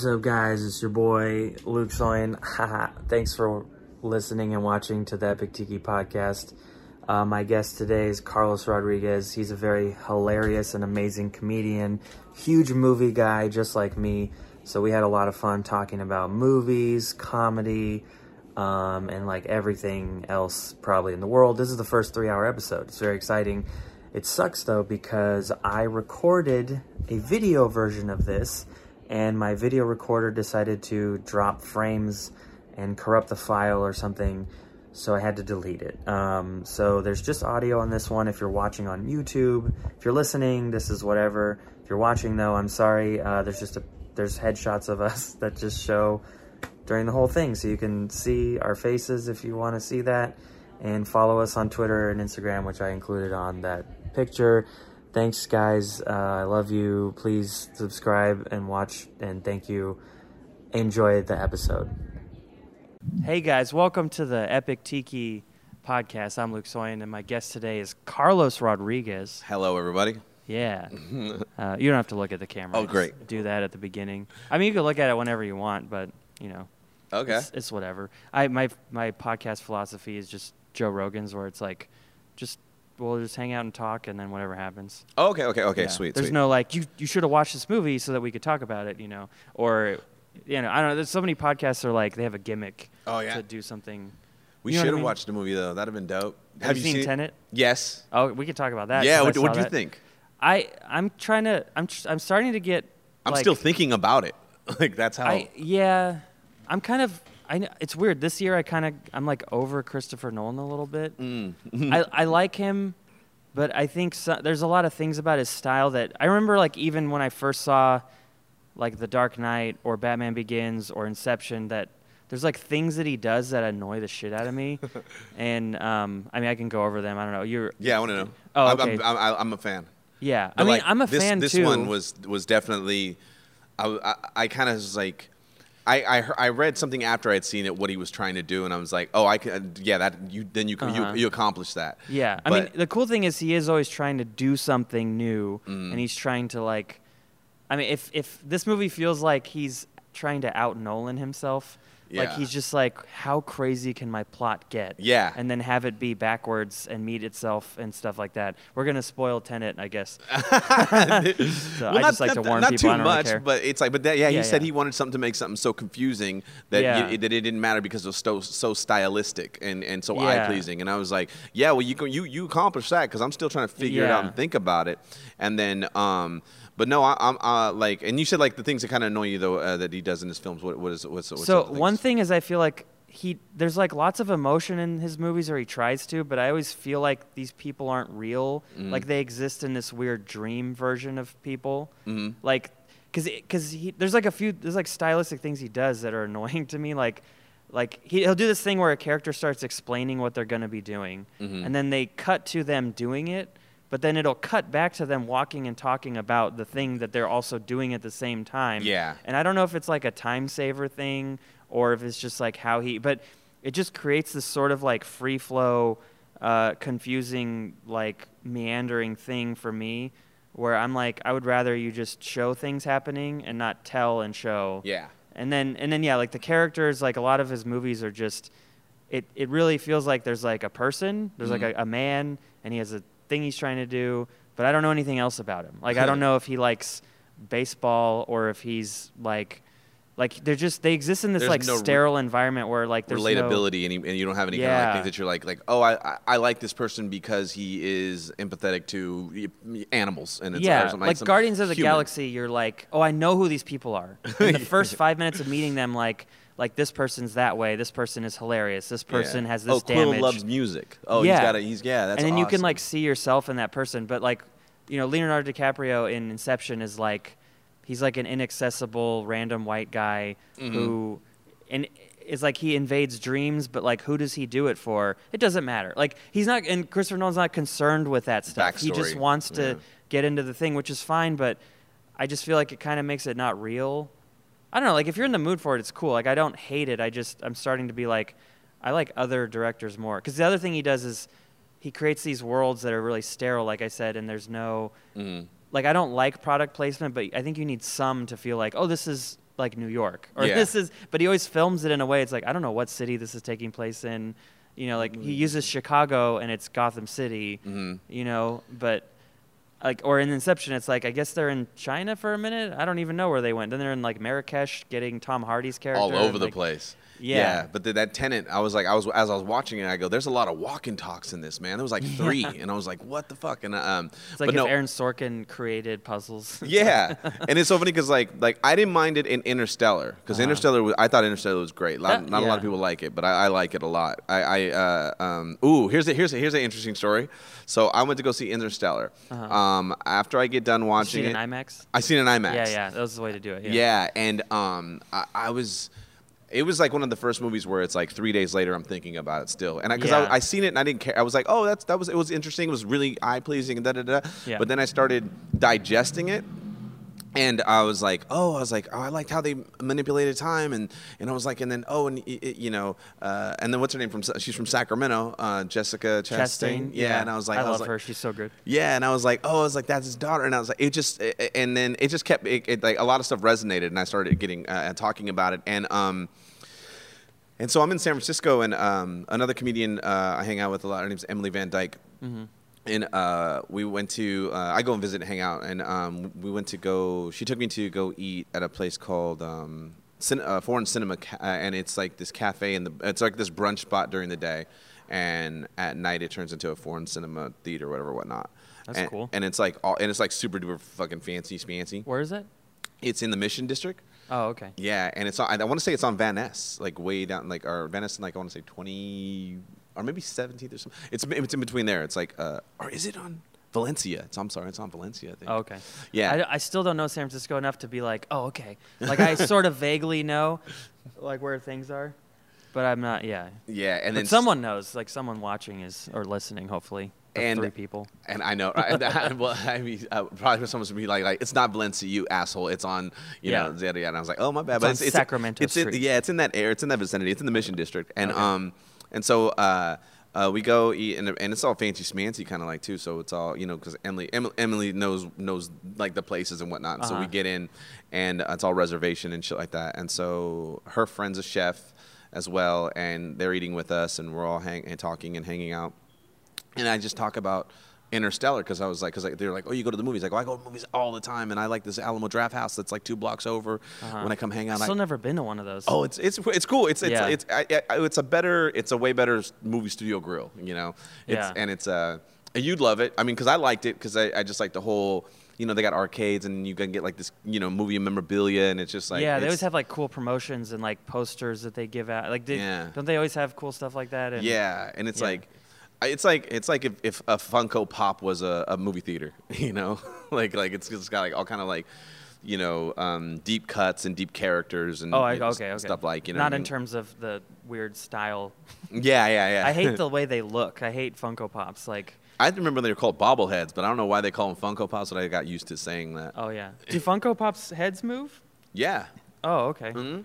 What's up, guys? It's your boy Luke Soin. Haha. Thanks for listening and watching to the Epic Tiki podcast. Uh, my guest today is Carlos Rodriguez. He's a very hilarious and amazing comedian, huge movie guy, just like me. So we had a lot of fun talking about movies, comedy, um, and like everything else probably in the world. This is the first three-hour episode. It's very exciting. It sucks though because I recorded a video version of this and my video recorder decided to drop frames and corrupt the file or something, so I had to delete it. Um, so there's just audio on this one if you're watching on YouTube. If you're listening, this is whatever. If you're watching though, I'm sorry. Uh, there's just a there's headshots of us that just show during the whole thing, so you can see our faces if you want to see that, and follow us on Twitter and Instagram, which I included on that picture. Thanks, guys. Uh, I love you. Please subscribe and watch, and thank you. Enjoy the episode. Hey, guys. Welcome to the Epic Tiki podcast. I'm Luke Soin, and my guest today is Carlos Rodriguez. Hello, everybody. Yeah. uh, you don't have to look at the camera. Oh, Just great. Do that at the beginning. I mean, you can look at it whenever you want, but, you know, Okay. it's, it's whatever. I my my podcast philosophy is just Joe Rogan's, where it's like, just we'll just hang out and talk, and then whatever happens. okay, okay, okay. Yeah. Sweet. There's sweet. no like you you should have watched this movie so that we could talk about it, you know, or you know I don't know. There's so many podcasts are like they have a gimmick. Oh, yeah. To do something. we you know should I have mean? watched the movie though. That'd have been dope. Have, you seen, Tenet? Yes. Oh, we could talk about that. Yeah. What What do you that. think? I I'm trying to I'm tr- I'm starting to get. I'm like, still thinking about it. like that's how. I yeah, I'm kind of. I it's weird. This year, I kind of I'm like over Christopher Nolan a little bit. Mm. I I like him, but I think so, there's a lot of things about his style that I remember. Like even when I first saw, like The Dark Knight or Batman Begins or Inception, that there's like things that he does that annoy the shit out of me. and um, I mean, I can go over them. I don't know. You're yeah, I want to know. Oh, I'm, okay. I'm, I'm, I'm a fan. yeah. I mean like, I'm a this, fan This too. This one was was definitely. I I, I kind of was like. I, I, I read something after I'd seen it what he was trying to do and I was like oh I can yeah that you then you Uh-huh. you, you accomplished that Yeah, I mean, the cool thing is he is always trying to do something new, Mm. and he's trying to like, I mean, if if this movie feels like he's trying to out Nolan himself, like he's just like, how crazy can my plot get? Yeah. and then have it be backwards and meet itself and stuff like that. We're gonna spoil Tenet, I guess. So I just like to warn not people. too don't really much, care. but it's like, but that, yeah, Yeah, he said yeah. he wanted something to make something so confusing that Yeah. you, that it didn't matter because it was so so stylistic and, and so Yeah. eye pleasing. And I was like, yeah, well, you you you accomplished that because I'm still trying to figure it out and think about it. And then, um, but no, I, I'm uh, like, and you said like the things that kind of annoy you though uh, that he does in his films. What what is what's, what's so one thing is i feel like he there's like lots of emotion in his movies or he tries to but i always feel like these people aren't real Mm-hmm. like they exist in this weird dream version of people Mhm. like because because he there's like a few there's like stylistic things he does that are annoying to me like like he, he'll do this thing where a character starts explaining what they're going to be doing Mhm. and then they cut to them doing it but then it'll cut back to them walking and talking about the thing that they're also doing at the same time Yeah. and I don't know if it's like a time saver thing or if it's just like how he, but it just creates this sort of like free flow, uh, confusing, like meandering thing for me where I'm like, I would rather you just show things happening and not tell and show. Yeah. And then, and then, yeah, like the characters, like a lot of his movies are just, it, it really feels like there's like a person, there's like Mhm. a, a man, and he has a thing he's trying to do, but I don't know anything else about him. Like, I don't know if he likes baseball or if he's like, like they're just they exist in this There's like no sterile environment where like there's no- relatability and, you- and you don't have any kind of like things that you're like like oh I, I I like this person because he is empathetic to animals and it's yeah, something like Guardians of the human. Galaxy, you're like, oh, I know who these people are. In the first five minutes of meeting them, like, like this person's that way, this person is hilarious, this Yeah. person has this oh Quill damage. loves music oh Yeah. he's got a he's yeah that's and then you can like see yourself in that person. But like, you know, Leonardo DiCaprio in Inception is like, he's like an inaccessible random white guy Mm-hmm. who, and is like he invades dreams, but like who does he do it for? It doesn't matter. Like he's not, and Christopher Nolan's not concerned with that stuff. He just wants to Yeah. get into the thing, which is fine. But I just feel like it kind of makes it not real. I don't know. Like if you're in the mood for it, it's cool. Like I don't hate it. I just I'm starting to be like, I like other directors more. Because the other thing he does is he creates these worlds that are really sterile, like I said, and there's no Mhm. like I don't like product placement, but I think you need some to feel like, oh, this is like New York or Yeah. this is but he always films it in a way it's like I don't know what city this is taking place in. You know, like Mm. he uses Chicago and it's Gotham City. Mhm. You know, but like or in Inception it's like I guess they're in China for a minute. I don't even know where they went. Then they're in like Marrakesh getting Tom Hardy's character. all over and, the like, place. Yeah. but the, that Tenet, I was like, I was as I was watching it, I go, "There's a lot of walk and talks in this, man." There was like three, and I was like, "What the fuck?" And um, It's like but if no, Aaron Sorkin created puzzles. yeah, and it's so funny because like like I didn't mind it in Interstellar because Uh-huh. Interstellar, was, I thought Interstellar was great. Not, That- not a lot of people like it, but I, I like it a lot. I, I uh, um, ooh, here's a, here's a, here's an interesting story. So I went to go see Interstellar. Uh-huh. Um, after I get done You watching seen it, an IMAX? I seen an IMAX. Yeah, yeah, that was the way to do it. Yeah. Yeah, and um, I, I was. It was like one of the first movies where it's like three days later I'm thinking about it still, and because I, Yeah. I, seen it and I didn't care. I was like, oh, that's that was it was interesting. It was really eye pleasing and da da da. Yeah. But then I started digesting it, and I was like, oh, I was like, oh, I liked how they manipulated time, and and I was like, and then oh, and y- you know, uh, and then what's her name from? She's from Sacramento, uh, Jessica Chastain. Chastain. Yeah, and I was like, I, was love like, her. She's so good. yeah, and I was like, oh, I was like, that's his daughter, and I was like, it just, it, it- and then it just kept, it, it, like a lot of stuff resonated, and I started getting uh, and talking about it, and um, and so I'm in San Francisco, and um, another comedian uh, I hang out with a lot. Her name's Emily Van Dyke. And uh, we went to, uh, I go and visit and hang out, and um, we went to go. She took me to go eat at a place called um, Cin- uh, Foreign Cinema, Ca- uh, and it's like this cafe, and it's like this brunch spot during the day, and at night it turns into a foreign cinema theater, whatever, whatnot. That's and, cool. And it's like, all, and it's like super duper fucking fancy, fancy. Where is it? It's in the Mission District. Oh, okay. Yeah, and it's on, I want to say it's on Van Ness, like way down, like or Van Ness, like I want to say twenty or maybe seventeenth or something. It's it's in between there. It's like, uh, or is it on Valencia? It's I'm sorry, it's on Valencia. I think. Oh, okay. Yeah. I, I still don't know San Francisco enough to be like, oh, okay. Like I sort of vaguely know, like where things are, but I'm not. Yeah. Yeah, and but then someone knows. Like someone watching is or listening. Hopefully. And- three people. And I know, I, I- well, I mean, uh, probably someone's gonna be like, like, it's not Valencia, you asshole. It's on, you Yeah. know, yada yada. And I was like, oh my bad, It's but on it's, it's Sacramento It's in, Street. yeah, it's in that area. It's in that vicinity. It's in the Mission District, and Okay. um, and so uh, uh, we go eat, and, and it's all fancy smancy kind of like too. So it's all you know, because Emily, Emily Emily knows knows like the places and whatnot. And So we Uh-huh. get in, and it's all reservation and shit like that. And so her friend's a chef as well, and they're eating with us, and we're all hang and talking and hanging out and I just talk about Interstellar because I was like, because like, they're like, oh, you go to the movies. Like, oh, I go to movies all the time, and I like this Alamo Draft House that's like two blocks over Uh-huh. when I come hang out, I've still I, never been to one of those. oh, it's it's it's cool. It's it's Yeah. it's I, I, it's a better, it's a way better movie studio grill, you know. It's, Yeah. And it's uh, you'd love it. I mean, because I liked it because I, I just like the whole. You know, they got arcades, and you can get like this, you know, movie memorabilia, and it's just like yeah, they always have like cool promotions and like posters that they give out. Like, they, Yeah. don't they always have cool stuff like that? And Yeah, and it's Yeah. like, it's like it's like if, if a Funko Pop was a, a movie theater, you know, like like it's, it's got like all kind of like, you know, um, deep cuts and deep characters and Oh, I, you know, okay, okay. stuff like you know. Not in mean? terms of the weird style. Yeah, yeah, yeah. I hate the way they look. I hate Funko Pops. Like, I remember they were called bobbleheads, but I don't know why they call them Funko Pops. But I got used to saying that. oh yeah. Do Funko Pops heads move? Yeah. Oh, okay. hmm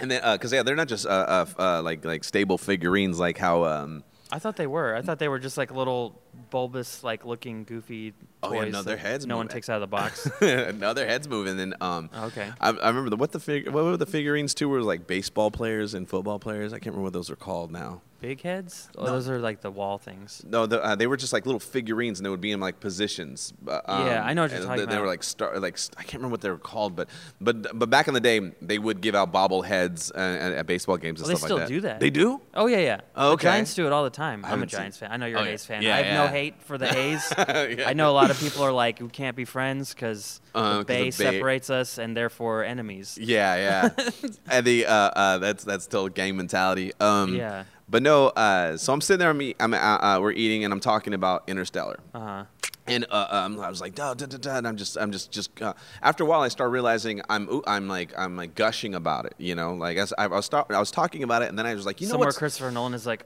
And then, because yeah, they're not just uh, uh, uh, like like stable figurines, like how um, I thought they were. I thought they were just like little bulbous, like looking goofy Oh, toys. yeah, no, their heads No one takes out of the box. no, their heads move, and then um, Okay. I, I remember the what the fig, what were the figurines too? Were like baseball players and football players. I can't remember what those are called now. Big heads? Oh, No. those are like the wall things. No, the, uh, they were just like little figurines, and they would be in like positions. Uh, Yeah, I know what you're talking they, They were like star, like I can't remember what they were called, but but but back in the day, they would give out bobbleheads uh, at, at baseball games and Oh, they stuff still like that. do that. They do. Oh yeah, yeah. Oh, okay. The Giants do it all the time. I'm a haven't seen- Giants fan. I know you're Oh, an yeah. Fan. Yeah, I have no yeah. Hate for the A's. Yeah. I know a lot of people are like, we can't be friends because Uh, the Bay separates us and therefore enemies. Yeah, yeah. and the uh, uh, that's that's still gang mentality. Um, Yeah. But no, uh, so I'm sitting there, I'm, I'm uh, uh, we're eating, and I'm talking about Interstellar. Uh huh. And uh, um, I was like, da, da, da, da, and I'm just, I'm just, just. Uh, after a while, I start realizing I'm, ooh, I'm like, I'm like gushing about it, you know, like I, I was, start, I was talking about it, and then I was like, you know Somewhere what? Christopher Nolan is like,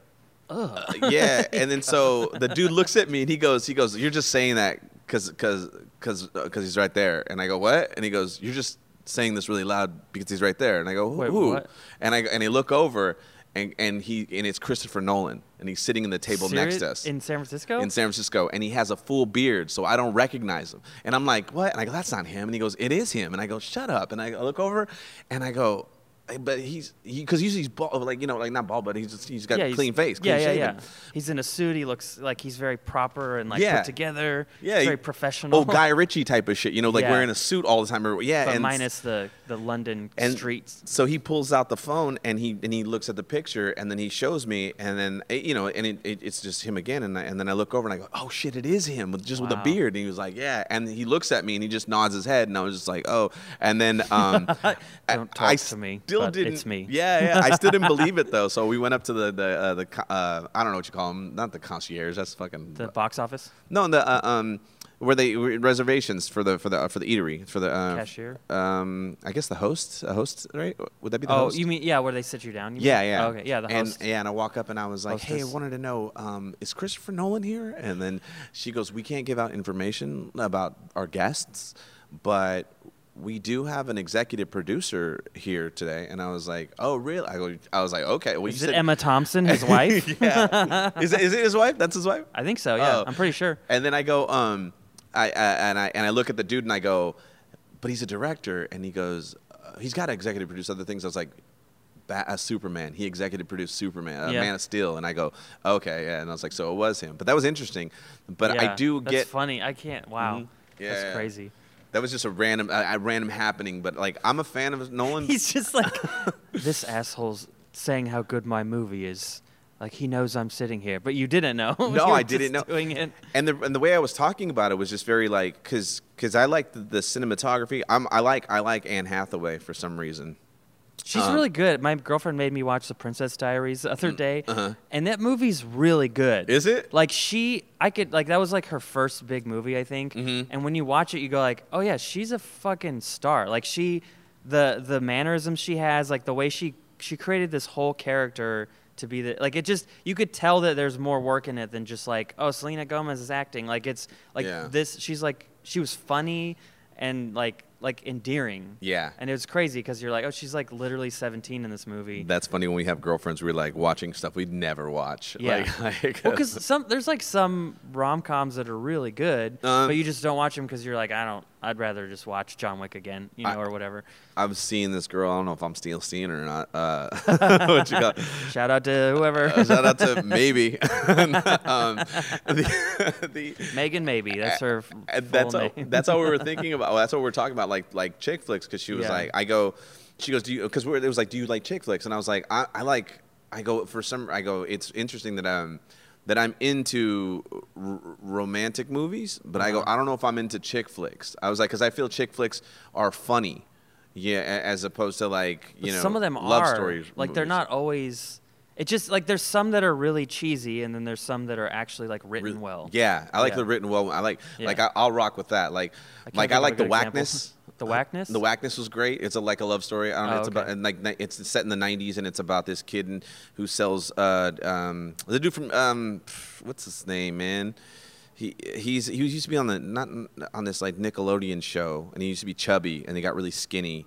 ugh. yeah, and then so the dude looks at me and he goes, he goes, you're just saying that because, because, because, because uh, he's right there, and I go, what? And he goes, you're just saying this really loud because he's right there, and I go, Wait, who? what? And I and I look over. and and he and it's Christopher Nolan, and he's sitting in the table next to us in San Francisco. in San Francisco, and he has a full beard, so I don't recognize him. And I'm like, what? And I go, that's not him. And he goes, it is him. And I go, shut up. And I look over, and I go, "Hey, but he's because usually he's bald, like you know, like not bald, but he's just, he's got yeah, a clean face, Yeah, clean yeah, shaven. yeah. He's in a suit. He looks like he's very proper and like Yeah. put together. Yeah, He's he- very professional. Oh, Guy Ritchie type of shit, you know, like Yeah. wearing a suit all the time. or- Yeah, but and minus the the London and streets. So he pulls out the phone and he and he looks at the picture and then he shows me and then eh, you know and it, it, it's just him again and I, and then I look over and I go oh shit it is him with just with a beard and he was like yeah and he looks at me and he just nods his head and I was just like oh and then um I- Don't I talk to me, still didn't it's me. yeah yeah I still didn't believe it though so we went up to the the uh, the uh, I don't know what you call them. not the concierge that's fucking The box office no the uh, um where they reservations for the for the for the eatery for the uh, cashier. um, I guess the host, a host, right? Would that be the Oh, host? you mean yeah, where they sit you down? You yeah, mean? yeah. Oh, okay, yeah, the and. Yeah, and I walk up and I was like, "Hey, I wanted to know, um, is Christopher Nolan here?" And then she goes, "We can't give out information about our guests, but we do have an executive producer here today." And I was like, "Oh, really?" I go, I was like, "Okay." Well, Is you it said Emma Thompson, his wife? yeah. is, it, is it his wife? That's his wife. I think so. Yeah, Oh. I'm pretty sure. And then I go, um, I, I and I and I look at the dude and I go, but he's a director, and he goes, uh, he's got to executive produce other things. I was like, Bat, uh, Superman. He executive produced Superman, uh, Yeah. Man of Steel, and I go, okay, yeah. And I was like, so it was him. But that was interesting. But I Yeah, do that's get funny. I can't. Wow, Mhm. Yeah, that's crazy. That was just a random, a, a random happening. But like, I'm a fan of Nolan. He's just like this asshole's saying how good my movie is. Like he knows I'm sitting here, but you didn't know. No, I didn't know. Doing it. and the and the way I was talking about it was just very like because because I like the, the cinematography. I'm I like I like Anne Hathaway for some reason. She's Uh, really good. My girlfriend made me watch The Princess Diaries the other day, uh-huh. and that movie's really good. Is it? Like she, I could like that was like her first big movie, I think. Mhm. And when you watch it, you go like, oh yeah, she's a fucking star. Like she, the the mannerisms she has, like the way she she created this whole character to be the like it just you could tell that there's more work in it than just like oh Selena Gomez is acting. Like it's like Yeah. this. She's like she was funny and like like endearing. Yeah. And it was crazy because you're like, oh, she's like literally 17 in this movie. That's funny when we have girlfriends. We're like watching stuff we'd never watch. Yeah. Like, like, well, because some there's like some rom coms that are really good, Um, but you just don't watch them because you're like, I don't. I'd rather just watch John Wick again, you know, I- or whatever. I'm seeing this girl. I don't know if I'm still seeing her or not. Uh, what you got? Shout out to whoever. Uh, shout out to maybe. um, the, the, Megan, maybe that's her. full that's name. that's how we were thinking about. Well, that's what we we're talking about, like like chick flicks. Because she was Yeah. like, I go, she goes, do you? Because it was like, do you like chick flicks? And I was like, I, I like. I go for some. I go. It's interesting that um that I'm into r- romantic movies, but I go. Uh-huh. I don't know if I'm into chick flicks. I was like, because I feel chick flicks are funny, yeah, as opposed to like you But know some of them love are stories. like they're not always. It just like there's some that are really cheesy, and then there's some that are actually like written Re- well. Yeah, I like Yeah. the written well. I like Yeah. like I, I'll rock with that. Like like I like the whackness. example. The Whackness? The whackness was great. It's a like a love story. I don't know. Oh, it's about okay. and like it's set in the '90s and it's about this kid and, who sells uh um the dude from um what's his name man. He he's he used to be on the not on this like Nickelodeon show and he used to be chubby and he got really skinny.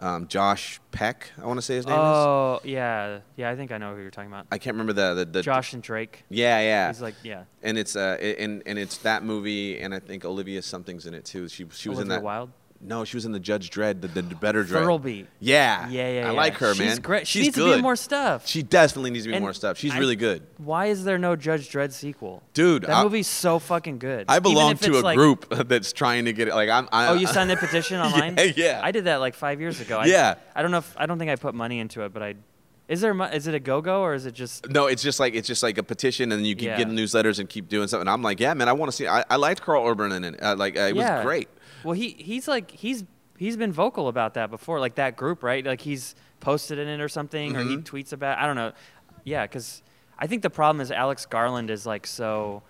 Um, Josh Peck, I want to say his name is. Oh yeah, yeah. I think I know who you're talking about. I can't remember the the, the Josh and Drake. Yeah, yeah. He's like yeah. and it's uh and and it's that movie and I think Olivia something's in it too. She she was in Olivia that. Wilde. No, she was in the Judge Dredd, the, the better Dredd. Thirlby. Yeah, Yeah, yeah, I yeah. like her, man. She's great. She She's needs to be in more stuff. She definitely needs to be in And more stuff. She's I- really good, Why is there no Judge Dredd sequel? dude. That I, movie's so fucking good. I Even belong if to it's a like- group that's trying to get it. Like I'm. I, Oh, you signed the petition online? Yeah, yeah. I did that like five years ago. I, Yeah. I don't know if I don't think I put money into it, but I. Is there? mo- Is it a go go or is it just? No, it's just like it's just like a petition, and then you keep Yeah. getting newsletters and keep doing something. I'm like, yeah, man, I want to see. I, I liked Karl Urban in it. Uh, like, uh, it yeah. was great. Well, he he's like he's he's been vocal about that before, like that group, right? Like he's posted in it or something, or he Mhm. tweets about. I don't know. Yeah, because I think the problem is Alex Garland is like so.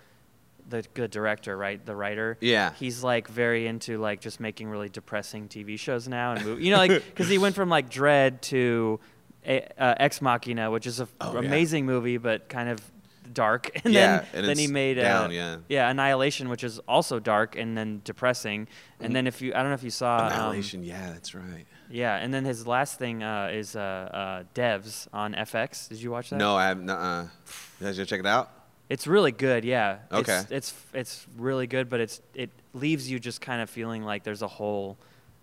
The good director, right? The writer. Yeah. He's like very into like just making really depressing TV shows now and movie. You know, like because he went from like Dredd to uh, Ex Machina, which is an Oh, yeah. amazing movie, but kind of dark, and Yeah, then and then he made down, uh, yeah. yeah Annihilation, which is also dark and then depressing. And then if you I don't know if you saw um. Annihilation. yeah, that's right. yeah, and then his last thing uh, is uh, uh, Devs on FX. Did you watch that? No, I have not. Uh, you guys gonna check it out? It's really good, yeah. Okay. It's, it's it's really good, but it's it leaves you just kind of feeling like there's a hole,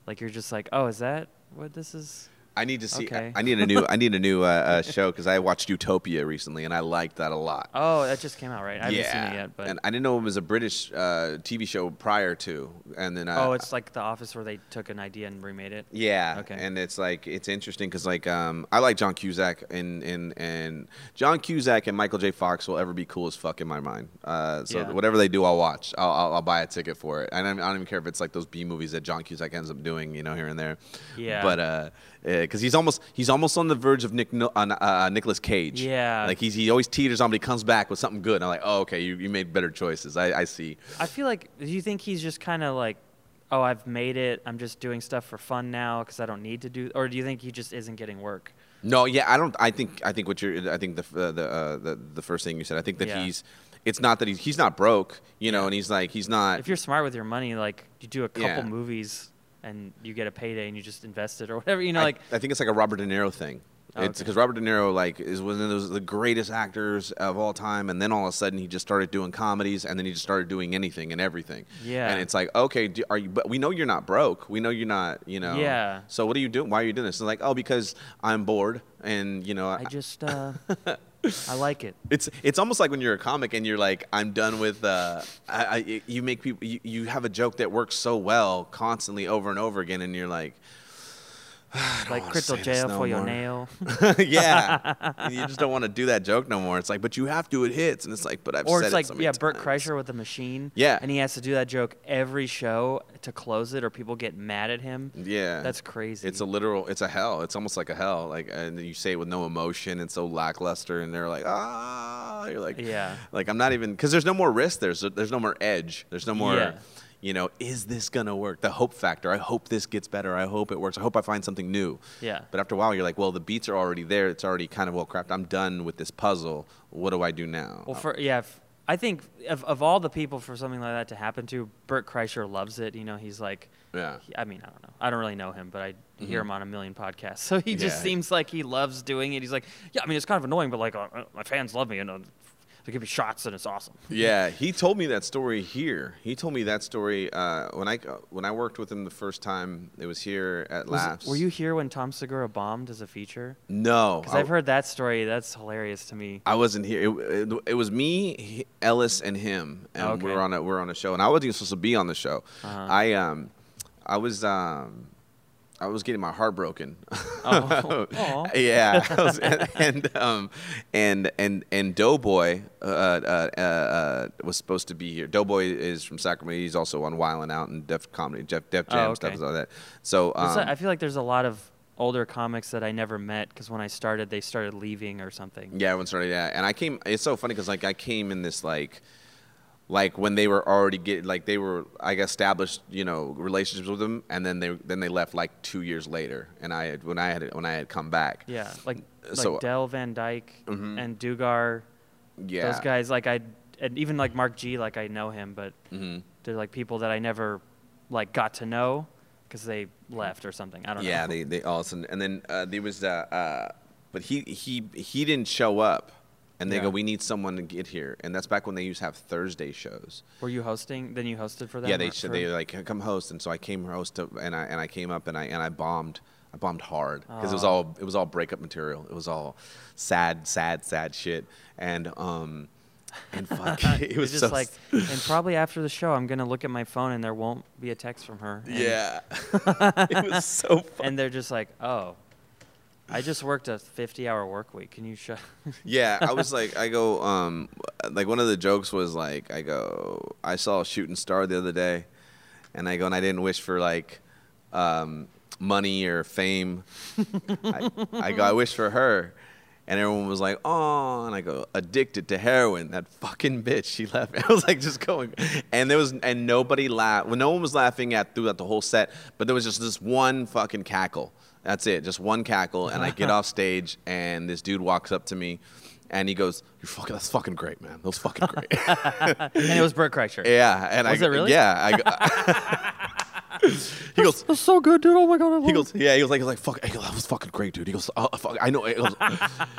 like you're just like, oh, is that what this is? I need to see. Okay. I, I need a new. I need a new uh, uh, show because I watched Utopia recently and I liked that a lot. Oh, that just came out, right? I haven't yeah, seen it yet, but and I didn't know it was a British uh, TV show prior to, and then uh, oh, it's like The Office where they took an idea and remade it. Yeah. Okay. And it's like it's interesting because like um, I like John Cusack and and and John Cusack and Michael J. Fox will ever be cool as fuck in my mind. Uh, so Yeah. whatever they do, I'll watch. I'll, I'll, I'll buy a ticket for it. And I don't, I don't even care if it's like those B movies that John Cusack ends up doing, you know, here and there. Yeah. But uh, because he's almost he's almost on the verge of Nick no, uh, uh, Nicolas Cage. Yeah. Like he's he always teeters on, but he comes back with something good. And I'm like, oh okay, you, you made better choices. I, I see. I feel like do you think he's just kind of like, oh, I've made it. I'm just doing stuff for fun now because I don't need to do, or do you think he just isn't getting work? No, yeah, I don't. I think I think what you're. I think the uh, the, uh, the the first thing you said. I think that Yeah. he's. It's not that he's he's not broke, you know, and he's like he's not. If you're smart with your money, like you do a couple Yeah. movies and you get a payday and you just invest it or whatever, you know, I, like I think it's like a Robert De Niro thing. Oh, It's okay. because Robert De Niro like is one of those the greatest actors of all time, and then all of a sudden he just started doing comedies, and then he just started doing anything and everything. Yeah. And it's like, okay, do, are you? But we know you're not broke. We know you're not. You know. Yeah. So what are you doing? Why are you doing this? And like, oh, because I'm bored, and you know, I just, uh, I like it. It's it's almost like when you're a comic and you're like, I'm done with. Uh, I, I, you make people. You, you have a joke that works so well constantly over and over again, and you're like, Like wanna crystal jail no for your more. nail. yeah. You just don't want to do that joke no more. It's like, but you have to. It hits, and it's like, but I've or said it's it like, so many yeah, Burt. Kreischer with the machine. Yeah. And he has to do that joke every show to close it or people get mad at him. Yeah, That's crazy. It's a literal. It's a hell. It's almost like a hell. Like, and you say it with no emotion and so lackluster, and they're like, ah. You're like, Yeah. Like I'm not even because there's no more risk. There's there's no more edge. There's no more. Yeah. You know, is this gonna work? The hope factor. I hope this gets better. I hope it works. I hope I find something new. Yeah. But after a while, you're like, well, the beats are already there. It's already kind of well crafted. I'm done with this puzzle. What do I do now? Well, for yeah, f- I think of, of all the people for something like that to happen to, Burt Kreischer loves it. You know, he's like, yeah. he- I mean, I don't know, I don't really know him, but I hear Mhm. him on a million podcasts. So he just Yeah. seems like he loves doing it. He's like, yeah, I mean, it's kind of annoying, but like, uh, uh, my fans love me, and uh, they give me shots, and it's awesome. Yeah, he told me that story here. He told me that story uh, when I when I worked with him the first time. It was here at Laughs. were you here when Tom Segura bombed as a feature? No, Because I've heard that story. That's hilarious to me. I wasn't here. It, it, it was me, Ellis, and him, and Okay. we are on a we are on a show, and I wasn't even supposed to be on the show. Uh-huh. I um, I was um. I was getting my heart broken. Oh. Yeah, was- and um, and and and Doughboy uh, uh, uh, uh, was supposed to be here. Doughboy is from Sacramento. He's also on Wild 'N Out and Def Comedy, Def, Def Jam Oh, stuff okay. and all that. So um, I feel like there's a lot of older comics that I never met because when I started, they started leaving or something. Yeah, everyone started. Yeah, and I came. It's so funny because like I came in this like, like when they were already get like they were I guess established you know relationships with them, and then they then they left like two years later, and I had when I had when I had come back. Yeah, like like So- Dell Van Dyke Mhm. and Dugar. Yeah, Those guys, like I, and even like Mark G, like I know him, but hmm they're like people that I never like got to know because they left or something. I don't Yeah, know. Yeah, they they all of a sudden, and then uh, there was uh, uh, but he he he didn't show up, and they Yeah. go, we need someone to get here, and that's back when they used to have Thursday shows. Were you hosting? Then you hosted for them? yeah, they should for- they were like come host, and so I came host, to, and I and I came up and I and I bombed. I bombed hard because it was all it was all breakup material. It was all sad, sad, sad shit, and um, and fuck, it was just so like, and probably after the show, I'm gonna look at my phone and there won't be a text from her. And, yeah, it was so fun. And they're just like, oh, I just worked a 50-hour work week. Can you shut? Yeah, I was like, I go, um, like one of the jokes was like, I go, I saw a shooting star the other day, and I go, and I didn't wish for like, um, money or fame. I, I go, I wish for her, and everyone was like, oh, and I go, addicted to heroin. That fucking bitch. She left. I was like, just going, and there was, and nobody laughed. Well, no one was laughing at throughout the whole set, but there was just this one fucking cackle. That's it, just one cackle, and I get off stage, and this dude walks up to me, and he goes, "You're fucking. That's fucking great, man. That was fucking great." and it was Burt Kreischer. yeah, and Was I it really? Yeah, I. go- he goes. That's so good, dude. Oh my god. I He goes, yeah. He was like, he was like, fuck. He goes, that was fucking great, dude. He goes, oh, fuck, I know. He goes,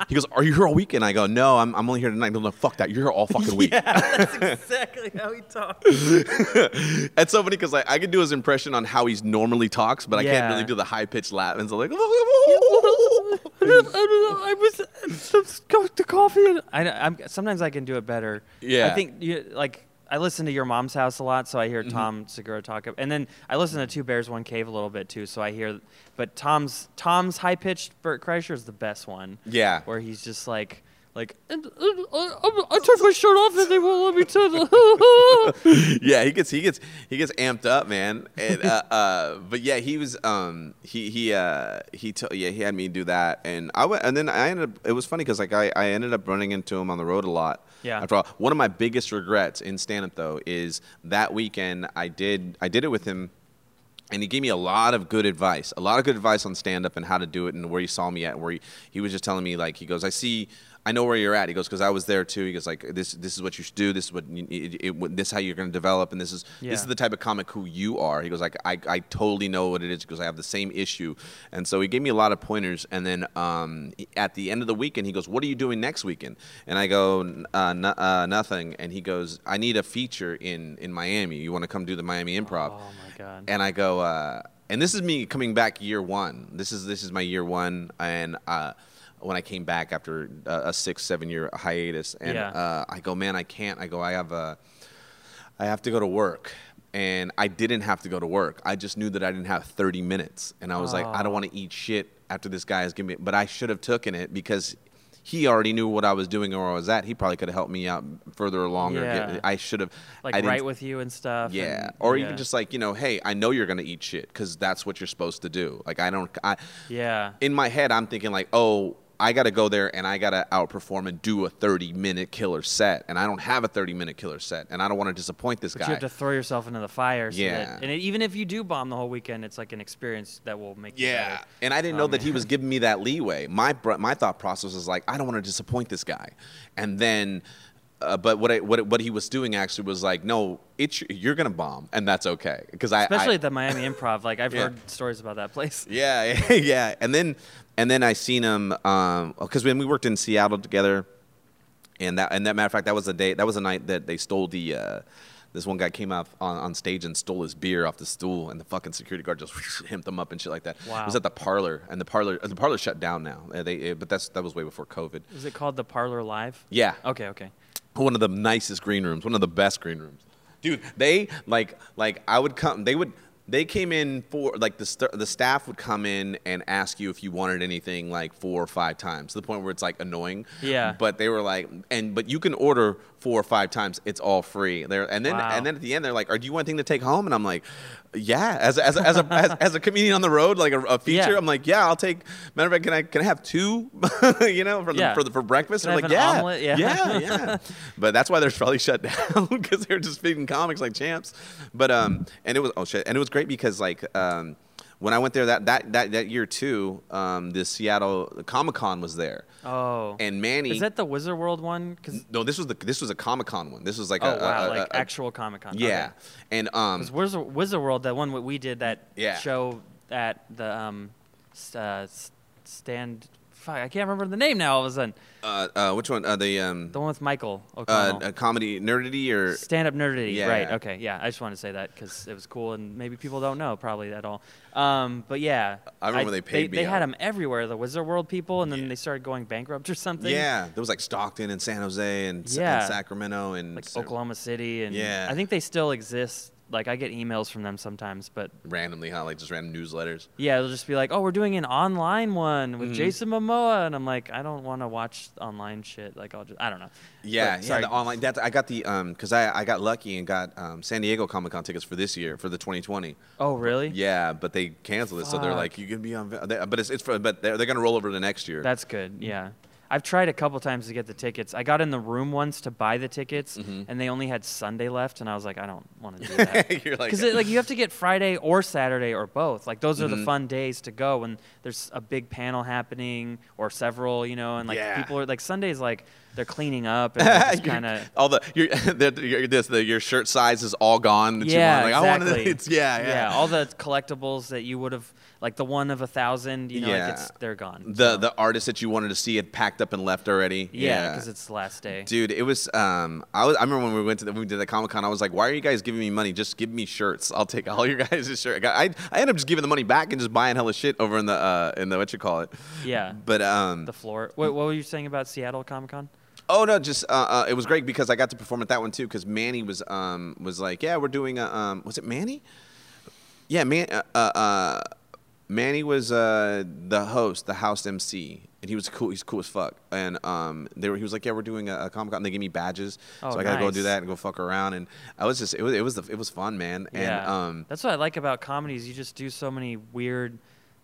he goes, are you here all weekend? I go, no, I'm, I'm only here tonight. No, no, fuck that. You're here all fucking week. Yeah, That's exactly how he talks. it's so funny because like I can do his impression on how he normally talks, but I can't really do the high pitched laugh. And so like, I was go to coffee. I, I'm sometimes I can do it better. Yeah. I think you, like I listen to your mom's house a lot, so I hear Mm-hmm. Tom Segura talk. And then I listen to Two Bears One Cave a little bit too, so I hear. But Tom's Tom's high pitched Burt Kreischer is the best one. Yeah. where he's just like. Like and, uh, I, I took my shirt off and they won't let me touch. yeah, he gets he gets he gets amped up, man. And uh, uh, but yeah, he was um he he uh he t- yeah he had me do that, and I went and then I ended up. It was funny because like I I ended up running into him on the road a lot. Yeah. After all, one of my biggest regrets in stand up though is that weekend I did I did it with him. And he gave me a lot of good advice, a lot of good advice on stand up and how to do it and where he saw me at. Where he, he was just telling me, like, he goes, I see, I know where you're at. He goes, because I was there too. He goes, like, this this is what you should do. This is what, you, it, it, this is how you're going to develop. And this is Yeah. this is the type of comic who you are. He goes, like, I, I totally know what it is because I have the same issue. And so he gave me a lot of pointers. And then um, at the end of the weekend, he goes, what are you doing next weekend? And I go, uh, no- uh, nothing. And he goes, I need a feature in, in Miami. You want to come do the Miami Improv? oh my god. and I go, uh, and this is me coming back year one. This is this is my year one, and uh, when I came back after a, a six seven year hiatus, and Yeah. uh, I go, man, I can't. I go, I have a, I have to go to work. And I didn't have to go to work. I just knew that I didn't have 30 minutes, and I was like, I don't Oh. want to eat shit after this guy has given me. But I should have taken it because he already knew what I was doing or where I was at. He probably could have helped me out further along. Or Yeah. get, I should have. like I right with you and stuff. yeah, and- or yeah. even just like you know, hey, I know you're gonna eat shit because that's what you're supposed to do. Like I don't, I yeah. in my head I'm thinking like, oh, I gotta go there and I gotta outperform and do a 30 minute killer set, and I don't have a 30 minute killer set, and I don't want to disappoint this But guy. you have to throw yourself into the fire. So Yeah. That, and it, even if you do bomb the whole weekend, it's like an experience that will make you yeah, better. and I didn't know that he was giving me that leeway. My br- my thought process was like, I don't want to disappoint this guy, and then. Uh, but what, I, what what he was doing actually was like, no, it's you're gonna bomb, and that's okay. Because I Especially I, at the Miami Improv. Like I've Yeah. heard stories about that place. Yeah, yeah, and then and then I seen him because when we worked in Seattle together, and that and that matter of fact, that was the day that was the night that they stole the. Uh, this one guy came out on, on stage and stole his beer off the stool, and the fucking security guard just himped him up and shit like that. It was at the parlor, and the parlor the parlor shut down now. Uh, they, uh, but that's that was way before COVID. Is it called the Parlor Live? Yeah, Okay, okay. one of the nicest green rooms, one of the best green rooms. Dude, they like like I would come. They would they came in for like the st- the staff would come in and ask you if you wanted anything like four or five times to the point where it's like annoying. Yeah. But they were like, and but you can order four or five times. It's all free. There and then Wow. and then at the end they're like, "Are do you want anything to take home?" And I'm like, "Yeah." As a, as a, as a, as, as a comedian on the road, like a, a feature, Yeah. I'm like, "Yeah, I'll take." Matter of fact, can I can I have two? you know, for the, Yeah. for the for breakfast. Can I I'm like, "Yeah, omelet?" Yeah. yeah, yeah." but that's why they're probably shut down because they're just feeding comics like champs. But um, and it was oh shit, and it was great because like um, when I went there that that that, that year too, um, the Seattle Comic Con was there, Oh. and Manny. Is that the Wizard World one? 'Cause- no, this was the this was a Comic Con one. This was like oh a, wow, a- like a- actual Comic Con. yeah, and um, Because Wizard, Wizard World, that one we did that Yeah. show at the um, uh, stand. Fuck, I can't remember the name now. All of a sudden, uh, uh, which one? Uh, the um, the one with Michael uh, O'Connell. a comedy nerdity or Stand up nerdity, Yeah. right? Okay, yeah. I just wanted to say that because it was cool, and maybe people don't know probably at all. Um, but yeah, I remember they paid me They, had them everywhere, the Wizard World people, and then they started going bankrupt or something. yeah, there was like Stockton and San Jose and, Yeah. and Sacramento and like Sa- Oklahoma City, and Yeah. I think they still exist. Like I get emails from them sometimes, but randomly, huh? Like just random newsletters. Yeah, they'll just be like, "Oh, we're doing an online one with Mhm. Jason Momoa," and I'm like, "I don't want to watch online shit. Like, I'll just, I don't know." Yeah, But, yeah. The online. That's I got the um because I I got lucky and got um San Diego Comic Con tickets for this year for the 2020. Oh, really? Yeah, but they canceled it, so they're like, you can be on. But it's it's for, but they're they're gonna roll over to next year. That's good. Yeah. I've tried a couple times to get the tickets. I got in the room once to buy the tickets, Mhm. and they only had Sunday left, and I was like, I don't want to do that. You're like, Because like you have to get Friday or Saturday or both. Like those are the Mhm. fun days to go when there's a big panel happening or several, you know, and like Yeah. people are like Sundays like they're cleaning up and kind of. all the your, this the your shirt size is all gone. That Yeah, you want. Like, I exactly. it's yeah, yeah. all the collectibles that you would have, like the one of a thousand, you know, Yeah. like it's, they're gone. the so- the artist that you wanted to see had packed up and left already. yeah, because it's the last day. Dude, it was. Um, I was. I remember when we went to the, when we did the Comic Con. I was like, "Why are you guys giving me money? Just give me shirts. I'll take all your guys' shirt." I, I ended up just giving the money back and just buying hella shit over in the uh, in the what you call it. Yeah. But um, The floor. What, what were you saying about Seattle Comic Con? Oh no, just uh, uh, it was great because I got to perform at that one too. Because Manny was um was like, yeah, we're doing a um was it Manny? Yeah, man. Uh, uh, uh, Manny was uh the host, the house MC, and he was cool. He's cool as fuck. And um, they were he was like, yeah, we're doing a, a comic con. They gave me badges, Oh, so I gotta go do that and go fuck around. And I was just it was it was the, it was fun, man. Yeah. And um, That's what I like about comedies. You just do so many weird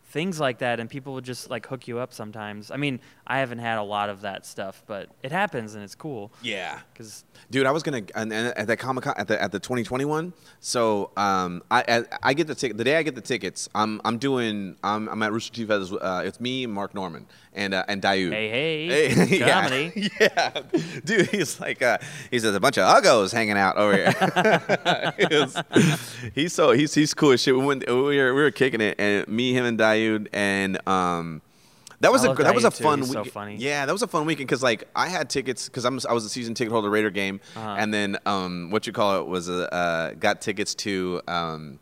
things like that, and people would just like hook you up sometimes. I mean, I haven't had a lot of that stuff, but it happens and it's cool. yeah. Because Dude, I was gonna and, and at the Comic Con at the at the 2021. So um, I, I I get the ticket the day I get the tickets. I'm I'm doing I'm, I'm at Rooster Teeth Feathers. Uh, it's me, Mark Normand, and uh, and Dayu. hey, hey, yeah. comedy. Yeah, dude, he's like uh, he's a bunch of uggos hanging out over here. He was- he's so he's he's cool as shit. We went we were we were kicking it, and me, him, and Daoud, and um. That was I a that was a too. fun He's so. Yeah, that was a fun weekend because like I had tickets because I'm I was a season ticket holder Raider game, Uh-huh. and then um what you call it was a uh, got tickets to um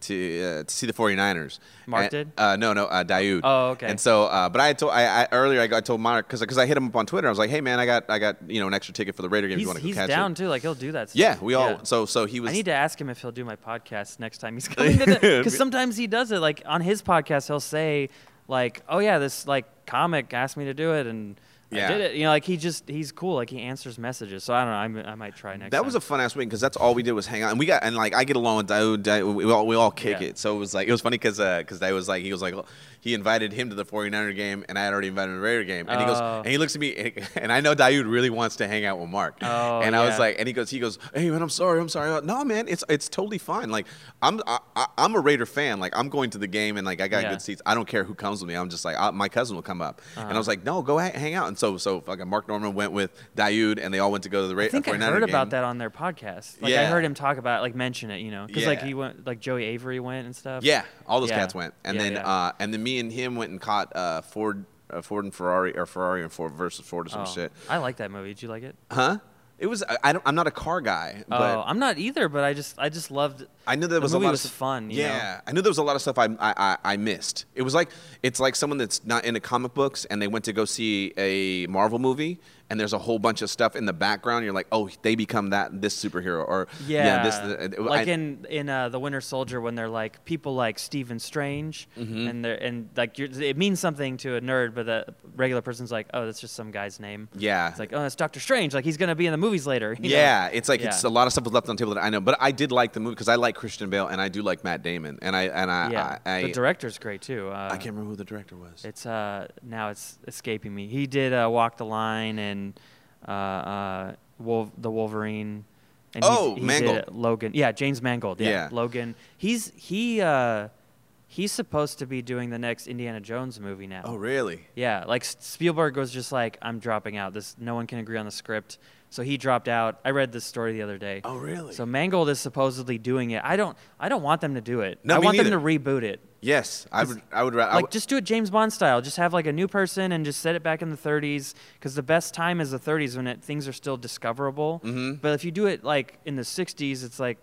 to uh, to see the 49ers. Mark And- did? Uh, no, no, uh. Oh, okay. And so, uh, but I told I, I earlier I, got, I told Mark because because I hit him up on Twitter. I was like, hey man, I got I got you know an extra ticket for the Raider game. if He's, you want to he's catch down it? too. Like he'll do that. Stuff. Yeah, we all. Yeah. So so he was. I need to ask him if he'll do my podcast next time he's coming to Because sometimes he does it. Like on his podcast, he'll say, like, "Oh yeah, this like comic asked me to do it, and Yeah. I did it." You know, like he just he's cool. Like he answers messages. So I don't know. I, I might try next. That was a fun ass week because that's all we did was hang out, and we got and like I get along with. Daoud we all we all kick Yeah. it. So it was like it was funny because because uh, Daoud was like he was like he invited him to the 49er game, and I had already invited him to the Raider game, and he goes Oh. and he looks at me, and, and I know Daoud really wants to hang out with Mark, Oh, and I was like, and he goes he goes, hey man, I'm sorry, I'm sorry. Like, no man, it's it's totally fine. Like I'm I, I'm a Raider fan. Like I'm going to the game, and like I got Yeah. good seats. I don't care who comes with me. I'm just like I, my cousin will come up, and I Uh-huh. was like, no, go ha- hang out. And so so fucking Mark Normand went with Daoud, and they all went to go to the Ra- I think I 49er heard game. about that on their podcast. Like I heard him talk about it, like mention it. You know, because like he went, like Joey Avery went and stuff. Yeah, all those Yeah. cats went, and Yeah, then yeah. Uh, and then me and him went and caught uh, Ford, uh, Ford and Ferrari, or Ferrari and Ford versus Ford or some Oh, shit. I like that movie. Did you like it? Huh? It was. I, don't, I'm not a car guy, but oh, I'm not either. But I just, I just loved. I knew there the was movie a lot was of fun. You yeah, know? I knew there was a lot of stuff I, I I I missed. It was like it's like someone that's not into comic books and they went to go see a Marvel movie and there's a whole bunch of stuff in the background. You're like, oh, they become that this superhero or Yeah, this. uh, like I- in in uh, the Winter Soldier when they're like people like Stephen Strange, Mm-hmm. and they're and like you're, it means something to a nerd, but the regular person's like, oh, that's just some guy's name. yeah, It's like, oh, that's Doctor Strange. Like he's gonna be in the movies later. you know? Yeah, it's like it's a lot of stuff was left on the table that I know, but I did like the movie because I like Christian Bale and I do like Matt Damon, and I and I yeah. I, I, the director's great too. Uh, I can't remember who the director was. It's uh now it's escaping me. He did uh, Walk the Line and uh, uh, Wolf, the Wolverine. And Oh, he Mangold. Did, uh, Logan. Yeah, James Mangold. Yeah, Yeah. Logan. He's he uh, he's supposed to be doing the next Indiana Jones movie now. oh, really? Yeah, like Spielberg was just like, I'm dropping out. This no one can agree on the script, so he dropped out. I read this story the other day. Oh, really? So Mangold is supposedly doing it. I don't. I don't want them to do it. No, I want neither. them to reboot it. Yes, I would. I would. ra- I Like would- just do it James Bond style. Just have like a new person and just set it back in the 30s because the best time is the 30s when it, things are still discoverable. Mhm. But if you do it like in the 60s, it's like,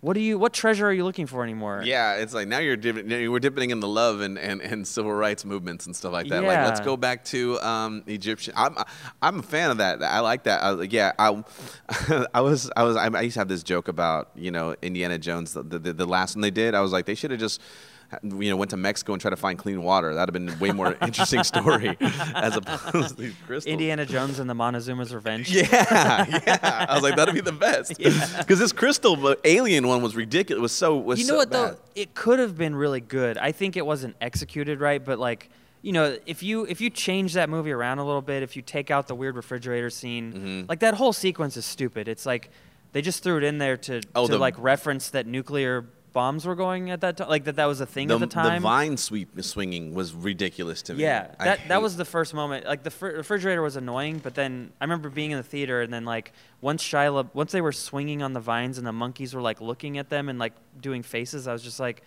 what do you? What treasure are you looking for anymore? yeah, it's like now you're dipping, now we're dipping in the love and, and, and civil rights movements and stuff like that. Like let's go back to um, Egyptian. I'm I'm a fan of that. I like that. I like, yeah, I I was I was I used to have this joke about you know Indiana Jones the the, the last one they did. I was like they should have just you know went to Mexico and tried to find clean water. That'd have been a way more interesting story as opposed to these crystals. Indiana Jones and the Montezuma's Revenge. Yeah, yeah. I was like, that'd be the best. Because this crystal the alien one was ridiculous. It was so was you know so what bad. though? It could have been really good. I think it wasn't executed right, but like you know, if you if you change that movie around a little bit, if you take out the weird refrigerator scene, Mm-hmm. like that whole sequence is stupid. It's like they just threw it in there to, Oh, to the- like reference that nuclear bombs were going at that time? Like that that was a thing The, at the time? The vine sweep swinging was ridiculous to me. Yeah, I that hate- that was the first moment. Like the fr- refrigerator was annoying, but then I remember being in the theater, and then like once Shia, once they were swinging on the vines, and the monkeys were like looking at them and like doing faces, I was just like,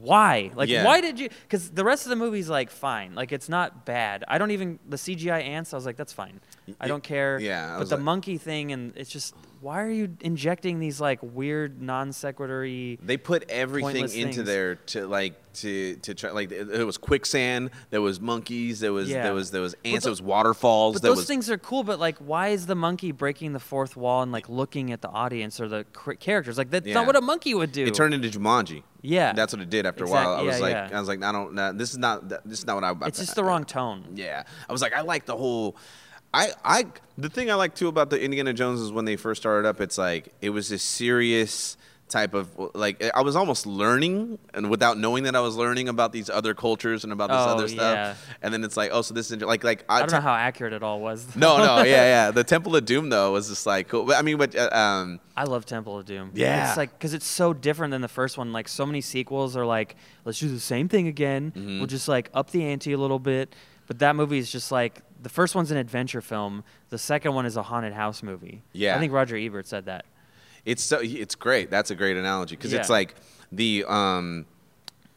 why? Like, Yeah. why did you? Because the rest of the movie's like fine, like it's not bad. I don't even the CGI ants. I was like, that's fine. I don't care. yeah, I but the like- monkey thing, and it's just why are you injecting these like weird non sequitur They put everything into things. there to like to to try like it, it was quicksand, there was monkeys, there was Yeah. there was there was ants, tho- there was waterfalls, But there those was things are cool. But like, why is the monkey breaking the fourth wall and like looking at the audience or the characters? Like that's Yeah. not what a monkey would do. it turned into Jumanji. Yeah. that's what it did after a while. I was like yeah. I was like I don't nah, this is not this is not what I it's just the wrong tone. Yeah, I was like, I like the whole. I I the thing I like too about the Indiana Jones is when they first started up, it's like it was a serious type of like I was almost learning and without knowing that I was learning about these other cultures and about this Oh, other stuff. yeah. And then it's like, oh, so this is like like I don't know how accurate it all was. no, no, yeah, yeah. The Temple of Doom though was just like cool. But, I mean, but uh, um, I love Temple of Doom. Yeah. it's like because it's so different than the first one. Like so many sequels are like, let's do the same thing again. Mm-hmm. We'll just like up the ante a little bit. But that movie is just like the first one's an adventure film. The second one is a haunted house movie. Yeah. I think Roger Ebert said that. It's so it's great. That's a great analogy because it's like the um.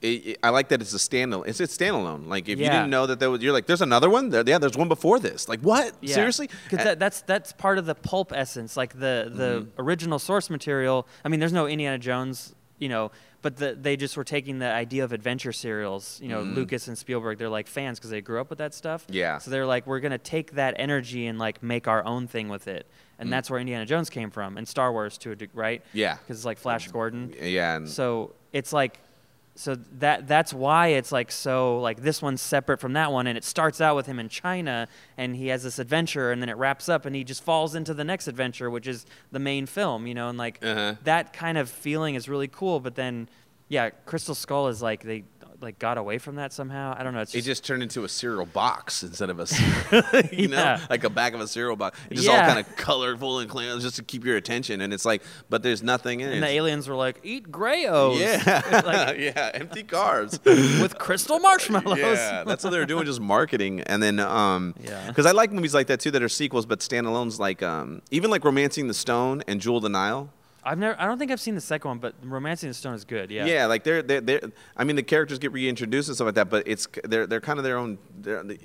It, it- I like that it's a standalone. It's a standalone. Like if you didn't know that there was, you're like, there's another one. There, yeah, there's one before this. Like what? Yeah. Seriously? Because that, that's that's part of the pulp essence, like the the Mm-hmm. original source material. I mean, there's no Indiana Jones, you know, but the, they just were taking the idea of adventure serials. You know, Lucas and Spielberg, they're like fans because they grew up with that stuff. Yeah. So they're like, we're gonna take that energy and like make our own thing with it, and that's where Indiana Jones came from, and Star Wars to a degree, right? Mm. Yeah. Because it's like Flash Gordon. yeah, and So it's like, so that that's why it's like so like this one's separate from that one, and it starts out with him in China, and he has this adventure, and then it wraps up, and he just falls into the next adventure, which is the main film, you know, and like Uh-huh. that kind of feeling is really cool. But then, yeah, Crystal Skull is like they like got away from that somehow. I don't know. It's it just, just turned into a cereal box instead of a, cereal, you know, Yeah. like a back of a cereal box. It's just all kind of colorful and clean, just to keep your attention. And it's like, but there's nothing in it. and the aliens were like, eat Greyos. yeah, Like- yeah, empty carbs. with crystal marshmallows. Yeah, that's what they were doing, just marketing. And then, um, Yeah. because I like movies like that too that are sequels but standalones, like um, even like *Romancing the Stone* and *Jewel of the Nile*. I've never. I don't think I've seen the second one, but *Romancing the Stone* is good. Yeah. Yeah, like they're, they're they're I mean the characters get reintroduced and stuff like that, but it's they're they're kind of their own.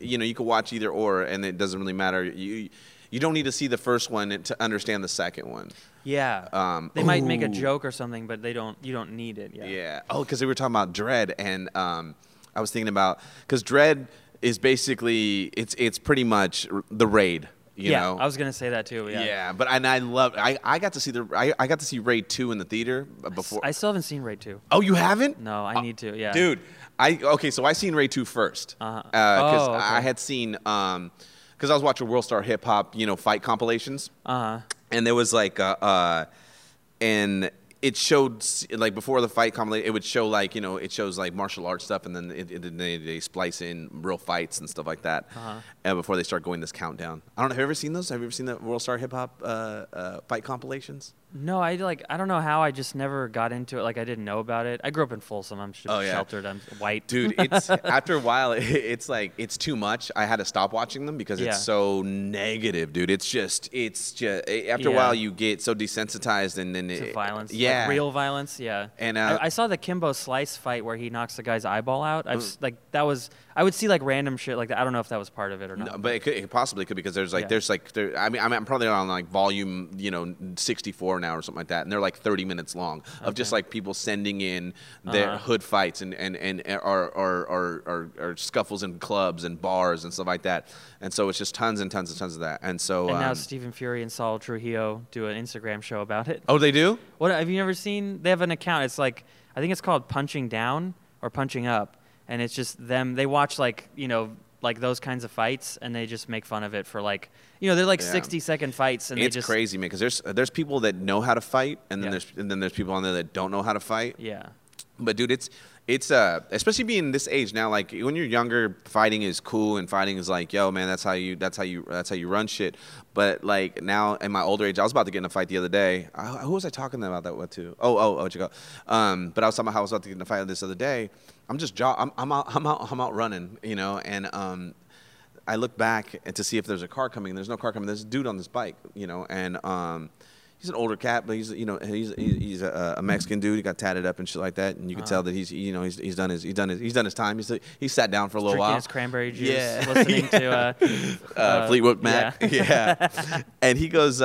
You know, you could watch either or, and it doesn't really matter. You you don't need to see the first one to understand the second one. Yeah. Um, they might make a joke or something, but they don't. You don't need it. Yeah. Yeah. Oh, because we were talking about Dredd, and um, I was thinking about because Dredd is basically it's it's pretty much the raid. You yeah. know. I was gonna say that too. Yeah. yeah. but and I love I, I got to see the I, I got to see Raid two in the theater before. I still haven't seen Raid two. oh, you haven't? No, I need to. Yeah. Dude, I okay. So I seen Raid two first Uh-huh. because Oh, okay. I had seen um because I was watching World Star Hip Hop, you know, fight compilations, Uh huh. and there was like uh, uh and it showed like before the fight compilation, it would show like you know it shows like martial arts stuff, and then it, it, they, they splice in real fights and stuff like that. Uh-huh. Uh, before they start going this countdown, I don't know. Have you ever seen those? Have you ever seen the World Star Hip Hop uh, uh, fight compilations? No, I like. I don't know how. I just never got into it. Like I didn't know about it. I grew up in Folsom. I'm sh- Oh, yeah. sheltered. I'm white. dude it's after a while it, it's like it's too much i had to stop watching them because Yeah. it's so negative dude it's just it's just after a while you get so desensitized and then it, violence. like yeah real violence. Yeah. And, uh, I, I saw the Kimbo Slice fight where he knocks the guy's eyeball out. I've s- like that was. I would see like random shit like that. I don't know if that was part of it or not. No, but it, could, it possibly could because there's like Yeah. there's like there, I mean I'm, I'm probably on like volume you know 64 now or something like that and they're like 30 minutes long of just like people sending in their Uh-huh. hood fights and and and or or, or or or scuffles in clubs and bars and stuff like that and so it's just tons and tons and tons of that and so and now um, Stephen Fury and Saul Trujillo do an Instagram show about it. oh they do What have you never seen? They have an account. It's like I think it's called Punching Down or Punching Up, and it's just them. They watch like you know like those kinds of fights, and they just make fun of it for like you know they're like Yeah. sixty second fights, and it's they just crazy, man. Because there's there's people that know how to fight, and then Yeah. there's and then there's people on there that don't know how to fight. yeah. but dude, it's it's uh especially being this age now. Like when you're younger, fighting is cool and fighting is like, yo, man, that's how you that's how you that's how you run shit. But like now in my older age, I was about to get in a fight the other day. I, who was I talking about that with to? Oh, oh, oh, you go? Um, but I was talking about how I was about to get in a fight this other day. I'm just jaw. I'm, I'm out. I'm out. I'm out running. You know, and um, I look back and to see if there's a car coming. There's no car coming. There's a dude on this bike. You know, and um he's an older cat, but he's you know he's he's a, a, Mexican dude. He got tatted up and shit like that, and you can uh-huh. tell that he's you know he's, he's done his he's done his he's done his time. He's he sat down for a little Drinking while. His cranberry juice. Yeah. Listening to uh, uh, uh, Fleetwood Mac. Yeah. yeah. and he goes.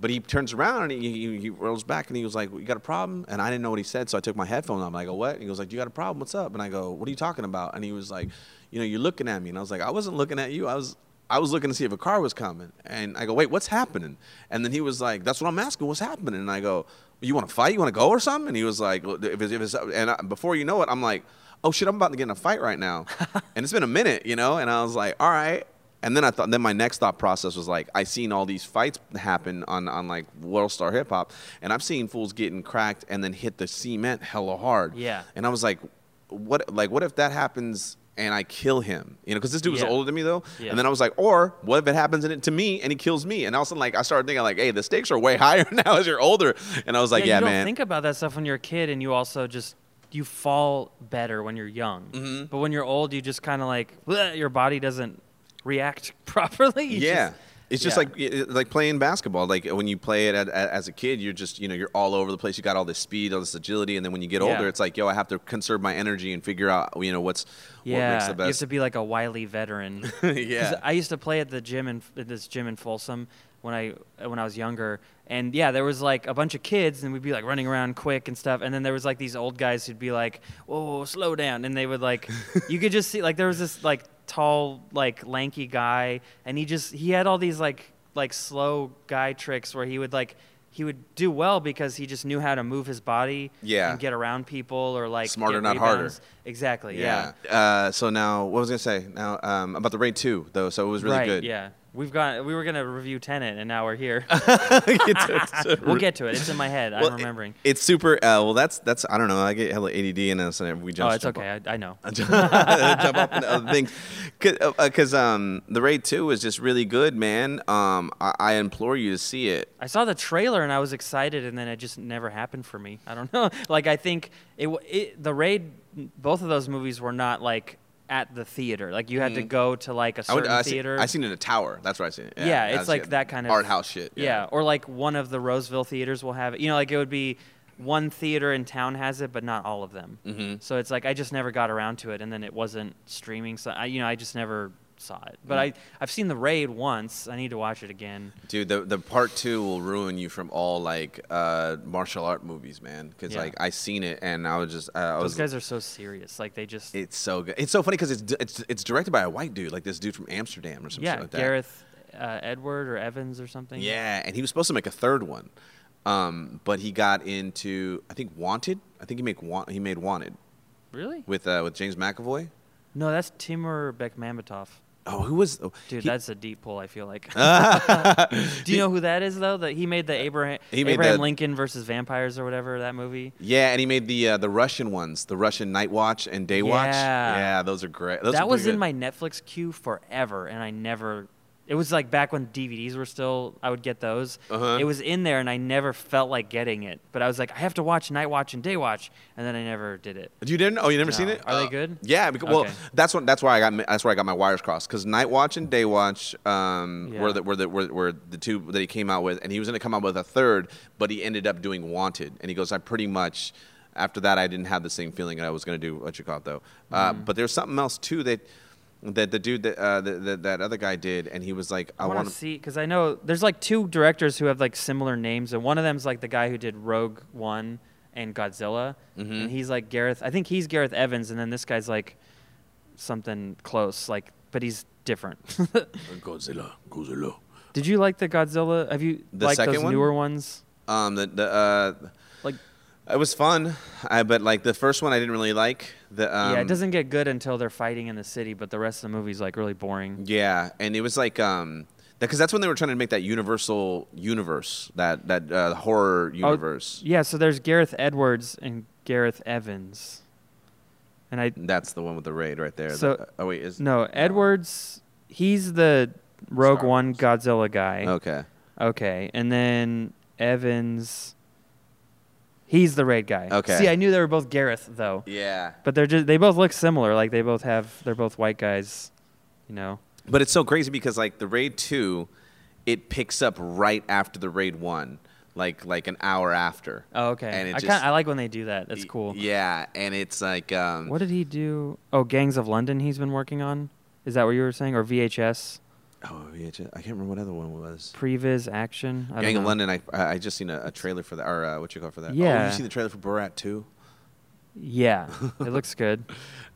But he turns around and he, he, he, rolls back and he was like, "You got a problem?" And I didn't know what he said, so I took my headphone off. And I go, "What?" And he goes like, "You got a problem? What's up?" And I go, "What are you talking about?" And he was like, "You know, you're looking at me." And I was like, "I wasn't looking at you. I was I was looking to see if a car was coming, and I go, "Wait, what's happening?" And then he was like, "That's what I'm asking. What's happening?" And I go, "You want to fight? You want to go or something?" And he was like, "If it's, if it's and I, before you know it, I'm like, oh shit, I'm about to get in a fight right now, and it's been a minute, you know." And I was like, "All right." And then I thought, then my next thought process was like, I seen all these fights happen on, on like World Star Hip Hop, and I've seen fools getting cracked and then hit the cement hella hard. Yeah. And I was like, what like what if that happens and I kill him. You know, because this dude was yeah. older than me though. Yeah. And then I was like, or what if it happens in it to me and he kills me? And all of a sudden, like I started thinking like, hey, the stakes are way higher now as you're older. And I was like, yeah, yeah you don't man. Think about that stuff when you're a kid, and you also just you fall better when you're young. Mm-hmm. But when you're old, you just kind of like your body doesn't react properly. You yeah. Just, it's just yeah. like like playing basketball. Like when you play it at, at, as a kid, you're just you know you're all over the place. You got all this speed, all this agility, and then when you get older, it's like yo, I have to conserve my energy and figure out you know what's yeah. what makes the best. You have to be like a wily veteran. yeah. I used to play at the gym in this gym in Folsom when I when I was younger, and yeah, there was like a bunch of kids, and we'd be like running around quick and stuff, and then there was like these old guys who'd be like, "Whoa, slow down," and they would like, you could just see like there was this like tall like lanky guy, and he just he had all these like like slow guy tricks where he would like he would do well because he just knew how to move his body yeah. and get around people or like smarter, not rebounds. harder. Exactly. Yeah. yeah. Uh, so now, what was I gonna say now um, about the raid two though? So it was really right, good. Yeah. We've got. We were gonna review Tenet, and now we're here. we'll get to it. It's in my head. Well, I'm remembering. It, it's super. Uh, well, that's that's. I don't know. I get hella ADD in us, and we jump. Oh, it's okay. I, I, know. jump up into other things, because uh, um, the raid two is just really good, man. Um, I, I, implore you to see it. I saw the trailer and I was excited, and then it just never happened for me. I don't know. Like I think it, it the raid. Both of those movies were not like at the theater. Like you had to mm-hmm. go to like a certain I theater. I seen it in a tower. That's where I seen it. Yeah, it's like that kind of art house shit. Yeah. yeah. or like one of the Roseville theaters will have it. You know, like it would be one theater in town has it, but not all of them. Mm-hmm. So it's like I just never got around to it, and then it wasn't streaming. So I, you know, I just never saw it. But. I I've seen the raid once. I need to watch it again. Dude, the the part two will ruin you from all like uh, martial art movies, man. Because yeah. like I seen it and I was just uh, I those was, guys are so serious. Like they just it's so good. It's so funny because it's it's it's directed by a white dude, like this dude from Amsterdam or something yeah, like that. Gareth uh, Edward or Evans or something. Yeah, and he was supposed to make a third one. Um, but he got into I think Wanted. I think he make Want he made Wanted. Really? With uh, with James McAvoy. No, that's Timur Bekmambetov. Oh, who was? Oh, Dude, he, that's a deep pull. I feel like. Do you know who that is though? That he made the Abraham he made Abraham the, Lincoln versus vampires or whatever that movie. Yeah, and he made the uh, the Russian ones, the Russian Night Watch and Day yeah. Watch. Yeah, those are great. Those that was good. in my Netflix queue forever, and I never it was like back when DVDs were still. I would get those. Uh-huh. It was in there, and I never felt like getting it. But I was like, I have to watch Night Watch and Day Watch, and then I never did it. You didn't? Oh, you never no. seen it? Are uh, they good? Yeah. Because, well, that's what. That's why I got. That's where I got my wires crossed. Because Night Watch and Day Watch um, yeah. were the were the were, were the two that he came out with, and he was going to come out with a third, but he ended up doing Wanted, and he goes, I pretty much. After that, I didn't have the same feeling that I was going to do what you call it though. Uh, mm. But there's something else too that that the dude that uh, the, the, that other guy did, and he was like, "I, I want to see," because I know there's like two directors who have like similar names, and one of them's like the guy who did Rogue One and Godzilla, mm-hmm. and he's like Gareth. I think he's Gareth Evans, and then this guy's like something close, like, but he's different. Godzilla, Godzilla. Did you like the Godzilla? Have you the liked second those one? newer ones? Um, the the uh, like it was fun, I, but like the first one I didn't really like. The, um, yeah, it doesn't get good until they're fighting in the city, but the rest of the movie's like really boring. Yeah, and it was like um, because that's when they were trying to make that universal universe, that that uh, horror oh, universe. Oh, yeah, so there's Gareth Edwards and Gareth Evans, and I That's the one with the raid right there. So- The- oh wait, is no Edwards. He's the Rogue One Godzilla guy. Okay. Okay, and then Evans. He's the raid guy. Okay. See, I knew they were both Gareth though, Yeah. but they're just they both look similar. Like they both have they're both white guys, you know. But it's so crazy because like the raid two, it picks up right after the raid one, like like an hour after. Oh, okay. And it I just- kind I like when they do that. That's cool. Yeah, and it's like um, What did he do? Oh, Gangs of London. He's been working on. Is that what you were saying? Or VHS, oh VHS. I can't remember what other one was. Previs Action. I don't Gang of. London. I I just seen a, a trailer for that or uh, what you call for that. Oh, Yeah. you see the trailer for Borat too. Yeah, it looks good.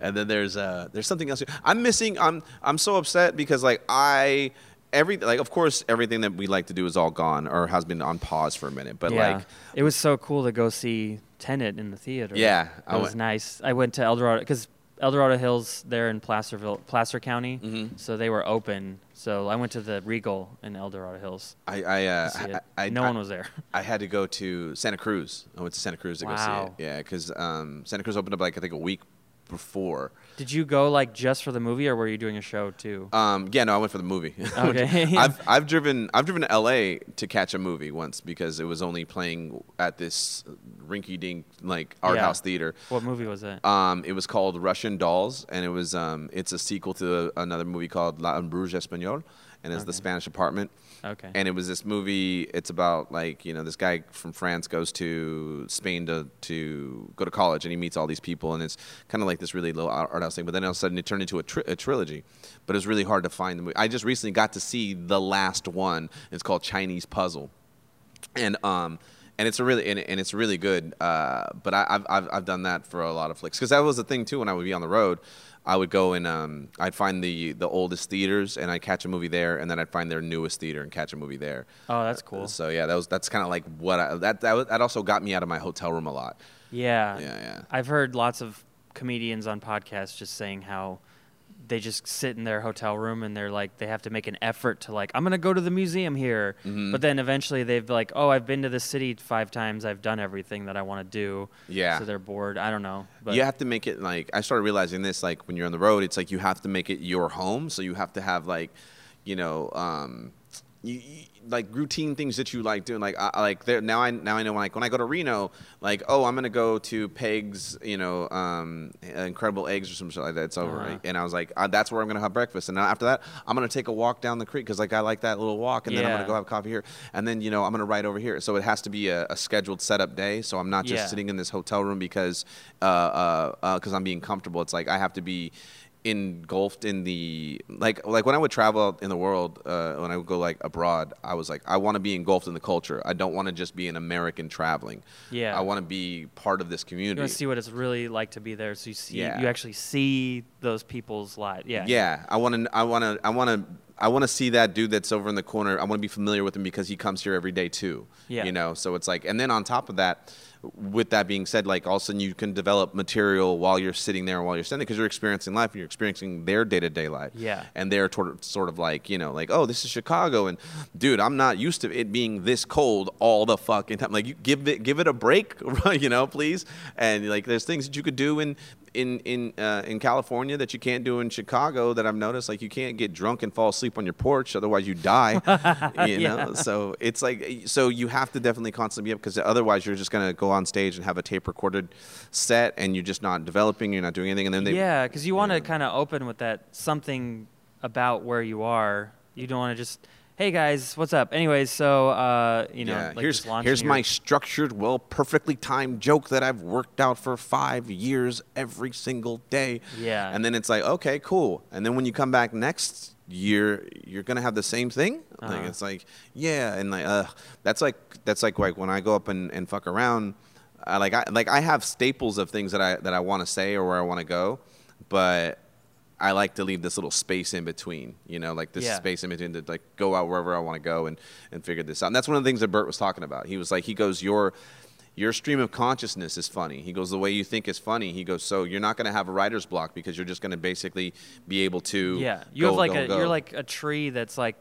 And then there's uh there's something else. I'm missing. I'm I'm so upset because like I every like of course everything that we like to do is all gone or has been on pause for a minute. But yeah. like it was so cool to go see Tenet in the theater. Yeah, it was went- nice. I went to El Dorado because El Dorado Hills there in Placerville, Placer County, Mhm. so they were open. So I went to the Regal in El Dorado Hills. I I uh, I. I, no one was there. I had to go to Santa Cruz. I went to Santa Cruz to go see it. Yeah, because um, Santa Cruz opened up like I think a week before. Did you go like just for the movie, or were you doing a show too? Um, yeah, no, I went for the movie. Okay. I've I've driven I've driven to L.A. to catch a movie once because it was only playing at this rinky dink like art Yeah. house theater. what movie was it? Um, it was called Russian Dolls, and it was um, it's a sequel to another movie called L'Auberge Espagnole, and it's the Spanish apartment. Okay. And it was this movie. It's about like you know this guy from France goes to Spain to to go to college, and he meets all these people, and it's kind of like this really art art house thing. But then all of a sudden it turned into a, tri- a trilogy. But it was really hard to find the movie. I just recently got to see the last one. It's called Chinese Puzzle, and um. And it's a really and, and it's really good, uh, but I, I've, I've I've done that for a lot of flicks because that was the thing too. When I would be on the road, I would go and um, I'd find the the oldest theaters and I'd catch a movie there, and then I'd find their newest theater and catch a movie there. oh, that's cool. So yeah, that was that's kind of like what I, that that was- that also got me out of my hotel room a lot. Yeah. Yeah, yeah. I've heard lots of comedians on podcasts just saying how they just sit in their hotel room and they're like they have to make an effort to like I'm gonna go to the museum here, Mhm. but then eventually they've like oh I've been to the city five times I've done everything that I want to do. Yeah. So they're bored. I don't know. But you have to make it like I started realizing this like when you're on the road, it's like you have to make it your home. So you have to have like, you know, um, you, you- like routine things that you like doing. Like I, like there now I now I know like when I go to Reno, like oh I'm gonna go to Peg's, you know, um, Incredible Eggs or some shit like that. It's over, Uh-huh. right? And I was like uh, that's where I'm gonna have breakfast. And after that, I'm gonna take a walk down the creek because like I like that little walk. And then I'm gonna go have coffee here. And then you know I'm gonna ride over here. So it has to be a, a scheduled setup day. So I'm not just Yeah. sitting in this hotel room because uh, uh, uh 'cause I'm being comfortable. It's like I have to be engulfed in the like like when I would travel in the world uh, when I would go like abroad I was like I want to be engulfed in the culture I don't want to just be an American traveling Yeah. I want to be part of this you community want to see what it's really like to be there, so you see Yeah. you actually see those people's lives. Yeah. yeah I want to I want to I want to I want to see that dude that's over in the corner. I want to be familiar with him because he comes here every day too Yeah. you know? So it's like and then on top of that with that being said like all of a sudden you can develop material while you're sitting there and while you're standing because you're experiencing life and you're experiencing their day-to-day life. Yeah. and they're tor- sort of like you know like oh this is chicago and dude i'm not used to it being this cold all the fucking time. Like you give it give it a break you know please. And like there's things that you could do in in in uh, in california that you can't do in chicago that i've noticed like you can't get drunk and fall asleep on your porch otherwise you die you know Yeah. so it's like so you have to definitely constantly be up because otherwise you're just going to go on stage and have a tape recorded set and you're just not developing you're not doing anything and then they yeah, because you want to kind of open with that something about where you are. You don't want to just, hey guys, what's up? Anyways, so uh, you know, yeah, like here's here's my structured, well, perfectly timed joke that I've worked out for five years every single day. Yeah. and then it's like, okay, cool. And then when you come back next year, you're gonna have the same thing. Uh-huh. it's like, yeah, and like, uh, that's like that's like like when I go up and, and fuck around. I like I like I have staples of things that I that I want to say or where I want to go, but I like to leave this little space in between, you know, like this Yeah. space in between to like go out wherever I want to go and, and figure this out. And that's one of the things that Bert was talking about. He was like, he goes, your your stream of consciousness is funny. He goes, the way you think is funny. He goes, so you're not going to have a writer's block because you're just going to basically be able to Yeah, you go, have like go, a go. you're like a tree that's like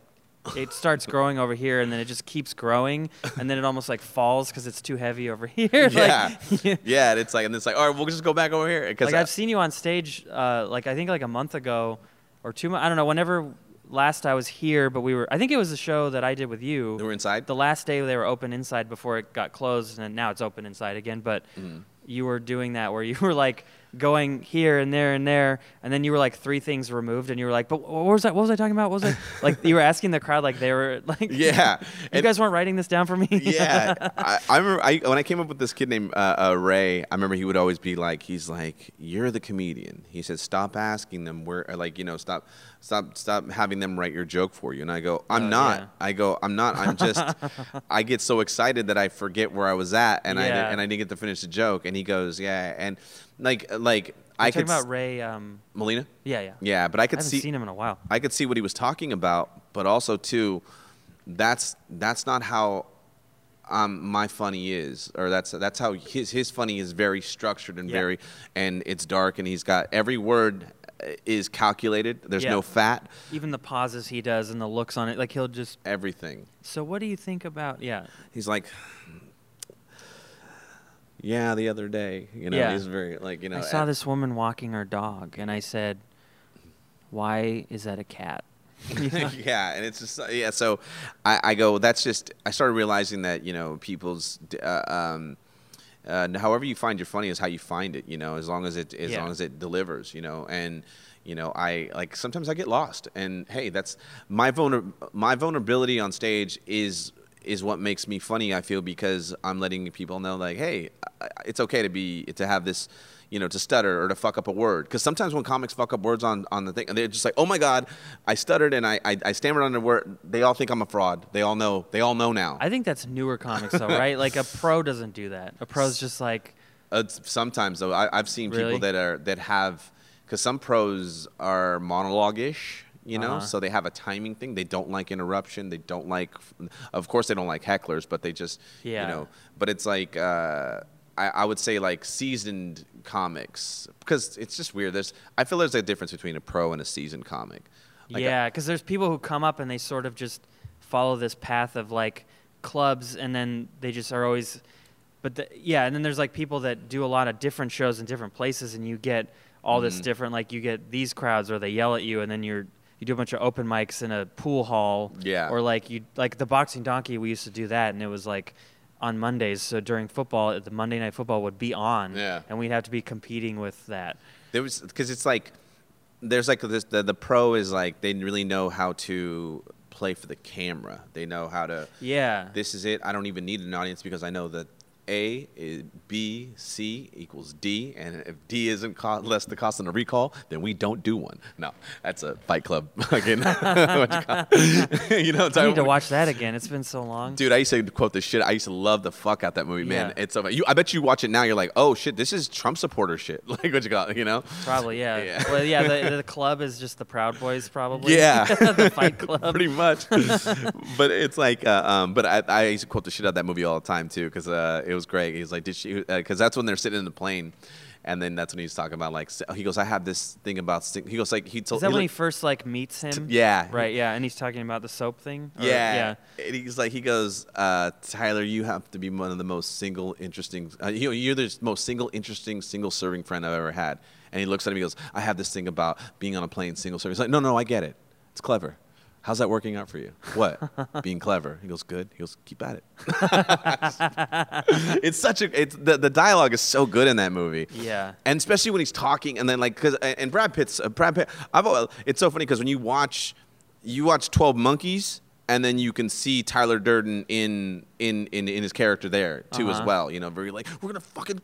it starts growing over here, and then it just keeps growing, and then it almost like falls because it's too heavy over here. Yeah. like, yeah, and it's like, and it's like, all right, we'll just go back over here because like I've seen you on stage, uh, like I think like a month ago or two. mo- I don't know. Whenever last I was here, but we were. I think it was a show that I did with you. we were inside. the last day they were open inside before it got closed, and now it's open inside again. But Mm-hmm. you were doing that where you were like going here and there and there, and then you were like three things removed, and you were like, "But what was that? What was I talking about? What was I like?" You were asking the crowd like they were like, Yeah, you and- guys weren't writing this down for me." yeah, I, I remember I, when I came up with this kid named uh, uh, Ray. I remember he would always be like, he's like, "You're the comedian." He said, "Stop asking them where, like, you know, stop, stop, stop having them write your joke for you." And I go, "I'm Oh, not." yeah. I go, "I'm not. I'm just." I get so excited that I forget where I was at, and I Yeah. and I didn't get to finish the joke. And he goes, "Yeah," and like like I You're could talking s- about Ray. Um, Molina. yeah, yeah. Yeah, but I could I could haven't see seen him in a while. I could see what he was talking about, but also too, that's that's not how um, my funny is, or that's that's how his his funny is very structured and Yeah. very, and it's dark, and he's got every word is calculated. There's Yeah. no fat, Even the pauses he does and the looks on it, like he'll just. everything. So what do you think about? Yeah, He's like. Yeah, the other day, you know, Yeah. he's very like you know. I saw this woman walking her dog, and I said, "Why is that a cat?" yeah, and it's just yeah. So I, I go. That's just. I started realizing that you know people's. Uh, um, uh, however you find your funny is how you find it. You know, as long as it as Yeah. long as it delivers. You know, and you know I like sometimes I get lost, and hey, that's my vulner my vulnerability on stage is is what makes me funny. I feel because I'm letting people know like, hey, it's okay to be to have this. You know, to stutter or to fuck up a word. Because sometimes when comics fuck up words on, on the thing, and they're just like, "Oh my god, I stuttered and I, I, I stammered on a word." They all think I'm a fraud. They all know. They all know now. I think that's newer comics, though, right? Like a pro doesn't do that. A pro's just like, Uh, sometimes though, I, I've seen people that are that have because some pros are monologue-ish, you know, Uh-huh. so they have a timing thing. They don't like interruption. They don't like, of course, they don't like hecklers, but they just, Yeah. you know. But it's like uh, I, I would say like seasoned comics because it's just weird. There's I feel there's a difference between a pro and a seasoned comic. Like, yeah, because there's people who come up and they sort of just follow this path of like clubs, and then they just are always. But the, yeah, and then there's like people that do a lot of different shows in different places, and you get all this Mhm. different. Like you get these crowds, or they yell at you, and then you're you do a bunch of open mics in a pool hall. Yeah. Or like you like the boxing donkey, we used to do that, and it was like on Mondays. So during football, the Monday night football would be on. Yeah. And we'd have to be competing with that. There was because it's like there's like this the, the pro is like they really know how to play for the camera. They know how to Yeah. this is it. I don't even need an audience because I know that A is B, C equals D, and if D isn't less the cost than a recall, then we don't do one. No, that's a Fight Club. Again, you know, I need to watch that again. It's been so long. Dude, I used to quote this shit. I used to love the fuck out that movie, man. Yeah. It's so you. I bet you watch it now. You're like, oh shit, this is Trump supporter shit. Like what you got, you know? Probably, yeah. Yeah. Well, yeah, the, the club is just the Proud Boys, probably. Yeah, the Fight Club. pretty much. but it's like, uh, um, but I, I used to quote the shit out of that movie all the time too, because uh, it was great. He's like, did she? Because that's when they're sitting in the plane, and then that's when he's talking about like, he goes, I have this thing about. He goes like, he told. Is that he when he first like meets him? yeah. Right. Yeah, and he's talking about the soap thing. Or- Yeah. And he's like, he goes, uh, Tyler, you have to be one of the most single, interesting, uh, you you're the most single, interesting, single serving friend I've ever had. And he looks at him, he goes, I have this thing about being on a plane, single serving. He's like, no, no, I get it. It's clever. How's that working out for you? What? being clever. He goes, good. He goes, keep at it. it's such a, it's, the, the dialogue is so good in that movie. Yeah. And especially when he's talking, and then like, cause, and Brad Pitt's uh, Brad Pitt. I've it's so funny because when you watch, you watch Twelve Monkeys, and then you can see Tyler Durden in in in, in his character there too as Uh-huh. well. You know, very like we're gonna fucking.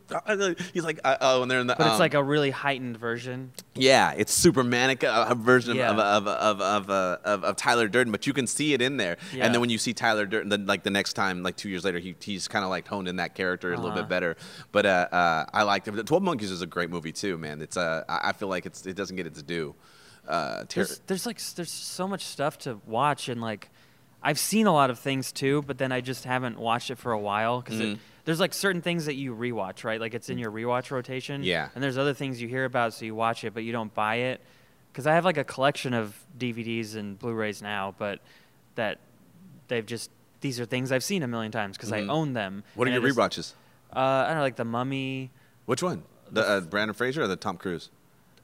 He's like, uh, oh, and they're in the. But it's um, like a really heightened version. yeah, it's super manic uh, a version Yeah. of, of, of, of, uh, of, of Tyler Durden, but you can see it in there. Yeah. And then when you see Tyler Durden, then like the next time, like two years later, he, he's kind of like honed in that character a little Uh-huh. bit better. But uh, uh, I liked it. Twelve Monkeys is a great movie too, man. It's uh, I I feel like it's it doesn't get its due. Uh, ter- There's, there's like there's so much stuff to watch and like I've seen a lot of things too, but then I just haven't watched it for a while because Mhm. there's like certain things that you rewatch, right? Like it's in your rewatch rotation. Yeah. And there's other things you hear about, so you watch it, but you don't buy it. Because I have like a collection of DVDs and Blu-rays now, but that they've just these are things I've seen a million times because Mhm. I own them. What are your just- rewatches? Uh, I don't know, like the Mummy. Which one? The uh, Brendan Fraser or the Tom Cruise?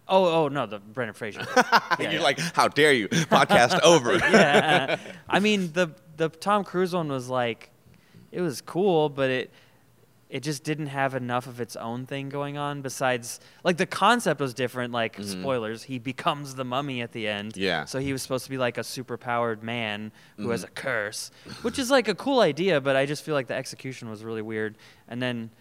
Oh, oh no, the Brendan Fraser. Yeah, You're yeah. like, how dare you? Podcast over. yeah. I mean, the the Tom Cruise one was like, it was cool, but it it just didn't have enough of its own thing going on. Besides, like the concept was different. Like spoilers, he becomes the mummy at the end. Mm-hmm. Yeah. Mm-hmm. So he was supposed to be like a super powered man who has a curse, which is like a cool idea, but I just feel like the execution was really weird. And then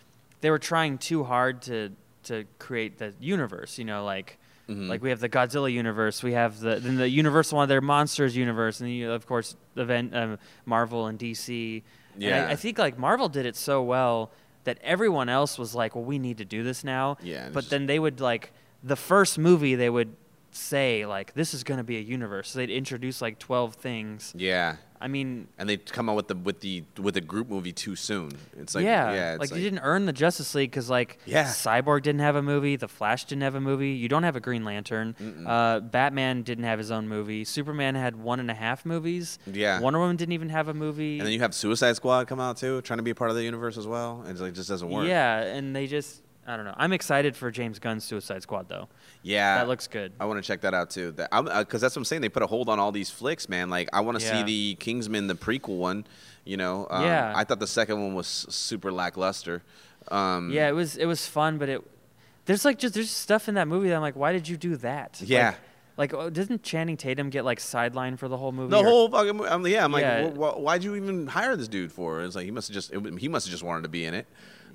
they were trying too hard to to create the universe. You know, like. Mhm. Like we have the Godzilla universe, we have the then the Universal one, their monsters universe, and then you, of course the Ven- um, Marvel and DC. And Yeah. I, I think like Marvel did it so well that everyone else was like, "Well, we need to do this now." Yeah, But just- then they would like the first movie they would say like, "This is going to be a universe." So they'd introduce like twelve things. Yeah. I mean, And they come out with the with the with the group movie too soon. It's like yeah, yeah, it's like, you didn't earn the Justice League because like Yeah. Cyborg didn't have a movie, The Flash didn't have a movie, you don't have a Green Lantern, uh, Batman didn't have his own movie, Superman had one and a half movies, Yeah. Wonder Woman didn't even have a movie, And then you have Suicide Squad come out too, trying to be a part of the universe as well. And it's like it just doesn't work. yeah, and they just I don't know. I'm excited for James Gunn's Suicide Squad though. Yeah. that looks good. I want to check that out too. That because that's what I'm saying. They put a hold on all these flicks, man. Like I want to see the Kingsman, the prequel one. You know, um, Yeah. I thought the second one was super lackluster. Um, Yeah, it was it was fun, but it there's like just there's stuff in that movie that I'm like, why did you do that? Yeah. Like, like oh, doesn't Channing Tatum get like sidelined for the whole movie? The or- whole fucking, mo- I'm, yeah, I'm like, Yeah. wh- wh- why'd you even hire this dude for? It's like he must just, it, he must have just wanted to be in it.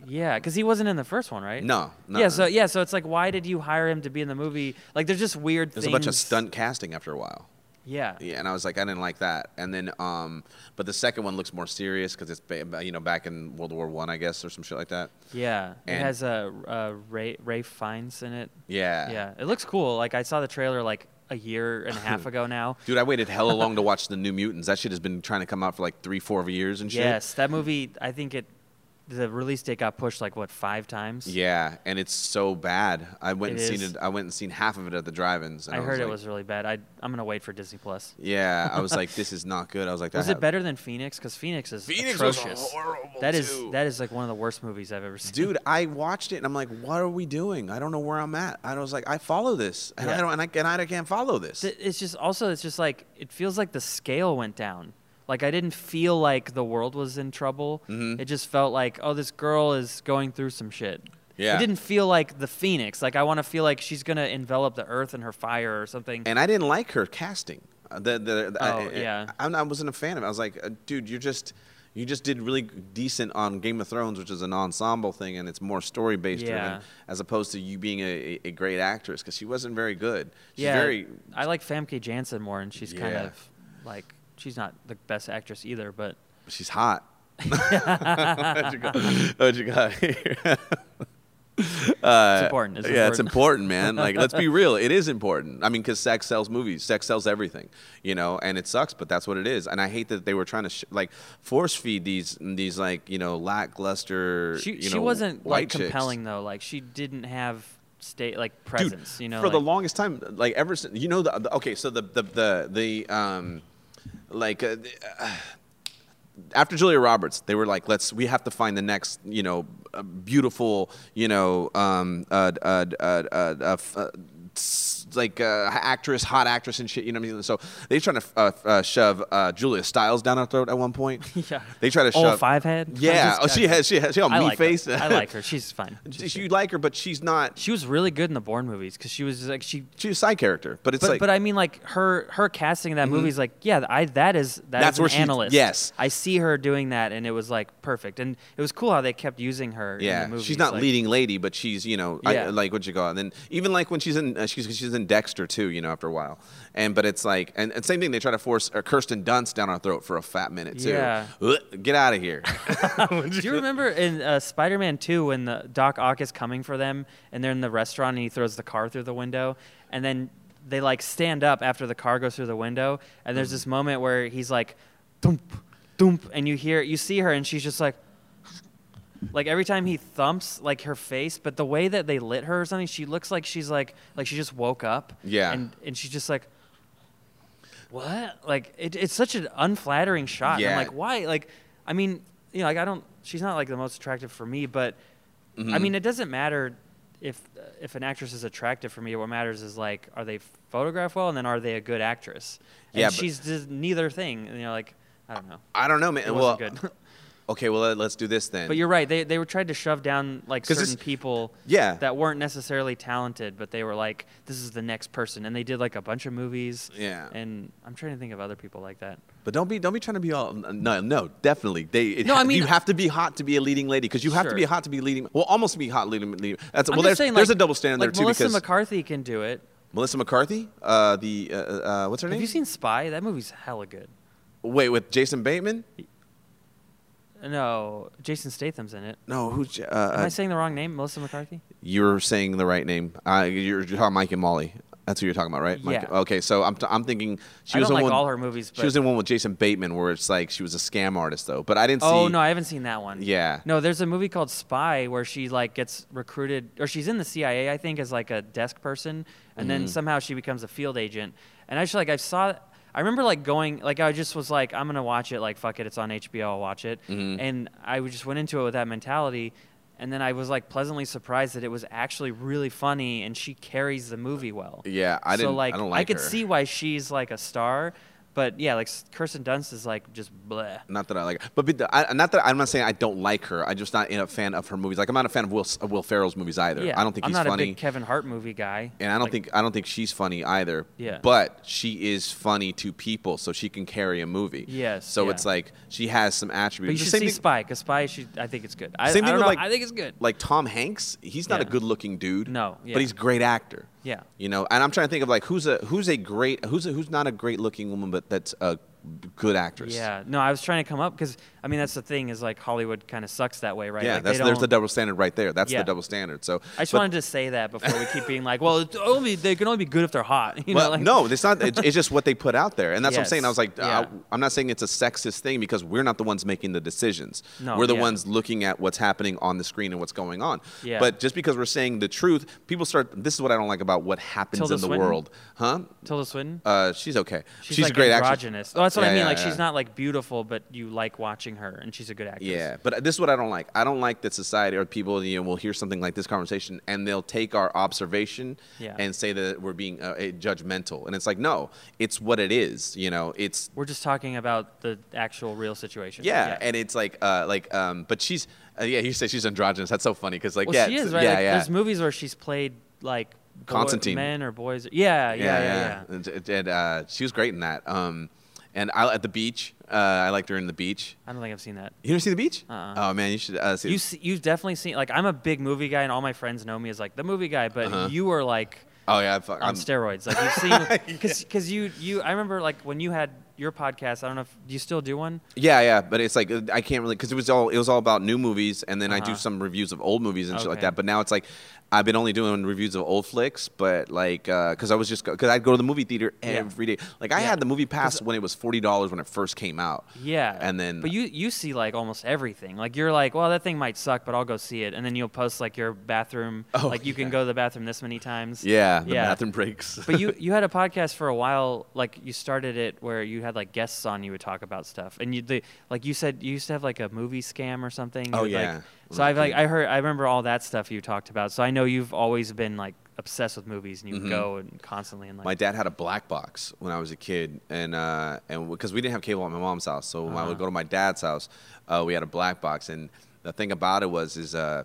Yeah, because he wasn't in the first one, right? No, no. Yeah, so yeah, so it's like, why did you hire him to be in the movie? Like, there's just weird There's things. a bunch of stunt casting after a while. Yeah. Yeah, and I was like, I didn't like that. And then, um, but the second one looks more serious because it's, ba- you know, back in World War One, I, guess, or some shit like that. Yeah. It has a uh, uh, Ray Ray Fiennes in it. Yeah. Yeah, it looks cool. Like I saw the trailer like a year and a half ago now. Dude, I waited hella long to watch the New Mutants. That shit has been trying to come out for like three, four years and shit. Yes, that movie. I think it. The release date got pushed like what five times. Yeah, and it's so bad. I went It and seen it. I went and seen half of it at the drive-ins. And I heard it like- was really bad. I I'm gonna wait for Disney Plus. Yeah, I was like, this is not good. I was like, Was it better than Phoenix? Because Phoenix is Phoenix was atrocious. horrible, That is that is like one of the worst movies I've ever seen. Dude, I watched it and I'm like, what are we doing? I don't know where I'm at. I was like, I follow this, and I don't, and I, and I can't follow this. It's just also it's just like it feels like the scale went down. Like I didn't feel like the world was in trouble. Mhm. It just felt like oh this girl is going through some shit. Yeah. It didn't feel like the Phoenix. Like I want to feel like she's gonna envelop the earth in her fire or something. and I didn't like her casting. Uh, The, the, the- Oh, I, yeah. I, I wasn't a fan of it. I was like, uh, dude, you're just, you just did really decent on Game of Thrones, which is an ensemble thing, and it's more story based Yeah. driven, as opposed to you being a, a, great actress because she wasn't very good. She's yeah, very, I like Famke Janssen more, and she's kind of like she's not the best actress either, but she's hot. what you got, what you got here? Uh, important. It's yeah, it's important. important, man. Like, let's be real. It is important. I mean, because sex sells movies. Sex sells everything, you know. And it sucks, but that's what it is. And I hate that they were trying to sh- like force feed these these like you know lackluster. she you she wasn't white like chicks. compelling though. Like she didn't have state like Dude, presence. you know, for the longest time, like ever since you know the, the okay, so the the the the um, like. Uh, uh, after Julia Roberts, they were like, "Let's. We have to find the next, you know, uh, beautiful, you know, um, uh, uh, f- s- like uh, actress, hot actress and shit. You know what I mean? So they trying to uh, uh, shove uh, Julia Stiles down our throat at one point. Yeah. They try to Oh, shove five head. Yeah. I'm Oh, she has. She has. She got I meat like face. Her. I like her. She's fine. you like her, but she's not. She was really good in the Bourne movies because she was like she. She's a side character, but it's But, like. Mm-hmm. but I mean, like her her casting in that movie is like, yeah, I that is that That's is an where she- analyst. yes. I see her doing that, and it was like perfect, and it was cool how they kept using her. Yeah, in the movies. she's not like, leading lady, but she's you know I, like what you call it. And then even like when she's in uh, she's she's in Dexter too, you know, after a while. And but it's like and, and same thing. They try to force uh, Kirsten Dunst down our throat for a fat minute too. Yeah. Get out of here. Do you remember in uh, Spider-Man 2 when the Doc Ock is coming for them and they're in the restaurant and he throws the car through the window and then they like stand up after the car goes through the window and there's this moment where he's like thump thump and you hear you see her and she's just like like every time he thumps like her face but the way that they lit her or something she looks like she's like like she just woke up Yeah. and and she's just like what? Like it, it's such an unflattering shot. Yeah. I'm like, why? Like, I mean, you know, like I don't. She's not like the most attractive for me, but I Mhm. mean, it doesn't matter if if an actress is attractive for me. What matters is like, are they photographed well, and then are they a good actress? And Yeah, she's just neither thing. And You know, like I don't know. I don't know, man. It well. okay, well let- let's do this then. But you're right. They they were tried to shove down like certain people Yeah. that weren't necessarily talented, but they were like, this is the next person, and they did like a bunch of movies. Yeah. And I'm trying to think of other people like that. But don't be don't be trying to be all no no definitely they No, I mean- you have to be hot to be a leading lady because you have to be hot to be leading well almost be hot leading leading that's I'm well there's saying, there's like- a double standard like there too Melissa because McCarthy can do it. Melissa McCarthy uh the uh, uh what's her Have name Have you seen Spy? That movie's hella good. wait with Jason Bateman No, Jason Statham's in it. no who's uh, Am uh, I saying the wrong name? Melissa McCarthy? you're saying the right name uh you're, you're talking Mike and Molly that's who you're talking about right Mike- Yeah. okay so I'm t- I'm thinking she I was in like one all her movies, she was in one with Jason Bateman where it's like she was a scam artist though but I didn't see Oh no, I haven't seen that one. Yeah. No, there's a movie called Spy where she like gets recruited, or she's in the CIA, I think, as like a desk person, and then Mm-hmm. somehow she becomes a field agent. And I actually, like I saw, I remember like going, like I just was like, I'm gonna watch it, like fuck it, it's on HBO, I'll watch it. Mm-hmm. And I just went into it with that mentality. And then I was like pleasantly surprised that it was actually really funny, and she carries the movie well. Yeah, I so didn't- I like don't like I could her. see why she's like a star, but yeah, like Kirsten Dunst is like just bleh. Not that I like her, but I, not that I'm not saying I don't like her. I'm just not a fan of her movies. Like I'm not a fan of Will of Will Ferrell's movies either. Yeah, I don't think I'm he's not funny, a big Kevin Hart movie guy. and I don't Like, think I don't think she's funny either. Yeah. But she is funny to people, so she can carry a movie. Yes, So yeah. it's like she has some But attributes. you The should see thing- Spy, because Spy, she, I think it's good. I, Same I thing don't with know, like I think it's good. Like Tom Hanks, he's not a good-looking dude. No, yeah. but he's a great actor. Yeah. You know, and I'm trying to think of like who's a who's a great who's a, who's not a great-looking woman, but that's a good actress. Yeah, no, I was trying to come up because I mean that's the thing is like Hollywood kind of sucks that way, right? Yeah, Like, they that's there's the double standard right there. That's Yeah. the double standard. So I just but- wanted to say that before we keep being like, well, it's only they can only be good if they're hot. You well, know, like, no, it's not. It's, it's just what they put out there, and that's what I'm saying. I was like, yeah. uh, I'm not saying it's a sexist thing because we're not the ones making the decisions. No, we're the yeah. ones looking at what's happening on the screen and what's going on. Yeah. But just because we're saying the truth, people start. This is what I don't like about what happens Tilda in the Swinton? world, huh? Tilda Swinton. Uh, she's okay. She's, a like great actress. Oh, that's what Yeah, I mean. yeah, like yeah. she's not like beautiful, but you like watching her, and she's a good actress. Yeah, but this is what I don't like. I don't like that society or people you know will hear something like this conversation and they'll take our observation Yeah. and say that we're being uh, judgmental, and it's like no, it's what it is. You know, it's We're just talking about the actual real situation. yeah, and it's like uh like um, but she's uh, yeah. You say she's androgynous. That's so funny because like well, yeah, she is right. yeah, like, yeah. There's movies where she's played like boy- Constantine. men or boys. Yeah, yeah, yeah, yeah. And, and, uh, she was great in that. Um, and I at the beach, uh, I liked her in the beach. I don't think I've seen that. You never see the beach? Uh-uh. Oh man, you should uh, see. You see, you've definitely seen like I'm a big movie guy, and all my friends know me as like the movie guy. But Uh-huh. you were like oh yeah, fuck, on I'm, steroids. Like you've seen because because you you I remember like when you had your podcast. I don't know if do you still do one. Yeah, yeah, but it's like I can't really because it was all it was all about new movies, and then I do Uh-huh. some reviews of old movies and shit like that. But now it's like I've been only doing reviews of old flicks, but like uh, because I was just because I'd go to the movie theater Yeah. every day. Like I Yeah. had the movie pass when it was forty dollars when it first came out. Yeah, and then but you you see like almost everything. Like you're like, well, that thing might suck, but I'll go see it. And then you'll post like your bathroom, Oh, like you can go to the bathroom this many times. yeah, the yeah. bathroom breaks. but you you had a podcast for a while. Like you started it where you had like guests on. You would talk about stuff, and you the like you said you used to have like a movie scam or something. Oh, you Oh, would, like- yeah. So I've like I heard I remember all that stuff you talked about. So I know you've always been like obsessed with movies, and you would Mhm. go and constantly and like my dad had a black box when I was a kid, and uh, and because we didn't have cable at my mom's house, so when I Uh-huh. would go to my dad's house, uh, we had a black box, and the thing about it was is uh,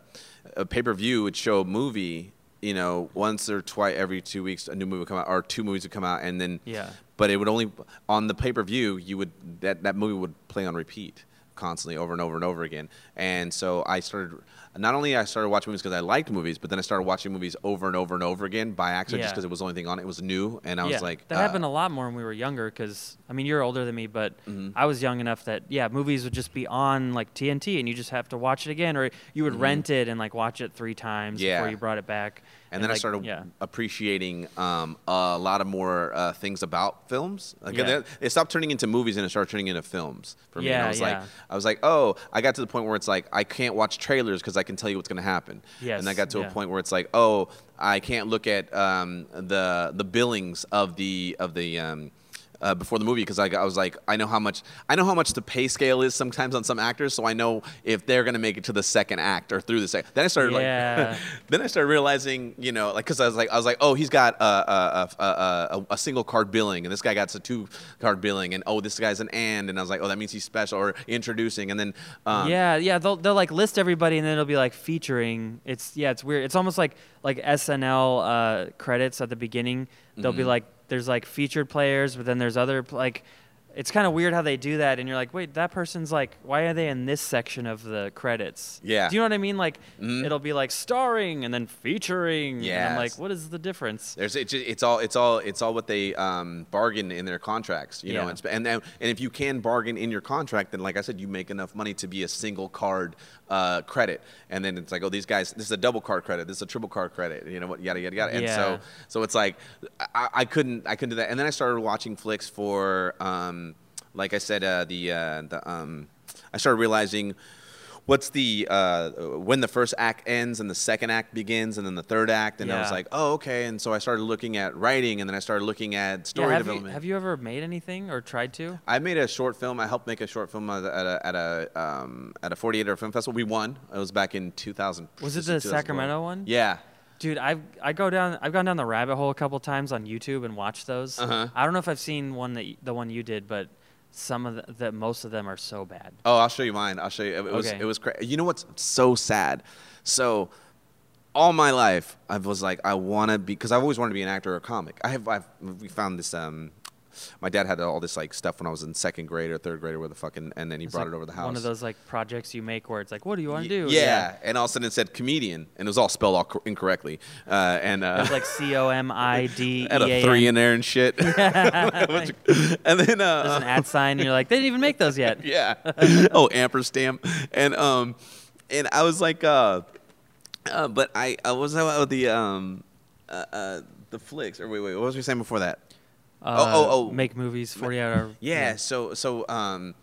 a pay per view would show a movie, you know, once or twice every two weeks, a new movie would come out, or two movies would come out, and then Yeah. but it would only on the pay per view you would that that movie would play on repeat constantly over and over and over again, and so I started. Not only I started watching movies because I liked movies, but then I started watching movies over and over and over again by accident, just because it was the only thing on it. It was new, and I yeah, was like, that uh, happened a lot more when we were younger. Because I mean, you're older than me, but Mhm. I was young enough that yeah, movies would just be on like TNT, and you just have to watch it again, or you would rent it and like watch it three times Mm-hmm. Yeah. before you brought it back. And then I started yeah, appreciating um, a lot of more uh, things about films. Like Yeah. it, stopped turning into movies and it started turning into films for me. and I Yeah, was like. I was like, oh, I got to the point where it's like I can't watch trailers because I can tell you what's going to happen. Yes, and I got to yeah. a point where it's like, oh, I can't look at um, the the billings of the of the um, uh, before the movie because I, I was like, I know how much I know how much the pay scale is sometimes on some actors, so I know if they're gonna make it to the second act or through the second. Then I started Yeah. like, then I started realizing, you know, like because I was like, I was like, oh, he's got a a, a, a, a single card billing, and this guy got a two card billing, and oh, this guy's an and, and I was like, oh, that means he's special or introducing, and then um, yeah, yeah. They'll they'll like list everybody, and then it'll be like featuring. It's yeah, it's weird. It's almost like like SNL uh, credits at the beginning. They'll be Mhm. like there's like featured players, but then there's other like. It's kind of weird how they do that, and you're like, wait, that person's like, why are they in this section of the credits? Yeah. Do you know what I mean? Like, Mhm. it'll be like starring and then featuring. And I'm like, what is the difference? There's it's, it's all it's all it's all what they um, bargain in their contracts, you know. Yeah. Sp- and and and if you can bargain in your contract, then like I said, you make enough money to be a single card uh, credit, and then it's like, oh, these guys, this is a double card credit, this is a triple card credit, you know what, yada yada yada. And Yeah. so so it's like I, I couldn't I couldn't do that, and then I started watching flicks for um, like I said uh, the uh, the um, I started realizing what's the uh, when the first act ends and the second act begins and then the third act and I was like oh okay and so I started looking at writing and then I started looking at story yeah, have, you, development. have you ever made anything or tried to? I made a short film. I helped make a short film at a at a at a, um, at a 48 hour film festival. We won. It was back in 2000. Was it the Sacramento one? Yeah. Dude, I've I go down I've gone down the rabbit hole a couple times on YouTube and watched those. Uh-huh. I don't know if I've seen one that the one you did, but some of the, the most of them are so bad. Oh, I'll show you mine. I'll show you. It was Okay. it was crazy. You know what's so sad? So all my life I was like I want to be because I've always wanted to be an actor or a comic. I have I've we found this um my dad had all this like stuff when I was in second grade or third grade or where the fucking and then he It's brought like it over the house. One of those like projects you make where it's like, what do you want to Y- do? Yeah. and all of a sudden it said comedian and it was all spelled all cor- incorrectly. Uh, and uh, It was like C O M I D E had a three in there and shit. and then uh, There's an at sign, and you're like, they didn't even make those yet. yeah. oh, ampersand. And um, and I was like, uh, uh but I I was about the um, uh, uh, the flicks. Or wait, wait, what was we saying before that? Uh, oh, oh. Make movies 40 hour. Yeah. So so um.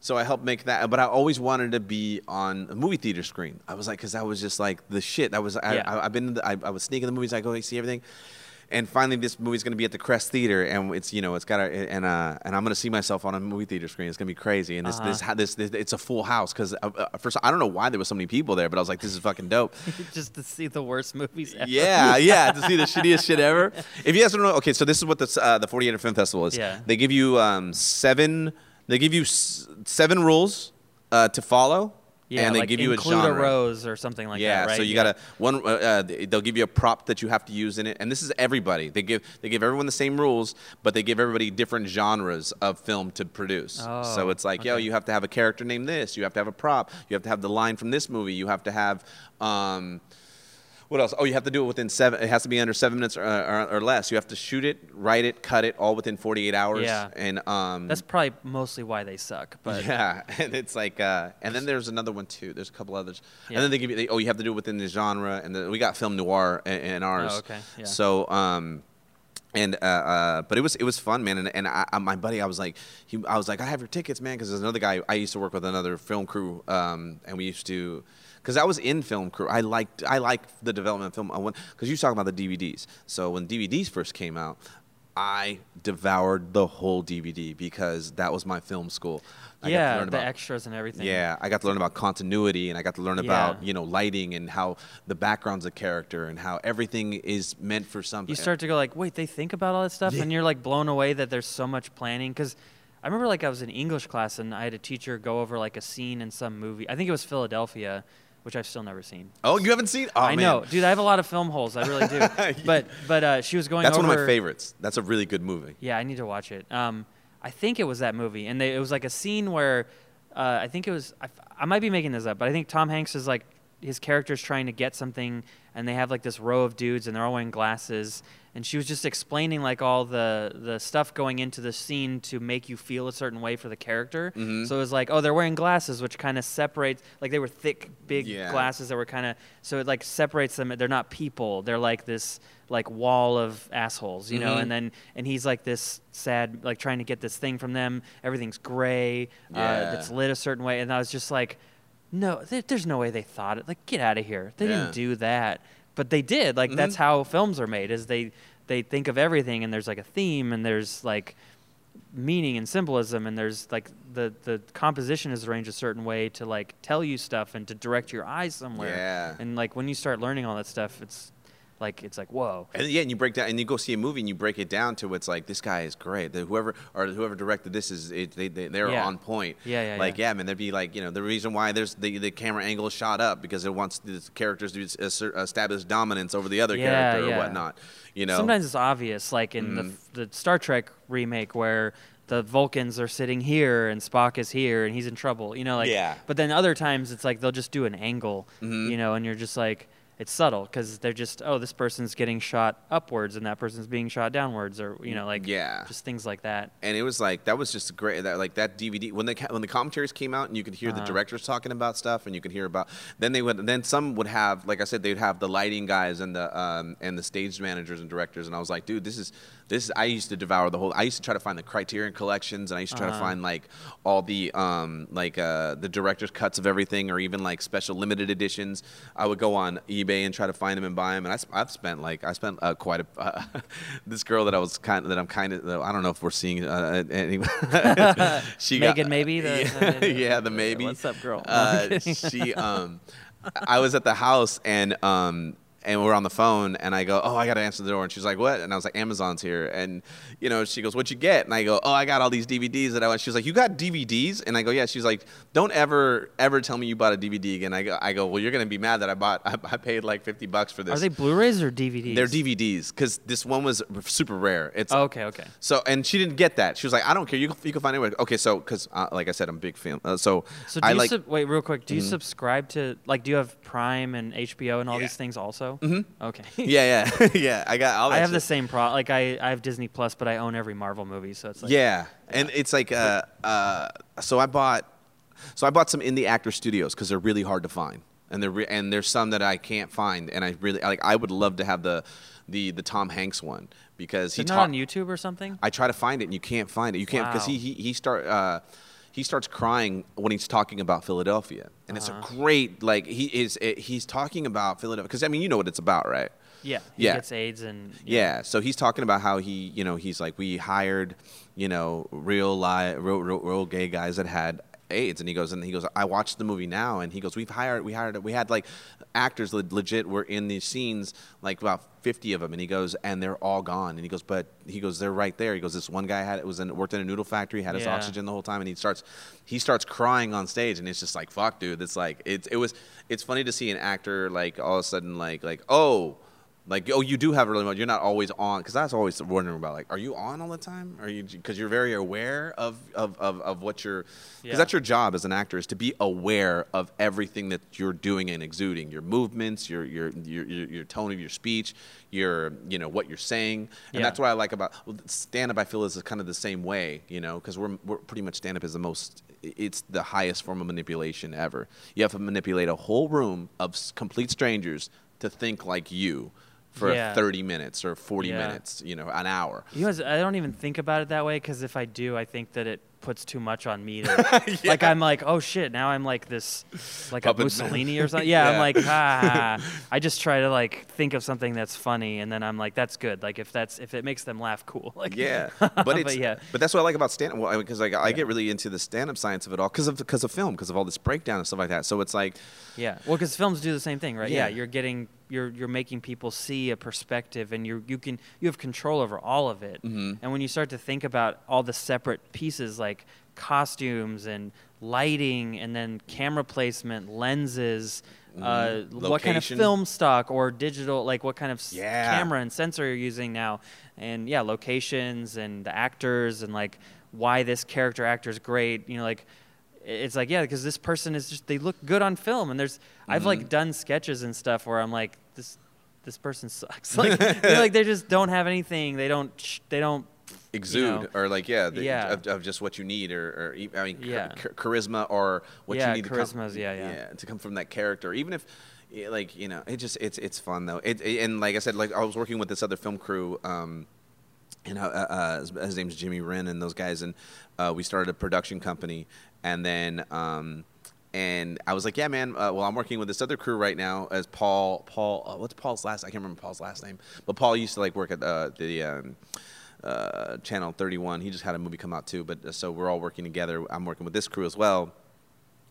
So I helped make that, but I always wanted to be on a movie theater screen. I was like, because that was just like the shit. That was I, Yeah. I, I've been, in the, I, I was sneaking the movies. I go see everything, and finally this movie's gonna be at the Crest Theater, and it's you know it's got a and uh and I'm gonna see myself on a movie theater screen. It's gonna be crazy, and this Uh-huh. this, this this it's a full house because uh, uh, first I don't know why there was so many people there, but I was like, this is fucking dope. Just to see the worst movies ever. Yeah, yeah, to see the shittiest shit ever. If you guys don't know, okay, so this is what the uh, the 48 Film Festival is. Yeah. They give you um, seven. They give you s- seven rules uh, to follow. Yeah, and they like give you a include genre. rose or something like yeah, that, right? so you Yeah. gotta one. Uh, uh, they'll give you a prop that you have to use in it, and this is everybody. They give they give everyone the same rules, but they give everybody different genres of film to produce. so Oh, it's like, yo, you have to have a character named this. You have to have a prop. You have to have the line from this movie. You have to have. Um, what else? Oh, you have to do it within seven. It has to be under seven minutes or, or, or less. You have to shoot it, write it, cut it, all within 48 hours. Yeah. And um, That's probably mostly why they suck. But yeah, and it's like, uh, and then there's another one too. There's a couple others, Yeah. and then they give you, they, oh, you have to do it within the genre, and then we got film noir in, in ours. Oh, okay, yeah. So, um, and uh, uh, but it was it was fun, man. And, and I, I, my buddy, I was like, he, I was like, I have your tickets, man, because there's another guy. I used to work with another film crew, um, and we used to, because I was in film crew. I liked I like the development of film. I went because you talk about the DVDs. So when DVDs first came out. I devoured the whole DVD because that was my film school. I got to yeah, the about- extras and everything. yeah, I got to learn about continuity and I got to learn about, you know, lighting and how the background's a character and how everything is meant for something. you start to go like, wait, they think about all that stuff, Yeah. and you're like blown away that there's so much planning. Because I remember like I was in English class and I had a teacher go over like a scene in some movie. I think it was Philadelphia, which I've still never seen. Oh, you haven't seen? Oh, I man. know, dude. I have a lot of film holes. I really do. but but uh, she was going. That's over, one of my favorites. That's a really good movie. Yeah, I need to watch it. Um, I think it was that movie, and they, it was like a scene where uh, I think it was. I, I might be making this up, but I think Tom Hanks is like his character's trying to get something, and they have like this row of dudes, and they're all wearing glasses. And she was just explaining like all the the stuff going into the scene to make you feel a certain way for the character. Mhm. So it was like, oh, they're wearing glasses, which kind of separates. Like they were thick, big Yeah. glasses that were kind of. So it like separates them. They're not people. They're like this like wall of assholes, you know. Mhm. And then and he's like this sad, like trying to get this thing from them. Everything's gray. Uh, Yeah. it's lit a certain way, and I was just like, no, there, there's no way they thought it. Like, get out of here. They Yeah. didn't do that, but they did. Like that's Mhm. how films are made. Is they they think of everything, and there's like a theme, and there's like meaning and symbolism and there's like the the composition is arranged a certain way to like tell you stuff and to direct your eyes somewhere Yeah. and like when you start learning all that stuff it's like it's like whoa And yeah, and you break down, and you go see a movie, and you break it down to it's like this guy is great. The, whoever or whoever directed this is it, they, they they're Yeah. on point. Yeah, yeah, Like yeah. yeah, man, there'd be like you know the reason why there's the the camera angle shot up because it wants the characters to establish dominance over the other Yeah, character or whatnot. You know, Sometimes it's obvious, like in Mhm. the, the Star Trek remake, where the Vulcans are sitting here and Spock is here and he's in trouble. You know, like. Yeah. But then other times it's like they'll just do an angle, Mhm. you know, and you're just like, it's subtle because they're just, oh, this person's getting shot upwards and that person's being shot downwards, or you know, like Yeah. just things like that. and it was like that was just great that like that dvd when the when the commentaries came out and you could hear the Uh-huh. directors talking about stuff and you could hear about then they would then some would have like i said they'd have the lighting guys and the um and the stage managers and directors and i was like dude this is this is i used to devour the whole i used to try to find the criterion collections and i used to try to Uh-huh. find like all the um like uh the director's cuts of everything or even like special limited editions i would go on ebay and try to find them and buy them and I, I've spent like i spent uh, quite a uh, this girl that i was kind of that i'm kind of i don't know if we're seeing uh, anyway she got- Megan, maybe the, yeah, the- yeah, the maybe. What's up, girl? Uh, she, um, I was at the house and um, and we're on the phone and I go, oh, I got to answer the door and she's like, what? And I was like, Amazon's here and you know she goes, what'd you get? And I go, oh, I got all these DVDs that I want. She's like, you got DVDs? And I go, yeah. She's like, don't ever ever tell me you bought a DVD again. I go, I go, well, you're gonna be mad that I bought I, I paid like fifty bucks for this. Are they Blu-rays or DVDs? They're DVDs because this one was super rare. It's Oh, okay, okay. so and she didn't get that. She was like, "I don't care. You can, you can find it." anywhere." Okay, so because uh, like I said, I'm a big fan. Uh, so So do I you like. sub- wait real quick? Do you subscribe to like? Do you have Prime and HBO and all Yeah. these things also? Mm-hmm. Okay. yeah, yeah, yeah. I got all. I have the same pro. Like I, I have Disney Plus, but I own every Marvel movie, so it's like yeah, and it's like uh, uh, so I bought, so I bought some in the actor studios because they're really hard to find, and they're re- and there's some that I can't find, and I really like. I would love to have the, the the Tom Hanks one because Is he not talk- on YouTube or something? I try to find it and you can't find it. You can't because Wow. he he he start uh, he starts crying when he's talking about Philadelphia, and it's a Uh-huh. great like he is it, he's talking about Philadelphia because I mean you know what it's about, right? Yeah. He Yeah. gets AIDS and Yeah. So he's talking about how he you know he's like we hired you know real li- real, real, real gay guys that had AIDS, and he goes and he goes I watched the movie now, and he goes we've hired we hired we had like actors le- legit were in these scenes like about 50 of them and he goes and they're all gone. And he goes but he goes they're right there. He goes this one guy had it was in worked in a noodle factory had his Yeah. oxygen the whole time and he starts he starts crying on stage and it's just like fuck dude. It's like it's it was it's funny to see an actor like all of a sudden like like oh like oh you do have really much you're not always on because I was always wondering about like are you on all the time are you because you're very aware of of, of, of what you're because Yeah. that's your job as an actor is to be aware of everything that you're doing and exuding your movements your your your, your, your tone of your speech your you know what you're saying and Yeah. that's what I like about stand up I feel is kind of the same way you know because we're, we're pretty much stand up is the most it's the highest form of manipulation ever you have to manipulate a whole room of complete strangers to think like you for Yeah. 30 minutes or 40 Yeah. minutes you know an hour You guys, I don't even think about it that way because if I do, I think that it puts too much on me. To, Like I'm like, oh shit, now I'm like this, like Puppet. a Mussolini or something. Yeah, Yeah. I'm like, ah. I just try to like think of something that's funny, and then I'm like, that's good. Like if that's if it makes them laugh, cool. Like Yeah, but it's yeah, but that's what I like about stand up. Well, because like I get really into the stand up science of it all because of because of film, because of all this breakdown and stuff like that. So it's like, yeah. Well, because films do the same thing, right? Yeah. Yeah. you're getting you're you're making people see a perspective, and you you can you have control over all of it. Mhm. And when you start to think about all the separate pieces, like costumes and lighting, and then camera placement, lenses. Uh, what kind of film stock or digital, like what kind of Yeah. camera and sensor you're using now, and yeah, locations and the actors and like why this character actor is great. You know, like it's like yeah, because this person is just they look good on film, and there's I've Mm-hmm. like done sketches and stuff where I'm like this this person sucks. like they're like they just don't have anything. They don't sh- they don't exude know. or like yeah, the, Yeah. Of, of just what you need or, or I mean Yeah. char- charisma or what Yeah, you need to come, charisma's- yeah, yeah. to come from that character even if like you know it just it's it's fun though it, it- and like I said like I was working with this other film crew um and uh, uh, his, his name's Jimmy Wren and those guys, and uh, we started a production company, and then um, and I was like, yeah, man. Uh, well, I'm working with this other crew right now as Paul. Paul, uh, what's Paul's last? I can't remember Paul's last name, but Paul used to like work at uh, the. Um, uh, Channel 31. He just had a movie come out too. But uh, so we're all working together. I'm working with this crew as well.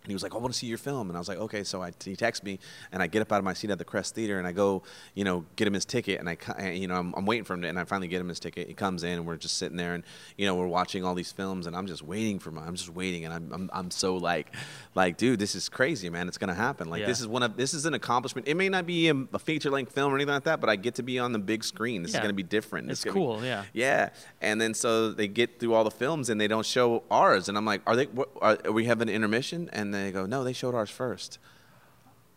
And he was like, I want to see your film. And I was like, okay. So I, he texts me, and I get up out of my seat at the Crest Theater, and I go, you know, get him his ticket. And I, you know, I'm, I'm waiting for him to, and I finally get him his ticket. He comes in, and we're just sitting there, and you know, we're watching all these films, and I'm just waiting for my, I'm just waiting, and I'm, I'm, I'm so like, like, dude, this is crazy, man. It's gonna happen. Like, Yeah. this is one of, this is an accomplishment. It may not be a, a feature length film or anything like that, but I get to be on the big screen. This Yeah. is gonna be different. It's be- cool, yeah. yeah, and then so they get through all the films and they don't show ours, and I'm like, are they? What, are, are we have an intermission? And they go, no, they showed ours first.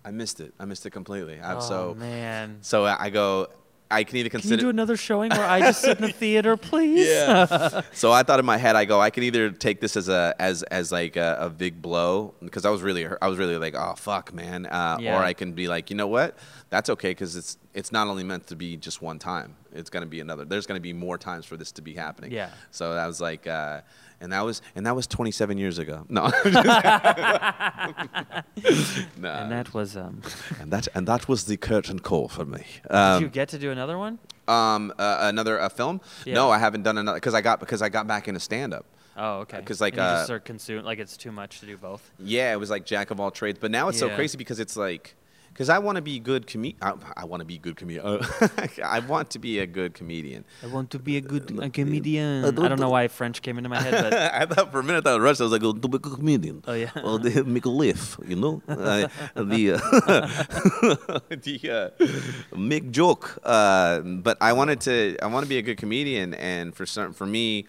I missed it. I missed it completely. I'm oh so man. so I go. I can either consider. Can you do another showing where I just sit in the theater, please? yeah. so I thought in my head, I go, I can either take this as a as as like a, a big blow because I was really hurt- I was really like, oh fuck, man, uh, Yeah. or I can be like, you know what, that's okay because it's it's not only meant to be just one time. It's gonna be another. There's gonna be more times for this to be happening. Yeah. So that was like, uh, and that was and that was 27 years ago. No. no. And that was um. and that and that was the curtain call for me. Did Um, you get to do another one? um, uh, another a film? Yeah. No, I haven't done another because I got because I got back into stand up. Oh, okay. 'cause, like, and you uh, just are consumed. Like it's too much to do both. Yeah, it was like jack of all trades, but now it's so crazy because it's like because I want to be good com. I, I want to be good comedian. I want to be a good comedian. I want to be a good a comedian. I I don't don't know know. why French came into my head, but I thought for a minute that rushed. I was like, oh, to be a good comedian. Oh, yeah. Well, they make a lift, you know. Uh, the uh, the uh, make joke. Uh, but I wanted to. I want to be a good comedian, and for certain, for me.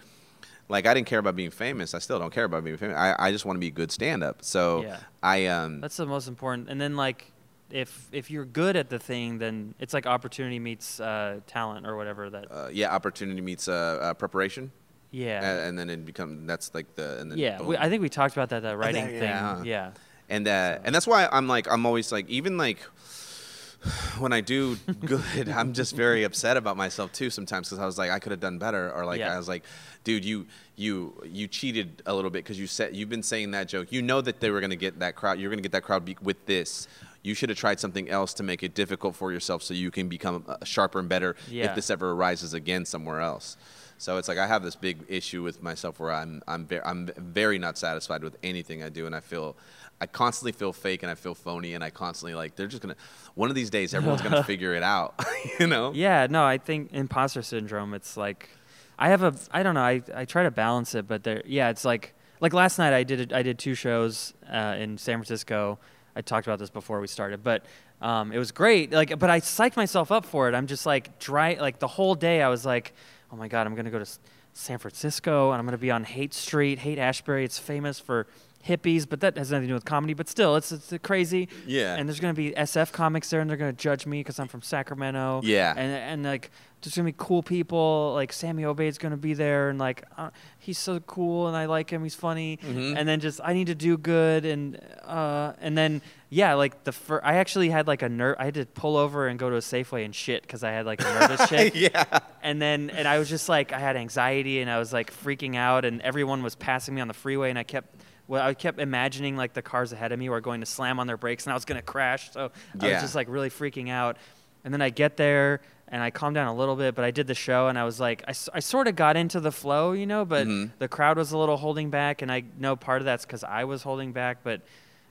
Like I didn't care about being famous. I still don't care about being famous. I, I just want to be a good stand up. So Yeah. I um that's the most important. And then like, if if you're good at the thing, then it's like opportunity meets uh, talent or whatever. That uh, yeah, opportunity meets uh, uh, preparation, yeah. and, and then it becomes that's like the and then yeah, we, I think we talked about that that writing think- thing. yeah. And uh, and that's why I'm like I'm always like even like when I do good, I'm just very upset about myself too sometimes because I was like I could have done better or like Yeah. I was like, dude, you you you cheated a little bit because you said you've been saying that joke. You know that they were gonna get that crowd. You're gonna get that crowd be- with this. You should have tried something else to make it difficult for yourself so you can become uh, sharper and better Yeah. if this ever arises again somewhere else. So it's like I have this big issue with myself where I'm I'm very I'm very not satisfied with anything I do, and I feel I constantly feel fake and I feel phony, and I constantly like they're just gonna one of these days everyone's gonna figure it out, you know? yeah. No, I think imposter syndrome. It's like I have a I don't know. I I try to balance it, but there. Yeah, it's like like last night I did I did two shows uh, in San Francisco. I talked about this before we started, but um, it was great. Like, but I psyched myself up for it. I'm just like dry. Like the whole day, I was like, oh my god, I'm gonna go to San Francisco and I'm gonna be on Haight Street, Haight Ashbury. It's famous for hippies, but that has nothing to do with comedy. But still, it's it's crazy. Yeah. And there's gonna be SF comics there, and they're gonna judge me because I'm from Sacramento. Yeah. And and like there's gonna be cool people. Like Sammy Obeid's gonna be there, and like uh, he's so cool, and I like him. He's funny. Mhm. And then just I need to do good, and uh, and then yeah, like the fir- I actually had like a nerve. I had to pull over and go to a Safeway and shit because I had like a nervous shit. yeah. And then and I was just like I had anxiety and I was like freaking out and everyone was passing me on the freeway and I kept well I kept imagining like the cars ahead of me were going to slam on their brakes and I was going to crash. So I was just like really freaking out. And then I get there and I calmed down a little bit, but I did the show and I was like I, I sort of got into the flow, you know, but Mhm. the crowd was a little holding back and I know part of that's cuz I was holding back, but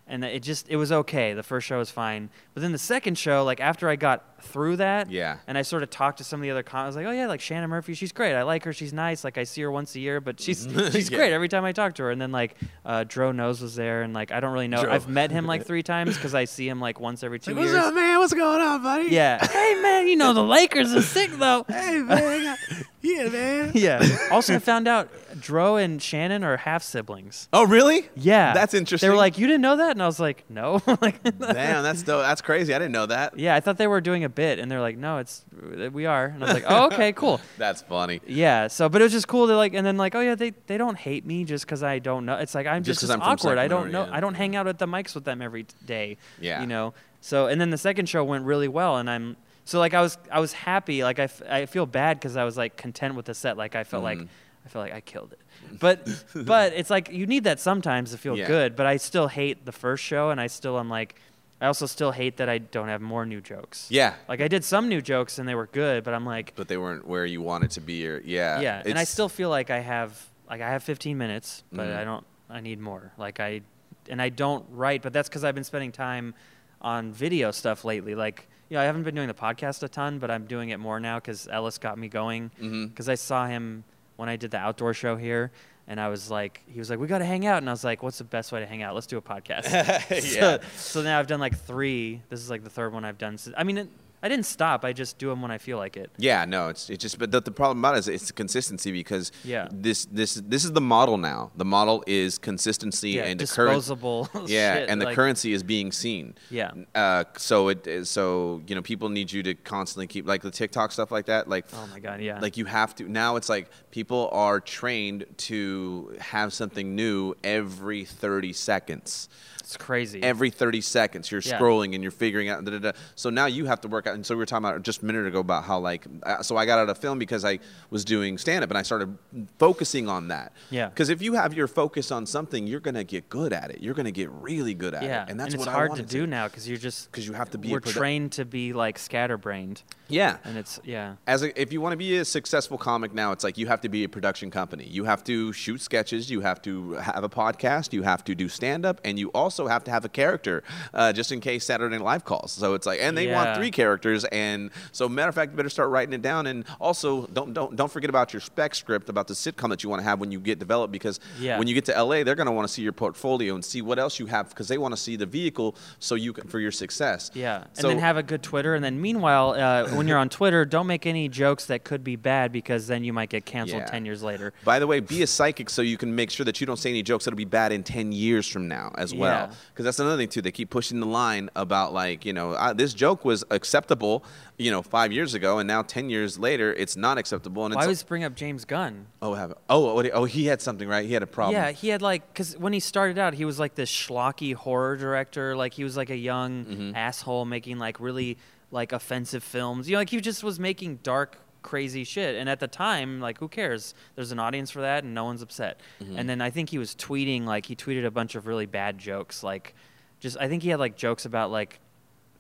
and it just it was okay. The first show was fine, but then the second show, like after I got through that, Yeah. and I sort of talked to some of the other comics. I was like, oh yeah, like Shannon Murphy, she's great. I like her. She's nice. Like I see her once a year, but she's she's Yeah. great every time I talk to her. And then like uh, Dro Nose was there, and like I don't really know. Dro. I've met him like three times because I see him like once every two What's years. What's up, man? What's going on, buddy? Yeah. hey man, you know the Lakers are sick though. Hey, man. yeah, man. yeah. Also, I found out Dro and Shannon are half siblings. Oh, really? Yeah. That's interesting. They were like, you didn't know that, and I was like, no. like, Damn, that's dope. That's crazy. I didn't know that. yeah, I thought they were doing a bit, and they're like, no, it's we are, and I was like, oh okay, cool. That's funny. Yeah. So, but it was just cool to like, and then like, oh yeah, they they don't hate me just because I don't know. It's like I'm Just just, I'm awkward. I don't know. Yeah. I don't hang out at the mics with them every day. Yeah. You know. So, and then the second show went really well, and I'm so like I was I was happy. Like I, f- I feel bad because I was like content with the set. Like I felt like Mhm. I feel like I killed it. But but it's like you need that sometimes to feel Yeah. good. But I still hate the first show, and I still am like. I also still hate that I don't have more new jokes. Yeah. Like I did some new jokes and they were good, but I'm like, But they weren't where you wanted to be, or yeah. yeah. And I still feel like I have like I have 15 minutes, but Mhm. I don't. I need more. Like I, and I don't write, but that's because I've been spending time on video stuff lately. Like you know, I haven't been doing the podcast a ton, but I'm doing it more now because Ellis got me going. Because I saw him when I did the outdoor show here. And I was like, he was like, we got to hang out. And I was like, what's the best way to hang out? Let's do a podcast. Yeah. so, so now I've done like three. This is like the third one I've done. Since, I mean, it, I didn't stop. I just do them when I feel like it. Yeah, no, it's it's just but the, the problem about it is it's consistency because Yeah. this this this is the model now. The model is consistency Yeah, and the disposable. yeah, shit, and the like- currency is being seen. Yeah. Uh, so it is so you know people need you to constantly keep like the TikTok stuff like that. Like Oh my god, yeah. like you have to now. It's like people are trained to have something new every thirty seconds. It's crazy. Every 30 seconds, you're Yeah. scrolling and you're figuring out. Da, da, da. So now you have to work out. And so we were talking about just a minute ago about how like, uh, so I got out of film because I was doing stand up and I started focusing on that. Yeah. Because if you have your focus on something, you're gonna get good at it. You're gonna get really good at yeah, it. And that's it's what hard I to wanted do now because you're just 'Cause you have to be. We're trained to be like scatterbrained, Yeah. and it's yeah. as a, if you want to be a successful comic now, it's like you have to be a production company. You have to shoot sketches. You have to have a podcast. You have to do stand up, and you also have to have a character, uh, just in case Saturday Night Live calls. So it's like, and they want three characters, and so matter of fact, you better start writing it down. And also, don't don't don't forget about your spec script about the sitcom that you want to have when you get developed, because Yeah. when you get to LA, they're going to want to see your portfolio and see what else you have, because they want to see the vehicle so you can for your success. Yeah, and then have a good Twitter. And then meanwhile, uh, when you're on Twitter, don't make any jokes that could be bad because then you might get canceled Yeah. ten years later. By the way, be a psychic so you can make sure that you don't say any jokes that'll be bad in 10 years from now as well. Yeah. Because that's another thing, too. They keep pushing the line about, like, you know, uh, this joke was acceptable, you know, five years ago, and now 10 years later, it's not acceptable. And Why it's always bring up James Gunn? oh, have, oh, what, oh, he had something, right? He had a problem. Yeah, he had like because when he started out, he was like this schlocky horror director. Like he was like a young Mm-hmm. asshole making like really like offensive films. You know, like he just was making dark, crazy shit. And at the time, like who cares? There's an audience for that, and no one's upset. Mm-hmm. And then I think he was tweeting like he tweeted a bunch of really bad jokes. Like just I think he had like jokes about like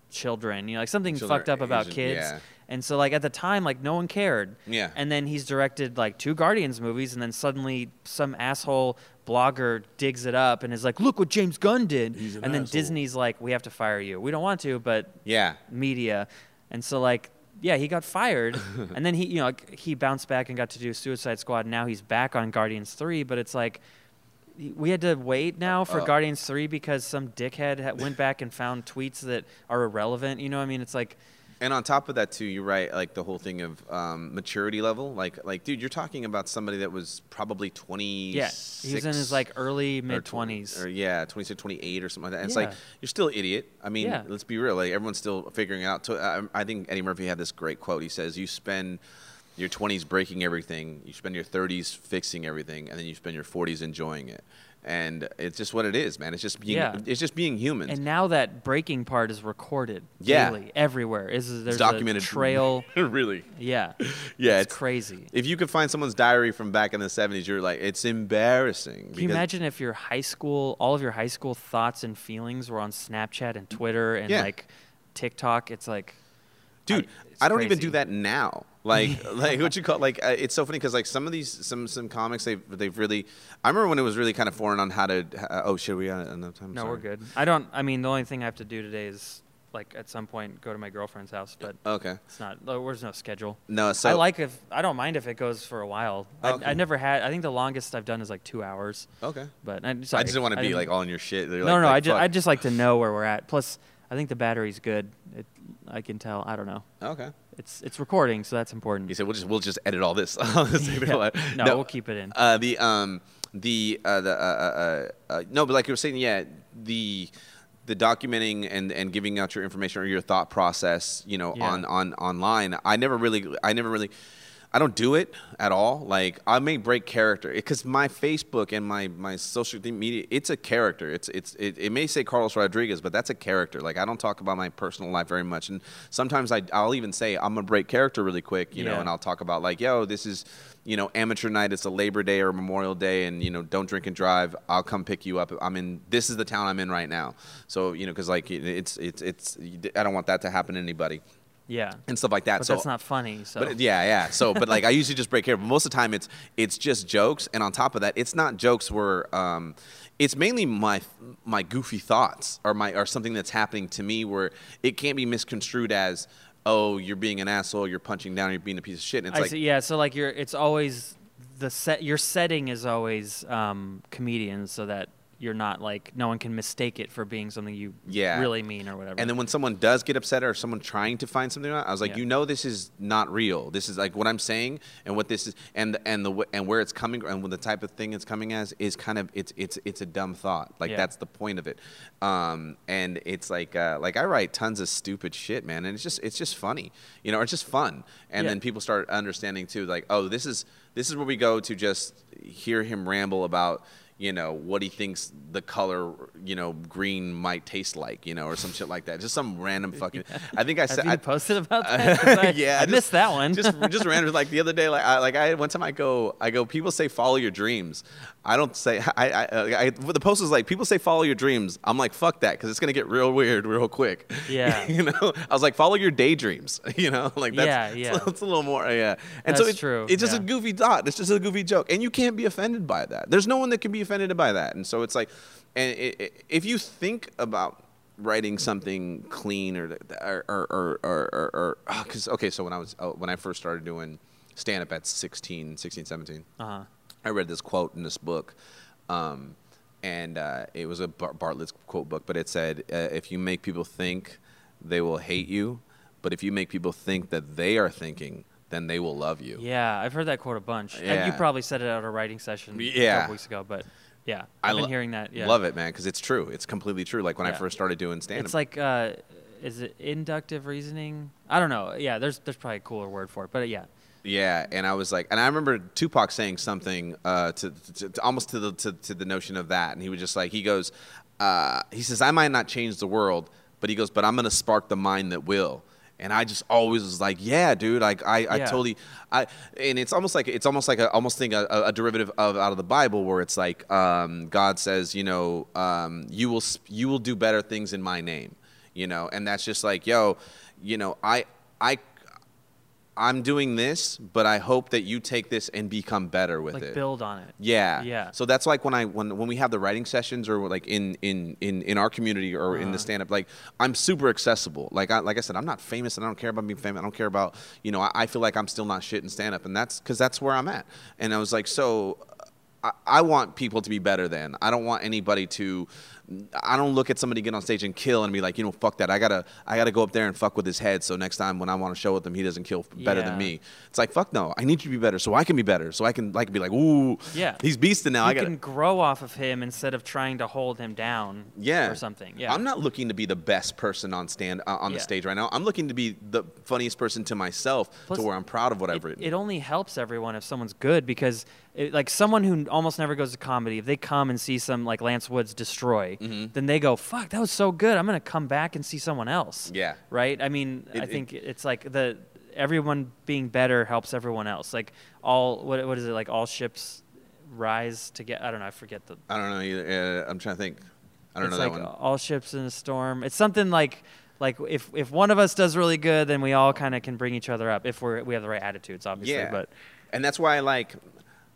children. You know, like something Children, fucked up about Asian- kids. yeah. And so like at the time, like no one cared. Yeah. And then he's directed like two Guardians movies, and then suddenly some asshole blogger digs it up and is like, "Look what James Gunn did." An and then asshole. Disney's like, "We have to fire you. We don't want to, but Yeah. media." And so like, yeah, he got fired, and then he, you know, like, he bounced back and got to do Suicide Squad. And now he's back on Guardians Three, but it's like. We had to wait now for Uh, Guardians 3 because some dickhead went back and found tweets that are irrelevant. You know what I mean? It's like, And on top of that, too, you're right. Like the whole thing of um, maturity level. Like, like, dude, you're talking about somebody that was probably 20. yeah, he was in his like early mid 20s. Or yeah, 26, 28 or something like that. And It's like you're still an idiot. I mean, Yeah. let's be real. Like everyone's still figuring it out. To, I, I think Eddie Murphy had this great quote. He says, "You spend your 20s breaking everything, you spend your 30s fixing everything, and then you spend your 40s enjoying it." And it's just what it is, man. It's just being. Yeah. It's just being human. And now that breaking part is recorded Yeah. daily, everywhere. Is there's documented a trail? really. yeah, Yeah, it's, crazy. If you could find someone's diary from back in the 70s, you're like, it's embarrassing. Can you imagine if your high school, all of your high school thoughts and feelings were on Snapchat and Twitter and Yeah. like TikTok? It's like, dude I- it's I, don't even do that now like like what you call like uh, it's so funny because like some of these some some comics they've they've really i remember when it was really kind of foreign on how to uh, oh shit we got enough time no, Sorry. we're good. I don't. I mean, the only thing I have to do today is like at some point go to my girlfriend's house, but okay it's not. There's no schedule. no so I like if I don't mind if it goes for a while. I, Okay. I never had. I think the longest I've done is like two hours. okay But I, i sorry, just didn't want to be like all in your shit They're no, like, no, like, I just. I just like to know where we're at. Plus, I think the battery's good. It, I can tell. I don't know. okay It's it's recording, so that's important. you said we'll just we'll just edit all this Yeah. No, we'll keep it in. Uh, the um the uh, the uh, uh, uh, no, but like you were saying, yeah, the the documenting and, and giving out your information or your thought process, you know, Yeah. on, on online. I never really, I never really. I don't do it at all. Like I may break character because my Facebook and my my social media, it's a character. It's it's it, it may say Carlos Rodriguez, but that's a character. Like I don't talk about my personal life very much, and sometimes I I'll even say I'm gonna break character really quick, you know, and I'll talk about like, yo, this is you know amateur night. It's a Labor Day or Memorial Day, and you know don't drink and drive. I'll come pick you up. I'm in. This is the town I'm in right now. So you know because like it's it's it's I don't want that to happen to anybody Yeah. and stuff like that. But so that's not funny. So but yeah, yeah. So, but like I usually just break here. But most of the time, it's it's just jokes, and on top of that, it's not jokes where um, it's mainly my my goofy thoughts or my or something that's happening to me where it can't be misconstrued as oh you're being an asshole, you're punching down, you're being a piece of shit. And it's I like see, yeah. So like you're, it's always the set. Your setting is always um, comedians, so that you're not like no one can mistake it for being something you Yeah. really mean or whatever. And then when someone does get upset or someone trying to find something out, I was like, Yeah. you know, this is not real. This is like what I'm saying, and what this is, and and the and where it's coming, and what the type of thing it's coming as is kind of it's it's it's a dumb thought. Like Yeah. that's the point of it. Um, and it's like uh, like I write tons of stupid shit, man, and it's just it's just funny, you know, it's just fun. And then people start understanding too, like, oh, this is this is where we go to just hear him ramble about you know what he thinks the color you know green might taste like you know or some shit like that. Just some random fucking i think i said you I, posted about that? I, yeah I just- missed that one. just just random like the other day like I like I one time I go I go people say follow your dreams I don't say I I, I the post was like people say follow your dreams. I'm like fuck that because it's gonna get real weird real quick. Yeah. you know? I was like follow your daydreams you know? Like that's Yeah, yeah. it's, a little more yeah. And so That's it- true, it's just a goofy thought. It's just a goofy joke. And you can't be offended by that. There's no one that can be offended by that. And so it's like and it, it, if you think about writing something clean or or or or because okay so when I was oh, when I first started doing stand up at 16 16 17 uh-huh. I read this quote in this book um, and uh, it was a Bar- Bartlett's quote book but it said uh, if you make people think they will hate you but if you make people think that they are thinking then they will love you Yeah, I've heard that quote a bunch. And You probably said it at a writing session a couple weeks ago, but yeah, I I've been lo- hearing that. Yeah, love it man because it's true it's completely true like when I first started doing stand up It's like, uh, is it inductive reasoning? I don't know. Yeah, there's there's probably a cooler word for it, but yeah, Yeah, and I was like, and I remember Tupac saying something uh, to, to, to almost to the to, to the notion of that, and he was just like, he goes, uh, he says, I might not change the world, but he goes, but I'm gonna spark the mind that will. And I just always was like, yeah, dude, like I, I Yeah. totally, I, and it's almost like it's almost like a almost think a, a derivative of out of the Bible where it's like um, God says, you know, um, you will you will do better things in my name, you know, and that's just like, yo, you know, I I I'm doing this, but I hope that you take this and become better with it. like it. build on it. Yeah. Yeah. So that's like when I when when we have the writing sessions or like in in in, in our community or in Uh-huh. the stand up like I'm super accessible. Like I like I said I'm not famous and I don't care about being famous. I don't care about, you know, I, I feel like I'm still not shit in stand up and that's cuz that's where I'm at. And I was like so I, I want people to be better than. I don't want anybody to. I don't look at somebody get on stage and kill and be like, you know, fuck that. I gotta, I gotta go up there and fuck with his head. So next time when I want to show with him, he doesn't kill better than me. It's like, fuck no. I need you to be better so I can be better. So I can like be like, ooh, Yeah. he's beasting now. you I got. can grow off of him instead of trying to hold him down. Yeah. or something. Yeah, I'm not looking to be the best person on stand uh, on the Yeah. stage right now. I'm looking to be the funniest person to myself Plus, to where I'm proud of what I've written. it only helps everyone if someone's good because it, like someone who almost never goes to comedy if they come and see some like lance woods destroy Mm-hmm. then they go fuck that was so good i'm gonna come back and see someone else Yeah. right i mean It- i it- think it's like the everyone being better helps everyone else like all what, what is it like all ships rise to get i don't know i forget the I don't know either. Uh, I'm trying to think. I don't it's know like that one. all ships in a storm it's something like like if if one of us does really good then we all kind of can bring each other up if we're we have the right attitudes obviously Yeah, but and that's why I like,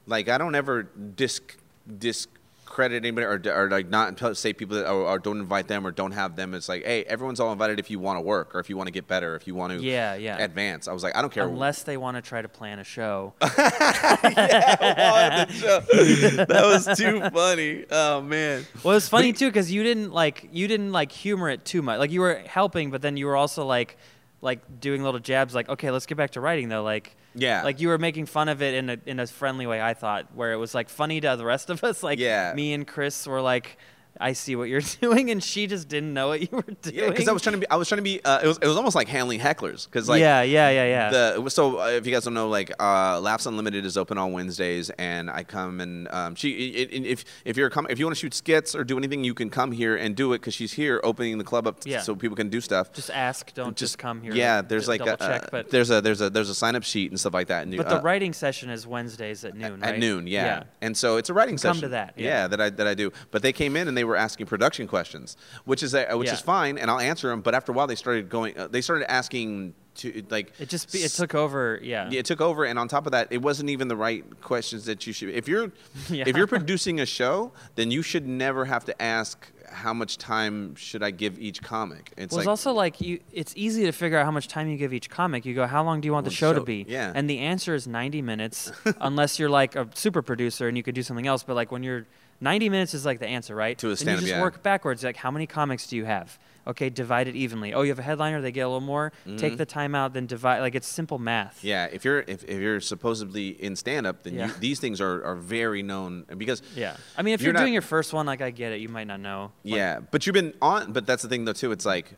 like I don't ever disc discredit anybody or, or like not say people that or, or don't invite them or don't have them. It's like, hey, everyone's all invited if you want to work or if you want to get better, if you want to Yeah, yeah. advance. I was like, I don't care. unless they want to try to plan a show. that was too funny. Oh man. Well, it's funny too because you didn't like you didn't like humor it too much. Like you were helping, but then you were also like like doing little jabs. Like, okay, let's get back to writing though. Like, Yeah. like you were making fun of it in a in a friendly way. I thought where it was like funny to the rest of us. Like, Yeah. me and Chris were like. I see what you're doing, and she just didn't know what you were doing. Yeah, because I was trying to be. I was trying to be. Uh, it was. It was almost like handling hecklers. Because like. yeah, yeah, yeah, yeah. The, so uh, if you guys don't know, like uh, Laughs Unlimited is open on Wednesdays, and I come and um, she. It, it, if if you're com- if you want to shoot skits or do anything, you can come here and do it because she's here opening the club up Yeah. so people can do stuff. just ask, don't just, come here. Yeah, there's like a, check, uh, but there's a there's a there's a sign up sheet and stuff like that. And but the uh, writing session is Wednesdays at noon, at right? noon, yeah. And so it's a writing Come session. to that, yeah. yeah. that I that I do. But they came in and they were asking production questions, which is uh, which Yeah. is fine, and I'll answer them. But after a while, they started going. Uh, they started asking to like. It just be, it took over. Yeah. Yeah, it took over, and on top of that, it wasn't even the right questions that you should. If you're Yeah. if you're producing a show, then you should never have to ask how much time should I give each comic. It's well, like it's also like you. It's easy to figure out how much time you give each comic. You go, how long do you want the show, show- to be? yeah. And the answer is 90 minutes, unless you're like a super producer and you could do something else. But like when you're 90 minutes is like the answer, right? To a stand-up, you just yeah. work backwards. Like how many comics do you have? Okay, divide it evenly. Oh, you have a headliner, they get a little more. Take the time out, then divide. Like it's simple math. Mm-hmm. Yeah, if you're if, if you're supposedly in stand up, then Yeah. you, these things are, are very known because Yeah. I mean, if You're you're, not- doing your first one, like I get it. You might not know. Like, yeah, but you've been on. But that's the thing though too. It's like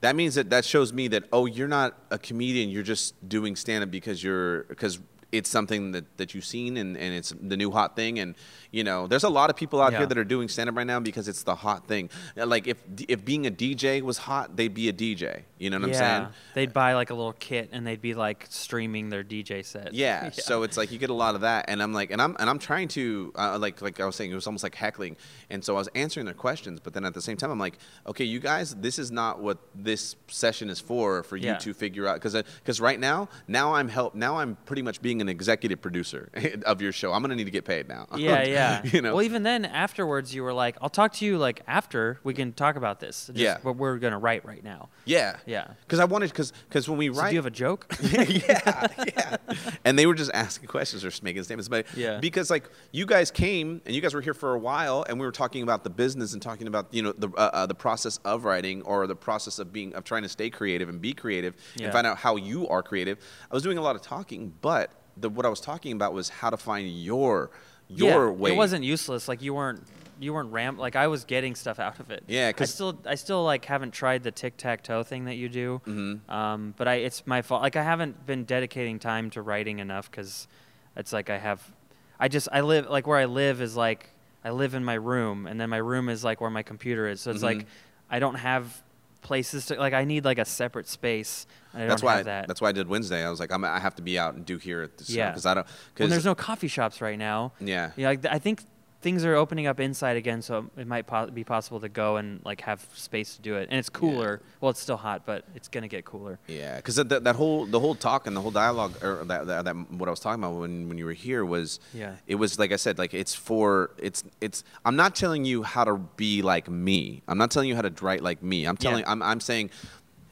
that means that that shows me that oh you're not a comedian. You're just doing stand up because you're because it's something that, that you've seen and, and it's the new hot thing. And you know there's a lot of people out Yeah. here that are doing stand up right now because it's the hot thing. Like if if being a dj was hot they'd be a dj you know what i'm yeah. saying? They'd buy like a little kit and they'd be like streaming their DJ set. Yeah, so it's like you get a lot of that, and I'm like, and I'm and I'm trying to uh, like like I was saying, it was almost like heckling, and so I was answering their questions, but then at the same time, I'm like, okay, you guys, this is not what this session is for for you Yeah. to figure out, because because right now, now I'm help, now I'm pretty much being an executive producer of your show. I'm gonna need to get paid now. yeah, yeah. you know. Well, even then, afterwards, you were like, "I'll talk to you like after we can talk about this." Just Yeah. What we're gonna write right now. yeah, Yeah. Because I wanted, because because when we So write, do you have a joke? yeah, yeah. And they were just asking questions or making statements. But Yeah. because like you guys came and you guys were here for a while, and we were talking about the business and talking about you know the uh, uh, the process of writing or the process of being of trying to stay creative and be creative Yeah. and find out how you are creative. I was doing a lot of talking, but the what I was talking about was how to find your your yeah, way. It wasn't useless. Like you weren't you weren't ram like I was getting stuff out of it. Yeah, cause I still I still like haven't tried the tic tac toe thing that you do. Mhm. Um, but I it's my fault. Like I haven't been dedicating time to writing enough because it's like I have I just I live like where I live is like I live in my room and then my room is like where my computer is. So it's Mhm. like I don't have places to like I need like a separate space. I That's don't why. have that. That's why I did Wednesday. I was like, I'm, I have to be out and do here at this. Yeah. Because I don't. Because there's no coffee shops right now. Yeah. Yeah, like, I think things are opening up inside again, so it might po- be possible to go and like have space to do it. And it's cooler. Well, it's still hot, but it's gonna get cooler. Yeah, because that, that, that whole the whole talk and the whole dialogue, or that, that, that what I was talking about when, when you were here was, Yeah. it was like I said, like it's for it's it's. I'm not telling you how to be like me. I'm not telling you how to write like me. I'm telling. Yeah. I'm I'm saying,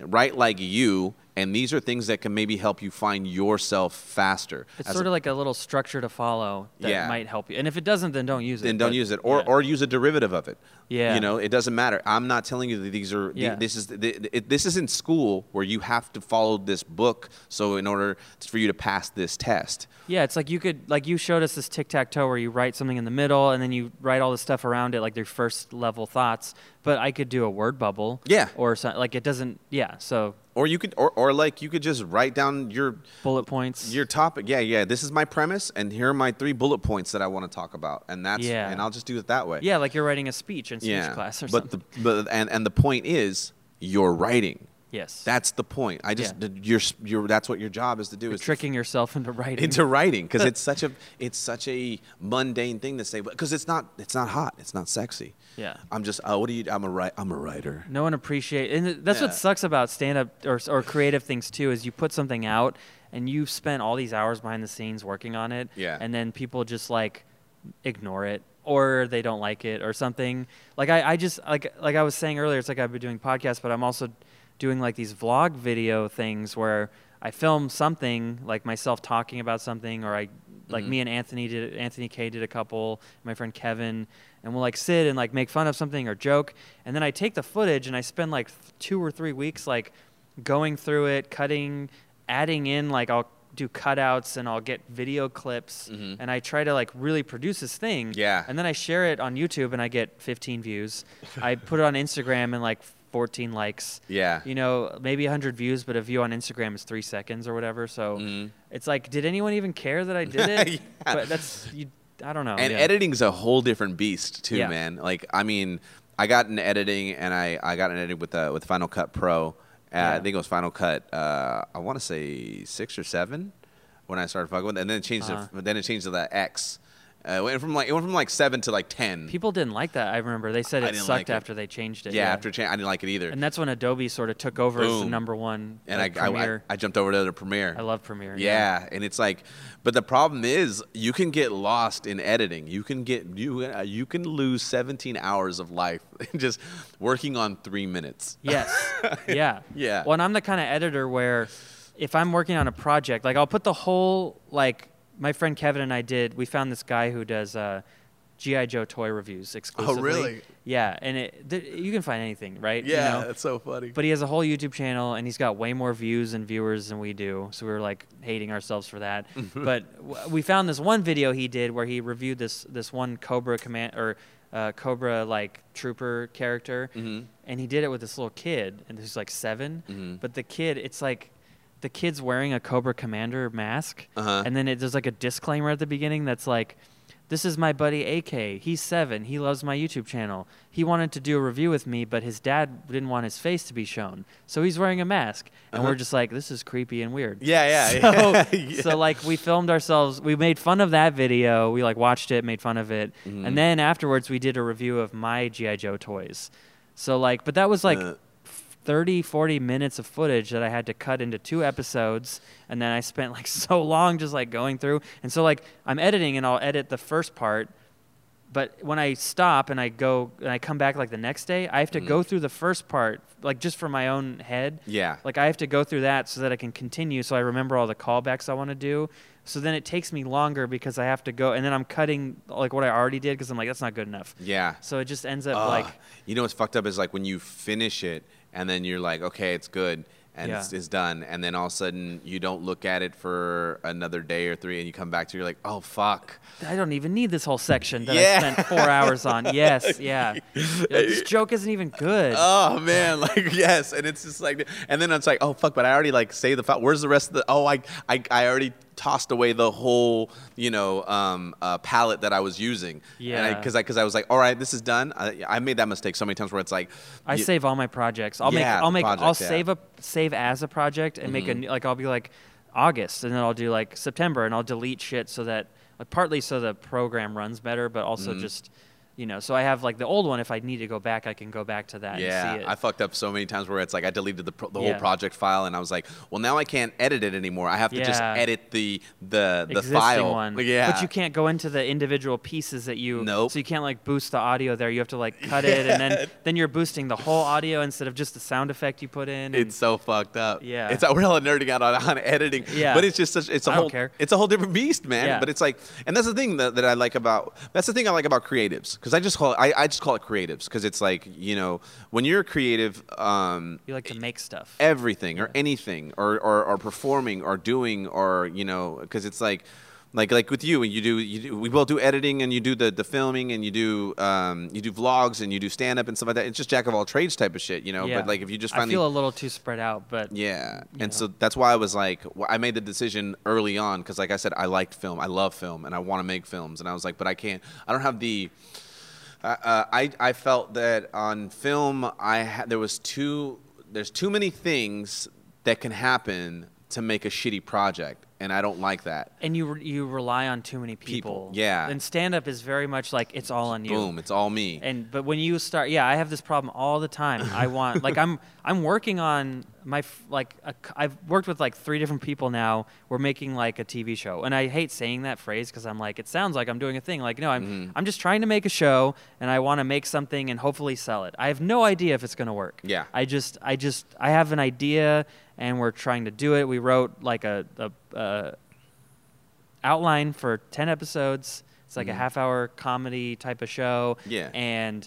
write like you. And these are things that can maybe help you find yourself faster. It's sort of like a little structure to follow that Yeah. might help you. And if it doesn't, then don't use it. then don't use it or yeah. or use a derivative of it Yeah. you know it doesn't matter i'm not telling you that these are Yeah. this is this isn't school where you have to follow this book so in order for you to pass this test Yeah, it's like you could like you showed us this tic tac toe where you write something in the middle and then you write all the stuff around it, like their first level thoughts. But I could do a word bubble. Yeah. Or something like it doesn't. Yeah. So or you could or, or like you could just write down your bullet points. your topic yeah yeah this is my premise and here are my three bullet points that i want to talk about and that's Yeah. and i'll just do it that way yeah, like you're writing a speech in speech yeah class or but something. the but and and the point is you're writing yes. that's the point i just Yeah. you're you're that's what your job is to do You're is to tricking yourself into writing. into writing because it's such a it's such a mundane thing to say because it's not it's not hot it's not sexy Yeah. i'm just oh what do you i'm a i'm a writer No one appreciate, and that's Yeah. what sucks about stand-up or, or creative things too. Is you put something out and you've spent all these hours behind the scenes working on it, Yeah. and then people just like ignore it or they don't like it or something. Like I, I just like like I was saying earlier, it's like I've been doing podcasts, but I'm also doing like these vlog video things where I film something like myself talking about something, or I like Mhm. me and Anthony did Anthony K did a couple, my friend Kevin, and we'll like sit and like make fun of something or joke, and then I take the footage and I spend like two or three weeks like going through it, cutting, adding in like I'll do cutouts and I'll get video clips Mhm. and I try to like really produce this thing. Yeah. And then I share it on YouTube and I get 15 views. I put it on Instagram and like 14 likes. Yeah. You know, maybe 100 views, but a view on Instagram is three seconds or whatever. So Mhm. it's like, did anyone even care that I did it? Yeah. But that's you. I don't know. and yeah. editing's a whole different beast too, Yeah. man. Like I mean, I got into editing and I, I got into editing with uh, with Final Cut Pro. Yeah. I think it was Final Cut. Uh, I want to say six or seven when I started fucking with, it. and then it changed. Uh-huh. To, then it changed to the X. Uh, it went from like it went from like seven to like ten. People didn't like that. I remember they said I it sucked like it. after they changed it. yeah, after cha- I didn't like it either. and that's when Adobe sort of took over as the number one. and like, I, I, I I jumped over to the Premiere. I love Premiere. Yeah, and it's like, but the problem is, you can get lost in editing. You can get you uh, you can lose 17 hours of life just working on three minutes. Yes. yeah. Yeah. Well, and I'm the kind of editor where if I'm working on a project, like I'll put the whole like my friend Kevin and I did. We found this guy who does uh, GI Joe toy reviews exclusively. Oh, really? Yeah, and it, th- you can find anything, right? You Yeah, know? that's so funny. But he has a whole YouTube channel, and he's got way more views and viewers than we do. So we were like hating ourselves for that. but w- we found this one video he did where he reviewed this this one Cobra command or uh, Cobra like trooper character, Mhm. and he did it with this little kid, and he's like 7 Mhm. But the kid, it's like the kid's wearing a Cobra Commander mask, Uh-huh. and then it, there's like a disclaimer at the beginning that's like. This is my buddy AK. He's seven. He loves my YouTube channel. He wanted to do a review with me, but his dad didn't want his face to be shown. So he's wearing a mask. And Uh-huh. we're just like, this is creepy and weird. yeah, yeah. So, yeah. so like we filmed ourselves. We made fun of that video. We like watched it, made fun of it, Mhm. and then afterwards we did a review of my GI Joe toys. So like, but that was like Uh. 30, 40 minutes of footage that I had to cut into two episodes, and then I spent like so long just like going through. And so like I'm editing, and I'll edit the first part. But when I stop and I go and I come back like the next day, I have to Mhm. go through the first part, like just for my own head. yeah. Like I have to go through that so that I can continue, so I remember all the callbacks I want to do. So then it takes me longer because I have to go, and then I'm cutting like what I already did because I'm like that's not good enough. Yeah. So it just ends up Ugh. like you know what's fucked up is like when you finish it and then you're like, okay, it's good and Yeah. it's, it's done, and then all of a sudden you don't look at it for another day or three, and you come back to you're like, oh fuck. I don't even need this whole section that Yeah. I spent four hours on. Yes, yeah. Like, this joke isn't even good. Oh man, like yes, and it's just like, and then it's like, oh fuck, but I already like say the file. Where's the rest of the? Oh, I, I, I already tossed away the whole, you know, um, uh, palette that I was using. Yeah. Because I, because I, was like, all right, this is done. I, I made that mistake so many times where it's like, I you- save all my projects. I'll Yeah, make. I'll make. I'll yeah. save a save as a project and make a Mhm. new, like. I'll be like August, and then I'll do like September, and I'll delete shit so that like partly so the program runs better, but also Mhm. just you know. So I have like the old one. If I need to go back, I can go back to that and Yeah, see it. I fucked up so many times where it's like I deleted the, pro- the Yeah. whole project file, and I was like, well, now I can't edit it anymore. I have to just edit the the the existing file. one. Yeah, But you can't go into the individual pieces that you. Nope. So you can't like boost the audio there. You have to like cut it, and then then you're boosting the whole audio instead of just the sound effect you put in. and- It's so fucked up. Yeah. it's we're all nerding out on, on editing. Yeah. but it's just such it's a I whole it's a whole different beast, man. Yeah. But it's like, and that's the thing that, that I like about that's the thing I like about creatives because I just call it, I I just call it creatives because it's like you know when you're a creative, um, you like to make stuff. everything or anything or, or, or performing or doing or you know because it's like like like with you and you do you do we both do editing and you do the, the filming and you do um, you do vlogs and you do stand up and stuff like that it's just jack of all trades type of shit you know yeah. but like if you just I finally feel a little too spread out, but yeah and know. so that's why i was like i made the decision early on because like i said i liked film i love film and i want to make films and i was like but i can't i don't have the uh, uh, I, I felt that on film I ha- there was too there's too many things that can happen to make a shitty project and I don't like that. and you re- you rely on too many people. People, yeah. And stand up is very much like it's all on you. Boom, it's all me. And but when you start, yeah, I have this problem all the time. I want like I'm I'm working on my like I've worked with like three different people now. We're making like a TV show, and I hate saying that phrase because I'm like it sounds like I'm doing a thing. Like no, I'm Mhm. I'm just trying to make a show, and I want to make something and hopefully sell it. I have no idea if it's gonna work. Yeah. I just I just I have an idea, and we're trying to do it. We wrote like a a. a outline for 10 episodes. It's like a Mhm. half hour comedy type of show. Yeah. And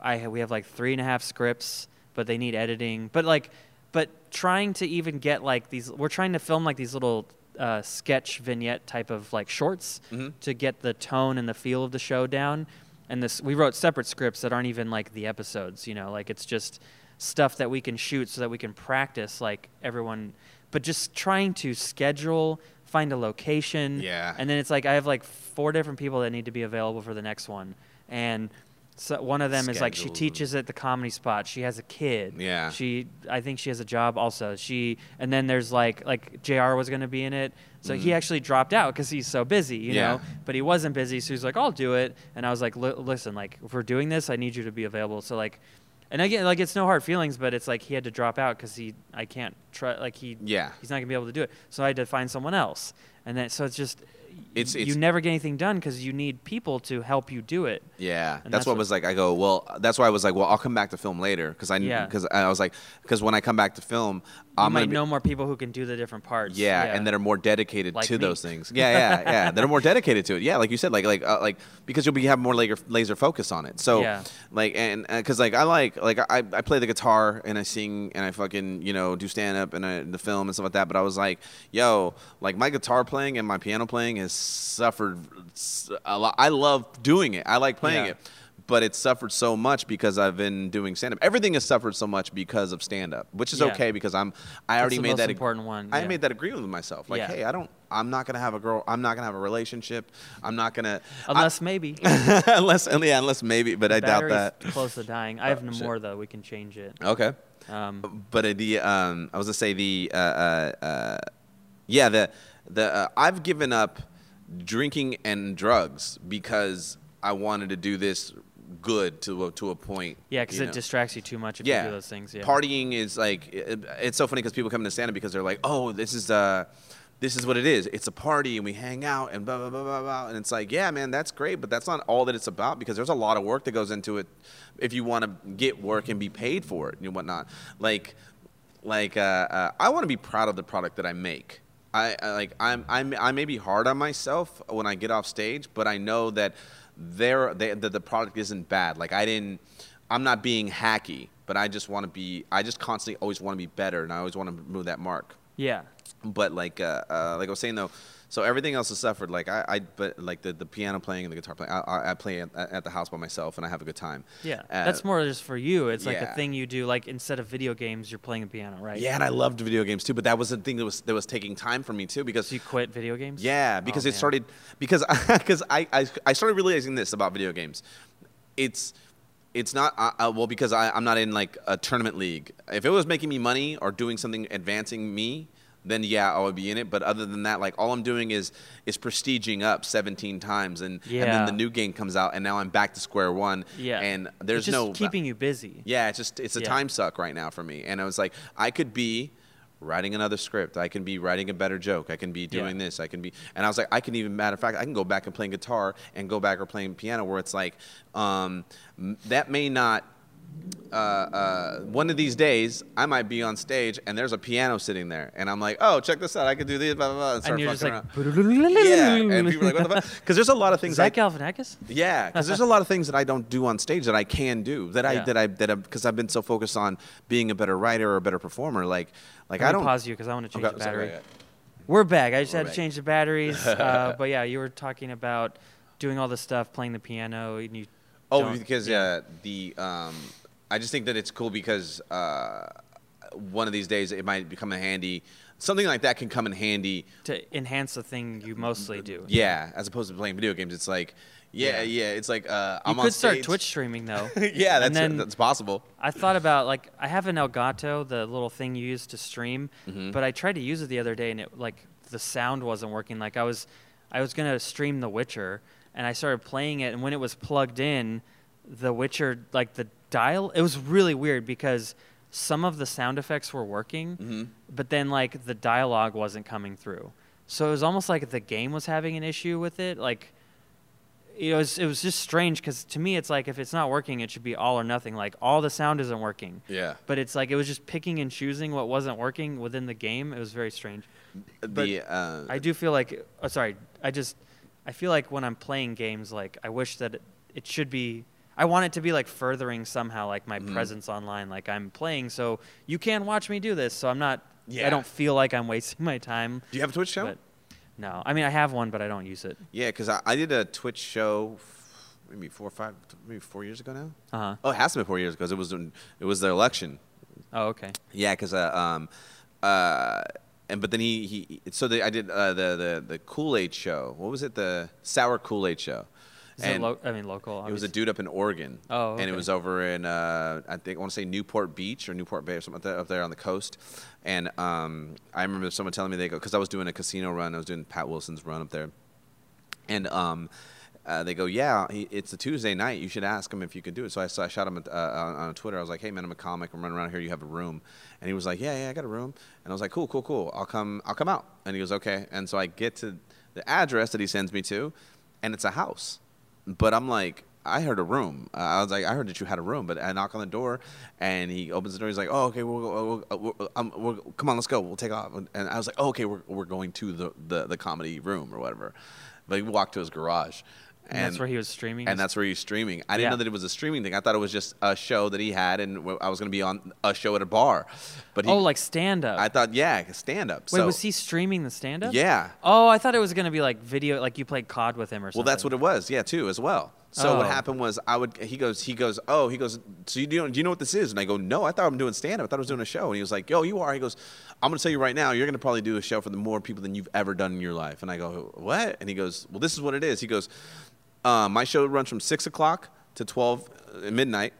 I we have like three and a half scripts, but they need editing. But like, but trying to even get like these, we're trying to film like these little uh, sketch vignette type of like shorts Mhm. to get the tone and the feel of the show down. And this we wrote separate scripts that aren't even like the episodes. You know, like it's just stuff that we can shoot so that we can practice like everyone. But just trying to schedule, find a location. Yeah. And then it's like I have like four different people that need to be available for the next one, and so one of them is like she teaches at the comedy spot. She has a kid. Yeah. She, I think she has a job also. She, and then there's like like Jr. was going to be in it, so he actually dropped out because he's so busy, you Mm. Yeah. know. But he wasn't busy, so he's like, I'll do it. And I was like, listen, like if we're doing this, I need you to be available. So like. And again, like it's no hard feelings, but it's like he had to drop out because he, I can't try, like he, Yeah. he's not gonna be able to do it. So I had to find someone else, and then so it's just, It's- you never get anything done because you need people to help you do it. Yeah, that's, that's what what- was like. I go, well, that's why I was like, well, I'll come back to film later because I Yeah. because I was like, because when I come back to film, You I'm might be, know more people who can do the different parts. yeah, and that are more dedicated Like to me. those things. Yeah, yeah, yeah. that are more dedicated to it. Yeah, like you said, like like uh, like because you'll be have more laser laser focus on it. So Yeah. like and because like I like like I I play the guitar and I sing and I fucking you know do stand up and I, the film and stuff like that. But I was like, yo, like my guitar playing and my piano playing has suffered a lot. I love doing it. I like playing Yeah. it but it's suffered so much because I've been doing stand up. Everything has suffered so much because of stand up, which is Yeah. okay because I'm I already the made that important one, I made that agreement with myself. Like, Yeah. hey, I don't I'm not going to have a girl, I'm not going to have a relationship. I'm not going to unless maybe. unless yeah, unless maybe, but I doubt that. Close to dying. I have no more though. We can change it. Okay. Um, But uh, the um, I was gonna say the uh, uh, uh, yeah the the uh, I've given up drinking and drugs because I wanted to do this good to a, to a point. yeah, because it know. distracts you too much if yeah you do those things. Yeah. Partying is like it, it's so funny because people come to stand up because they're like, oh, this is uh this is what it is. It's a party and we hang out and blah blah blah blah blah. And it's like, yeah, man, that's great, but that's not all that it's about because there's a lot of work that goes into it if you want to get work and be paid for it and whatnot. Like like uh, uh, I want to be proud of the product that I make. I, I like I'm, I'm I may be hard on myself when I get off stage, but I know that there they, that the product isn't bad. Like I didn't I'm not being hacky, but I just want to be I just constantly always want to be better and I always want to move that mark. yeah. But like uh, uh, like I was saying though, so everything else has suffered. Like I, I but like the, the piano playing and the guitar playing, I, I play at, at the house by myself and I have a good time. Yeah. Uh, That's more just for you. It's like yeah. a thing you do. Like instead of video games, you're playing a piano, right? Yeah, and I loved video games too, but that was the thing that was that was taking time for me too because So you quit video games? Yeah, because Oh, it man. started because because I, I I started realizing this about video games. It's it's not uh, uh, well because I, I'm not in like a tournament league. If it was making me money or doing something advancing me, then yeah, I would be in it. But other than that, like all I'm doing is is prestiging up 17 times, and and then the new game comes out, and now I'm back to square one. Yeah. and there's It's just no keeping you busy. yeah, it's just it's a Yeah. time suck right now for me. And I was like, I could be writing another script. I can be writing a better joke. I can be doing Yeah. this. I can be and I was like, I can even matter of fact, I can go back and playing guitar and go back or playing piano where it's like, um, that may not uh, uh, one of these days, I might be on stage and there's a piano sitting there, and I'm like, "Oh, check this out! I could do this." Blah blah blah. And, start And you're just like, around. yeah, and people are like, "What the fuck?" Because there's a lot of things Is that I Galifianakis? yeah, because there's a lot of things that I don't do on stage that I can do that I Yeah. that I that because I've been so focused on being a better writer or a better performer. Like like Let I don't pause you because I want to change Okay, the sorry, battery. yeah. We're back. I just We're had back. to change the batteries. uh, but yeah, you were talking about doing all this stuff, playing the piano, and you. Oh, because uh, the um, I just think that it's cool because uh, one of these days it might become a handy. Something like that can come in handy. to enhance the thing you mostly do. Yeah, as opposed to playing video games, it's like yeah, Yeah. yeah. It's like uh, You I'm could on start. Twitch streaming though. yeah, that's then that's possible. I thought about like I have an Elgato, the little thing you use to stream, Mhm. but I tried to use it the other day and it like the sound wasn't working. Like I was I was gonna stream The Witcher and I started playing it and when it was plugged in, The Witcher like the dial it was really weird because some of the sound effects were working, Mhm. but then like the dialogue wasn't coming through. So it was almost like the game was having an issue with it. Like it was it was just strange because to me it's like if it's not working it should be all or nothing like all the sound isn't working Yeah. but it's like it was just picking and choosing what wasn't working within the game it was very strange The uh, i do feel like oh, sorry i just i feel like when i'm playing games like i wish that it, it should be i want it to be like furthering somehow like my Mhm. presence online like i'm playing so you can watch me do this so i'm not Yeah. i don't feel like i'm wasting my time do you have a Twitch but No, I mean I have one, but I don't use it. Yeah, because I, I did a Twitch show maybe four or five, maybe four years ago now. Uh huh. Oh, it has to be four years because it was in, it was the election. Oh, okay. Yeah, because uh, um, uh, and but then he he so the, I did uh, the the the Kool Aid show. What was it? The sour Kool Aid show. And it lo- I mean local. it was a dude up in Oregon. Oh, And it was over in uh, I think I want to say Newport Beach or Newport Bay or something like that up there on the coast. And um, I remember someone telling me they go because I was doing a casino run. I was doing Pat Wilson's run up there, and um, uh, they go, yeah, he, it's a Tuesday night. You should ask him if you could do it. So I, so I shot him uh, on, on Twitter. I was like, hey man, I'm a comic. I'm running around here. You have a room? And he was like, yeah, yeah, I got a room. And I was like, cool, cool, cool. I'll come. I'll come out. And he goes, okay. And so I get to the address that he sends me to, and it's a house. But I'm like, I heard a room. Uh, I was like, I heard that you had a room. But I knock on the door, and he opens the door. He's like, Oh, okay, we'll, we'll, we'll, um, we'll come on, let's go. We'll take off. And I was like, oh, Okay, we're we're going to the, the the comedy room or whatever. But he walked to his garage, And that's where he was streaming. and that's where he's streaming. I didn't Yeah. know that it was a streaming thing. I thought it was just a show that he had, and I was going to be on a show at a bar. But he, oh, like stand up. I thought, yeah, stand up. Wait, so, was he streaming the stand up? Yeah. Oh, I thought it was gonna be like video, like you played COD with him or something. Well, that's what it was. Yeah, too, as well. So what Oh. happened was I would. He goes. He goes. Oh, he goes. So you do, do you know what this is? And I go, No, I thought I'm doing stand up. I thought I was doing a show. And he was like, Yo, you are. He goes, I'm gonna tell you right now. You're gonna probably do a show for the more people than you've ever done in your life. And I go, What? And he goes, Well, this is what it is. He goes, uh, My show runs from six o'clock to twelve uh, midnight.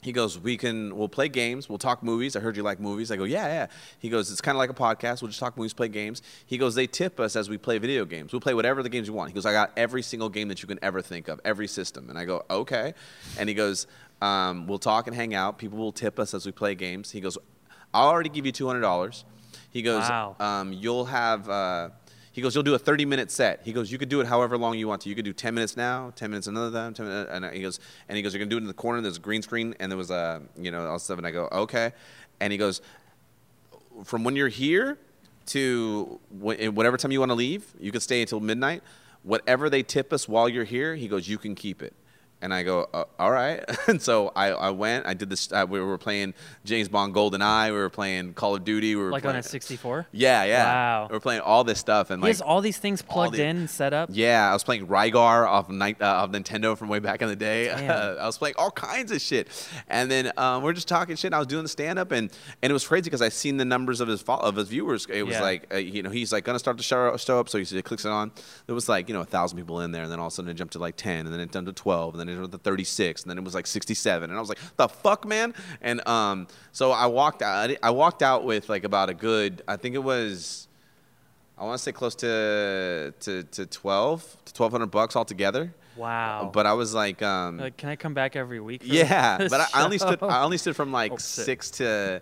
He goes, we can, we'll play games, we'll talk movies. I heard you like movies. I go, yeah, yeah. He goes, it's kind of like a podcast. We'll just talk movies, play games. He goes, they tip us as we play video games. We'll play whatever the games you want. He goes, I got every single game that you can ever think of, every system. And I go, okay. And he goes, um, we'll talk and hang out. People will tip us as we play games. He goes, I'll already give you two hundred dollars. He goes, Wow. um, you'll have. Uh, he goes, you'll do a 30 minute set. He goes, you could do it however long you want to. You could do 10 minutes now, 10 minutes another time, 10 minutes, and he goes, and he goes, you're gonna do it in the corner. There's a green screen, and there was a, you know, all stuff. And I go, okay. And he goes, from when you're here to whatever time you want to leave, you can stay until midnight. Whatever they tip us while you're here, he goes, you can keep it. And I go, uh, all right. and so I, I went. I did this. Uh, we were playing James Bond Golden Eye. We were playing Call of Duty. We were like playing, on a 64. Yeah, yeah. Wow. We were playing all this stuff and He like has all these things plugged the- in and set up. yeah, I was playing Rygar off Ni- uh, of Nintendo from way back in the day. I was playing all kinds of shit, and then um, we're just talking shit. And I was doing the stand up, and and it was crazy because I seen the numbers of his fo- of his viewers. It was Yeah. like uh, you know he's like gonna start the show, show up, so he clicks it on. There was like you know a thousand people in there, and then all of a sudden it jumped to like ten, and then it jumped to twelve, and then it jumped to thirty six, and then it was like sixty seven, and I was like the fuck man, and um so I walked out. I walked out with like about a good I think it was. I want to say close to to to twelve to twelve hundred bucks altogether. Wow. But I was like, um, Like, can I come back every week? for yeah. But I, I only stood? I only stood from like Oh, six to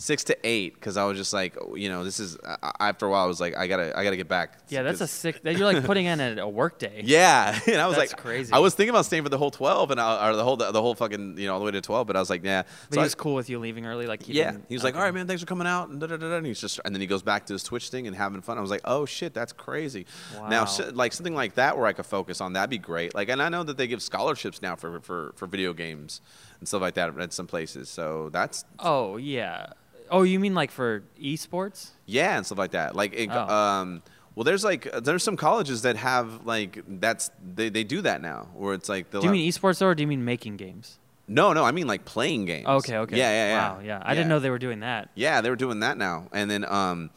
six to eight because I was just like, you know, this is I, after a while I was like, I gotta I gotta get back. Yeah, that's a sick. that You're like putting in a, a work day. yeah, and I was That's like, crazy. I was thinking about staying for the whole twelve and I, or the whole the whole fucking you know all the way to twelve, but I was like, yeah. But So he I- was cool with you leaving early. Like he yeah, he was like, "All right, man, thanks for coming out." And, da, da, da, and he's just, and then he goes back to his Twitch thing and having fun. I was like, "Oh shit, that's crazy." Now, Wow. sh- like something like that where I could focus on that'd be great. Like, and I know that they give scholarships now for for for video games and stuff like that at some places. So that's Oh yeah. Oh, you mean like for esports? yeah, and stuff like that. Like, it, Oh. um, well, there's like there's some colleges that have like that's they, they do that now where it's like Do you mean esports or do you mean making games? no, no, I mean like playing games. Okay, okay. Yeah, yeah, yeah. Wow, yeah. I didn't know they were doing that. Yeah, they were doing that now, and then um,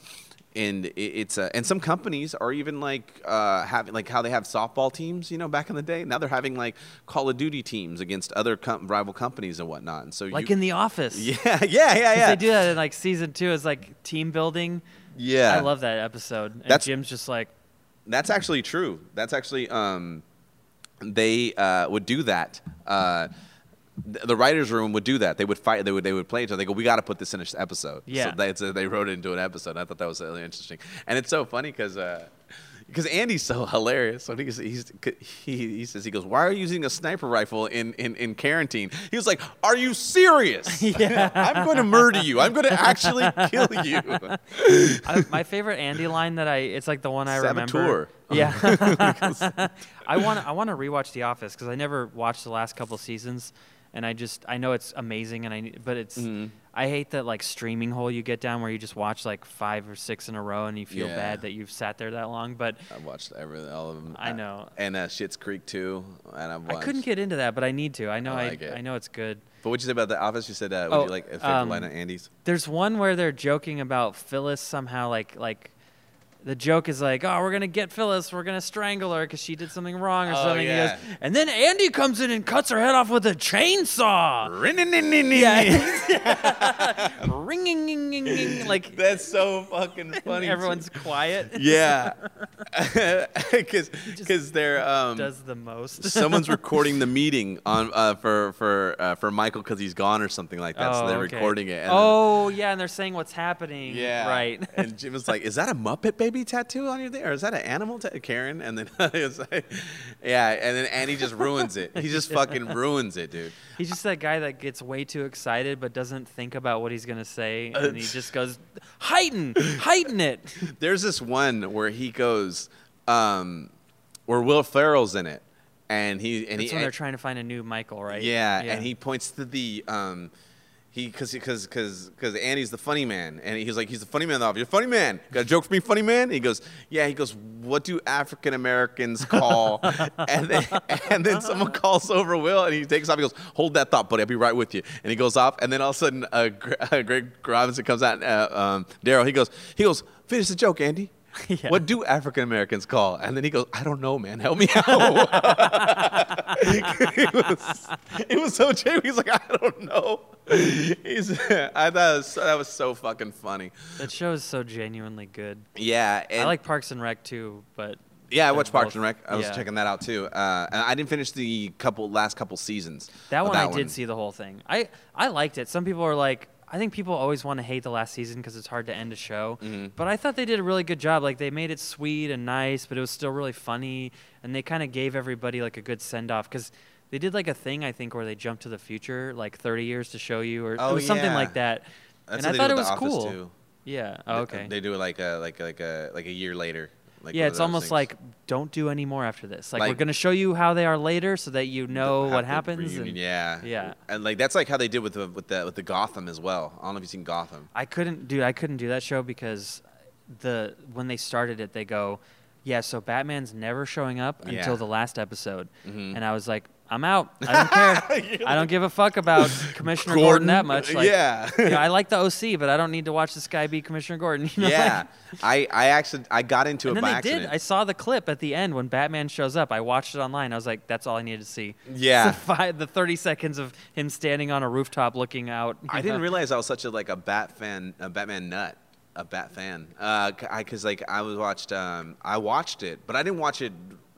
and it, it's uh, and some companies are even like uh having like how they have softball teams, you know, back in the day. Now they're having like Call of Duty teams against other com- rival companies and whatnot. And so Like you, in The Office. yeah, yeah, yeah, yeah, They do that in like season two as like team building. yeah. I love that episode. And That's- Jim's just like, That's actually true. That's actually um, they uh, would do that. Uh, the writers' room would do that. They would fight. They would they would play each other. They go, "We got to put this in an episode." Yeah. So they, so they wrote it into an episode. I thought that was really interesting, and it's so funny because. Uh, because Andy's so hilarious. When he's, he's, he, he says, he goes, Why are you using a sniper rifle in, in, in quarantine? He was like, Are you serious? Yeah. I'm going to murder you. I'm going to actually kill you. I, my favorite Andy line that I it's like the one I Saboteur. remember. Yeah. I want I want to rewatch The Office because I never watched the last couple seasons, and I just I know it's amazing, and I but it's Mhm. I hate that like streaming hole you get down where you just watch like five or six in a row and you feel Yeah. bad that you've sat there that long. But I've watched everything, all of them. I know. and uh, Schitt's Creek too. And I've I couldn't get into that, but I need to. I know I I like it. I know it's good. But what'd you say about the Office? You said uh, would Oh, you like a favorite um, line of Andy's? There's one where they're joking about Phyllis somehow like like the joke is like, "Oh, we're gonna get Phyllis. We're gonna strangle her because she did something wrong or Oh, something." He yeah. goes, and then Andy comes in and cuts her head off with a chainsaw. Yeah. Ringing, like That's so fucking funny. everyone's quiet. yeah, because because they're um, Does the most. someone's recording the meeting on uh, for for uh, for Michael because he's gone or something like that. Oh, so they're okay. recording it. And oh yeah, and they're saying what's happening. yeah, Right. and Jim was like, "Is that a Muppet baby tattoo on your thing, or is that an animal?" Ta-? Karen, and then like, yeah, and then Andy just ruins it. He just fucking ruins it, dude. He's just that guy that gets way too excited but doesn't think about what he's gonna say, Uh, and he just goes, heighten, heighten it. There's this one where he goes, um, where Will Ferrell's in it, and he and That's he when they're trying to find a new Michael, right? Yeah, and he points to the um, he because because because because Andy's the funny man, and he's like he's the funny man. Of you're funny man. Got a joke for me, funny man? he goes, yeah. He goes, what do African Americans call? and then and then someone calls over Will, and he takes off. He goes, hold that thought, buddy. I'll be right with you. And he goes off, and then all of a sudden, uh, uh, Craig Robinson comes out. Uh, um, Daryl, he goes, he goes, finish the joke, Andy. Yeah. What do African Americans call? And then he goes, I don't know, man. Help me out. it, was, it was so Jamie. He's like, I don't know. He's, I thought was, that was so fucking funny. That show is so genuinely good. Yeah, and I like Parks and Rec too, but Yeah, I watched Parks both- and Rec. I was yeah. checking that out too. Uh, and I didn't finish the couple last couple seasons. That one I did see the whole thing. I I liked it. Some people are like, I think people always want to hate the last season because it's hard to end a show. Mm-hmm. But I thought they did a really good job. Like they made it sweet and nice, but it was still really funny, and they kind of gave everybody like a good send off because. They did like a thing I think where they jumped to the future, like 30 years to show you, or Oh, it was something like that. That's and I thought it was cool. Too. Yeah. Oh, okay. They do it like a like like a like a year later. Like yeah, it's almost things. like don't do any more after this. Like, we're gonna show you how they are later, so that you know what happens. and- yeah, Yeah. and like that's like how they did with the with the with the Gotham as well. I don't know if you've seen Gotham. I couldn't, dude. I couldn't do that show because the when they started it, they go, "Yeah, so Batman's never showing up Yeah. until the last episode," Mhm. and I was like, "I'm out. I don't care. I don't give a fuck about Commissioner Gordon, that much. Like, yeah. you know, I like the OC, but I don't need to watch this guy be Commissioner Gordon." You know? yeah, I I actually I got into And it then by they accident. did. I saw the clip at the end when Batman shows up. I watched it online. I was like, "That's all I needed to see." Yeah. the, five, the thirty seconds of him standing on a rooftop looking out. I didn't realize I was such a like a Bat fan, a Batman nut, a Bat fan. Uh, because like I was watched, um, I watched it, but I didn't watch it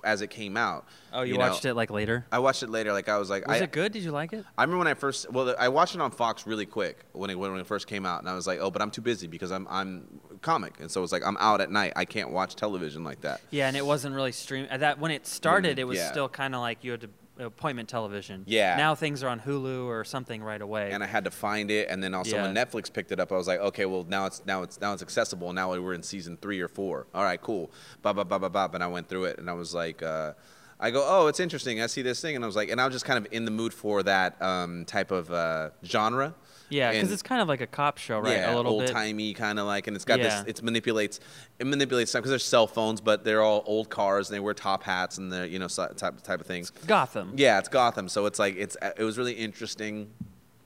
as it came out. Oh, you, know. watched it like later. I watched it later. Like I was like, Was I, it good? Did you like it? I remember when I first, well, I watched it on Fox really quick when it, when it first came out, and I was like, oh, but I'm too busy because I'm I'm comic, and so it's like I'm out at night. I can't watch television like that. Yeah, and it wasn't really stream. uh, That when it started, it was yeah. still kind of like you had to appointment television. Yeah. Now things are on Hulu or something right away. and I had to find it. And then also when Netflix picked it up, I was like, okay, well now it's now it's now it's accessible. Now we're in season three or four. All right, cool. Ba ba ba ba ba. And I went through it, and I was like, uh, I go, oh, it's interesting. I see this thing, and I was like, and I was just kind of in the mood for that um, type of uh, genre. Yeah, because it's kind of like a cop show, right? Yeah, a little old timey kind of like, and it's got Yeah. this. It manipulates. It manipulates stuff because there's cell phones, but they're all old cars, and they wear top hats and the you know type type of things. Gotham. Yeah, it's Gotham, so it's like it's it was really interesting.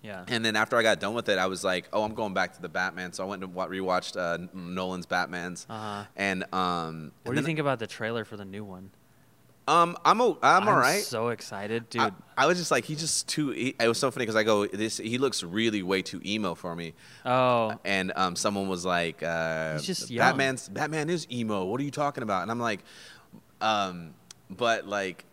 Yeah. And then after I got done with it, I was like, "Oh, I'm going back to the Batman." So I went and wa- rewatched uh, Nolan's Batman's, Uh-huh. and um, What and do you think about the trailer for the new one? Um, I'm o- I'm, all right. So excited, dude. I, I was just like, he's just too. He, it was so funny because I go, this. He looks really way too emo for me. oh, And um, someone was like, uh, He's just young. Batman's Batman is emo. What are you talking about? And I'm like, um, but like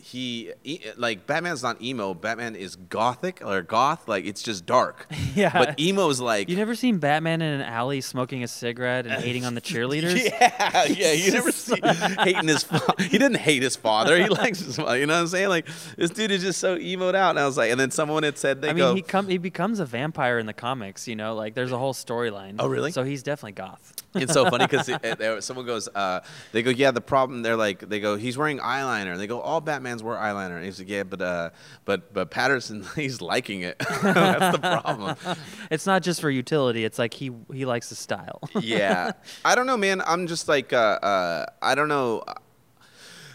he e- like Batman's not emo. Batman is gothic or goth. Like it's just dark. Yeah. But emo's like you never seen Batman in an alley smoking a cigarette and hating on the cheerleaders? Yeah, yeah. You never see hating his. Fa- he didn't hate his father. He likes his father. You know what I'm saying? Like this dude is just so emoed out. And I was like, and then someone had said they I go. mean, he come he becomes a vampire in the comics. You know, like there's a whole storyline. Oh, really? So he's definitely goth. It's so funny because someone goes, uh, they go, yeah, the problem. They're like, they go, he's wearing eyeliner. And They go, all Batman's wear eyeliner. And he's like, yeah, but uh, but but Pattinson, he's liking it. That's the problem. It's not just for utility. It's like he he likes the style. yeah, I don't know, man. I'm just like, uh, uh, I don't know.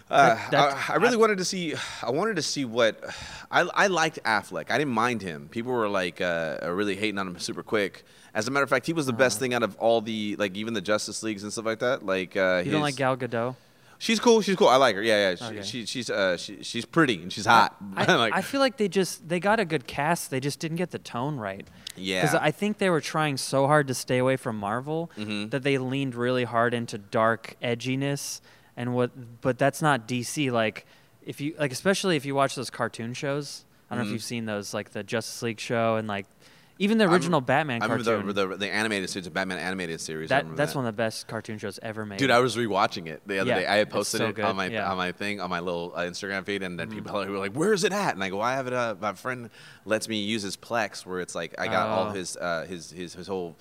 Uh, I, I really wanted to see. I wanted to see what. I, I liked Affleck. I didn't mind him. People were like uh, really hating on him super quick. As a matter of fact, he was the best thing out of all the like even the Justice Leagues and stuff like that. Like uh, You don't like Gal Gadot? She's cool. She's cool. I like her. Yeah, yeah. She, Okay. she she's uh she, she's pretty and she's hot. I, like I feel like they just they got a good cast. They just didn't get the tone right. Yeah. Because I think they were trying so hard to stay away from Marvel Mhm. that they leaned really hard into dark edginess and what. But that's not DC. Like if you like, especially if you watch those cartoon shows. I don't know Mhm. if you've seen those, like the Justice League show and like even the I'm- original Batman I cartoon. remember the, the the animated series, the Batman animated series. That that's that. one of the best cartoon shows ever made. Dude, I was rewatching it the other Yeah, day. I had posted so it good, on my yeah. On my thing on my little uh, Instagram feed, and then people were like, "Where's it at?" And I go, "I have it. Uh, my friend lets me use his Plex, where it's like I got all Oh. his uh, his his his whole,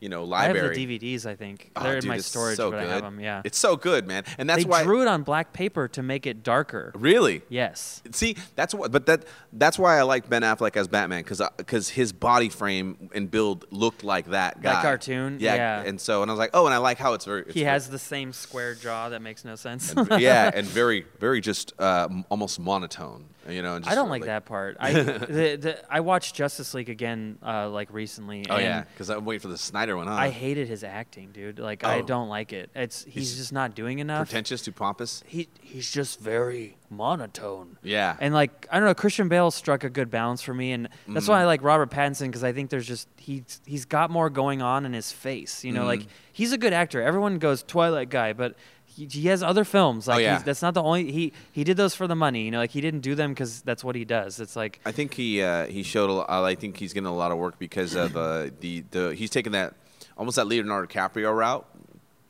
you know, I have library." the DVDs. I think Oh, they're in my storage, so but I have them. Yeah, It's so good, man, and that's they why. They drew it on black paper to make it darker. Really? Yes. See, that's what, but that that's why I like Ben Affleck as Batman because because his body frame and build looked like that guy. That cartoon? yeah. Yeah. And so, and I was like, oh, and I like how it's very. It's He very- has the same square jaw that makes no sense. and- yeah, and very, very just uh, almost monotone. You know, I don't sort like, that part. I the, the, I watched Justice League again uh, like recently. Oh yeah, because I'm waiting for the Snyder one. Huh? I hated his acting, dude. Like I Oh. don't like it. It's he's, He's just not doing enough. pretentious, too pompous. He he's just very monotone. Yeah, And like I don't know, Christian Bale struck a good balance for me, and that's Mm. why I like Robert Pattinson because I think there's just he's he's got more going on in his face. You know, Mm. like he's a good actor. Everyone goes Twilight guy, but he, he has other films. Like Oh, yeah. he's, that's not the only he he did those for the money. You know, like he didn't do them because that's what he does. It's like I think he uh, he showed. A, lot- I think he's getting a lot of work because of uh, the the he's taking that almost that Leonardo DiCaprio route,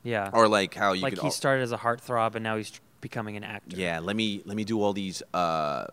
yeah, or like how you like could. he started as a heartthrob and now he's becoming an actor. yeah, let me let me do all these uh,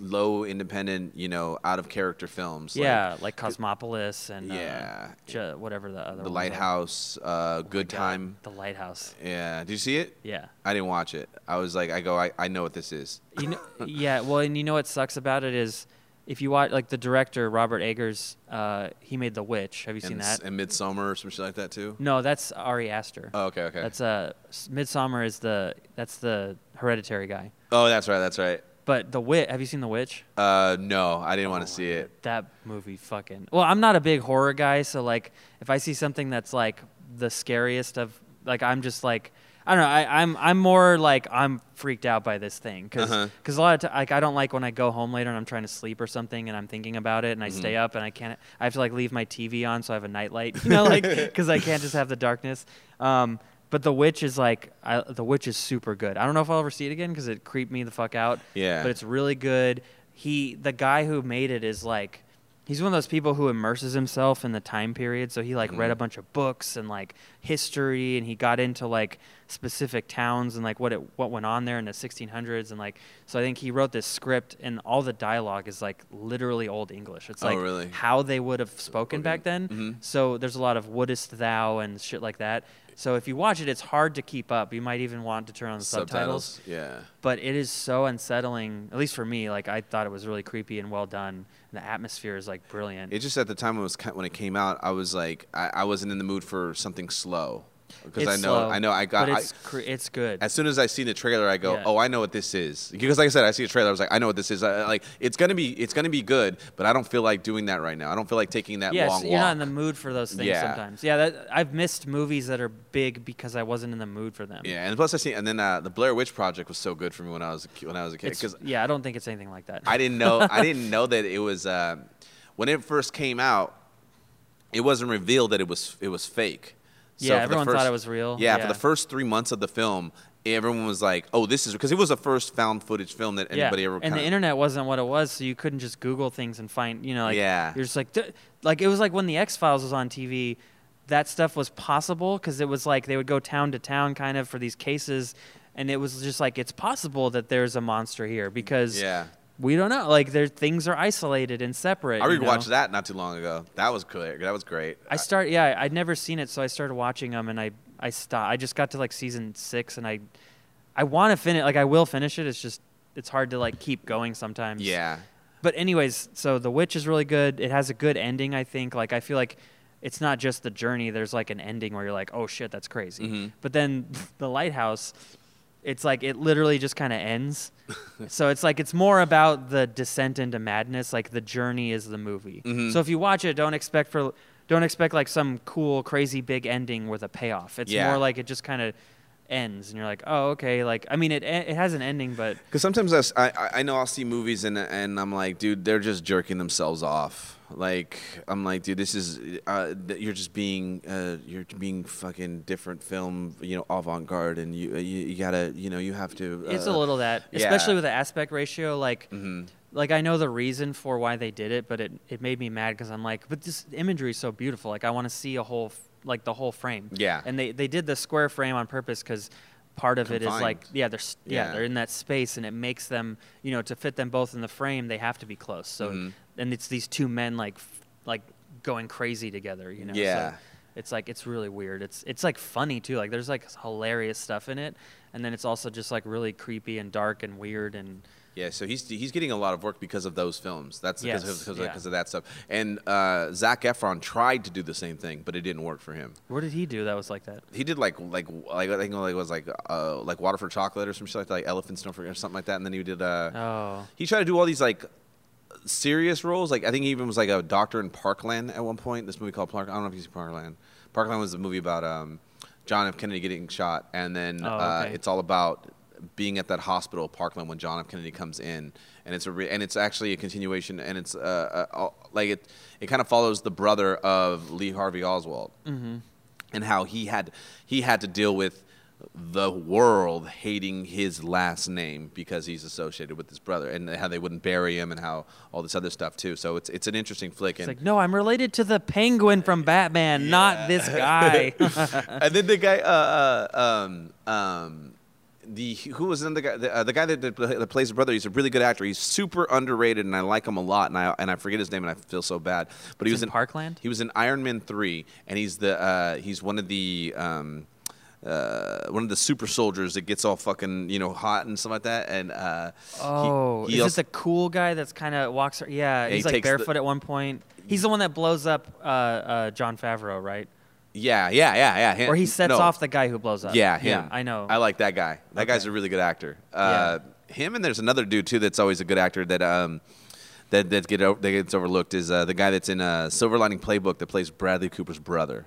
low independent, you know, out of character films. yeah, like Cosmopolis and Yeah. uh, whatever the other the. Lighthouse, uh, Good God, Time. the Lighthouse. Yeah, did you see it? Yeah. I didn't watch it. I was like, I go, I, I know what this is. You know, yeah. Well, and you know what sucks about it is if you watch like the director Robert Eggers, uh, he made The Witch. Have you seen that? and Midsommar or some shit like that too. No, that's Ari Aster. Oh, okay, okay. That's uh, Midsommar is the that's the Hereditary guy. oh, that's right, that's right. But The Witch, have you seen The Witch? Uh, no, I didn't want Oh to see it. That movie fucking. Well, I'm not a big horror guy, so like if I see something that's like the scariest of like I'm just like I don't know. I, I'm I'm more like I'm freaked out by this thing because Uh-huh. a lot of t- like I don't like when I go home later and I'm trying to sleep or something and I'm thinking about it and I Mm-hmm. stay up and I can't. I have to like leave my TV on so I have a nightlight, you know, like because I can't just have the darkness. Um, but The Witch is like I, The Witch is super good. I don't know if I'll ever see it again because it creeped me the fuck out. Yeah. But it's really good. He the guy who made it is like he's one of those people who immerses himself in the time period. So he like read a bunch of books and like history, and he got into like specific towns and like what it what went on there in the 1600s, and like so I think he wrote this script, and all the dialogue is like literally old English. It's Oh, like really? how they would have spoken back then. Mhm. So there's a lot of "wouldest thou" and shit like that. So if you watch it, it's hard to keep up. You might even want to turn on the subtitles. Yeah. but it is so unsettling at least for me like i thought it was really creepy and well done. And the atmosphere is like brilliant. It just at the time when it was when it came out, I was like, I, I wasn't in the mood for something slow because I know, slow, I know, I got. but I, it's it's good as soon as I see the trailer, I go, Yeah. "Oh, I know what this is." Because, like I said, I see a trailer. I was like, "I know what this is." I, like, it's gonna be, it's gonna be good, but I don't feel like doing that right now. I don't feel like taking that yes long you're walk. not in the mood for those things Yeah. sometimes yeah that, i've missed movies that are big because i wasn't in the mood for them yeah, and plus I see, and then uh, the Blair Witch Project was so good for me when I was when I was a kid because yeah i don't think it's anything like that I didn't know, I didn't know that it was uh, when it first came out. It wasn't revealed that it was it was fake. Yeah, for the everyone thought it was real. Yeah, for the first three months of the film, everyone was like, "Oh, this is," because it was the first found footage film that anybody yeah. ever. and the internet wasn't what it was so you couldn't just google things and find you know like Yeah. you're just like like it was like when the x-files was on tv that stuff was possible because it was like they would go town to town kind of for these cases and it was just like it's possible that there's a monster here because Yeah. We don't know. Like, there things are isolated and separate. I you know? rewatched that not too long ago. That was clear. That was great. I start. Yeah, I'd never seen it, so I started watching them, and I I stopped. I just got to like season six, and I I want to finish. Like, I will finish it. It's just it's hard to like keep going sometimes. yeah. But anyways, so The Witch is really good. It has a good ending, I think. Like I feel like it's not just the journey. There's like an ending where you're like, "Oh shit, that's crazy." Mhm. But then The Lighthouse it's like it literally just kind of ends. so it's like it's more about the descent into madness, like the journey is the movie. Mhm. So if you watch it, don't expect for don't expect like some cool crazy big ending with a payoff. It's Yeah. more like it just kind of ends and you're like, "Oh, okay." Like I mean it it has an ending, but Because sometimes I, I know I'll see movies and and I'm like, dude, they're just jerking themselves off. Like I'm like, dude, this is uh, th- you're just being uh, you're being fucking different film, you know, avant garde, and you, uh, you you gotta you know you have to. Uh, it's a little that, yeah. especially with the aspect ratio like Mm-hmm. like I know the reason for why they did it, but it, it made me mad because I'm like, but this imagery is so beautiful. Like I want to see a whole f- like the whole frame. Yeah. And they they did the square frame on purpose because part of it is like yeah they're yeah. Yeah. they're in that space and it makes them you know to fit them both in the frame they have to be close. So Mhm. and it's these two men like f- like going crazy together. You know. So Yeah. it's like it's really weird. It's it's like funny too. Like there's like hilarious stuff in it, and then it's also just like really creepy and dark and weird and. Yeah, so he's he's getting a lot of work because of those films. That's because Yes, of, because, yeah. because of that stuff. And uh, Zac Efron tried to do the same thing, but it didn't work for him. What did he do that was like that? He did like like like I think like it was like uh, like Water for Chocolate or some shit like that, like Elephants Don't Forget or something like that. And then he did uh, Oh. he tried to do all these like serious roles. Like I think he even was like a doctor in Parkland at one point. This movie called Park. I don't know if you see Parkland. Parkland was the movie about um, John F. Kennedy getting shot, and then Oh, uh, it's all about being at that hospital, Parkland, when John F. Kennedy comes in, and it's a re- and it's actually a continuation, and it's uh, uh, like it it kind of follows the brother of Lee Harvey Oswald Mm-hmm. and how he had he had to deal with the world hating his last name because he's associated with his brother, and how they wouldn't bury him, and how all this other stuff too. So it's it's an interesting flick. It's And, like, no, I'm related to the penguin from Batman, not this guy. and then the guy, uh, uh, um, um, the who was in the guy, the, uh, the guy that, that, that plays the brother. He's a really good actor. He's super underrated, and I like him a lot. And I and I forget his name, and I feel so bad. But he was in Parkland? He was in Iron Man three, and he's the uh, he's one of the. Um, uh, one of the super soldiers that gets all fucking you know hot and stuff like that, and uh, he- oh, he is also- it the cool guy that's kind of walks? Yeah, he he's like takes the- barefoot at one point. He's the one that blows up uh, uh, Jon Favreau, right? Yeah, yeah, yeah, yeah. him- Or he sets no. off the guy who blows up. Yeah, him. I know. I like that guy. That guy's a really good actor. Uh, Him and there's another dude too that's always a good actor that um that that get that gets overlooked is uh, the guy that's in uh, Silver Lining Playbook that plays Bradley Cooper's brother.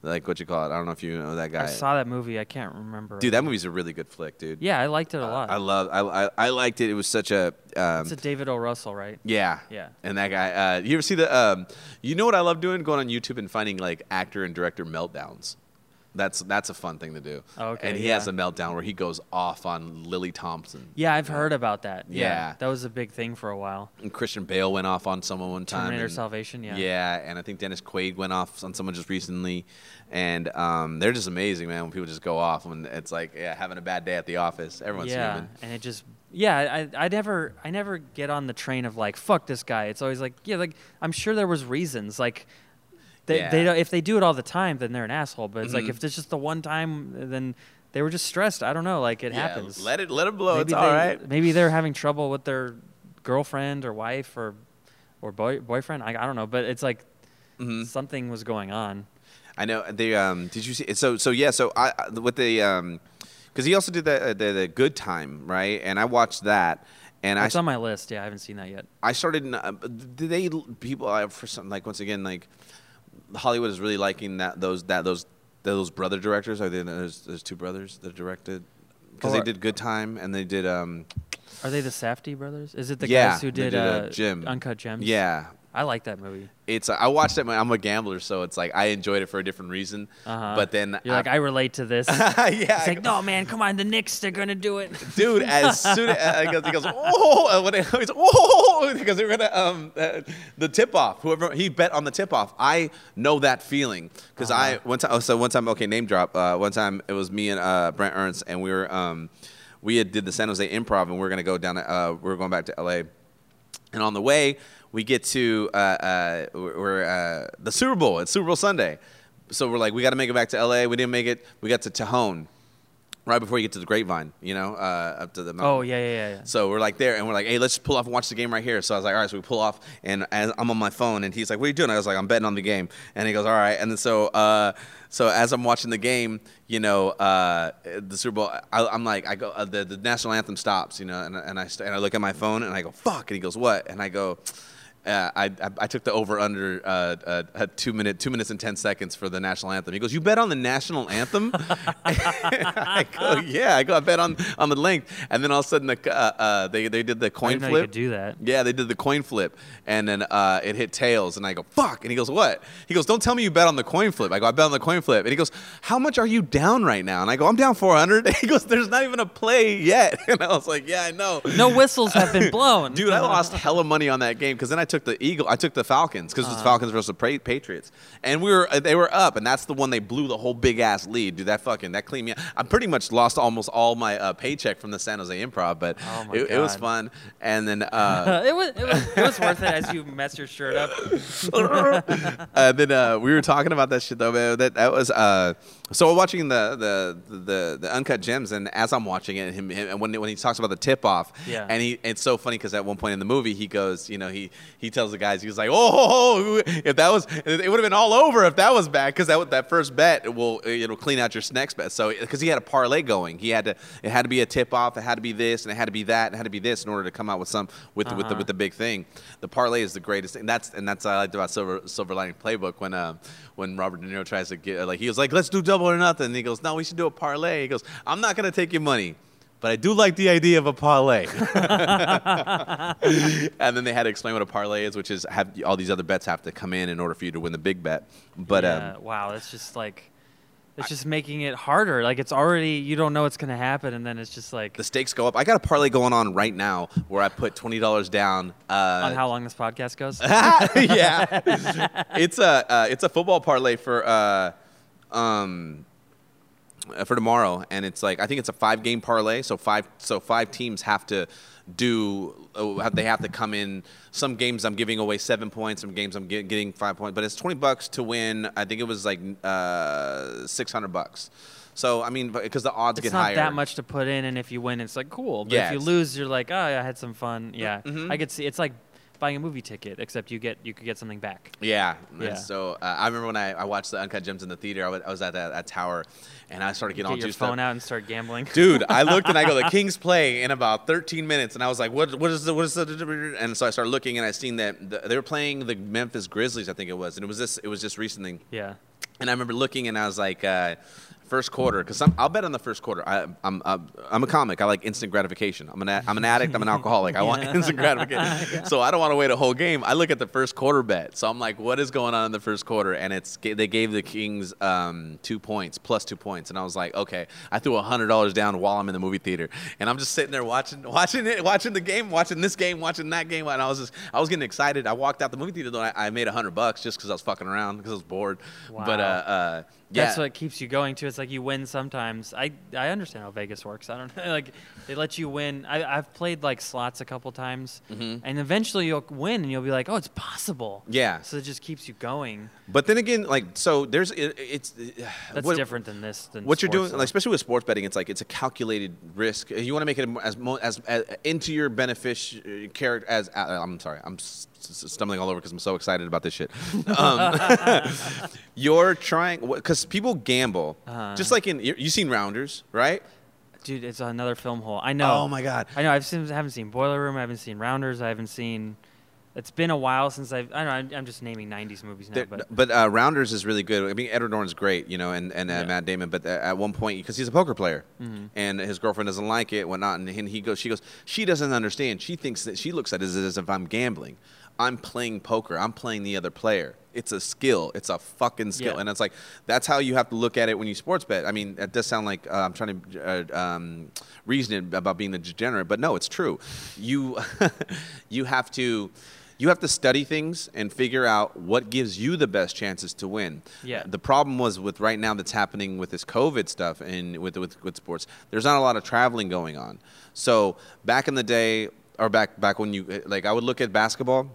Like what you call it? I don't know if you know that guy. I saw that movie. I can't remember. dude, that movie's a really good flick, dude. Yeah, I liked it a lot. I love. I, I I liked it. It was such a. Um, it's a David O. Russell, right? yeah. Yeah. And that guy. Uh, you ever see the? Um, you know what I love doing? Going on YouTube and finding like actor and director meltdowns. That's that's a fun thing to do. Oh, okay, And he yeah. has a meltdown where he goes off on Lily Thompson. Yeah, I've heard about that. Yeah. that was a big thing for a while. And Christian Bale went off on someone one time. Terminator and- Salvation. Yeah. Yeah, and I think Dennis Quaid went off on someone just recently, and um, they're just amazing, man. When people just go off, when it's like yeah, having a bad day at the office. Everyone's yeah, human. and it just yeah, I I never I never get on the train of like fuck this guy. It's always like yeah, like I'm sure there was reasons like. They, Yeah. they don't, if they do it all the time, then they're an asshole. But it's like Mhm. if it's just the one time, then they were just stressed. I don't know. Like it Yeah, happens. Let it let it blow. it's they, all right. Maybe they're having trouble with their girlfriend or wife or or boy, boyfriend. I, I don't know. But it's like Mhm. something was going on. I know. They um, did you see? So so yeah. So I I- with the um, because he also did the, the the Good Time, right? And I watched that, and I It's on my list. Yeah, I haven't seen that yet. I started. Uh, did they people I, for some like once again like Hollywood is really liking that those that those those brother directors. Are they there's, there's two brothers that directed because they did Good Time and they did um Are they the Safdie brothers? Is it the Yeah, guys who did, did, uh, uh, Jim. Uncut Gems? yeah. I like that movie. It's I watched it. I'm a gambler, so it's like I enjoyed it for a different reason. Uh-huh. But then You're like, I relate to this. yeah, It's like, no, man, come on, the Knicks, they're gonna do it. dude. As soon as uh, he goes, he goes, oh, when oh, because they're gonna um uh, the tip off. Whoever he bet on the tip off, I know that feeling because I Uh-huh. one time. Oh, so one time, okay, name drop. Uh, one time it was me and uh, Brent Ernst, and we were um we had did the San Jose Improv, and we are gonna go down. To, uh, we are going back to L.A. And on the way, we get to uh, uh, we're uh, the Super Bowl. It's Super Bowl Sunday, so we're like, we got to make it back to L.A. We didn't make it. We got to Tejon right before you get to the Grapevine, you know, uh, up to the mountain. Oh yeah, yeah, yeah. So we're like there, and we're like, hey, let's pull off and watch the game right here. So I was like, all right, so we pull off, and as I'm on my phone, and he's like, what are you doing? I was like, I'm betting on the game, and he goes, all right, and then so uh, so as I'm watching the game, you know, uh, the Super Bowl, I, am like, I go, uh, the, the national anthem stops, you know, and, and I and I look at my phone, and I go, fuck, and he goes, what? And I go uh, I, I, I took the over under uh, uh, two minute two minutes and ten seconds for the national anthem. He goes, "You bet on the national anthem?" I go, "Yeah." I go, "I bet on on the length." And then all of a sudden, the uh, uh, they they did the coin flip. Know you could do that. Yeah, they did the coin flip, and then uh, it hit tails. And I go, "Fuck!" And he goes, "What?" He goes, "Don't tell me you bet on the coin flip." I go, "I bet on the coin flip." And he goes, "How much are you down right now?" And I go, "I'm down 400." And he goes, "There's not even a play yet." And I was like, "Yeah, I know." No whistles have been blown, dude. I lost hella money on that game because then I took the Eagle. I took the Falcons because it was Uh-huh. Falcons versus the Patriots, and we were uh, they were up, and that's the one they blew the whole big ass lead. Dude, that fucking that cleaned me. Up. I pretty much lost almost all my uh, paycheck from the San Jose Improv, but Oh it, it was fun. And then uh, it was it was it was worth it as you mess your shirt up. uh, then uh, we were talking about that shit though, man. That that was uh, so we're watching the, the the the uncut gems, and as I'm watching it, him, him and when when he talks about the tip off, Yeah. and he it's so funny because at one point in the movie he goes, you know, he he tells the guys, he was like, oh, if that was, it would have been all over if that was bad because that that first bet will it'll clean out your next bet. So because he had a parlay going, he had to it had to be a tip off, it had to be this, and it had to be that, and it had to be this in order to come out with some with the, with the Uh-huh. with the big thing. The parlay is the greatest thing. That's and that's what I liked about Silver Silver Lining Playbook when uh, when Robert De Niro tries to get like he was like let's do double or nothing. And he goes no we should do a parlay. He goes I'm not gonna take your money. But I do like the idea of a parlay. and then they had to explain what a parlay is, which is have all these other bets have to come in in order for you to win the big bet. But yeah, um, wow, that's just like it's just making it harder. Like it's already you don't know what's gonna happen, and then it's just like the stakes go up. I got a parlay going on right now where I put twenty dollars down. Uh, on how long this podcast goes. yeah, it's a uh, it's a football parlay for uh, um, uh, for tomorrow, and it's like I think it's a five game parlay. So five so five teams have to do uh, they have to come in. Some games I'm giving away seven points. Some games I'm get, getting five points, but it's twenty bucks to win. I think it was like uh, six hundred bucks. So I mean, because the odds it's get not higher. that much to put in, and if you win, it's like cool. But if you lose, you're like, oh, I had some fun. Yeah, Mhm. I could see. It's like buying a movie ticket, except you get you could get something back. Yeah. Yeah. So uh, I remember when I, I watched the Uncut Gems in the theater. I was, I was at that at Tower, and I started getting Get all your phone up. out and start gambling. Dude, I looked and I go, the Kings play in about 13 minutes, and I was like, what? What is the? What is the? And so I started looking, and I seen that the, they were playing the Memphis Grizzlies, I think it was, and it was this. It was just recently, yeah. and I remember looking, and I was like, uh, first quarter, because I'll bet on the first quarter. I, I'm uh, I'm a comic. I like instant gratification. I'm an a- I'm an addict. I'm an alcoholic. I want instant gratification. So I don't want to wait a whole game. I look at the first quarter bet. So I'm like, what is going on in the first quarter? And it's they gave the Kings um, two points plus two points, and I was like, okay. I threw hundred dollars down while I'm in the movie theater, and I'm just sitting there watching watching it, watching the game, watching this game, watching that game, and I was just I was getting excited. I walked out the movie theater though. I, I made hundred bucks just because I was fucking around because I was bored. But uh, uh, yeah. That's what keeps you going too. It's like you win sometimes. I I understand how Vegas works. I don't know. Like they let you win. I, I've played like slots a couple times, Mhm. and eventually you'll win, and you'll be like, oh, it's possible. Yeah. So it just keeps you going. But then again, like so, there's it, it's That's what- different than this. Than What you're doing, like, especially with sports betting, it's like it's a calculated risk. You want to make it as as, as into your benefic character as uh, I'm sorry, I'm stumbling all over because I'm so excited about this shit. Um, you're trying because people gamble, Uh-huh. just like in you- you've seen Rounders, right? Dude, it's another film hole. I know. Oh my god. I know. I've seen, haven't seen Boiler Room. I haven't seen Rounders. I haven't seen. It's been a while since I've. I don't know. I'm, I'm just naming '90s movies now, There- but but uh, Rounders is really good. I mean, Edward Norton's great, you know, and, and uh, Yeah. Matt Damon. But uh, at one point, because he's a poker player, Mm-hmm. and his girlfriend doesn't like it, whatnot, and, and he goes, she goes, she doesn't understand. She thinks that she looks at it as, as if I'm gambling. I'm playing poker. I'm playing the other player. It's a skill. It's a fucking skill, Yeah. and it's like that's how you have to look at it when you sports bet. I mean, it does sound like uh, I'm trying to uh, um, reason it about being the degenerate, but no, it's true. You you have to you have to study things and figure out what gives you the best chances to win. Yeah. The problem was with right now that's happening with this COVID stuff and with with with sports. There's not a lot of traveling going on. So back in the day, or back back when you like, I would look at basketball.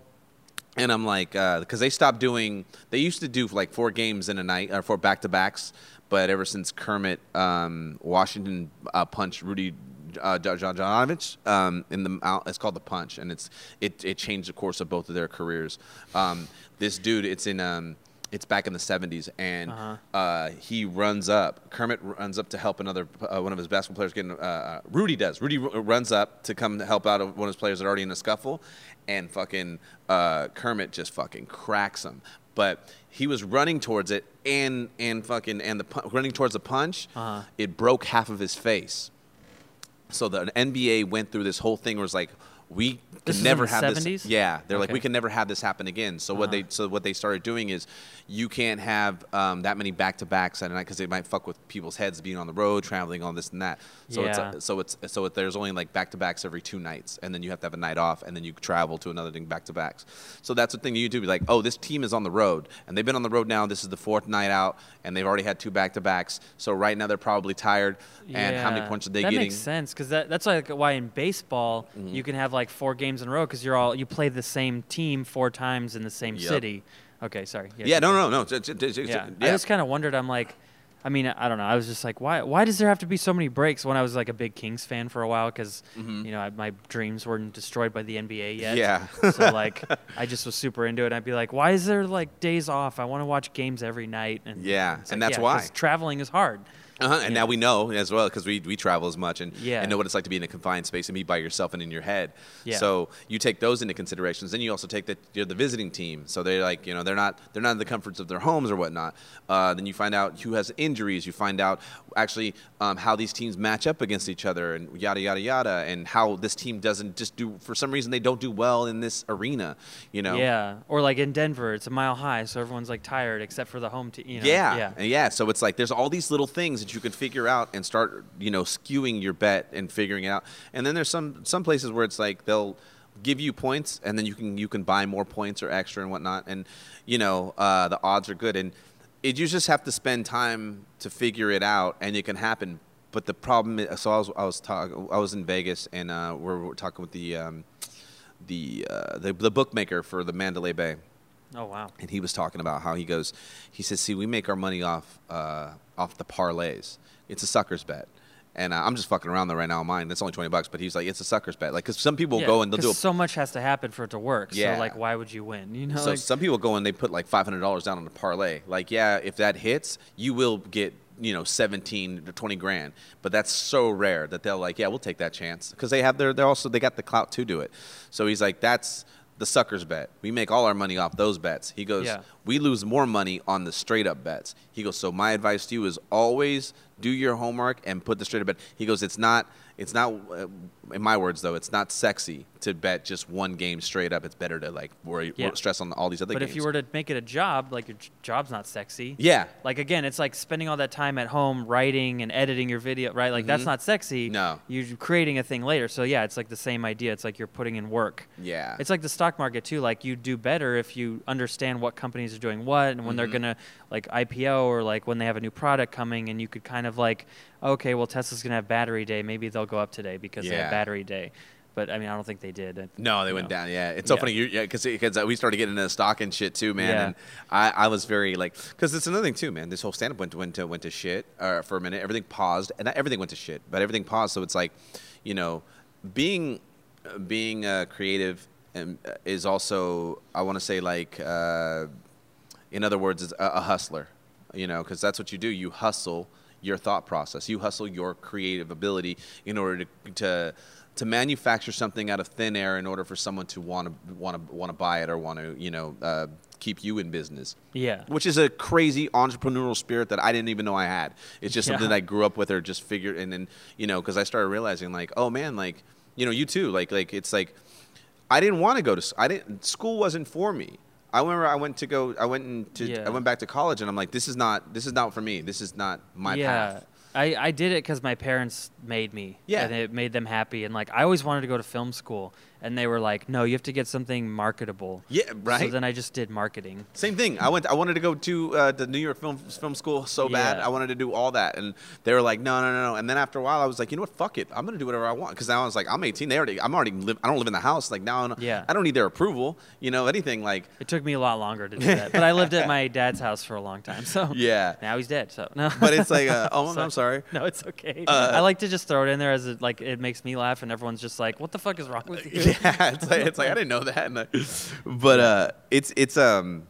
And I'm like, because they stopped doing, they used to do like four games in a night, or four back to backs. But ever since Kermit um, Washington uh, punched Rudy uh, Jonovich um, in the it's called the punch, and it's it, it changed the course of both of their careers. Um, this dude, it's in um, it's back in the 70s, and Uh-huh. uh, he runs up. Kermit runs up to help another uh, one of his basketball players get. in- Uh, uh, Rudy does. Rudy r- runs up to come to help out one of his players that are already in a scuffle, and fucking uh, Kermit just fucking cracks him. But he was running towards it, and and fucking and the running towards the punch, Uh-huh. it broke half of his face. So the NBA went through this whole thing where it's like we This can never have 70s? this. Yeah, they're like we can never have this happen again. So what Uh-huh. they so what they started doing is you can't have um, that many back to backs at a night because it might fuck with people's heads being on the road, traveling, all this and that. So Yeah. it's so it's so it, there's only like back to backs every two nights, and then you have to have a night off, and then you travel to another thing back to backs. So that's the thing you do. Be like, oh, this team is on the road, and they've been on the road now. This is the fourth night out, and they've already had two back to backs. So right now they're probably tired. And how many points are they that getting? makes sense because that, that's like why in baseball Mm-hmm. you can have like four games in a row because you're all you play the same team four times in the same Yep. city. Okay, sorry. Yeah, no, no, no. It's- it's- it's- Yeah, yeah. I just kind of wondered. I'm like, I mean, I don't know. I was just like, why? Why does there have to be so many breaks? When I was like a big Kings fan for a while, because you know I, my dreams weren't destroyed by the NBA yet. Mm-hmm. Yeah. so like, I just was super into it. I'd be like, why is there like days off? I want to watch games every night. And Yeah, it's and like, that's yeah, why. traveling is hard. Uh-huh. And Yeah. now we know as well because we, we travel as much and, Yeah. and know what it's like to be in a confined space and be by yourself and in your head. Yeah. So you take those into considerations. Then you also take the you're the visiting team. So they're like you know they're not they're not in the comforts of their homes or whatnot. Uh, then you find out who has injuries. You find out actually um, how these teams match up against each other and yada yada yada and how this team doesn't just do for some reason they don't do well in this arena. You know. Yeah, or like in Denver, it's a mile high, so everyone's like tired except for the home team. You know? Yeah, yeah, and yeah. So it's like there's all these little things that you can figure out and start, you know, skewing your bet and figuring it out. And then there's some some places where it's like they'll give you points, and then you can you can buy more points or extra and whatnot, and you know uh, the odds are good. And it, you just have to spend time to figure it out, and it can happen. But the problem is, so I was I was talk, I was in Vegas, and uh, we're, we're talking with the um, the, uh, the the bookmaker for the Mandalay Bay Oh wow. and he was talking about how he goes he says see we make our money off uh, off the parlays. It's a sucker's bet. And uh, i'm just fucking around there right now on mine. That's only 20 bucks but he's like it's a sucker's bet. Like because some people Yeah, go and they'll do a so much has to happen for it to work. Yeah. So like, why would you win? You know, so like, some people go and they put like $500 down on a parlay. Like yeah if that hits you will get you know 17 to 20 grand. But that's so rare that they'll like yeah we'll take that chance. Because they have their they're also they got the clout to do it. So he's like that's the sucker's bet. We make all our money off those bets. He goes Yeah. we lose more money on the straight up bets. He goes so my advice to you is always do your homework and put the straight up bet. He goes it's not it's not uh, in my words though it's not sexy to bet just one game straight up it's better to like worry Yeah. stress on all these other but games if you were to make it a job, like your job's not sexy. yeah Like again, it's like spending all that time at home writing and editing your video, right? Like that's not sexy. Mm-hmm. No. You're creating a thing later. So yeah, it's like the same idea. It's like you're putting in work. Yeah. It's like the stock market too. Like you do better if you understand what companies are doing what and when they're Mm-hmm. gonna like IPO or like when they have a new product coming and you could kind of like, okay, well Tesla's gonna have battery day. Maybe they'll go up today because they have battery day. But I mean, I don't think they did. No, they went know. down. Yeah, it's so Yeah. funny. You, yeah, because because we started getting into stock and shit too, man. Yeah. And I, I was very like, because it's another thing too, man. This whole stand up went to went to went to shit uh, for a minute. Everything paused, and not everything went to shit, but everything paused. So it's like, you know, being uh, being uh, creative and, uh, is also I want to say like, uh, in other words, is a, a hustler. You know, because that's what you do. You hustle your thought process. You hustle your creative ability in order to to to manufacture something out of thin air in order for someone to want to want to want to buy it or want to you know uh, keep you in business. Yeah. Which is a crazy entrepreneurial spirit that I didn't even know I had. It's just something that I grew up with or just figured and then you know because I started realizing like oh man like you know you too like like it's like I didn't want to go to I didn't school wasn't for me. I remember I went to go I went into Yeah. I went back to college and I'm like this is not this is not for me. This is not my yeah. path. I, I did it because my parents made me. Yeah. And it made them happy. And like, I always wanted to go to film school. And they were like, "No, you have to get something marketable." Yeah, right. So then I just did marketing. Same thing. I went. I wanted to go to uh, the New York Film Film School so bad. I wanted to do all that, and they were like, "No, no, no, no." And then after a while, I was like, "You know what? Fuck it. I'm gonna do whatever I want." Because now I was like, "I'm 18. They already. I'm already live. I don't live in the house. Like now, I don't- Yeah. I don't need their approval. You know, anything like." It took me a lot longer to do that, but I lived at my dad's house for a long time. So Yeah. now he's dead. So no. But it's like, uh, oh, I'm sorry. No, it's okay. Uh, I like to just throw it in there as it like it makes me laugh, and everyone's just like, "What the fuck is wrong with you?" yeah, it's like it's like I didn't know that, I- but uh, it's it's um,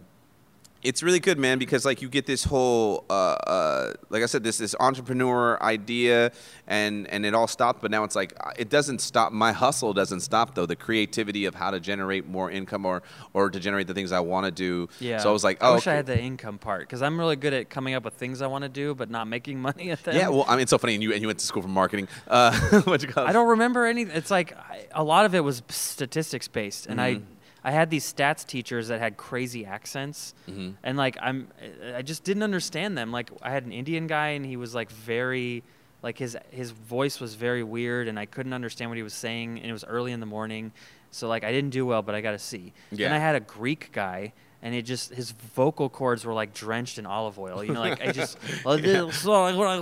it's really good, man, because like you get this whole uh, uh, like I said, this this entrepreneur idea, and and it all stopped, but now it's like uh, it doesn't stop. My hustle doesn't stop though. The creativity of how to generate more income or or to generate the things I want to do. Yeah. So I was like, I oh, wish I had the income part because I'm really good at coming up with things I want to do, but not making money at them. Yeah, well, I mean, it's so funny, and you and you went to school for marketing. Uh, what you call it? I don't remember any. It's like I, a lot of it was statistics based, and Mm-hmm. I I had these stats teachers that had crazy accents, Mm-hmm. and like I'm I just didn't understand them. Like I had an Indian guy, and he was like very like his his voice was very weird, and I couldn't understand what he was saying, and it was early in the morning, so like I didn't do well, but I got a C. Yeah. Then I had a Greek guy. And it just his vocal cords were like drenched in olive oil. You know, like I just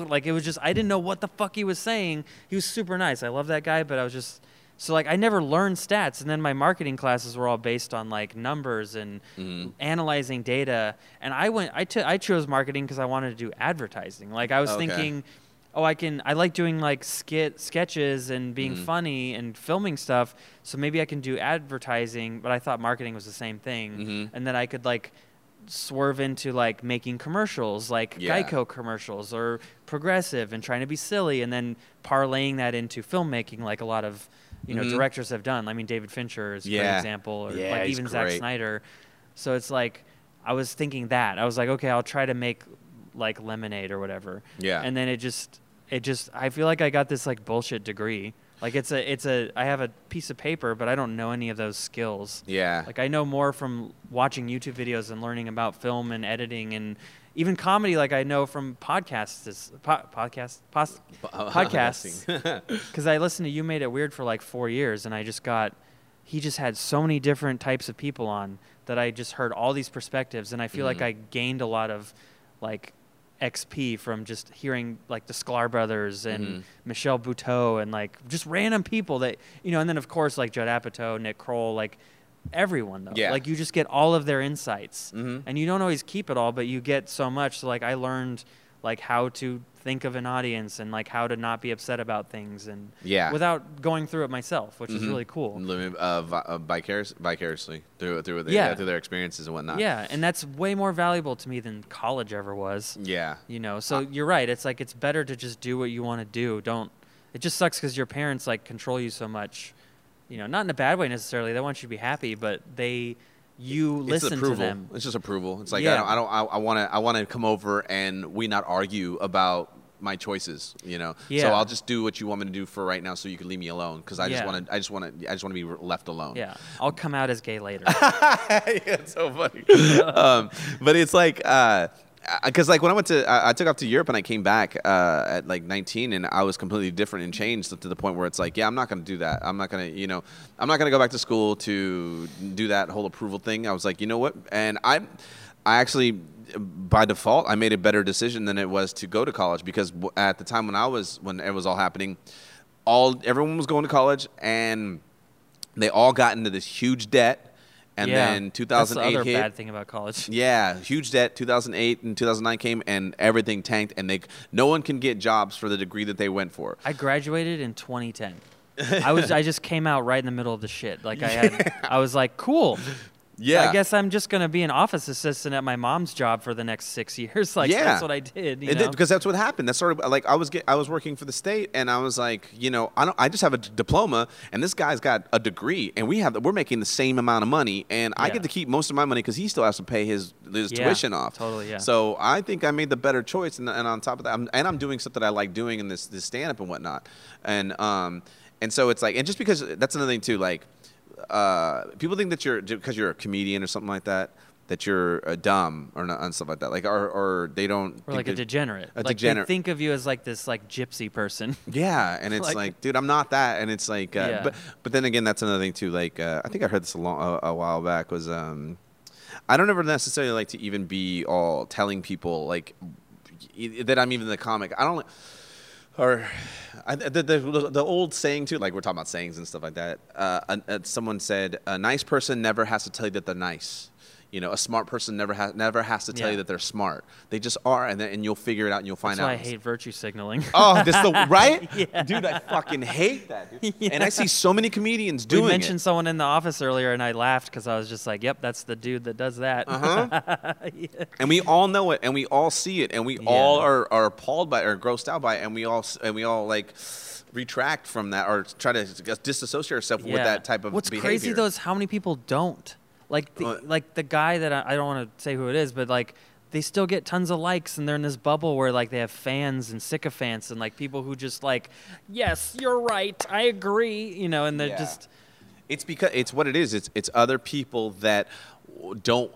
like it was just I didn't know what the fuck he was saying. He was super nice. I love that guy, but I was just so like I never learned stats, and then my marketing classes were all based on like numbers and Mm-hmm. analyzing data. And I went, I took, I chose marketing because I wanted to do advertising. Like I was Okay. thinking, oh, I can, I like doing like skit sketches and being Mm-hmm. funny and filming stuff. So maybe I can do advertising. But I thought marketing was the same thing, Mhm. and then I could like swerve into like making commercials like Yeah. Geico commercials or progressive and trying to be silly and then parlaying that into filmmaking like a lot of you know Mhm. directors have done. I mean David Fincher is a great example or Yeah, like even Zack. Snyder. So it's like I was thinking that. I was like okay, I'll try to make like lemonade or whatever. Yeah. And then it just it just I feel like I got this like bullshit degree. Like it's a it's a I have a piece of paper but I don't know any of those skills. Yeah. Like I know more from watching YouTube videos and learning about film and editing and even comedy. Like I know from podcasts, is, po- podcast, pos, podcasts. Because I listened to You Made It Weird for like four years, and I just got. He just had so many different types of people on that I just heard all these perspectives, and I feel like Mhm. I gained a lot of like XP from just hearing like the Sklar brothers and Mhm. Michelle Buteau and like just random people that you know, and then of course like Judd Apatow, Nick Kroll, like everyone though. Yeah. Like you just get all of their insights, Mhm. and you don't always keep it all, but you get so much. So like I learned like how to think of an audience and like how to not be upset about things and Yeah. without going through it myself, which is Mhm. really cool. Living uh, vi- uh, vicarious, vicariously through through their, Yeah. through their experiences and whatnot. Yeah, and that's way more valuable to me than college ever was. Yeah. You know, so you're right. It's like it's better to just do what you want to do. Don't. It just sucks because your parents like control you so much. You know, not in a bad way necessarily. They want you to be happy, but they, you listen approval. to them. It's just approval. It's like Yeah. I don't. I don't. I want to. I want to come over and we not argue about my choices. You know. So I'll just do what you want me to do for right now, so you can leave me alone. Because I just want to. I just want to. I just want to be left alone. Yeah, I'll come out as gay later. yeah, it's so funny. um, but it's like, because like when I went to, I, took off to Europe and I came back uh, at like 19, and I was completely different and changed to the point where it's like, yeah, I'm not to do that. I'm not to, you know, I'm not to go back to school to do that whole approval thing. I was like, you know what? And I, I actually. By default, I made a better decision than it was to go to college because at the time when I was when it was all happening, all everyone was going to college and they all got into this huge debt and yeah. then That's 2008 the other hit bad thing about college. yeah huge debt 2008 and 2009 came and everything tanked and they no one can get jobs for the degree that they went for I graduated in 2010. I was I just came out right in the middle of the shit. Like I had I was like, cool. Yeah I guess I'm just gonna be an office assistant at my mom's job for the next six years. Like Yeah. that's what I did. You It know? did, because that's what happened. That's sort of like I was get, I was working for the state, and I was like, you know, I don't. I just have a d- diploma, and this guy's got a degree, and we have we're making the same amount of money, and I get to keep most of my money because he still has to pay his his Yeah, tuition off. totally, yeah. So I think I made the better choice, and, and on top of that, I'm, and I'm doing stuff that I like doing in this this stand up and whatnot, and um and so it's like, and just because that's another thing too, like uh, people think that you're because you're a comedian or something like that that you're uh, dumb or not, and stuff like that. Like or or they don't Or like a degenerate. a like degenerate. They think of you as like this like gypsy person. Yeah, and it's like, Like- dude, I'm not that, and it's like, uh, Yeah. but but then again, that's another thing too. Like, uh, I think I heard this a, long, a, a while back. Was um, I don't ever necessarily like to even be all telling people like that I'm even the comic. I don't. Or I, the, the the old saying too, like we're talking about sayings and stuff like that. Uh, uh, someone said, "A nice person never has to tell you that they're nice." You know, a smart person never has never has to tell Yeah. you that they're smart. They just are, and then and you'll figure it out, and you'll find out. That's why I hate virtue signaling. Oh, this the right, Yeah. dude. I fucking hate that, dude. And I see so many comedians doing. we mentioned it. someone in the office earlier, and I laughed because I was just like, "Yep, that's the dude that does that." Uh-huh. Yeah. and we all know it, and we all see it, and we all are, are appalled by it or grossed out by it, and we all and we all like retract from that or try to disassociate ourselves with that type of behavior. What's behavior. crazy though is how many people don't. Like the, like the guy that I, I don't want to say who it is, but like they still get tons of likes and they're in this bubble where like they have fans and sycophants and like people who just like, yes, you're right, I agree, you know, and they're Yeah. just It's because it's what it is. It's it's other people that don't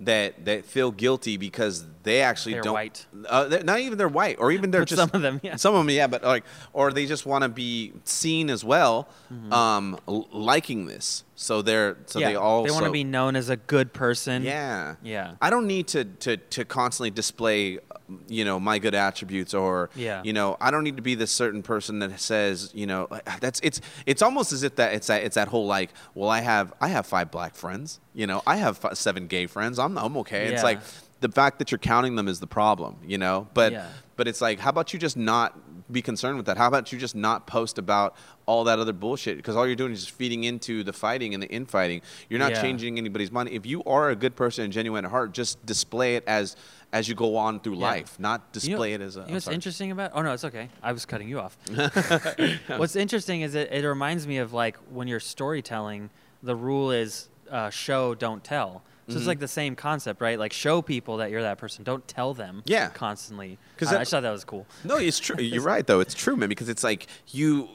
that that feel guilty because they actually They're don't. white. Uh, they're, not even they're white, or even they're just some of them, yeah. Some of them, yeah, but like, or they just want to be seen as well, Mm-hmm. um, liking this. So they're so yeah, they also want to be known as a good person. Yeah. Yeah. I don't need to, to, to constantly display, you know, my good attributes or, Yeah. you know, I don't need to be this certain person that says, you know, ah, that's it's it's almost as if that it's that it's that whole like, well, I have I have five black friends, you know, I have fi- seven gay friends, I'm I'm okay. It's like the fact that you're counting them is the problem, you know. But Yeah. but it's like, how about you just not be concerned with that? How about you just not post about all that other bullshit? Because all you're doing is just feeding into the fighting and the infighting. You're not Yeah. changing anybody's mind. If you are a good person and genuine at heart, just display it as as you go on through Yeah. life, not You know- display it as a. You know what's interesting about? Oh no, it's okay. I was cutting you off. what's interesting is it, it reminds me of like when you're storytelling, the rule is uh, show, don't tell. So Mm-hmm. it's like the same concept, right? Like show people that you're that person. Don't tell them. Yeah. Constantly. 'Cause I, I just thought that was cool. No, it's true. You're right, though. It's true, man. Because it's like you,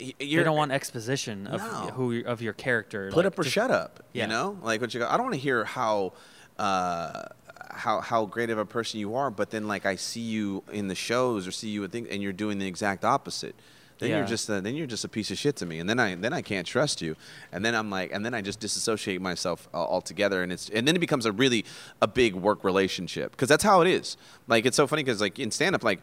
you You don't want exposition of No. who of your character. put like, up or just- shut up. Yeah. You know, like what you go. I don't want to hear how. Uh, how how great of a person you are, but then like I see you in the shows or see you at things, and you're doing the exact opposite. Then you're just a, then you're just a piece of shit to me, and then I then I can't trust you, and then I'm like, and then I just disassociate myself uh, altogether, and it's and then it becomes a really a big work relationship because that's how it is. Like it's so funny because like in stand up, like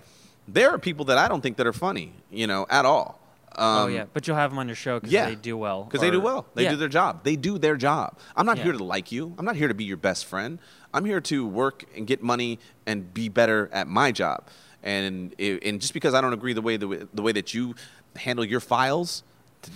there are people that I don't think that are funny, you know, at all. Oh Um, yeah, but you'll have them on your show because yeah. they do well. because they do well. They Yeah. do their job. They do their job. I'm not Yeah. here to like you. I'm not here to be your best friend. I'm here to work and get money and be better at my job. And it, and just because I don't agree the way the, way- the way that you handle your files,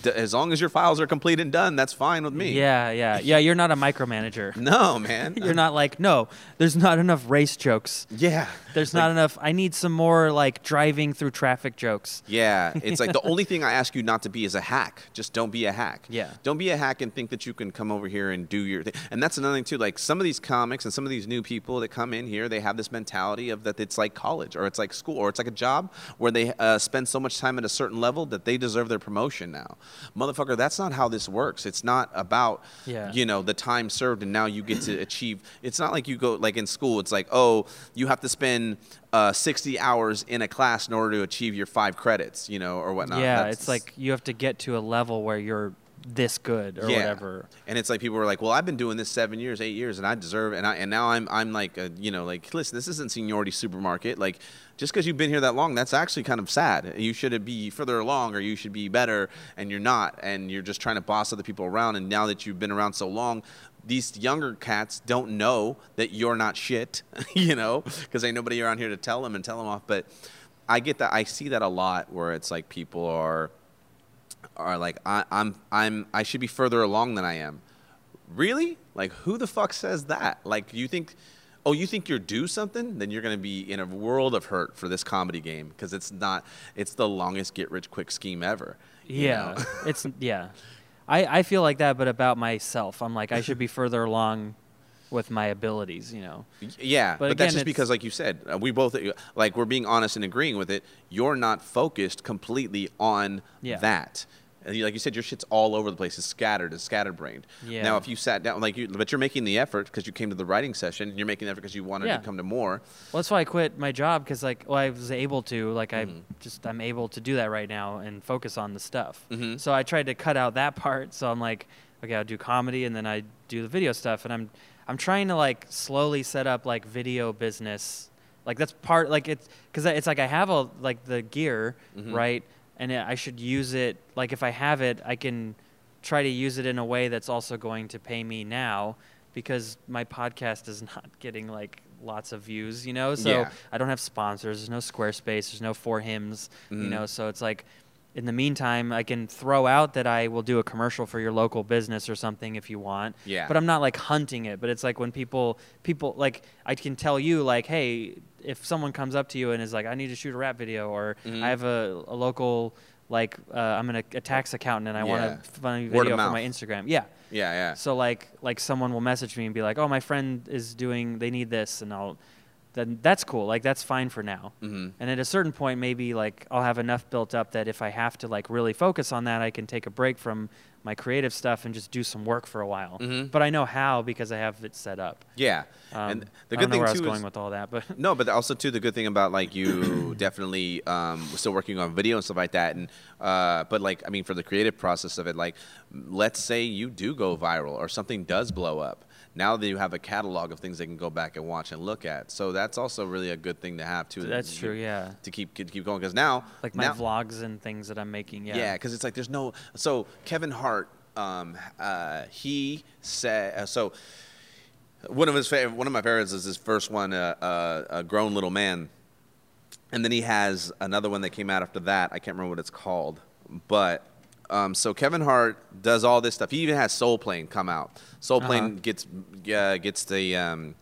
d- as long as your files are complete and done, that's fine with me. Yeah, yeah, yeah. You're not a micromanager. No, man. You're not like no. There's not enough race jokes. Yeah. There's Like, not enough. I need some more like driving through traffic jokes. Yeah, it's like the only thing I ask you not to be is a hack. Just don't be a hack. Yeah. Don't be a hack and think that you can come over here and do your thing. And that's another thing too. Like some of these comics and some of these new people that come in here, they have this mentality of that it's like college or it's like school or it's like a job where they uh, spend so much time at a certain level that they deserve their promotion now. Motherfucker, that's not how this works. It's not about Yeah. you know the time served and now you get to achieve. It's not like you go like in school. It's like oh you have to spend. Uh, 60 hours in a class in order to achieve your five credits, you know, or whatnot. yeah, That's- it's like you have to get to a level where you're this good or whatever. And it's like people were like, "Well, I've been doing this seven years, eight years, and I deserve." it. And I and now I'm I'm like, a, you know, like, listen, this isn't seniority supermarket. Like, just because you've been here that long, that's actually kind of sad. You should be further along, or you should be better, and you're not, and you're just trying to boss other people around. And now that you've been around so long. These younger cats don't know that you're not shit, you know, because ain't nobody around here to tell them and tell them off. But I get that. I see that a lot where it's like people are are like I, I'm I'm I should be further along than I am. Really? Like who the fuck says that? Like you think oh you think you're due something? Then you're gonna be in a world of hurt for this comedy game because it's not it's the longest get rich quick scheme ever. you Yeah, know? it's yeah. I I feel like that, but about myself. I'm like I should be further along with my abilities. You know. Yeah, But but, again, that's just because, like you said, uh, we both like we're being honest and agreeing with it. You're not focused completely on Yeah. that, And you, like you said, your shit's all over the place. It's scattered. It's scatterbrained. Yeah. Now, if you sat down, like you, but you're making the effort because you came to the writing session. and You're making the effort because you wanted Yeah. to come to more. Well, that's why I quit my job because like, well, I was able to like I Mhm. just I'm able to do that right now and focus on the stuff. Mhm. So I tried to cut out that part. So I'm like, okay, I'll do comedy and then I do the video stuff, and I'm I'm trying to like slowly set up like video business. Like that's part like it's because it's like I have all like the gear Mhm. right, and it, I should use it. Like if I have it, I can try to use it in a way that's also going to pay me now because my podcast is not getting like lots of views, you know. So Yeah. I don't have sponsors. There's no Squarespace. There's no for hims, you Mhm. know. So it's like, in the meantime, I can throw out that I will do a commercial for your local business or something if you want. Yeah. But I'm not like hunting it. But it's like when people people like I can tell you like, hey, if someone comes up to you and is like, I need to shoot a rap video, or Mhm. I have a, a local like uh, I'm an, a tax accountant and I want a funny video for my Instagram. Yeah. Yeah, yeah. So like like someone will message me and be like, "Oh, my friend is doing they need this." And I'll then that's cool. Like that's fine for now. hmm And at a certain point maybe like I'll have enough built up that if I have to like really focus on that, I can take a break from my creative stuff and just do some work for a while. Mhm. But I know how because I have it set up. Yeah. Um, and the I good don't know thing where I was going is with all that, but no, but also too the good thing about like you definitely um, still working on video and stuff like that, and uh, but like I mean for the creative process of it, like let's say you do go viral or something does blow up. Now that you have a catalog of things they can go back and watch and look at, so that's also really a good thing to have too. that's You- true, yeah. To keep keep keep going because now Like my now, vlogs and things that I'm making, yeah. yeah, because it's like there's no. So Kevin Hart, um, uh, he said uh, so. One of his favorite, one of my favorites is his first one, uh, uh, a grown little man, and then he has another one that came out after that. I can't remember what it's called, but um, so Kevin Hart does all this stuff. He even has Soul Plane come out. Soul Plane Uh-huh. gets uh, gets the um,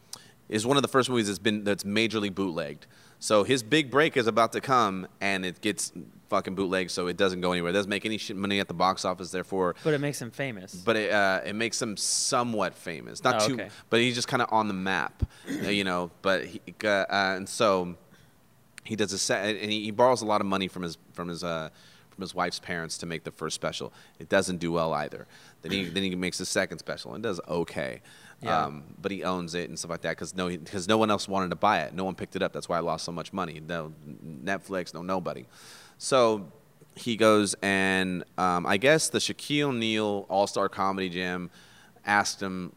is one of the first movies that's been that's majorly bootlegged. So his big break is about to come, and it gets fucking bootlegged, so it doesn't go anywhere. It doesn't make any shit money at the box office, therefore. But it makes him famous. But it, uh, it makes him somewhat famous, not Oh, too, okay. but he's just kind of on the map, uh, you know. But he, uh, and so he does a set, and he, borrows a lot of money from his from his uh, his wife's parents to make the first special. It doesn't do well either. Then he then he makes the second special and does okay. Yeah. Um, but he owns it and stuff like that because no because no one else wanted to buy it. No one picked it up. That's why I lost so much money. No Netflix, no nobody. So he goes and um, I guess the Shaquille O'Neal All Star Comedy Jam asked him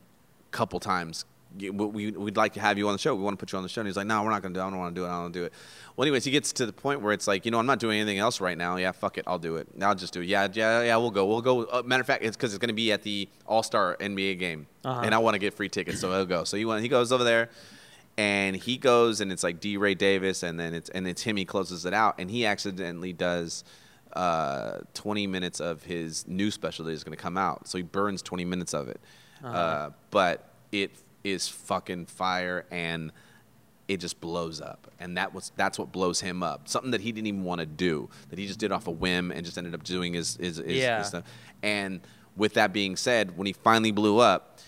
a couple times. "We- We'd like to have you on the show. We want to put you on the show. And he's like, No, we're not going to do it. I don't want to do it. I don't want to do it. Well, anyways, he gets to the point where it's like, you know, I'm not doing anything else right now. Yeah, fuck it. I'll do it. I'll just do it. Yeah, yeah, yeah, we'll go. We'll go. Uh, matter of fact, it's because it's going to be at the All Star NBA game. Uh-huh. And I want to get free tickets, so he'll go. So he, went, he goes over there and he goes and it's like DeRay Davis, and then it's and it's him. He closes it out, and he accidentally does uh, 20 minutes of his new special that is going to come out. So he burns 20 minutes of it, uh Uh-huh. but it is fucking fire, and it just blows up, and that was that's what blows him up. Something that he didn't even want to do, that he just did off a whim, and just ended up doing his his, his, Yeah. his stuff. And with that being said, when he finally blew up,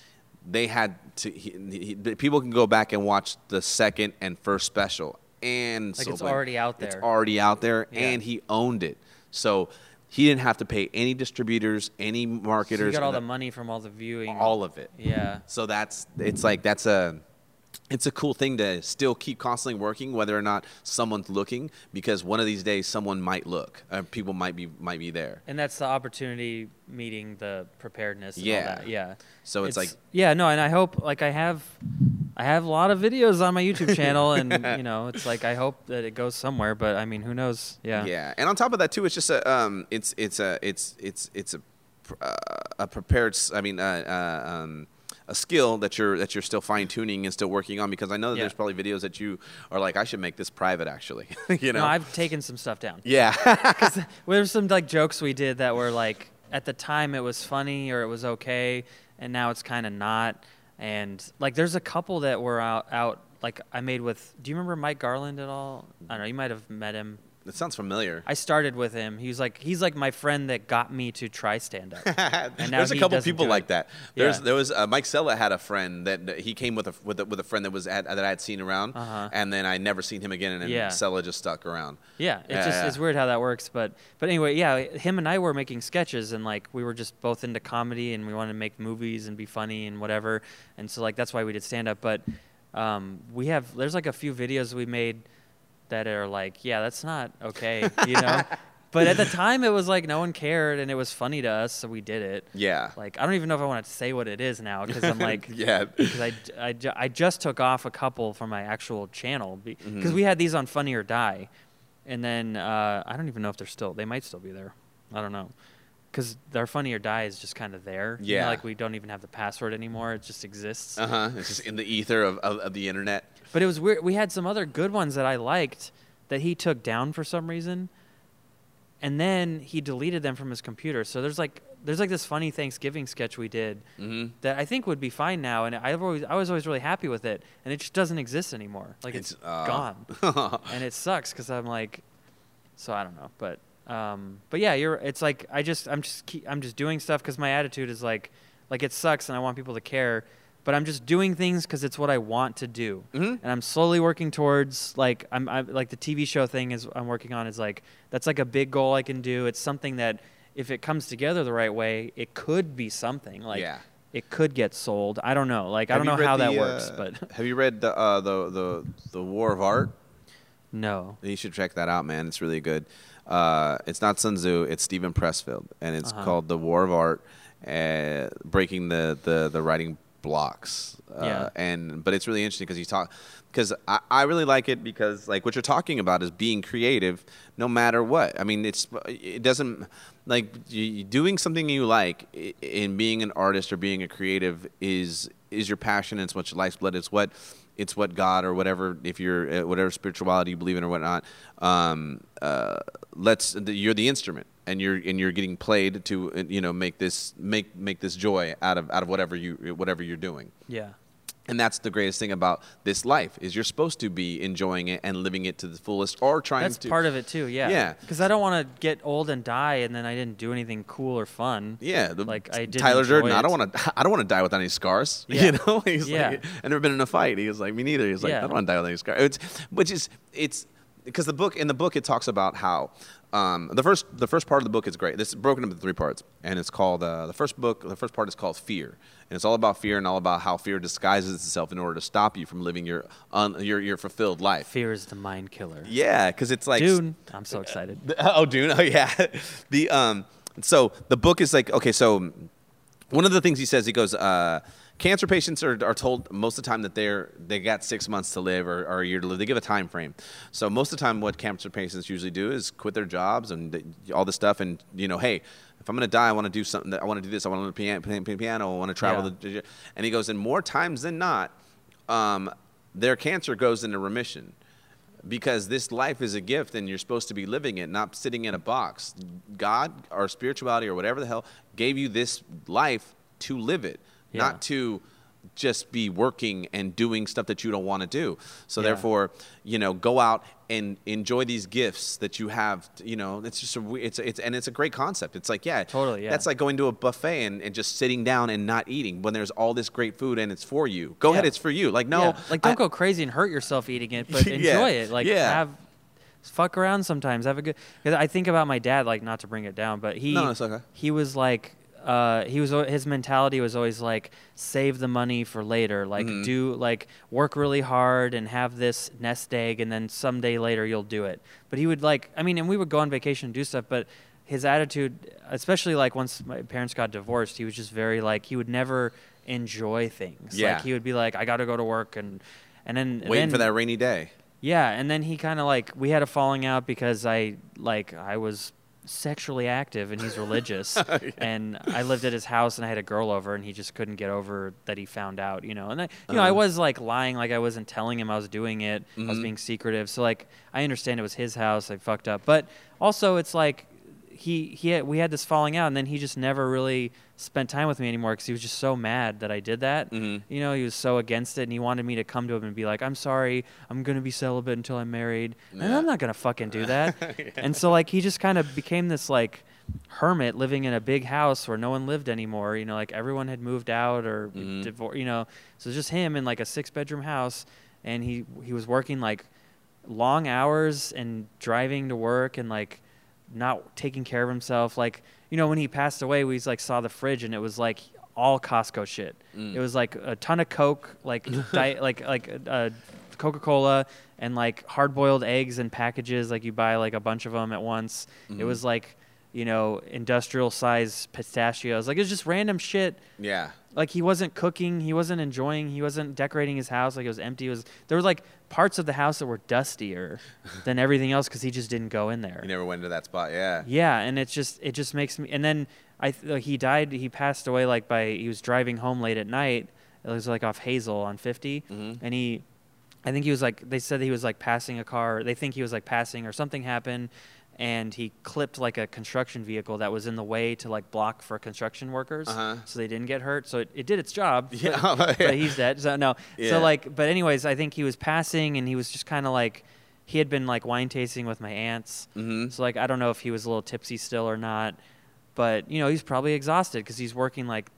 they had to. He, he, people can go back and watch the second and first special, and Like, so it's already out there It's already out there, Yeah. and he owned it. So he didn't have to pay any distributors, any So marketers, you got all the and money from all the viewing. all of it. Yeah. So that's it's like that's a it's a cool thing to still keep constantly working, whether or not someone's looking, because one of these days someone might look, uh, people might be might be there. And that's the opportunity meeting the preparedness. And Yeah. Yeah. So it's, like yeah, no, and I hope like I have, I have a lot of videos on my YouTube channel, and you know, it's like I hope that it goes somewhere, but I mean, who knows? Yeah. yeah, and on top of that too, it's just a um, it's it's a it's it's it's a uh, a prepared. I mean, uh, uh, um, a skill that you're that you're still fine tuning and still working on because I know that Yeah. there's probably videos that you are like I should make this private actually. you know. No, I've taken some stuff down. yeah. because There's some like jokes we did that were like at the time it was funny or it was okay, and now it's kind of not. And like there's a couple that were out out like I made with. Do you remember Mike Garland at all? I don't know. You might have met him. That sounds familiar. I started with him. He was like he's like my friend that got me to try stand up. And now There's a couple people like that. There's Yeah. there was uh, Mike Sella had a friend that that he came with a with a, with a friend that was at, that I had seen around, Uh-huh. and then I never seen him again, and then Yeah. Sella just stuck around. Yeah, it's Yeah, just it's weird how that works, but but anyway, yeah, him and I were making sketches and like we were just both into comedy and we wanted to make movies and be funny and whatever, and so like that's why we did stand up. But um, we have there's like a few videos we made that are like, yeah, that's not okay, you know. but at the time, it was like no one cared and it was funny to us, so we did it. Yeah. Like I don't even know if I want to say what it is now because I'm like, yeah. because I, I, I just took off a couple from my actual channel because Mhm. we had these on Funny or Die, and then uh, I don't even know if they're still. They might still be there. I don't know because our Funny or Die is just kind of there. You know, Yeah. like we don't even have the password anymore. It just exists. Uh huh. It's just in the ether of, of, of the internet. But it was weird. We had some other good ones that I liked that he took down for some reason, and then he deleted them from his computer. So there's like there's like this funny Thanksgiving sketch we did Mm-hmm. that I think would be fine now, and I've always I was always really happy with it, and it just doesn't exist anymore. Like it's, uh, gone, and it sucks because I'm like, so I don't know, but um, but yeah, you're. It's like I just I'm just keep, I'm just doing stuff because my attitude is like like it sucks, and I want people to care, but I'm just doing things because it's what I want to do, Mhm. and I'm slowly working towards like I'm, I'm like the TV show thing is I'm working on is like that's like a big goal I can do. It's something that if it comes together the right way, it could be something like Yeah. it could get sold. I don't know. Like I don't know how that works, uh, but have you read the, uh, the the the War of Art? no. You should check that out, man. It's really good. Uh, it's not Sun Tzu. It's Steven Pressfield, and it's Uh-huh. called The War of Art, uh, breaking the, the, the writing blocks. Uh, Yeah. And but it's really interesting because you talk because I, I really like it because like what you're talking about is being creative no matter what. I mean, it's it doesn't like you, doing something you like in being an artist or being a creative is is your passion. It's what your life's blood. It's what it's what God or whatever if you're uh, whatever spirituality you believe in or whatnot. Um, uh, let's you're the instrument and you're and you're getting played to uh, you know make this make make this joy out of out of whatever you whatever you're doing. Yeah. And that's the greatest thing about this life is you're supposed to be enjoying it and living it to the fullest or trying That's to part of it too. Yeah. Yeah. Because I don't want to get old and die, and then I didn't do anything cool or fun. Yeah, the, Like, I did Tyler enjoy Durden. I don't want to. I don't want to die without any scars. Yeah. You know, he's Yeah. like, I've never been in a fight. He was like, me neither. He's like, Yeah. I don't want to die without any scars. It's, which is, it's because the book in the book it talks about how um, the first the first part of the book is great. This is broken up into three parts, and it's called uh, the first book. The first part is called fear, and it's all about fear and all about how fear disguises itself in order to stop you from living your un, your your fulfilled life. Fear is the mind killer. Yeah, because it's like Dune. I'm so excited. oh, Dune. Oh, yeah. The um. So the book is like okay. So one of the things he says, he goes, uh, cancer patients are, are told most of the time that they're they got six months to live or, or a year to live. They give a time frame. So most of the time, what cancer patients usually do is quit their jobs and all this stuff. And you know, hey, if I'm gonna die, I want to do something. That, I want to do this. I want to learn piano. Play piano. I want to travel. Yeah. The, and he goes, and more times than not, um, their cancer goes into remission because this life is a gift and you're supposed to be living it, not sitting in a box. God or spirituality or whatever the hell gave you this life to live it, Yeah. not to just be working and doing stuff that you don't want to do. So Yeah. therefore, you know, go out and enjoy these gifts that you have. You know, it's just a, it's it's and it's a great concept. It's like yeah, Totally, yeah. That's like going to a buffet and, and just sitting down and not eating when there's all this great food and it's for you. Go ahead, it's for you. Like no, Yeah. Like don't I- go crazy and hurt yourself eating it, but Yeah. enjoy it. Like Yeah. have fuck around sometimes. Have a good. Because I think about my dad. Like not to bring it down, but he No, it's okay. he was like. Uh, he was his mentality was always like save the money for later like Mhm. do like work really hard and have this nest egg and then someday later you'll do it but he would like i mean and we would go on vacation and do stuff but his attitude especially like once my parents got divorced he was just very like he would never enjoy things Yeah. like he would be like i gotta go to work and and then waiting then- for that rainy day. yeah, and then he kind of like we had a falling out because I like I was sexually active and he's religious and I lived at his house and I had a girl over and he just couldn't get over that he found out, you know. And I, you know, I Uh-huh. was like lying like I wasn't telling him I was doing it. I was Mhm. being secretive. So like I understand it was his house. I fucked up. But also it's like he he had, we had this falling out, and then he just never really spent time with me anymore because he was just so mad that I did that. Mhm. You know, he was so against it, and he wanted me to come to him and be like, "I'm sorry, I'm gonna be celibate until I'm married," and I'm not gonna fucking do that. And so like he just kind of became this like hermit living in a big house where no one lived anymore. You know, like everyone had moved out or Mhm. divorced. You know, so it's just him in like a six bedroom house, and he he was working like long hours and driving to work and like not taking care of himself. Like you know, when he passed away, we like saw the fridge and it was like all Costco shit. Mm. It was like a ton of Coke, like diet, like like uh, Coca Cola and like hard boiled eggs and packages. Like you buy like a bunch of them at once. It Mhm. was like you know industrial size pistachios. Like it was just random shit Yeah. like he wasn't cooking, he wasn't enjoying, he wasn't decorating his house. Like it was empty. It was there were like parts of the house that were dustier than everything else because he just didn't go in there. He never went to that spot. Yeah. Yeah, and it just it just makes me. And then I like, he died. He passed away like by he was driving home late at night. It was like off Hazel on 50, Mhm. and he, I think he was like they said he was like passing a car. They think he was like passing or something happened. And he clipped like a construction vehicle that was in the way to like block for construction workers, Uh-huh. so they didn't get hurt. So it, it did its job. Yeah, but, yeah. but he's dead. So no. Yeah. So like, but anyways, I think he was passing, and he was just kind of like, he had been like wine tasting with my aunts. Mhm. So like, I don't know if he was a little tipsy still or not, but you know, he's probably exhausted because he's working like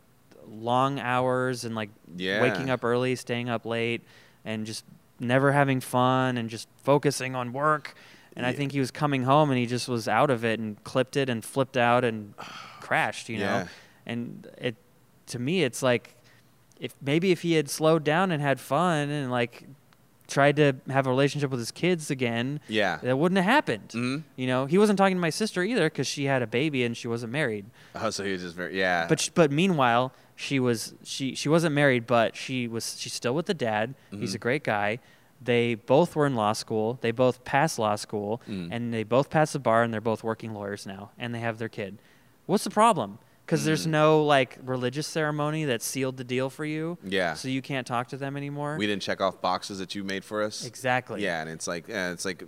long hours and like Yeah. waking up early, staying up late, and just never having fun and just focusing on work. And I think he was coming home and he just was out of it and clipped it and flipped out and crashed, you know. Yeah. And it to me it's like if maybe if he had slowed down and had fun and like tried to have a relationship with his kids again, Yeah. that wouldn't have happened. Mhm. You know, he wasn't talking to my sister either because she had a baby and she wasn't married. Oh, so he was just very yeah. But but meanwhile, she was she she wasn't married, but she was she's still with the dad. He's a great guy. They both were in law school. They both passed law school, Mm. and they both passed the bar, and they're both working lawyers now, and they have their kid. What's the problem? Because there's Mm. no like religious ceremony that sealed the deal for you. Yeah. So you can't talk to them anymore. we didn't check off boxes that you made for us. exactly. Yeah, and it's like it's like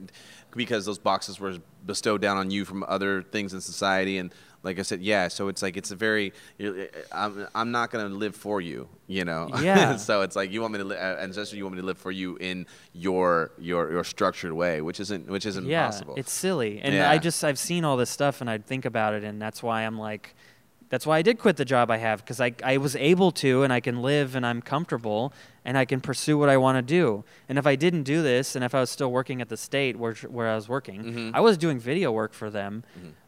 because those boxes were bestowed down on you from other things in society, and like I said, yeah. So it's like it's a very you're- I'm I'm not gonna live for you, you know. Yeah. so it's like you want me to, li- uh, and especially you want me to live for you in your your your structured way, which isn't which isn't yeah, possible. it's silly. And Yeah. I just I've seen all this stuff and I'd think about it and that's why I'm like that's why I did quit the job I have because I I was able to and I can live and I'm comfortable and I can pursue what I want to do. And if I didn't do this and if I was still working at the state where where I was working, Mhm. I was doing video work for them,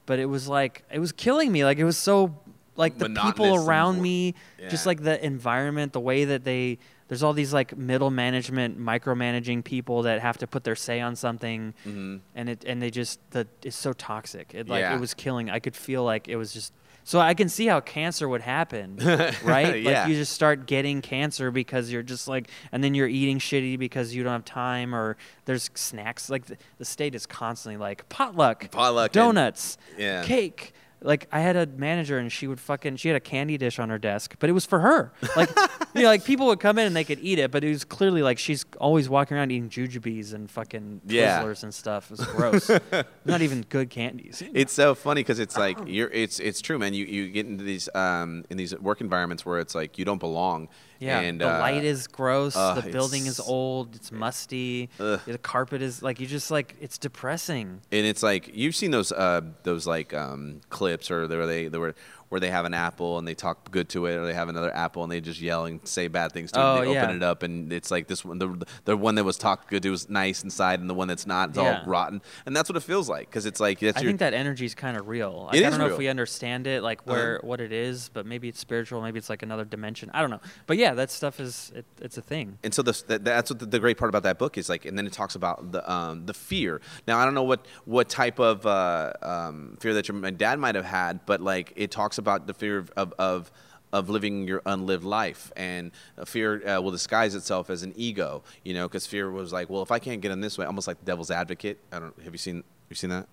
but it was like it was killing me. Like it was so like the Monotonous people around me, just like the environment, the way that they there's all these like middle management micromanaging people that have to put their say on something Mhm. and it and they just the it's so toxic. It like Yeah. it was killing. I could feel like it was just so I can see how cancer would happen, right? Yeah. Like you just start getting cancer because you're just like, and then you're eating shitty because you don't have time, or there's snacks. Like the, the state is constantly like potluck, Potluck and- donuts, yeah. cake. Like I had a manager and she would fucking she had a candy dish on her desk, but it was for her. Like you know, like people would come in and they could eat it, but it was clearly like she's always walking around eating jujubes and fucking Yeah. Twizzlers and stuff. It was gross. Not even good candies. It's so funny because it's like you're. It's it's true, man. You you get into these um in these work environments where it's like you don't belong. Yeah, and the uh, light is gross. uh, the building is old. It's musty. Ugh. The carpet is like you just like it's depressing. and it's like you've seen those uh those like um clips or where they they were where they have an apple and they talk good to it or they have another apple and they just yell and say bad things to it Oh, and they yeah. open it up and it's like this one the the one that was talked good to was nice inside and the one that's not it's Yeah. all rotten and that's what it feels like because it's like that's I your think that energy is kind of real. Like, It I don't know real. if we understand it, like where what it is, but maybe it's spiritual. Maybe it's like another dimension. I don't know. But yeah, that stuff is it, it's a thing. and so the, that, that's what the, the great part about that book is like and then it talks about the um, the fear now i don't know what what type of uh, um, fear that your my dad might have had but like it talks about the fear of of, of of living your unlived life. And uh, fear uh, will disguise itself as an ego you know because fear was like well if i can't get in this way almost like the devil's advocate. I don't have you seen you seen that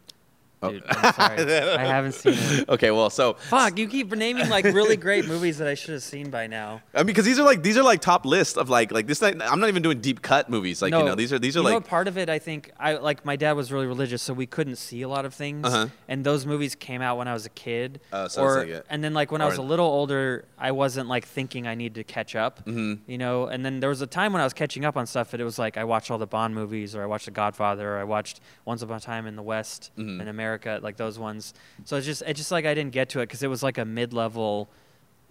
dude. I'm sorry. I haven't seen it. Okay, well, so Fuck, you keep naming like really great movies that I should have seen by now. I mean, because these are like these are like top lists of like like this. I'm not even doing deep cut movies. Like you know, these are these are know like what, part of it. I think I like my dad was really religious, so we couldn't see a lot of things. Uh-huh. And those movies came out when I was a kid. Oh, so or like and then like when I was a little older, I wasn't like thinking I needed to catch up. Mm-hmm. You know, and then there was a time when I was catching up on stuff, and it was like I watched all the Bond movies, or I watched The Godfather, or I watched Once Upon a Time in the West Mm-hmm. in America, like those ones. So it's just it's just like I didn't get to it because it was like a mid level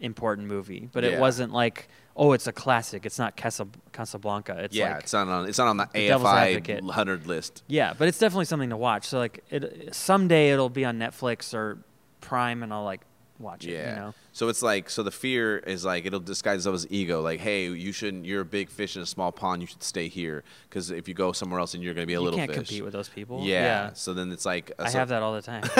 important movie, but Yeah. it wasn't like oh, it's a classic. It's not Casa- Casablanca. It's yeah, like, it's not on it's not on the, The AFI hundred list. yeah, but it's definitely something to watch. So like, it someday it'll be on Netflix or Prime, and I'll like watch it. Yeah. You know? So it's like so the fear is like it'll disguise itself as ego. Like, hey, you shouldn't. You're a big fish in a small pond. You should stay here because if you go somewhere else, then you're going to be a you little can't fish. compete with those people. Yeah. yeah. So then it's like I so- have that all the time.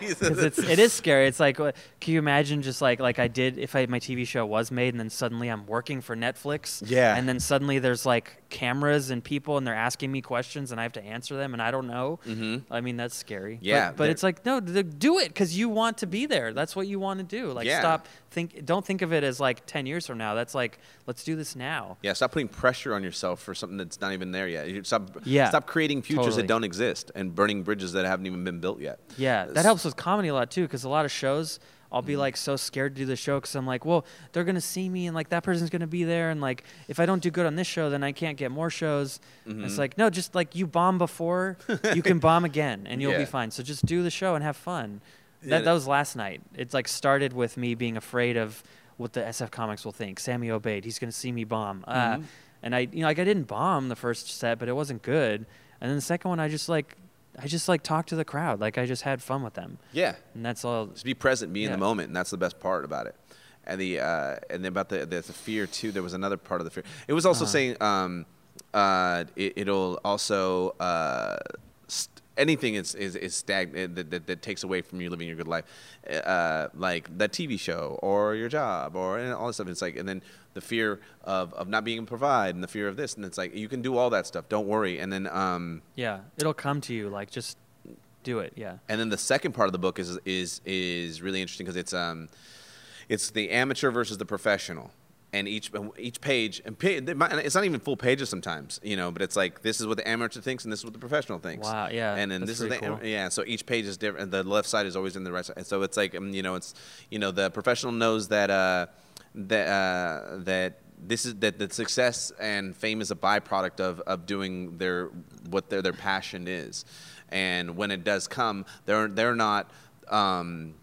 'Cause it's it is scary. It's like, can you imagine just like like I did if I my TV show was made and then suddenly I'm working for Netflix. Yeah. And then suddenly there's like cameras and people and they're asking me questions and I have to answer them and I don't know. Mm-hmm. I mean that's scary. Yeah, But, but it's like no, do it because you want to be there. That's what you want to do. Like Yeah. Stop think. Don't think of it as like ten years from now. That's like let's do this now. Yeah, stop putting pressure on yourself for something that's not even there yet. Stop, Yeah, stop creating futures totally. that don't exist and burning bridges that haven't even been built yet. Yeah, that helps with comedy a lot too, because a lot of shows I'll be like so scared to do the show because I'm like, well, they're gonna see me and like that person's gonna be there, and like if I don't do good on this show, then I can't get more shows. Mm-hmm. It's like no, just like you bomb before, you can bomb again, and you'll Yeah. be fine. So just do the show and have fun. Yeah. That that was last night. It's like started with me being afraid of what the SF Comics will think. Sammy Obeid. he's gonna see me bomb. Uh, and I, you know, like I didn't bomb the first set, but it wasn't good. And then the second one, I just like, I just like talked to the crowd. Like I just had fun with them. Yeah, And that's all. just be present, be in the moment, and that's the best part about it. And the uh, and then about the, the the fear too. There was another part of the fear. It was also Uh-huh. saying um, uh, it, it'll also uh, anything is is, is stag- that, that, that takes away from you living your good life, uh, like that TV show or your job or and all this stuff. It's like and then the fear of, of not being able to provide and the fear of this and it's like you can do all that stuff. Don't worry. And then um, Yeah, it'll come to you. Like just do it. Yeah. and then the second part of the book is is is really interesting because it's um it's the amateur versus the professional and each each page and pa- they might- it's not even full pages sometimes you know but it's like this is what the amateur thinks and this is what the professional thinks. Wow, yeah, and then this is the cool. yeah so each page is different the left side is always in the right side. So it's like um, you know it's you know the professional knows that uh that uh that this is that the success and fame is a byproduct of, of doing their what their their passion is, and when it does come, they're they're not um,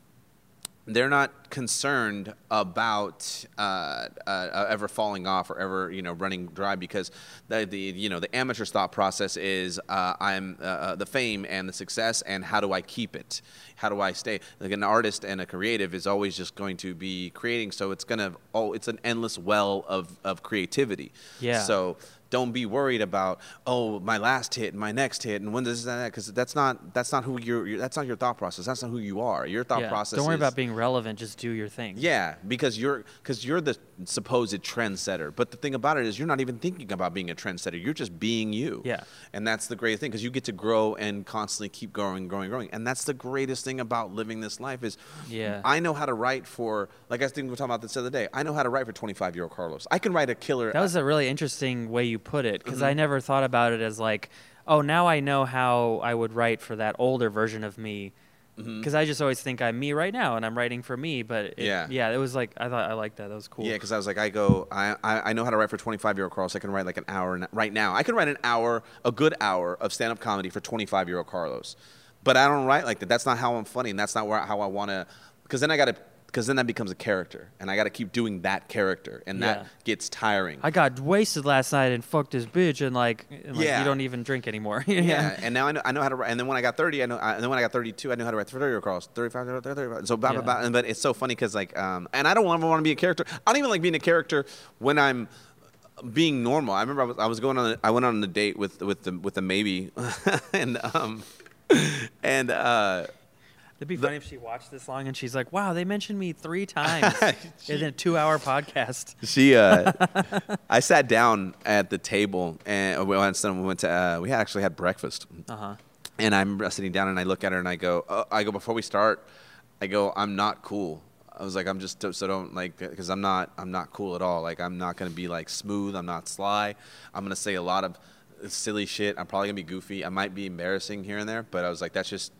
they're not concerned about uh, uh, ever falling off or ever you know running dry because the, the you know the amateur's thought process is uh, I'm uh, uh, the fame and the success and how do I keep it? How do I stay? Like an artist and a creative is always just going to be creating, so it's gonna oh it's an endless well of of creativity. Yeah. So don't be worried about oh my last hit and my next hit and when does that because that's not that's not who you're, that's not your thought process that's not who you are your thought yeah. process Don't worry is, about being relevant. Just do your thing. yeah because you're because you're the supposed trendsetter but the thing about it is you're not even thinking about being a trendsetter you're just being you Yeah. and that's the great thing because you get to grow and constantly keep growing growing growing and that's the greatest thing about living this life is Yeah. i know how to write for like i think we were talking about this the other day i know how to write for 25 year old carlos i can write a killer That was a really interesting way you put it because Mm-hmm. I never thought about it as like, oh, now I know how I would write for that older version of me. Because I just always think I'm me right now and I'm writing for me. But it, Mm-hmm. Yeah. yeah, it was like I thought I liked that. That was cool. Yeah, because I was like, I go, I, I, I know how to write for 25 year old Carlos. I can write like an hour right now. I can write an hour, a good hour of stand up comedy for 25 year old Carlos. But I don't write like that. That's not how I'm funny, and that's not where how I want to. Because then I got to, because then that becomes a character, and I got to keep doing that character, and Yeah. that gets tiring. I got wasted last night and fucked this bitch and like, and, like Yeah. you don't even drink anymore. yeah, and now I know, I know how to write. And then when I got 30, I know. I, and then when I got 32, I knew how to write 30 year Carlos. 35, 35. So blah, blah, Yeah. blah. And, but it's so funny because like, um, and I don't ever want to be a character. I don't even like being a character when I'm being normal. I remember I was, I was going on. A, I went on a date with with the with the maybe, and um, and uh. It'd be funny if she watched this long and she's like, "Wow, they mentioned me three times in a two-hour podcast." She, uh, I sat down at the table and we went, we went to, uh, we actually had breakfast. Uh huh. and I'm sitting down and I look at her and I go, uh, I go before we start, I go, I'm not cool. I was like, I'm just so don't like because I'm not I'm not cool at all. Like I'm not gonna be like smooth. I'm not sly. I'm gonna say a lot of silly shit. I'm probably gonna be goofy. I might be embarrassing here and there, but I was like, that's just.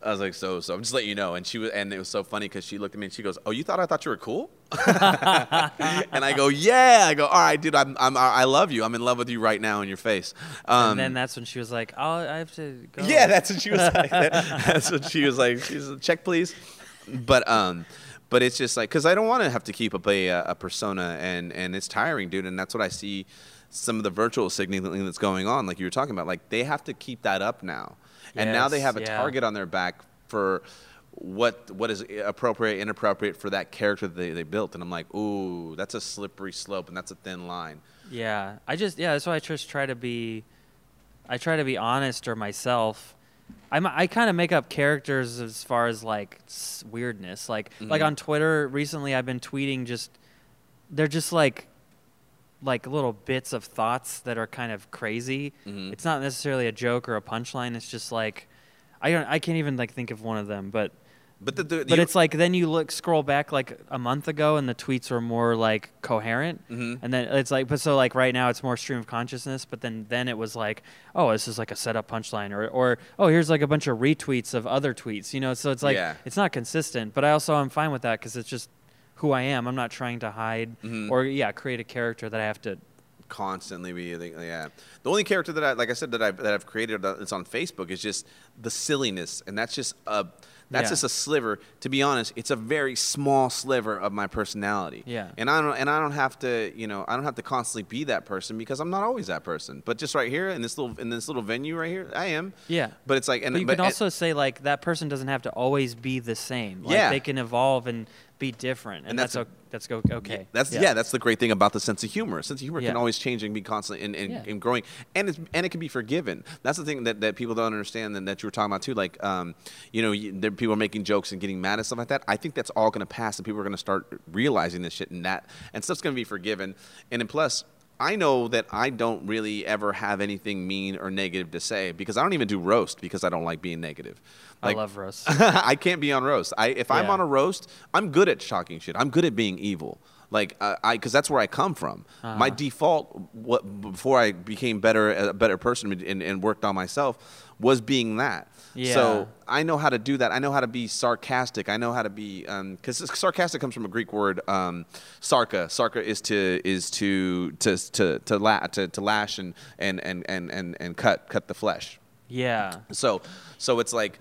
I was like, so, so I'm just letting you know. And she was, and it was so funny because she looked at me and she goes, "Oh, you thought I thought you were cool?" and I go, "Yeah." I go, "All right, dude. I'm, I'm, I love you. I'm in love with you right now in your face." Um, and then that's when she was like, "Oh, I have to go." yeah, that's what she was like. that's what she was like. She's like, check, please. But um, but it's just like because I don't want to have to keep up a, a persona, and and it's tiring, dude. And that's what I see. Some of the virtual signaling that's going on, like you were talking about, like they have to keep that up now, and now they have a yeah. target on their back for what what is appropriate, inappropriate for that character that they, they built. And I'm like, ooh, that's a slippery slope, and that's a thin line. Yeah, I just yeah, that's why I just try to be, I try to be honest or myself. I'm, I kind of make up characters as far as like weirdness. Like like Mhm. on Twitter recently, I've been tweeting just they're just like like little bits of thoughts that are kind of crazy. Mhm. It's not necessarily a joke or a punchline. It's just like I don't I can't even like think of one of them, but But the, the, but it's like then you look scroll back like a month ago and the tweets are more like coherent Mhm. and then it's like but so like right now it's more stream of consciousness but then then it was like oh this is like a setup punchline or or oh here's like a bunch of retweets of other tweets you know so it's like Yeah. it's not consistent but I also I'm fine with that because it's just who I am I'm not trying to hide Mhm. or yeah create a character that I have to constantly be yeah the only character that i like i said that i've that i've created that's on facebook is just the silliness and that's just a that's Yeah. just a sliver to be honest it's a very small sliver of my personality Yeah. and i don't and i don't have to you know i don't have to constantly be that person because i'm not always that person but just right here in this little in this little venue right here i am yeah but it's like and but you but- can also say like that person doesn't have to always be the same like Yeah. they can evolve and be different and, And that's that's o- that's okay That's yeah. that's the great thing about the sense of humor. Sense of humor Yeah. can always change and be constantly and, and, Yeah. and growing, and it's, and it can be forgiven. That's the thing that, that people don't understand, and that you were talking about too. Like, um, you know, you, there, people are making jokes and getting mad and stuff like that. I think that's all going to pass, and people are going to start realizing this shit, and that and stuff's going to be forgiven. And then plus. I know that I don't really ever have anything mean or negative to say because I don't even do roast because I don't like being negative. I love roast I can't be on roast. I if I'm on a roast, I'm good at shocking shit. I'm good at being evil. Like I, because that's where I come from. Uh-huh. My default, what before I became better, a better person and, and worked on myself, was being that. Yeah. So I know how to do that. I know how to be sarcastic. I know how to be because sarcastic comes from a Greek word, um, sarka. Sarka is to is to to to to, la- to, to lash and and, and, and, and and cut cut the flesh. yeah So, so it's like,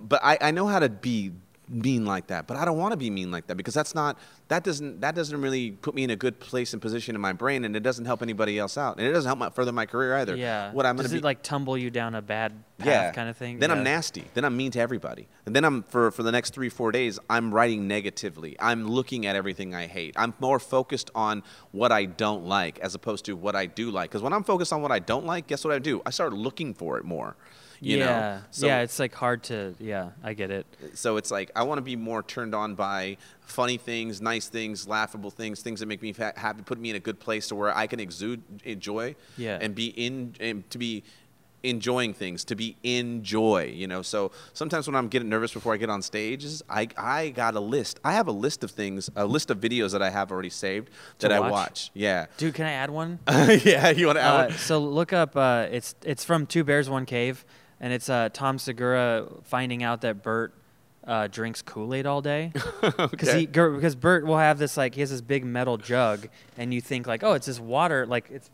but I, I know how to be mean like that, but I don't want to be mean like that because that's not that doesn't that doesn't really put me in a good place and position in my brain, and it doesn't help anybody else out, and it doesn't help my, further my career either. Yeah. What I'm Does gonna it be like tumble you down a bad path yeah kind of thing? Then I'm nasty. Then I'm mean to everybody. And then I'm for for the next three four days I'm writing negatively. I'm looking at everything I hate. I'm more focused on what I don't like as opposed to what I do like. Because when I'm focused on what I don't like, guess what I do? I start looking for it more. You yeah. know. So, yeah, it's like hard to yeah, I get it. so it's like I want to be more turned on by funny things, nice things, laughable things, things that make me fa- happy, put me in a good place to where I can exude joy, Yeah. and be in and to be enjoying things, to be in joy. You know, so sometimes when I'm getting nervous before I get on stages, I I got a list. I have a list of things, a list of videos that I have already saved that I watch? watch. Yeah, Dude, can I add one? yeah. You want to add Uh, one? so look up uh, it's it's from Two Bears One Cave and it's uh, Tom Segura finding out that Bert uh, drinks Kool-Aid all day. Because Okay. he because Bert will have this like he has this big metal jug and you think like oh it's his water like it's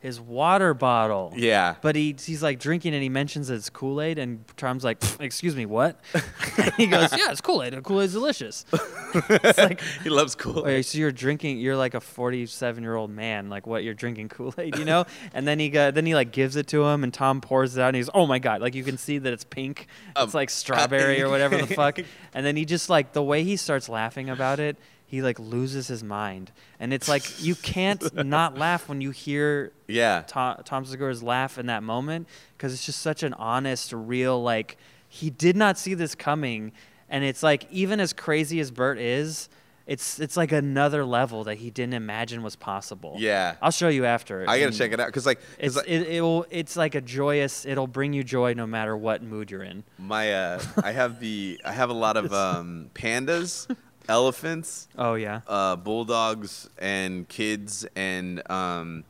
his water bottle. Yeah. But he he's like drinking and he mentions it's Kool Aid and Tom's like, excuse me, what? he goes, yeah, it's Kool Aid. Kool Aid's delicious. it's like, he loves Kool Aid. so you're drinking, you're like a 47 year old man, like what? You're drinking Kool Aid, you know? and then he go, then he like gives it to him and Tom pours it out and he's, oh my god, like you can see that it's pink. Um, it's like strawberry or whatever the fuck. And then he just like the way he starts laughing about it. He like loses his mind, and it's like you can't not laugh when you hear Yeah. Tom, Tom Segura's laugh in that moment because it's just such an honest, real like he did not see this coming, and it's like even as crazy as Bert is, it's it's like another level that he didn't imagine was possible. Yeah. I'll show you after. I gotta and check it out because like, 'cause, It's like, it, it'll it's like a joyous. It'll bring you joy no matter what mood you're in. my uh, I have the I have a lot of um, pandas, elephants, Oh yeah. uh, bulldogs, and kids, and um,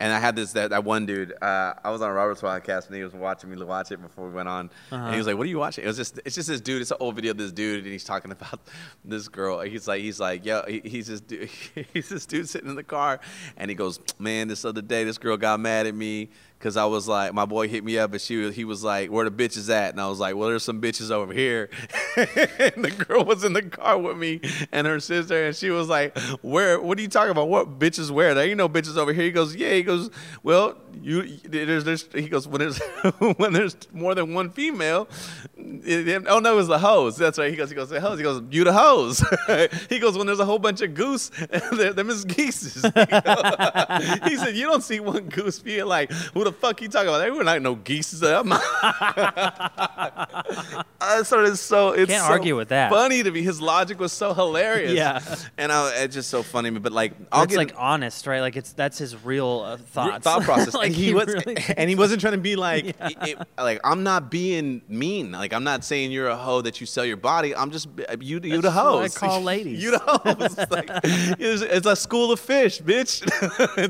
and I had this that, that one dude. Uh, I was on Robert's podcast and he was watching me watch it before we went on, and he was like, "What are you watching?" It was just it's just this dude. It's an old video of this dude, and he's talking about this girl. He's like he's like yo, he, he's this dude, he's this dude sitting in the car, and he goes, "Man, this other day this girl got mad at me." Cause I was like, my boy hit me up, and she he was like, "Where the bitches at?" And I was like, "Well, there's some bitches over here." and the girl was in the car with me and her sister, and she was like, "Where? What are you talking about? What bitches where? There ain't no bitches over here." He goes, "Yeah." He goes, "Well, you there's there's." He goes, "When there's when there's more than one female, oh no, it was the hoes. That's right." He goes, "He goes, the hoes." He goes, "You the hoes." he goes, "When there's a whole bunch of goose, them is geeses." he said, "You don't see one goose being like, who the fuck you talking about? There were not no geeses." I'm not- I started so it's Can't so argue with that. Funny to me, his logic was so hilarious. Yeah. and I, it's just so funny. to me. But like, I'll it's get like honest, right? Like it's that's his real uh, thoughts. thought process. like and he, was, really and he wasn't trying to be like, Yeah. it- it- like I'm not being mean. Like I'm not saying you're a hoe that you sell your body. I'm just uh, you. You the hoe. I call ladies. you the hoes. It's, like, it's, it's a school of fish, bitch.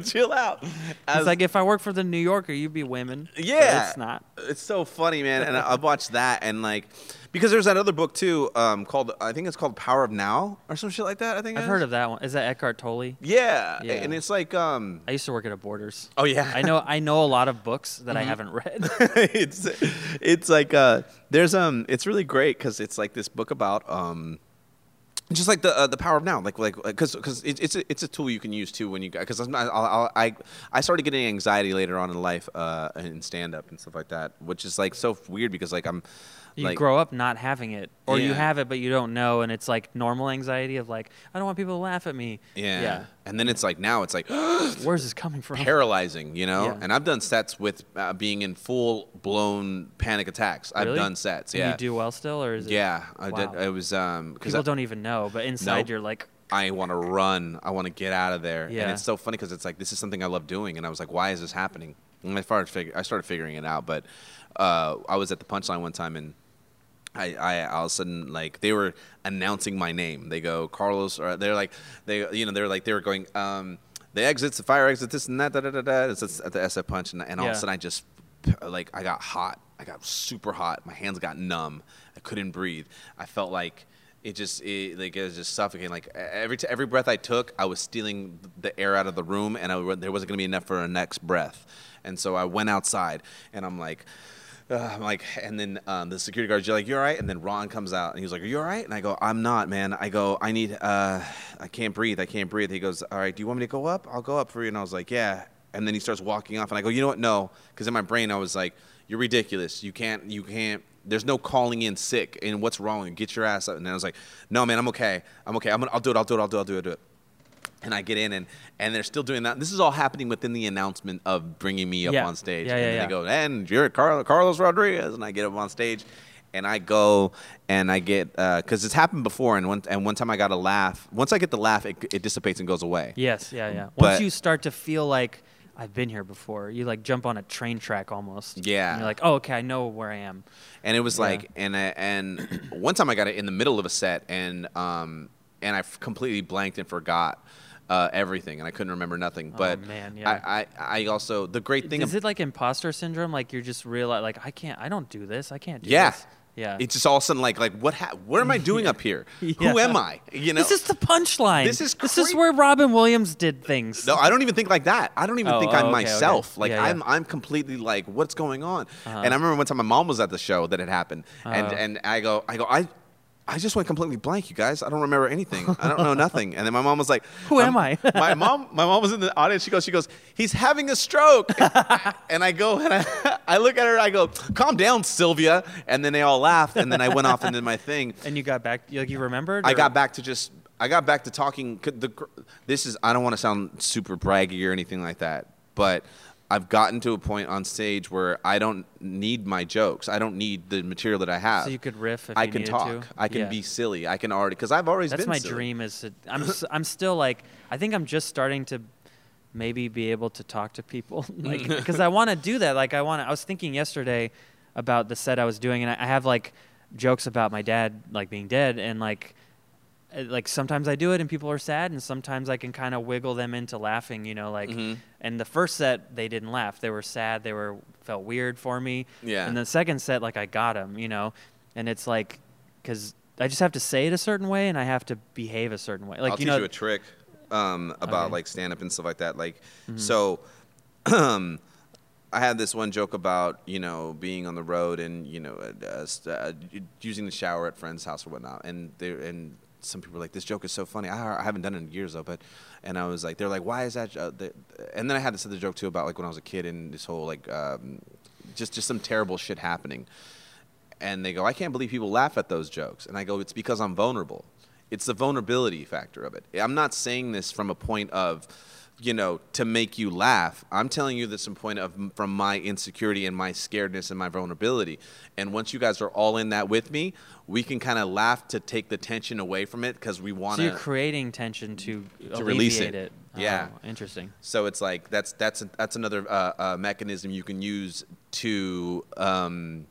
Chill out. It's like if I work for the New Yorker, you'd be women. Yeah, it's not. It's so funny, man. And I- I've watched that, and like, because there's that other book too, um, called I think it's called Power of Now or some shit like that. I think I've heard of that one. Is that Eckhart Tolle? Yeah, Yeah. and it's like, um, I used to work at a Borders. oh yeah, I know I know a lot of books that Mm-hmm. I haven't read. it's it's like uh, there's um, it's really great because it's like this book about um. Just like the uh, the power of now, like like because because it, it's a, it's a tool you can use too when you because I'm not I'll, I'll, I I started getting anxiety later on in life uh, in stand up and stuff like that, which is like so weird because like I'm You like grow up not having it, or you have it but you don't know, and it's like normal anxiety of like I don't want people to laugh at me. yeah. yeah. and then it's like now it's like Where's this coming from? paralyzing, you know. Yeah. And I've done sets with uh, being in full blown panic attacks. I've done sets, And yeah. you do well still, or is it? yeah, I did. It was um because People don't even know, but inside Nope. you're like, I want to run. I want to get out of there. Yeah. And it's so funny because it's like this is something I love doing, and I was like, why is this happening? And I started fig- I started figuring it out, but uh, I was at the punchline one time and. I, I all of a sudden like they were announcing my name. They go Carlos, or they're like they you know they're like they were going um, the exits, the fire exit, this and that, da da da da. It's at the SF punch, and, and all of a sudden I just like I got hot. I got super hot. My hands got numb. I couldn't breathe. I felt like it just it, like it was just suffocating. Like every t- every breath I took, I was stealing the air out of the room, and I, there wasn't gonna be enough for a next breath. And so I went outside, and I'm like. I'm like, and then um, the security guard's are like, you're all right?" And then Ron comes out, and he's like, "Are you all right?" And I go, "I'm not, man. I go, I need, uh, I can't breathe. I can't breathe." He goes, "All right, do you want me to go up? I'll go up for you." And I was like, "Yeah." And then he starts walking off, and I go, "You know what? No," because in my brain I was like, "You're ridiculous. You can't, you can't." There's no calling in sick, and what's wrong? Get your ass up. And then I was like, "No, man, I'm okay. I'm okay. I'm gonna, I'll do it. I'll do it. I'll do it. I'll do it. I'll do it." And I get in and and they're still doing that. This is all happening within the announcement of bringing me up Yeah. on stage. Yeah, and yeah, then yeah. they go, and you're Carl- Carlos Rodriguez, and I get up on stage, and I go and I get because it's happened before, and one and one time I got a laugh. Once I get the laugh, it, it dissipates and goes away. yes, yeah, yeah. But- Once you start to feel like I've been here before, you like jump on a train track almost. Yeah. And you're like, oh, okay, I know where I am. and it was Yeah. like and I, and one time I got it in the middle of a set and um and I completely blanked and forgot uh, everything and I couldn't remember nothing. Oh, But man, yeah. I, I I also the great thing Is it like imposter syndrome? Like you're just realize, like I can't, I don't do this. I can't do Yeah. this. Yeah. It's just all of a sudden like like what ha- what am I doing up here? Who am I? You know. this is the punchline. This is this is where Robin Williams did things. no, I don't even think like that. I don't even Oh, think oh, I'm okay, okay. myself. Like Yeah, yeah. I'm I'm completely like what's going on? Uh-huh. And I remember one time my mom was at the show that had happened, and Oh. and I go I go I. I just went completely blank, you guys. I don't remember anything. I don't know nothing. And then my mom was like, Who am um, I? my mom, my mom was in the audience. She goes, she goes, he's having a stroke. and I go and I, I look at her. I go, calm down, Sylvia. And then they all laughed. And then I went off and did my thing. And you got back, like you remembered? I or- got back to just I got back to talking. The this is I don't want to sound super braggy or anything like that, but I've gotten to a point on stage where I don't need my jokes. I don't need the material that I have. So you could riff if I you can talk. to? I can Yeah. be silly. I can already because I've always That's been. my silly. dream. Is to, I'm I'm still like I think I'm just starting to maybe be able to talk to people like because I want to do that. Like I want. I was thinking yesterday about the set I was doing, and I, I have like jokes about my dad like being dead, and like like sometimes I do it and people are sad, and sometimes I can kind of wiggle them into laughing. You know, like. Mhm. And the first set they didn't laugh. They were sad. They were felt weird for me. Yeah. And the second set, like I got them, you know, and it's like because I just have to say it a certain way and I have to behave a certain way. Like I'll you teach know, you a trick um, about Okay. like stand up and stuff like that. Like, Mm-hmm. so um, I had this one joke about you know being on the road and you know uh, uh, uh, using the shower at friends' house or whatnot, and they and some people were like, "This joke is so funny." I, I haven't done it in years though, but and I was like, they're like, "Why is that?" Uh, and then I had this other joke too about like when I was a kid and this whole like um, just just some terrible shit happening and they go, I can't believe people laugh at those jokes. And I go, it's because I'm vulnerable. It's the vulnerability factor of it. I'm not saying this from a point of, you know, to make you laugh. I'm telling you this in point of from my insecurity and my scaredness and my vulnerability. And once you guys are all in that with me, we can kind of laugh to take the tension away from it because we want so you're to. creating tension to, To release it. it. Yeah. Oh, interesting. So it's like that's that's that's another uh, uh, mechanism you can use to um,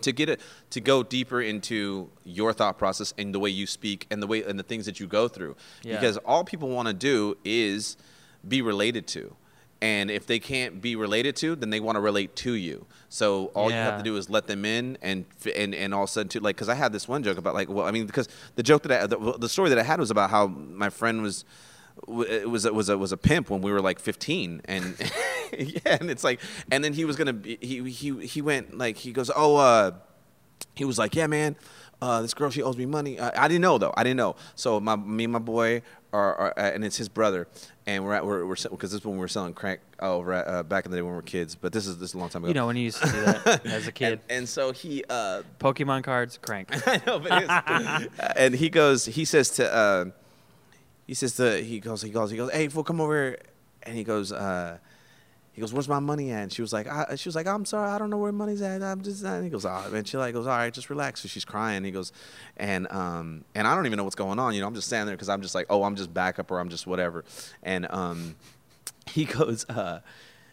to get it to go deeper into your thought process and the way you speak and the way and the things that you go through. Yeah. Because all people want to do is be related to. And if they can't be related to, then they want to relate to you. So all you have to do is let them in, and and and all of a sudden, too, like, because I had this one joke about like, well, I mean, because the joke that I, the, the story that I had was about how my friend was it was a, was a was a pimp when we were like 15 and yeah and it's like and then he was gonna be, he he he went like he goes oh uh he was like yeah man uh, this girl she owes me money. Uh, I didn't know though. I didn't know. So my me and my boy are, are uh, and it's his brother and we're at we're we're because this is when we were selling crack over at, uh, back in the day when we were kids but this is this is a long time ago You know when you used to do that as a kid. and, and so he uh Pokemon cards, crank. I know, but it's, and he goes, he says to, uh, he says to, he goes, he goes, he goes, hey, fool, come over here, and he goes, uh, he goes, where's my money at? And she was like, I, she was like, I'm sorry, I don't know where money's at. I'm just, and he goes, oh, and she like goes, all right, just relax. So she's crying. He goes, and um, and I don't even know what's going on. You know, I'm just standing there because I'm just like, oh, I'm just backup or I'm just whatever. And um, he goes, uh,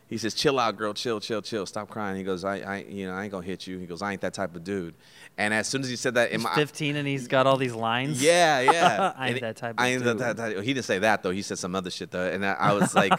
he says, "Chill out, girl. Chill, chill, chill. Stop crying." He goes, "I, I, you know, I ain't gonna hit you." He goes, "I ain't that type of dude." And as soon as he said that, in He's my 15 and he's got all these lines. yeah, yeah. I ain't And that type I of ain't that, dude. that, that- He didn't say that though. He said some other shit though, and I, I was like,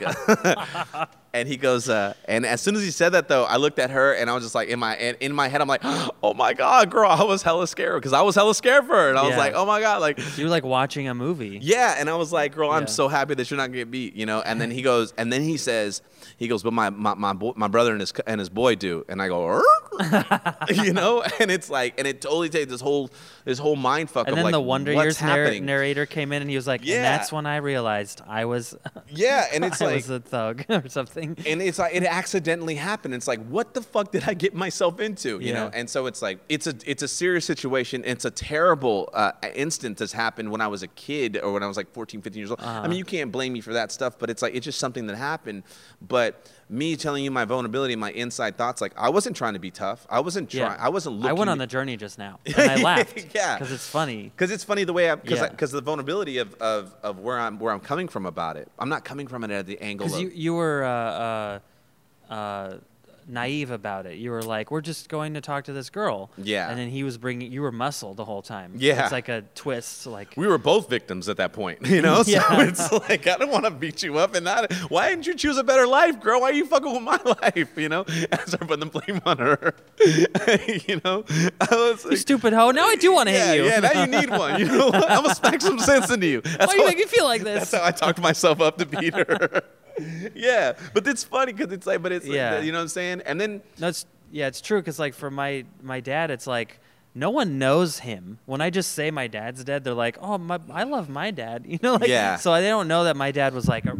and he goes, uh, and as soon as he said that though, I looked at her and I was just like, in my in, my head, I'm like, oh my god, girl, I was hella scared because I was hella scared for her, and I was like, oh my god, like. You're like watching a movie. Yeah, and I was like, "Girl, I'm Yeah. so happy that you're not gonna get beat," you know. And then he goes, and then he says, "He goes, but my my my, boy, my brother and his and his boy do," and I go, you know, and it's like, and it totally takes this whole this whole mind fuck And of then like, the Wonder Years narr- narrator came in and he was like, Yeah. and that's when I realized I was, yeah, and it's I like, was a thug or something. and it's like it accidentally happened. It's like, what the fuck did I get myself into? You know, and so it's like it's a it's a serious situation. It's a terrible uh, instance that's happened when I was a kid or when I was like 14, 15 years old. I Uh-huh. mean, you can't blame me for that stuff, but it's like it's just something that happened. But me telling you my vulnerability, my inside thoughts, like I wasn't trying to be tough. I wasn't trying. I wasn't looking. I went on the journey just now and I laughed. Yeah. Because it's funny. Because it's funny the way I because Yeah. because the vulnerability of, of, of where I'm where I'm coming from about it. I'm not coming from it at the angle Because you, you were uh, uh, uh, naive about it. You were like, we're just going to talk to this girl. Yeah. And then he was bringing, you were muscle the whole time. Yeah. It's like a twist. Like, we were both victims at that point, you know. So Yeah. it's like I don't want to beat you up and not. Why didn't you choose a better life, girl? Why are you fucking with my life? You know, As I start putting the blame on her. you know, I was you stupid hoe. Now I do want to yeah, hit you. yeah. Now you need one. You know, I'm gonna smack some sense into you. That's Why do you make me feel like this? That's how I talked myself up to beat her. yeah, but it's funny because it's like, but it's Yeah. like, you know what I'm saying. And then No, it's yeah, it's true. Cause like for my my dad, it's like no one knows him. When I just say my dad's dead, they're like, oh, my, I love my dad. You know, like Yeah. so they don't know that my dad was like a.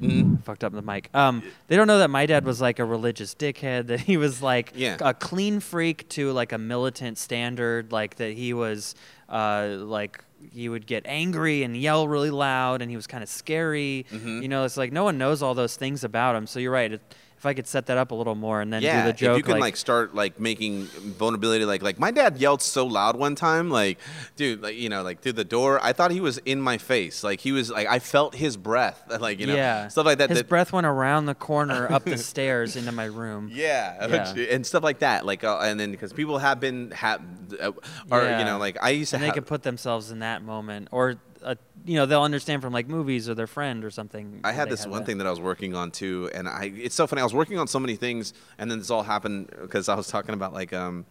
mm, Fucked up the mic. Um, they don't know that my dad was like a religious dickhead. That he was like Yeah. a clean freak to like a militant standard. Like that he was uh, like he would get angry and yell really loud, and he was kind of scary. Mm-hmm. You know, it's like no one knows all those things about him. So you're right. It, if I could set that up a little more and then yeah, do the joke, if you can like, start like making vulnerability like like my dad yelled so loud one time, like dude, like you know, like through the door, I thought he was in my face, like he was like I felt his breath, like you know, yeah, stuff like that. His that breath went around the corner, up the stairs into my room. yeah, Yeah. and stuff like that, like uh, and then because people have been have, uh, or Yeah. you know, like I used to and they have. could put themselves in that moment, or uh, you know, they'll understand from like movies or their friend or something. I had this have one that. thing that I was working on too, and I it's so funny. I was working on so many things, and then this all happened because I was talking about like um,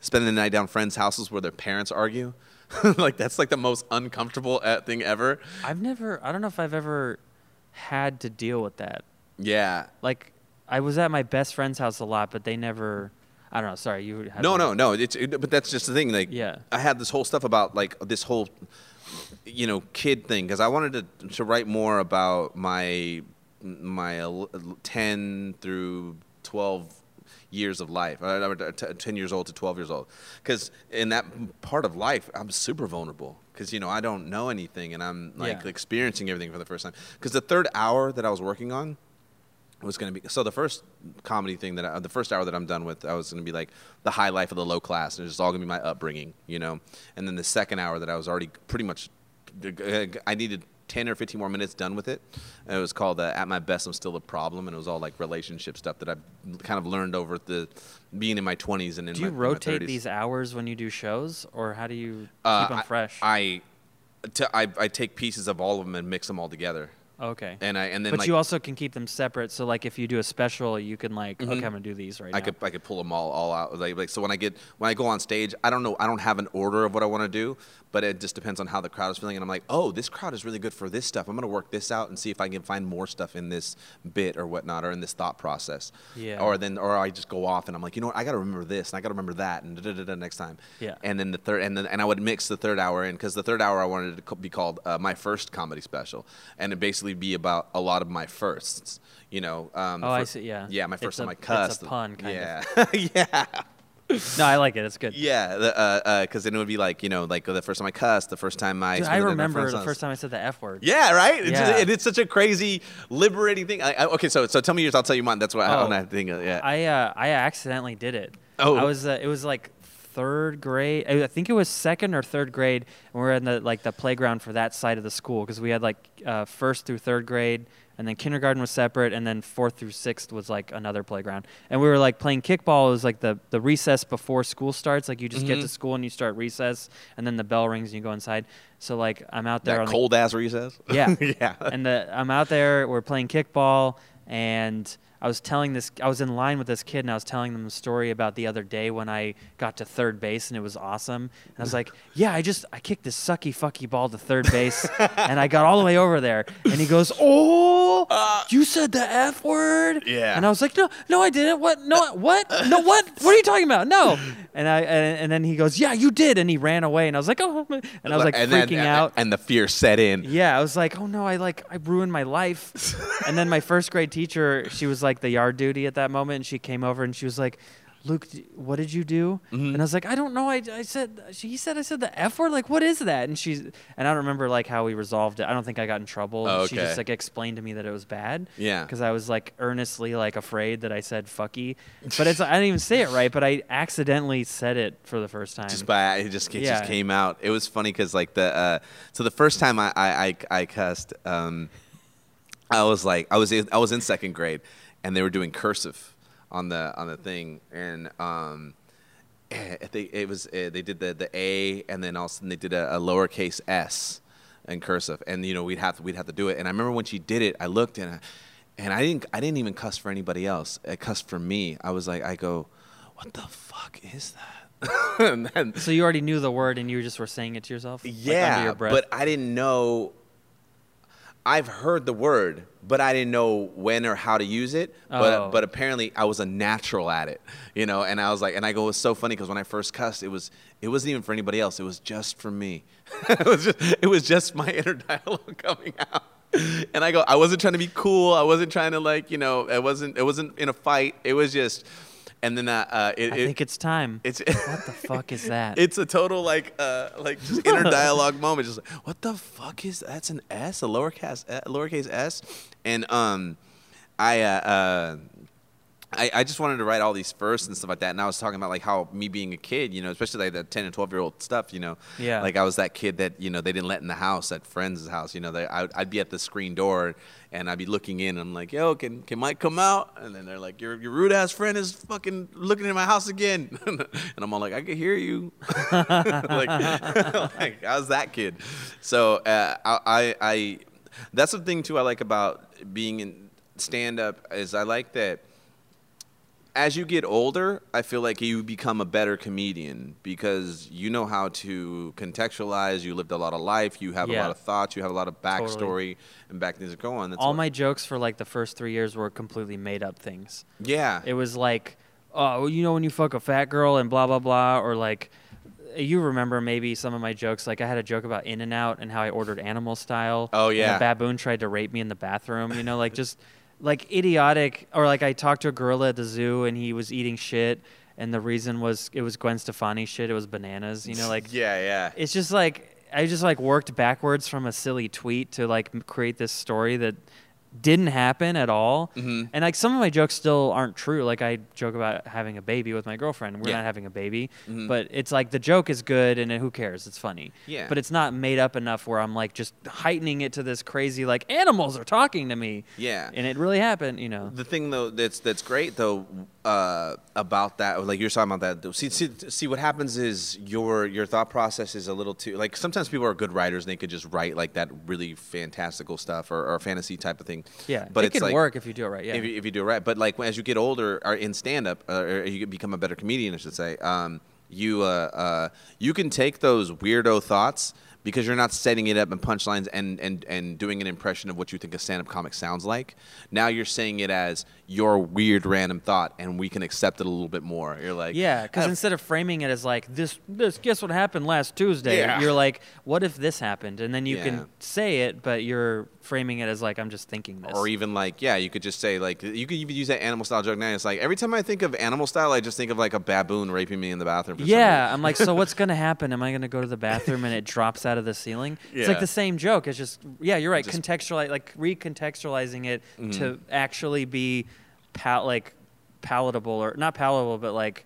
spending the night down friends' houses where their parents argue. like that's like the most uncomfortable uh, thing ever. I've never. I don't know if I've ever had to deal with that. Yeah. Like, I was at my best friend's house a lot, but they never. I don't know. Sorry, you had No, no, no. It's it, but that's just the thing. Like, Yeah. I had this whole stuff about like this whole, you know, kid thing because I wanted to to write more about my my ten through twelve years of life. T- ten years old to twelve years old. Because in that part of life, I'm super vulnerable. Because you know I don't know anything, and I'm like Yeah. experiencing everything for the first time. Because the third hour that I was working on, was going to be so the first comedy thing that I, the first hour that I'm done with I was going to be like the high life of the low class and it's all going to be my upbringing you know and then the second hour that I was already pretty much I needed 10 or 15 more minutes done with it and it was called uh, at my best I'm still a problem and it was all like relationship stuff that I've kind of learned over the being in my 20s and in Do you my rotate 30s. these hours when you do shows, or how do you Uh, keep them I- fresh? I, to, I I take pieces of all of them and mix them all together okay. and I and then but like you also can keep them separate. So, like, if you do a special, you can like, mm-hmm. okay, I'm gonna do these right I now. could I could pull them all all out. Like, like so when I get when I go on stage, I don't know I don't have an order of what I want to do, but it just depends on how the crowd is feeling. And I'm like, oh, this crowd is really good for this stuff. I'm gonna work this out and see if I can find more stuff in this bit or whatnot or in this thought process. Yeah. Or then or I just go off and I'm like, you know what, I got to remember this and I got to remember that and da da da next time. Yeah. And then the third and then and I would mix the third hour in because the third hour I wanted it to be called uh, my first comedy special and it basically be about a lot of my firsts. You know. Um, Oh, I see, yeah. Yeah, my first a- time I it's a pun, kind yeah. yeah. No, I like it. It's good. Yeah, because uh, uh then it would be like you know, like the first time I cussed, the first time I. Dude, I the night at my remember the first time I said the f word. Yeah, right. It's Yeah. and it's such a crazy, liberating thing. I, I, okay, so so tell me yours. I'll tell you mine. That's what I, Oh. I think. Of, yeah. I uh, I accidentally did it. Oh. I was uh, it was like third grade. I I think it was second or third grade, and we are in the like the playground for that side of the school because we had like uh, first through third grade, and then kindergarten was separate, and then fourth through sixth was like another playground. And we were like playing kickball. It was like the the recess before school starts. Like you just get Mhm. to school and you start recess, and then the bell rings and you go inside. So like I'm out there that on the cold ass recess. yeah. yeah. and the, I'm out there. We're playing kickball, and I was telling this. I was in line with this kid, and I was telling them a story about the other day when I got to third base, and it was awesome. And I was like, "Yeah, I just I kicked this sucky fucky ball to third base, and I got all the way over there." And he goes, uh, "Oh, you said the f word." Yeah. And I was like, "No, no, I didn't. What? No, what? No, what? What are you talking about? No." And I and, and then he goes, "Yeah, you did." And he ran away, and I was like, "Oh," and I was like and freaking then, out. and the fear set in. Yeah, I was like, oh no, I like I ruined my life. and then my first grade teacher, she was like the yard duty at that moment, and she came over and she was like, Luke, what did you do? Mm-hmm. And I was like, I don't know. I, I said she said I said the f word. Like, what is that? And she's and I don't remember like how we resolved it. I don't think I got in trouble. Oh, She just like explained to me that it was bad. Yeah. Because I was like earnestly like afraid that I said fucky, but it's I didn't even say it right, but I accidentally said it for the first time. just by it just it Yeah. just came out. It was funny because like the uh, so the first time I I I, I cussed, um, I was like I was in, I was in second grade, and they were doing cursive on the on the thing, and um, eh, they it was uh, they did the the A, and then all of a sudden they did a, a lowercase s in cursive, and you know we'd have to we'd have to do it. And I remember when she did it, I looked and. I, and I didn't. I didn't even cuss for anybody else. I cussed for me. I was like, I go, "What the fuck is that?" and then, so you already knew the word and you just were saying it to yourself? like, yeah, your breath? but I didn't know. I've heard the word, but I didn't know when or how to use it. But Oh. but apparently I was a natural at it, you know. And I was like, and I go, it was so funny because when I first cussed, it was it wasn't even for anybody else. It was just for me. it was just it was just my inner dialogue coming out. And I go, I wasn't trying to be cool. I wasn't trying to like, you know, it wasn't it wasn't in a fight. It was just and then uh, uh, it, I it- think it's time. it's what the fuck is that? it's a total like uh like just inner dialogue moment just like what the fuck is that's an s a lowercase lowercase s and um i uh, uh I, I just wanted to write all these firsts and stuff like that, and I was talking about like how me being a kid, you know, especially like the ten and twelve year old stuff, you know, Yeah. like I was that kid that you know they didn't let in the house at friends' house, you know, they, I, I'd be at the screen door and I'd be looking in, and I'm like, yo, can can Mike come out? And then they're like, your your rude ass friend is fucking looking in my house again, and I'm all like, I can hear you, like, like I was that kid. So uh, I, I I that's the thing too I like about being in stand up is I like that as you get older, I feel like you become a better comedian because you know how to contextualize. You lived a lot of life. You have a lot of thoughts. You have a lot of backstory Totally. and back things are going. That's All what- my jokes for like the first three years were completely made up things. yeah. It was like, oh, you know when you fuck a fat girl and blah blah blah, or like, you remember maybe some of my jokes. Like I had a joke about In and Out and how I ordered animal style. Oh, and yeah. a baboon tried to rape me in the bathroom. You know, like just like idiotic, or like I talked to a gorilla at the zoo and he was eating shit, and the reason was it was Gwen Stefani shit. It was bananas. You know, like yeah, yeah. it's just like I just like worked backwards from a silly tweet to like create this story that didn't happen at all. Mhm. And like some of my jokes still aren't true. Like I joke about having a baby with my girlfriend. We're Yeah. not having a baby, Mhm. but it's like the joke is good and who cares? It's funny. Yeah. But it's not made up enough where I'm like just heightening it to this crazy like animals are talking to me. Yeah. And it really happened, you know. The thing though that's that's great though uh, about that, like you're talking about that. See, see, see, what happens is your your thought process is a little too like sometimes people are good writers and they could just write like that really fantastical stuff or, or fantasy type of thing. Yeah. but it it's can like, work if you do it right. Yeah. if, you, if you do it right. But like as you get older, or in stand up, or you become a better comedian, I should say. Um, you uh, uh, you can take those weirdo thoughts because you're not setting it up in punchlines and, and, and doing an impression of what you think a stand up comic sounds like. Now you're saying it as your weird random thought, and we can accept it a little bit more. You're like, Yeah, because "Ah, instead of framing it as like this, this guess what happened last Tuesday, Yeah. you're like, what if this happened? And then you Yeah. can say it, but you're framing it as like I'm just thinking this. Or even like, yeah, you could just say like, you could even use that animal style joke now. It's like every time I think of animal style, I just think of like a baboon raping me in the bathroom. For yeah. I'm like, so what's gonna happen? Am I gonna go to the bathroom and it drops out of the ceiling? It's like the same joke. It's just yeah, you're right. Just- Mm-hmm. Contextualize like recontextualizing it to actually be pal- like palatable or not palatable, but like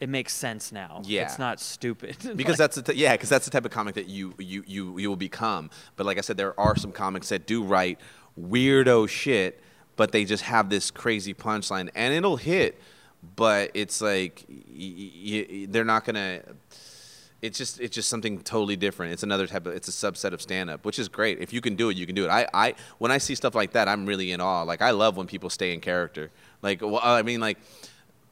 it makes sense now. Yeah. it's not stupid. because Like- that's the t- yeah because that's the type of comic that you you you you will become but like i said there are some comics that do write weirdo shit but they just have this crazy punchline and it'll hit but it's like y- y- y- they're not gonna it's just it's just something totally different it's another type of it's a subset of stand up which is great if you can do it you can do it i i when i see stuff like that i'm really in awe like i love when people stay in character like well, i mean like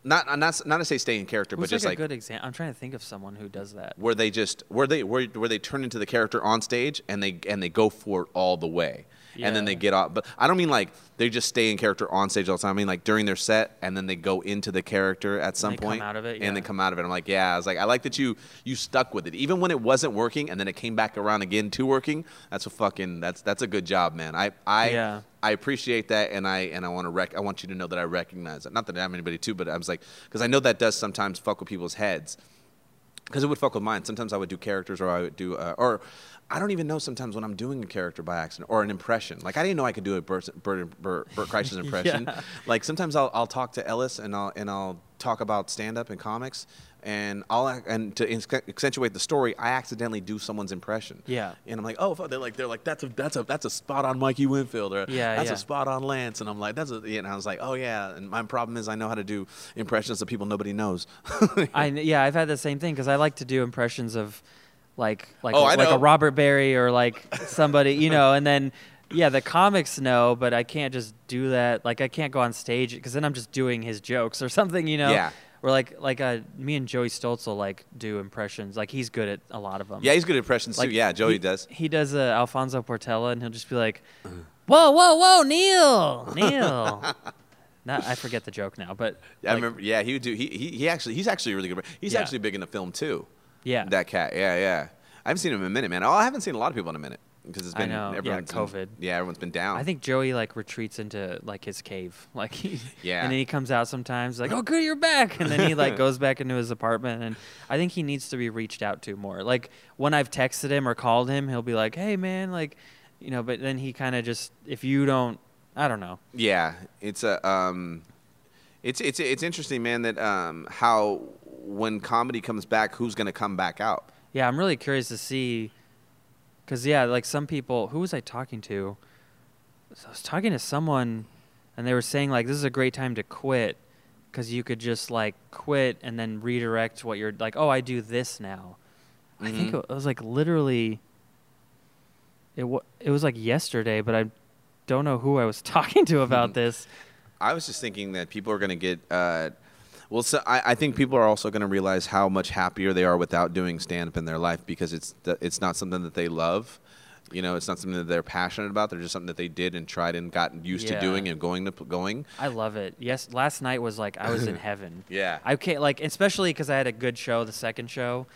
not not not to say stay in character Who's but just like like a good example? I'm trying to think of someone who does that. where they just where they where, where they turn into the character on stage and they and they go for it all the way and then they get off but i don't mean like they just stay in character on stage all the time i mean like during their set and then they go into the character at some they come point out of it, yeah. and they come out of it i'm like yeah i was like i like that you you stuck with it even when it wasn't working and then it came back around again to working that's a fucking that's that's a good job man i i Yeah. I appreciate that, and I and I want to rec- I want you to know that I recognize it. Not that I'm anybody too, but I was like, because I know that does sometimes fuck with people's heads because it would fuck with mine. Sometimes I would do characters, or I would do, uh, or I don't even know sometimes when I'm doing a character by accident or an impression. Like I didn't know I could do a Bert, Bert, Bert, Bert Kreischer's impression. Yeah. Like sometimes I'll, I'll talk to Ellis and I'll and I'll talk about stand up and comics, and I'll and to accentuate the story, I accidentally do someone's impression. Yeah. and I'm like, oh, fuck. they're like they're like that's a that's a that's a spot on Mikey Winfield, or Yeah, that's yeah. a spot on Lance, and I'm like that's a, and I was like, oh yeah, and my problem is I know how to do impressions of people nobody knows. I yeah, I've had the same thing because I like to do impressions of like like Oh, like a Robert Barry or like somebody, you know, and then yeah, the comics know, but I can't just do that. Like I can't go on stage because then I'm just doing his jokes or something, you know. Yeah. Or like like uh, me and Joey Stoltzel like do impressions. Like he's good at a lot of them. yeah, he's good at impressions like too. Yeah, Joey he, does. He does uh, Alfonso Portela, and he'll just be like, "Whoa, whoa, whoa, Neil, Neil." Not, I forget the joke now, but I like, remember. Yeah, he would do. He, he he actually he's actually really good. He's Yeah. actually big into film too. Yeah. That cat. Yeah, yeah. I haven't seen him in a minute, man. Oh, I haven't seen a lot of people in a minute. because it's I been know, yeah, everyone's been- COVID. yeah, everyone's been down. I think Joey like retreats into like his cave, like he, Yeah. and then he comes out sometimes like, "Oh, good, you're back," and then he like goes back into his apartment, and I think he needs to be reached out to more. Like when I've texted him or called him, he'll be like, "Hey, man," like, you know, but then he kind of just if you don't, I don't know. Yeah, it's a um, it's it's it's interesting, man. That um, how when comedy comes back, who's gonna come back out? Yeah, I'm really curious to see, because yeah, like some people, who was I talking to? So I was talking to someone, and they were saying like this is a great time to quit, because you could just like quit and then redirect what you're like. Oh, I do this now. I think Mhm. it was like literally. It wa- it was like yesterday, but I don't know who I was talking to about this. I was just thinking that people are gonna get. Uh, well, so I, I think people are also going to realize how much happier they are without doing stand up in their life because it's th- it's not something that they love. You know, it's not something that they're passionate about. They're just something that they did and tried and got used to doing and going to p- going. I love it. Yes, last night was like I was in heaven. Yeah. I can't like, especially because I had a good show, the second show.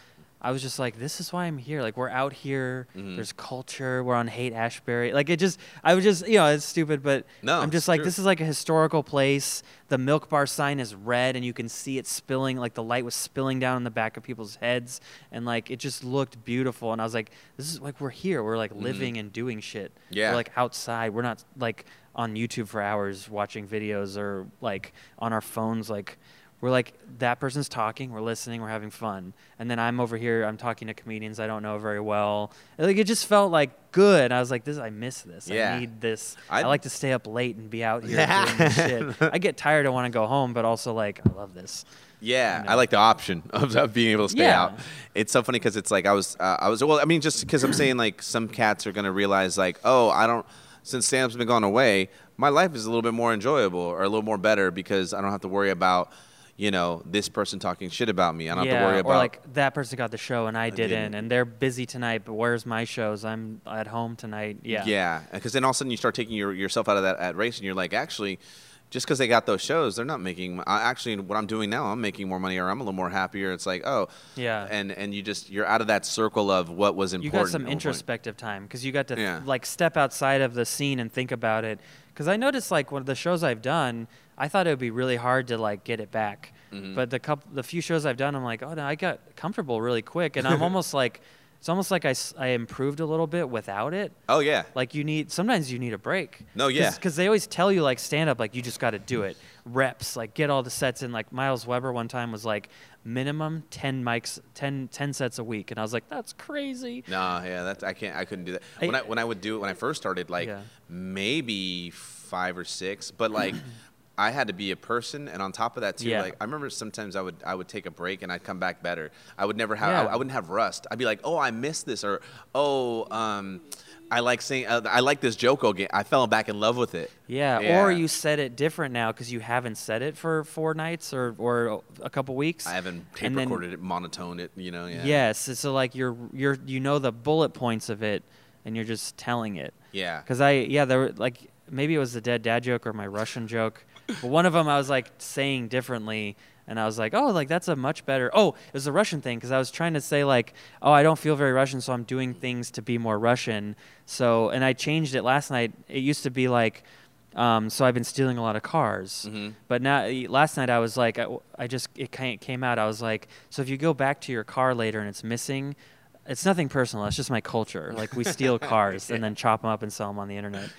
I was just like, this is why I'm here. Like, we're out here. Mhm. There's culture. We're on Haight Ashbury. Like, it just, I was just, you know, it's stupid, but No, I'm just like, true. this is like a historical place. The milk bar sign is red, and you can see it spilling. Like, the light was spilling down on the back of people's heads, and like, it just looked beautiful. And I was like, this is like, we're here. We're like living and doing shit. Mm-hmm. Yeah. We're like outside. We're not like on YouTube for hours watching videos or like on our phones. Like we're like that person's talking, we're listening, we're having fun, and then I'm over here. I'm talking to comedians I don't know very well. Like it just felt like good. I was like, this. I miss this. Yeah. I need this. i I'd- like to stay up late and be out here doing this shit. I get tired. I want to go home, but also like I love this. Yeah, You know? I like the option of, of being able to stay Yeah. out. It's so funny because it's like I was, uh, I was. Well, I mean, just because I'm saying like some cats are gonna realize like, oh, I don't. Since stand-up's been gone away, my life is a little bit more enjoyable or a little more better because I don't have to worry about, you know, this person talking shit about me. I don't yeah, have to worry about. or like that person got the show and I didn't, didn't. and they're busy tonight. But where's my shows? I'm at home tonight. Yeah. Yeah, because then all of a sudden you start taking your, yourself out of that at race, and you're like, actually, just because they got those shows, they're not making. I actually, what I'm doing now, I'm making more money, or I'm a little more happier. It's like, oh, Yeah. and and you just you're out of that circle of what was important. you got some introspective time because you got to Yeah. like step outside of the scene and think about it. Because I noticed like one of the shows I've done, I thought it would be really hard to like get it back. Mhm. But the couple, the few shows I've done, I'm like, oh no, I got comfortable really quick, and I'm almost like, it's almost like I, I improved a little bit without it. Oh yeah, Like you need sometimes you need a break. No, yeah. Because they always tell you like stand up, like you just got to do it. Reps, like get all the sets in. Like Miles Weber one time was like minimum ten mics, 10, 10 sets a week, and I was like, that's crazy. No, yeah, that's I can't. I couldn't do that. I- When I when I would do it when I first started, like Yeah. maybe five or six, but like I had to be a person, and on top of that too, Yeah. like I remember sometimes I would I would take a break and I'd come back better. I would never have Yeah. I, I wouldn't have rust. I'd be like, oh, I missed this, or oh, um, I like saying uh, I like this joke again. I fell back in love with it. Yeah, Yeah. or you said it different now because you haven't said it for four nights or, or a couple weeks. I haven't tape recorded it, monotoned it, you know. Yeah. Yes, so, so like you're you're you know the bullet points of it, and you're just telling it. Yeah. Because I yeah there were like maybe it was the dead dad joke or my Russian joke, but one of them I was like saying differently, and I was like oh like that's a much better oh it was a Russian thing because I was trying to say like oh I don't feel very Russian so I'm doing things to be more Russian. So and I changed it last night. It used to be like um, so I've been stealing a lot of cars. Mhm. but now last night I was like I, I just it came out. I was like so if you go back to your car later and it's missing it's nothing personal. It's just my culture. Like we steal cars and then chop them up and sell them on the internet,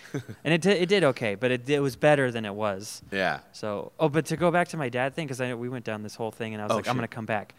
and it did, it did okay, but it, it was better than it was. Yeah. So oh, but to go back to my dad thing because I know we went down this whole thing and I was Oh, like I'm gonna come back.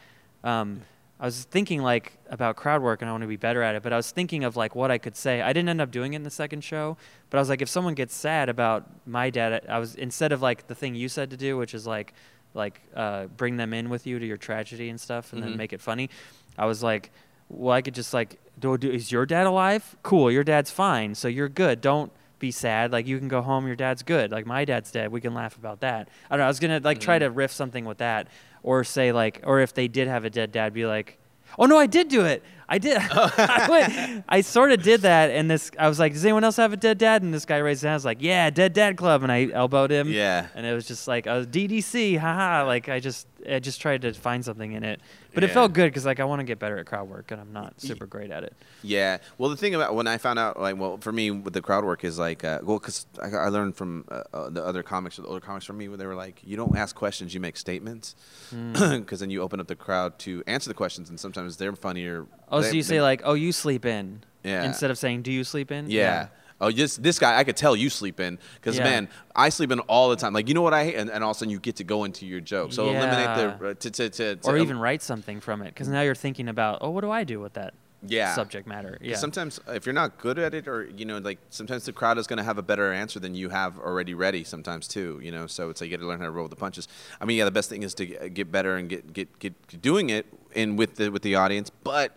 Um, I was thinking like about crowd work and I want to be better at it, but I was thinking of like what I could say. I didn't end up doing it in the second show, but I was like if someone gets sad about my dad, I was instead of like the thing you said to do, which is like like uh, bring them in with you to your tragedy and stuff and Mhm. then make it funny. I was like, well, I could just like, do, do, is your dad alive? Cool, your dad's fine, so you're good. Don't be sad. Like you can go home, your dad's good. Like my dad's dead. We can laugh about that. I don't know. I was gonna like try to mm. riff something with that, or say like, or if they did have a dead dad, be like, oh no, I did do it. I did. I, went, I sort of did that, and this I was like, does anyone else have a dead dad? And this guy raised his hand. I was like, yeah, dead dad club, and I elbowed him. Yeah. And it was just like, was DDC, haha. Like I just, I just tried to find something in it, but it felt good because like I want to get better at crowd work, and I'm not super great at it. Yeah. Well, the thing about when I found out, like, well, for me with the crowd work is like, uh, well, because I, I learned from uh, uh, the other comics, or the older comics from me, where they were like, you don't ask questions, you make statements, Hmm. because then you open up the crowd to answer the questions, and sometimes they're funnier. Oh, they- so you say like, "Oh, you sleep in," Yeah. instead of saying, "Do you sleep in?" Yeah. Oh, this this guy, I could tell you sleep in because Yeah. man, I sleep in all the time. Like you know what I hate, and, and all of a sudden you get to go into your joke. So eliminate the uh, to to to, to Or even write something from it, because now you're thinking about, "Oh, what do I do with that yeah subject matter. Yeah. Sometimes uh, if you're not good at it, or you know, like sometimes the crowd is going to have a better answer than you have already ready. Sometimes too, you know. So it's like you got to learn how to roll the punches. I mean, yeah, the best thing is to get- get better and get get get doing it in with the with the audience. But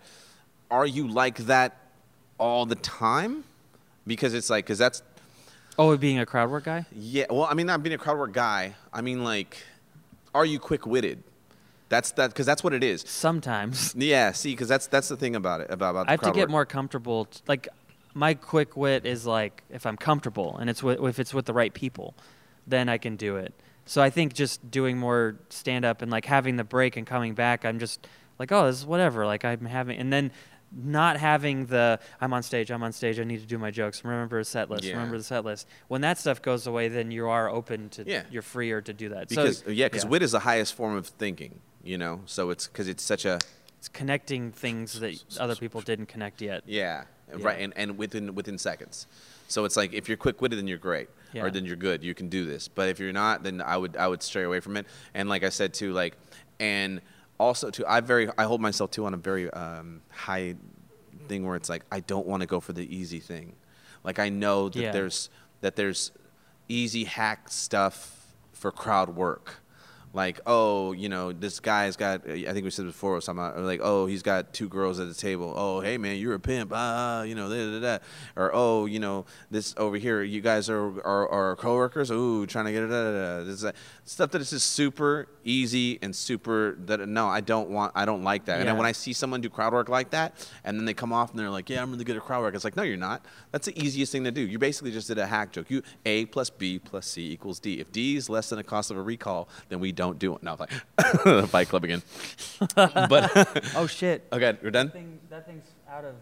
are you like that all the time? Because it's like because that's oh, being a crowd work guy. yeah. Well, I mean, not being a crowd work guy. I mean, like, are you quick witted? That's that because that's what it is. Sometimes Yeah. See, because that's that's the thing about it about about. I have to get work. more comfortable. t- like my quick wit is like if I'm comfortable and it's with, if it's with the right people, then I can do it. So I think just doing more stand up and like having the break and coming back, I'm just like, oh, this is whatever. Like I'm having, and then not having the I'm on stage, I'm on stage, I need to do my jokes. Remember the set list. Yeah. Remember the set list. When that stuff goes away, then you are open to. Yeah. You're freer to do that. Because so, yeah, because wit is the highest form of thinking. You know, so it's because it's such a It's connecting things that other people didn't connect yet. yeah, Yeah. right, and, and within within seconds. So it's like if you're quick witted, then you're great, Yeah. or then you're good. You can do this. But if you're not, then I would I would stray away from it. And like I said too, like and also too, I very I hold myself too on a very um, high thing where it's like I don't want to go for the easy thing. Like I know that Yeah. there's that there's easy hack stuff for crowd work. Like, oh, you know, this guy's got. I think we said before, something like, oh, he's got two girls at the table. Oh, hey man, you're a pimp. Ah, you know, da, da, da. or oh, you know, this over here, you guys are are, are coworkers. Ooh, trying to get it. Da, da, da. This is that stuff that is just super easy and super. That no, I don't want. I don't like that. And when I see someone do crowd work like that, and then they come off and they're like, yeah, I'm really good at crowd work. It's like, no, you're not. That's the easiest thing to do. You basically just did a hack joke. You A plus B plus C equals D. If D is less than the cost of a recall, then we don't do it. No, like Fight Club again. but Oh shit. okay, we're done. thing that thing's out of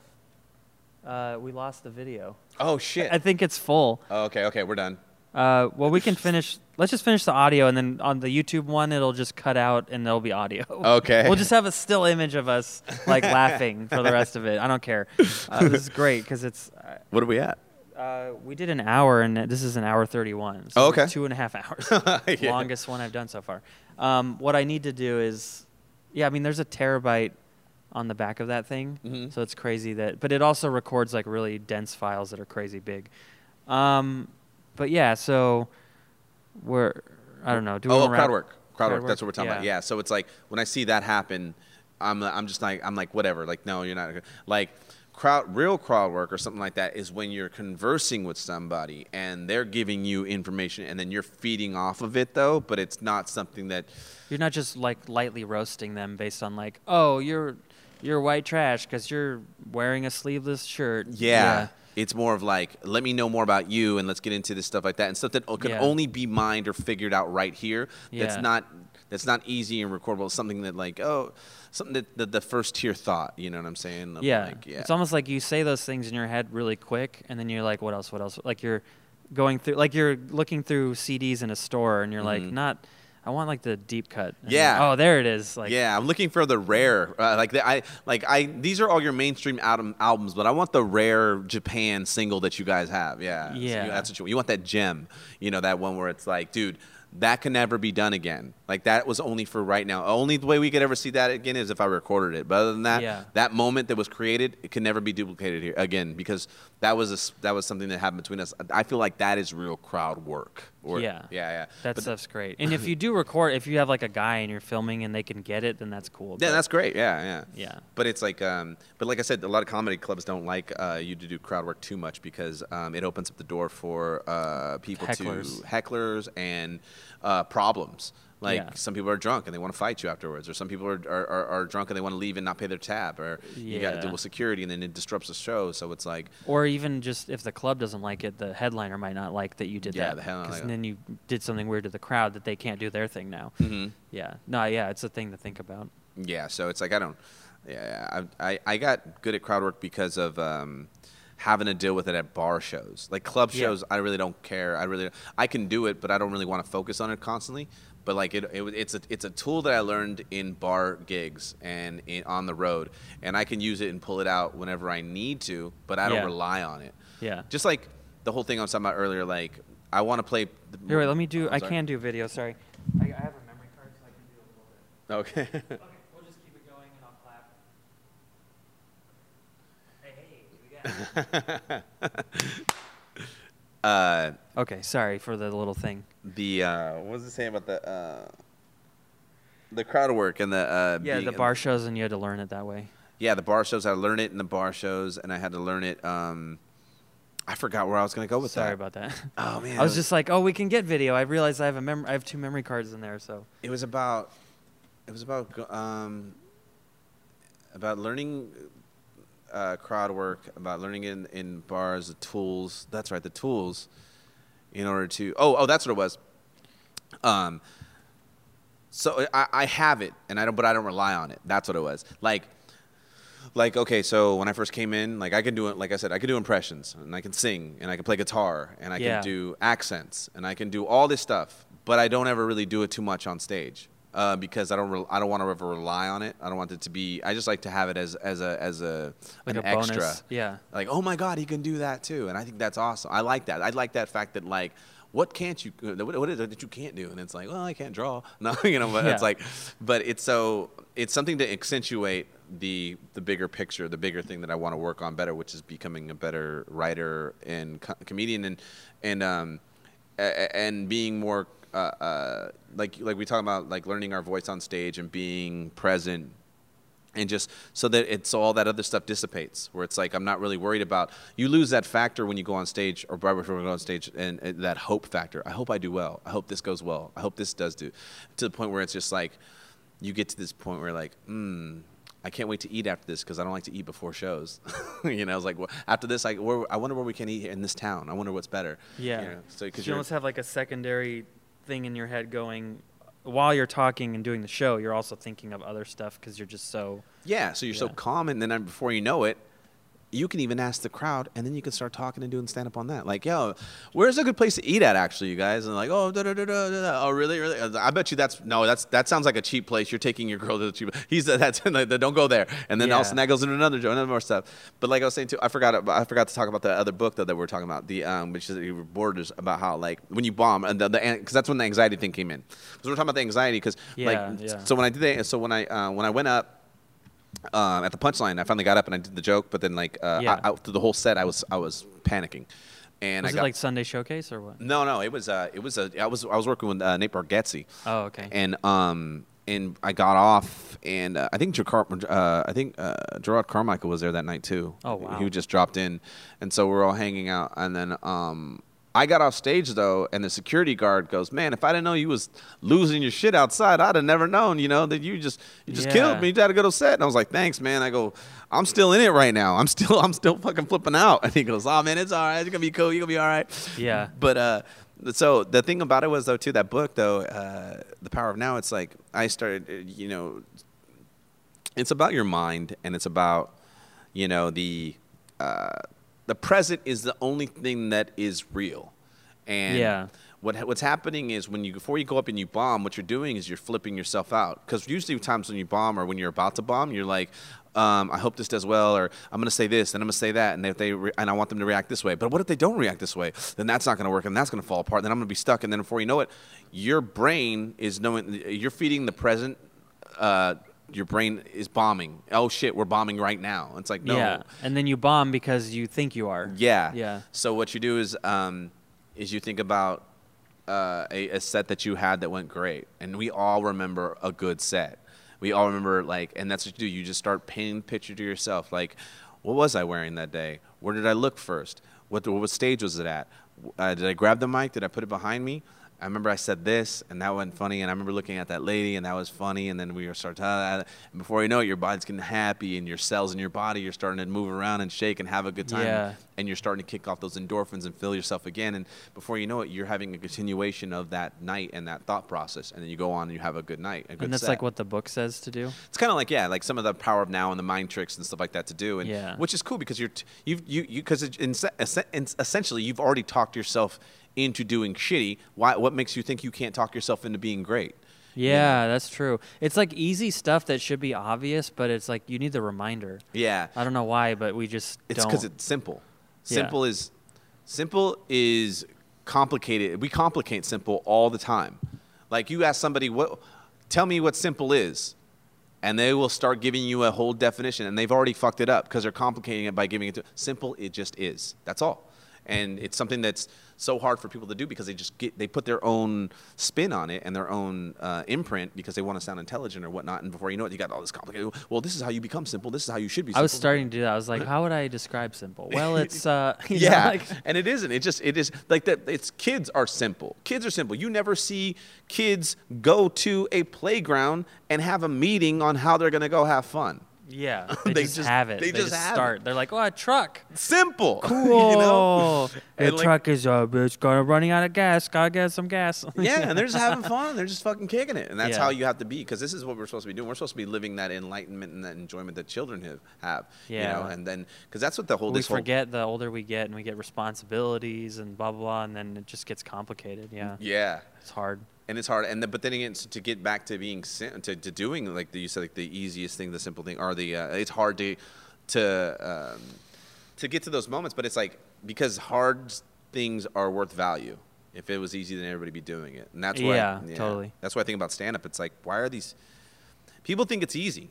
uh, we lost the video Oh shit. i think it's full Oh, okay, okay, we're done. uh, well we can finish let's just finish the audio and then on the youtube one it'll just cut out and there'll be audio Okay. we'll just have a still image of us like laughing for the rest of it i don't care uh, this is great because it's uh, What are we at? Uh, we did an hour and this is an hour 31 so Oh, okay. two and a half hours Yeah. longest one i've done so far um, what i need to do is yeah i mean there's a terabyte on the back of that thing Mhm. so it's crazy that but it also records like really dense files that are crazy big um, but yeah so we're i don't know do we Oh, wanna crowd work. Crowd, crowd work. That's what we're talking about. Yeah. Yeah. So it's like when I see that happen, I'm I'm just like I'm like whatever. Like no, you're not. Like crowd real crowd work or something like that is when you're conversing with somebody and they're giving you information and then you're feeding off of it though, but it's not something that you're not just like lightly roasting them based on like oh you're you're white trash because you're wearing a sleeveless shirt Yeah. It's more of like, let me know more about you and let's get into this stuff like that. And stuff that can Yeah. only be mined or figured out right here. That's Yeah. not that's not easy and recordable. It's something that like, oh, something that the, the first tier thought, you know what I'm saying? Yeah. Like, yeah. It's almost like you say those things in your head really quick, and then you're like, what else? What else? Like you're going through, like you're looking through CDs in a store, and you're like, Mhm. not, I want like the deep cut. And Yeah. Oh, there it is. Like, yeah, I'm looking for the rare. Uh, like the, I like I. These are all your mainstream album, albums, but I want the rare Japan single that you guys have. Yeah, So you- Yeah. that's what you. Want. You want that gem. You know that one where it's like, dude, that can never be done again. Like that was only for right now. Only the way we could ever see that again is if I recorded it. But other than that, Yeah. that moment that was created, it can never be duplicated here again because that was a that was something that happened between us. I feel like that is real crowd work. Or- Yeah. yeah, yeah. That But- stuff's great. And if you do record, if you have like a guy and you're filming and they can get it, then that's cool. Yeah, But- that's great. Yeah, yeah. Yeah. But it's like, um, but like I said, a lot of comedy clubs don't like uh, you to do crowd work too much because um, it opens up the door for uh, people Hecklers. to hecklers and uh, problems. Like Yeah. some people are drunk and they want to fight you afterwards, or some people are, are, are, are drunk and they want to leave and not pay their tab, or you got to deal with security and then it disrupts the show. So it's like, Or even just if the club doesn't like it, the headliner might not like that you did Yeah, that. the headliner like- then you did something weird to the crowd that they can't do their thing now. mhm. Yeah. No, yeah, it's a thing to think about. Yeah, so it's like I don't. Yeah, I I, I got good at crowd work because of um, having to deal with it at bar shows, like club Yeah. shows. I really don't care. I really I can do it, but I don't really want to focus on it constantly. But like it, it it's a it's a tool that I learned in bar gigs and in, on the road, and I can use it and pull it out whenever I need to. But I don't Yeah. rely on it. Yeah. Just like the whole thing I was talking about earlier, like I want to play. The, Here, wait, let me do. I'm I sorry. can do video. Sorry. I, I have a memory card, so I can do a little bit. Okay. Okay, we'll just keep it going and I'll clap. Hey, hey, we got uh, Okay, sorry for the little thing. The uh, what was it saying about the uh, the crowd work and the uh, Yeah, the bar shows and you had to learn it that way. yeah the bar shows I learned it in the bar shows and I had to learn it um, I forgot where I was gonna go with Sorry that Sorry about that. oh man I was just like, oh, we can get video. I realized I have a mem- I have two memory cards in there, so it was about it was about um, about learning uh, crowd work about learning in in bars the tools that's right the tools in order to oh oh that's what it was. Um so I, I have it and I don't but I don't rely on it. That's what it was. Like like okay so when I first came in like I can do it like I said I can do impressions and I can sing and I can play guitar and I Yeah. can do accents and I can do all this stuff but I don't ever really do it too much on stage uh, because I don't re- I don't want to ever rely on it. I don't want it to be I just like to have it as as a as a like an a bonus. extra. Yeah. like oh my god he can do that too. And i think that's awesome. I like that. I like that fact that like what can't you what, what is it that you can't do? And it's like well i can't draw. No you know but Yeah. it's like but it's so it's something to accentuate the the bigger picture the bigger thing that i want to work on better which is becoming a better writer and co- comedian and and um and being more uh, uh, like like we talk about like learning our voice on stage and being present and just so that it's so all that other stuff dissipates where it's like i'm not really worried about you lose that factor when you go on stage or right before we go on stage and, and that hope factor i hope i do well i hope this goes well i hope this does do to the point where it's just like you get to this point where like hmm I can't wait to eat after this because I don't like to eat before shows. you know, it's like well, after this, I, where, I wonder where we can eat in this town. I wonder what's better. Yeah. You know, so because you almost have like a secondary thing in your head going while you're talking and doing the show. You're also thinking of other stuff because you're just so Yeah, so you're so calm, and then before you know it, you can even ask the crowd, and then you can start talking and doing stand up on that. Like, yo, where's a good place to eat at, actually, you guys? And like, oh, da da da da. Oh, really, really? I bet you that's no, that's that sounds like a cheap place. You're taking your girl to the cheap. He's that's don't go there. And then all of a Yeah. sudden that goes into another joke, another more stuff. But like I was saying too, I forgot I forgot to talk about the other book though that we we're talking about, the um, which is borders about how like when you bomb and the because that's when the anxiety thing came in. Because we're talking about the anxiety because Yeah, like yeah. so when I did that, so when I uh, when I went up um, at the punchline, I finally got up and I did the joke, but then like uh, Yeah. I, I, through the whole set, I was I was panicking, and was I it got like Sunday Showcase or what? no no it was uh, it was a I was I was working with uh, Nate Bargatze, Oh, okay. and um and I got off and uh, I think Jacar- uh, I think uh, Jerrod Carmichael was there that night too. Oh, wow. He just dropped in, and so we're all hanging out, and then um. I got off stage though, and the security guard goes, "Man, if I didn't know you was losing your shit outside, I'd have never known. You know that you just you just Yeah. killed me. You had to go to set." And I was like, "Thanks, man." I go, "I'm still in it right now. I'm still I'm still fucking flipping out." And he goes, "Oh man, it's all right. It's gonna be cool. You're gonna be all right." Yeah. But uh, so the thing about it was though too that book though, uh, the power of now. It's like I started, uh, you know, it's about your mind and it's about you know the uh, the present is the only thing that is real and Yeah. what what's happening is when you before you go up and you bomb what you're doing is you're flipping yourself out because usually times when you bomb or when you're about to bomb you're like um, I hope this does well, or I'm going to say this, and I'm going to say that, and if they re- and I want them to react this way. But what if they don't react this way? Then that's not going to work, and that's going to fall apart. Then I'm going to be stuck, and then before you know it, your brain is knowing you're feeding the present. Uh, your brain is bombing. Oh shit, we're bombing right now. It's like no, Yeah. And then you bomb because you think you are. yeah. Yeah. So what you do is um, is you think about uh, a, a set that you had that went great, and we all remember a good set. We all remember like, and that's what you do. You just start painting the picture to yourself. Like, what was I wearing that day? Where did I look first? What what stage was it at? Uh, did I grab the mic? Did I put it behind me? I remember I said this, and that wasn't funny. And I remember looking at that lady, and that was funny. And then we were starting, to, uh, and before you know it, your body's getting happy, and your cells in your body, you're starting to move around and shake and have a good time. Yeah. And you're starting to kick off those endorphins and feel yourself again. And before you know it, you're having a continuation of that night and that thought process. And then you go on and you have a good night. A good And that's set. like what the book says to do. It's kind of like yeah, like some of the power of now and the mind tricks and stuff like that to do, and Yeah. which is cool because you're t- you've you you because essentially you've already talked yourself into doing shitty. Why? What makes you think you can't talk yourself into being great? Yeah, that's true. It's like easy stuff that should be obvious, but it's like you need the reminder. Yeah, I don't know why, but we just it's because it's simple. Yeah. Simple is simple is complicated. We complicate simple all the time. Like you ask somebody what, tell me what simple is, and they will start giving you a whole definition, and they've already fucked it up because they're complicating it by giving it to simple. It just is. That's all, and it's something that's so hard for people to do because they just get they put their own spin on it and their own uh, imprint because they want to sound intelligent or whatnot. And before you know it, you got all this complicated. Well, this is how you become simple. This is how you should be. Simple. I was starting to do that. I was like, how would I describe simple? Well, it's uh, you know, yeah, like- and it isn't. It just it is like that. It's kids are simple. Kids are simple. You never see kids go to a playground and have a meeting on how they're gonna go have fun. Yeah, they, They just, just- have it. they They, just just, start. They're like, oh, a truck. Simple. Cool. you know? The And, like- truck is uh, it's gonna running out of gas. Gotta get some gas. yeah, and they're just having fun. They're just fucking kicking it, and that's Yeah. how you have to be. Because this is what we're supposed to be doing. We're supposed to be living that enlightenment and that enjoyment that children have. have You Yeah. know, and then because that's what the whole we this whole forget the older we get and we get responsibilities and blah blah blah, and then it just gets complicated. Yeah, yeah. it's hard. And it's hard. And then, but then again, to get back to being to, to doing like the, you said, like the easiest thing, the simple thing, or the uh, it's hard to to um, to get to those moments. But it's like because hard things are worth value. If it was easy, then everybody would be doing it, and that's why. Yeah, totally. That's why I think about stand up. It's like why are these people think it's easy.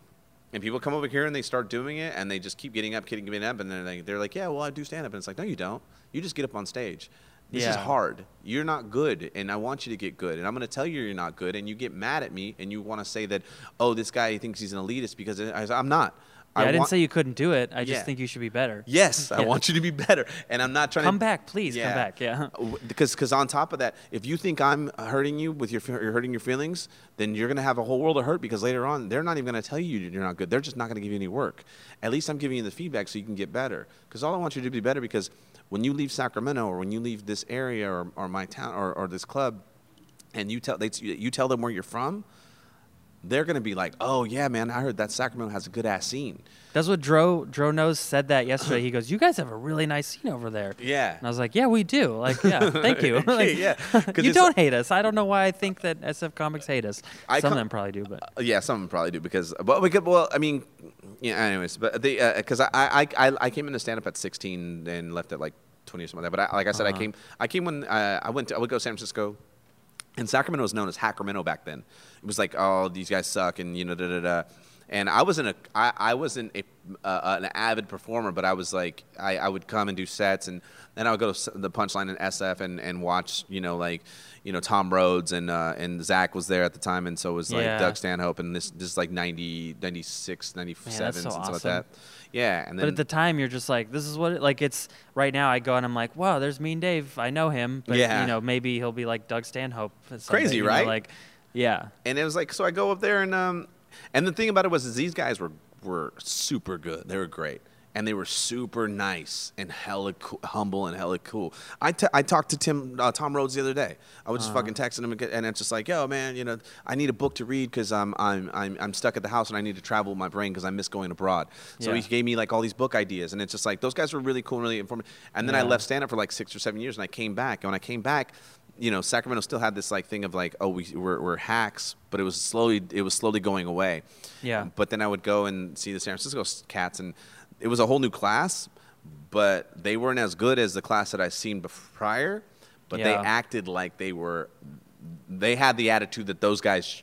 And people come over here and they start doing it, and they just keep getting up, getting up, and then they, they're like, "Yeah, well, I do stand up," and it's like, "No, you don't. You just get up on stage. This is hard. You're not good, and I want you to get good. And I'm going to tell you you're not good, and you get mad at me, and you want to say that, oh, this guy thinks he's an elitist because I, I'm not. Yeah, I, didn't want- say you couldn't do it. I just Yeah. think you should be better. Yes, I want you to be better, and I'm not trying Come to come back, please. Come back. Yeah. Uh, because because on top of that, if you think I'm hurting you with your you're hurting your feelings, then you're gonna have a whole world of hurt because later on they're not even gonna tell you you're not good. They're just not gonna give you any work. At least I'm giving you the feedback so you can get better. Because all I want you to do is be better. Because when you leave Sacramento or when you leave this area or, or my town or, or this club, and you tell they, you tell them where you're from, they're gonna be like, oh yeah, man, I heard that Sacramento has a good ass scene. That's what Dro Dro knows said that yesterday. He goes, "You guys have a really nice scene over there." Yeah. And I was like, "Yeah, we do." Like, yeah, thank you. Like, Yeah, you don't like- hate us. I don't know why I think that SF Comics hate us. I Some com- of them probably do, but Uh, Yeah, some of them probably do because, but we could, well, I mean, yeah. Anyways, but the because I, I I I came into stand up at 16 and left at like 20 or something like that. But I, like I said, I Uh-huh. came I came when uh, I went to, I would go to San Francisco. And Sacramento was known as Hacramento back then. It was like, oh, these guys suck, and you know, da da da. And I wasn't a, I, I wasn't a, uh, an avid performer, but I was like, I, I would come and do sets, and then I would go to the Punchline in SF and, and watch, you know, like, you know, Tom Rhodes and uh, and Zach was there at the time, and so was like Yeah. Doug Stanhope, and this this is like 90, 96, 97, so something like that. Yeah, and then but at the time you're just like, this is what it, like it's right now. I go and I'm like, wow, there's Mean Dave. I know him, but Yeah. you know maybe he'll be like Doug Stanhope. Crazy, you know, right? Like, yeah, and it was like so I go up there and um and the thing about it was is these guys were were super good. They were great. And they were super nice and hella cool, humble and hella cool. I, t- I talked to Tim uh, Tom Rhodes the other day. I was just Uh-huh. fucking texting him, and it's just like, yo, man, you know, I need a book to read because I'm, I'm I'm I'm stuck at the house and I need to travel with my brain because I miss going abroad. So Yeah. he gave me like all these book ideas, and it's just like those guys were really cool and really informative. And then I left stand up for like six or seven years, and I came back. And when I came back, you know, Sacramento still had this like thing of like, oh, we, we're, we're hacks, but it was slowly it was slowly going away. Yeah. But then I would go and see the San Francisco cats, and it was a whole new class, but they weren't as good as the class that I'd seen bef- prior. But they acted like they were. They had the attitude that those guys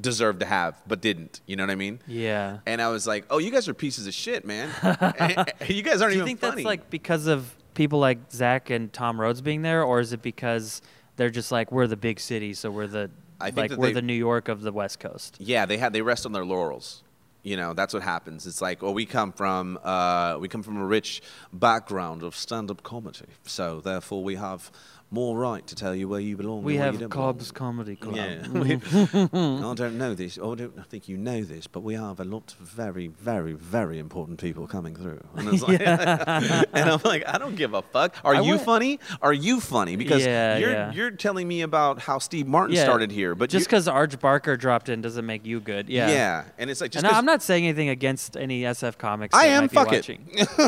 deserved to have, but didn't. You know what I mean? yeah. And I was like, "Oh, you guys are pieces of shit, man. you guys aren't Do you even think funny." that's like because of people like Zach and Tom Rhodes being there, or is it because they're just like we're the big city, so we're the I think like we're they- the New York of the West Coast? yeah, they had they rest on their laurels. You know, that's what happens. It's like, well, we come from uh, we come from a rich background of stand-up comedy, so therefore we have more right to tell you where you belong. We have. Cobb's Comedy Club. Yeah. We- I don't know this, or I don't I think you know this, but we have a lot of very, very, very important people coming through. And, it's like, and I'm like, I don't give a fuck. Are I you went- funny? Are you funny? Because Yeah, you're yeah. you're telling me about how Steve Martin Yeah, started here, but just because Arj Barker dropped in doesn't make you good. Yeah. yeah, and it's like just and I'm not saying anything against any SF comics. I am, fuck it.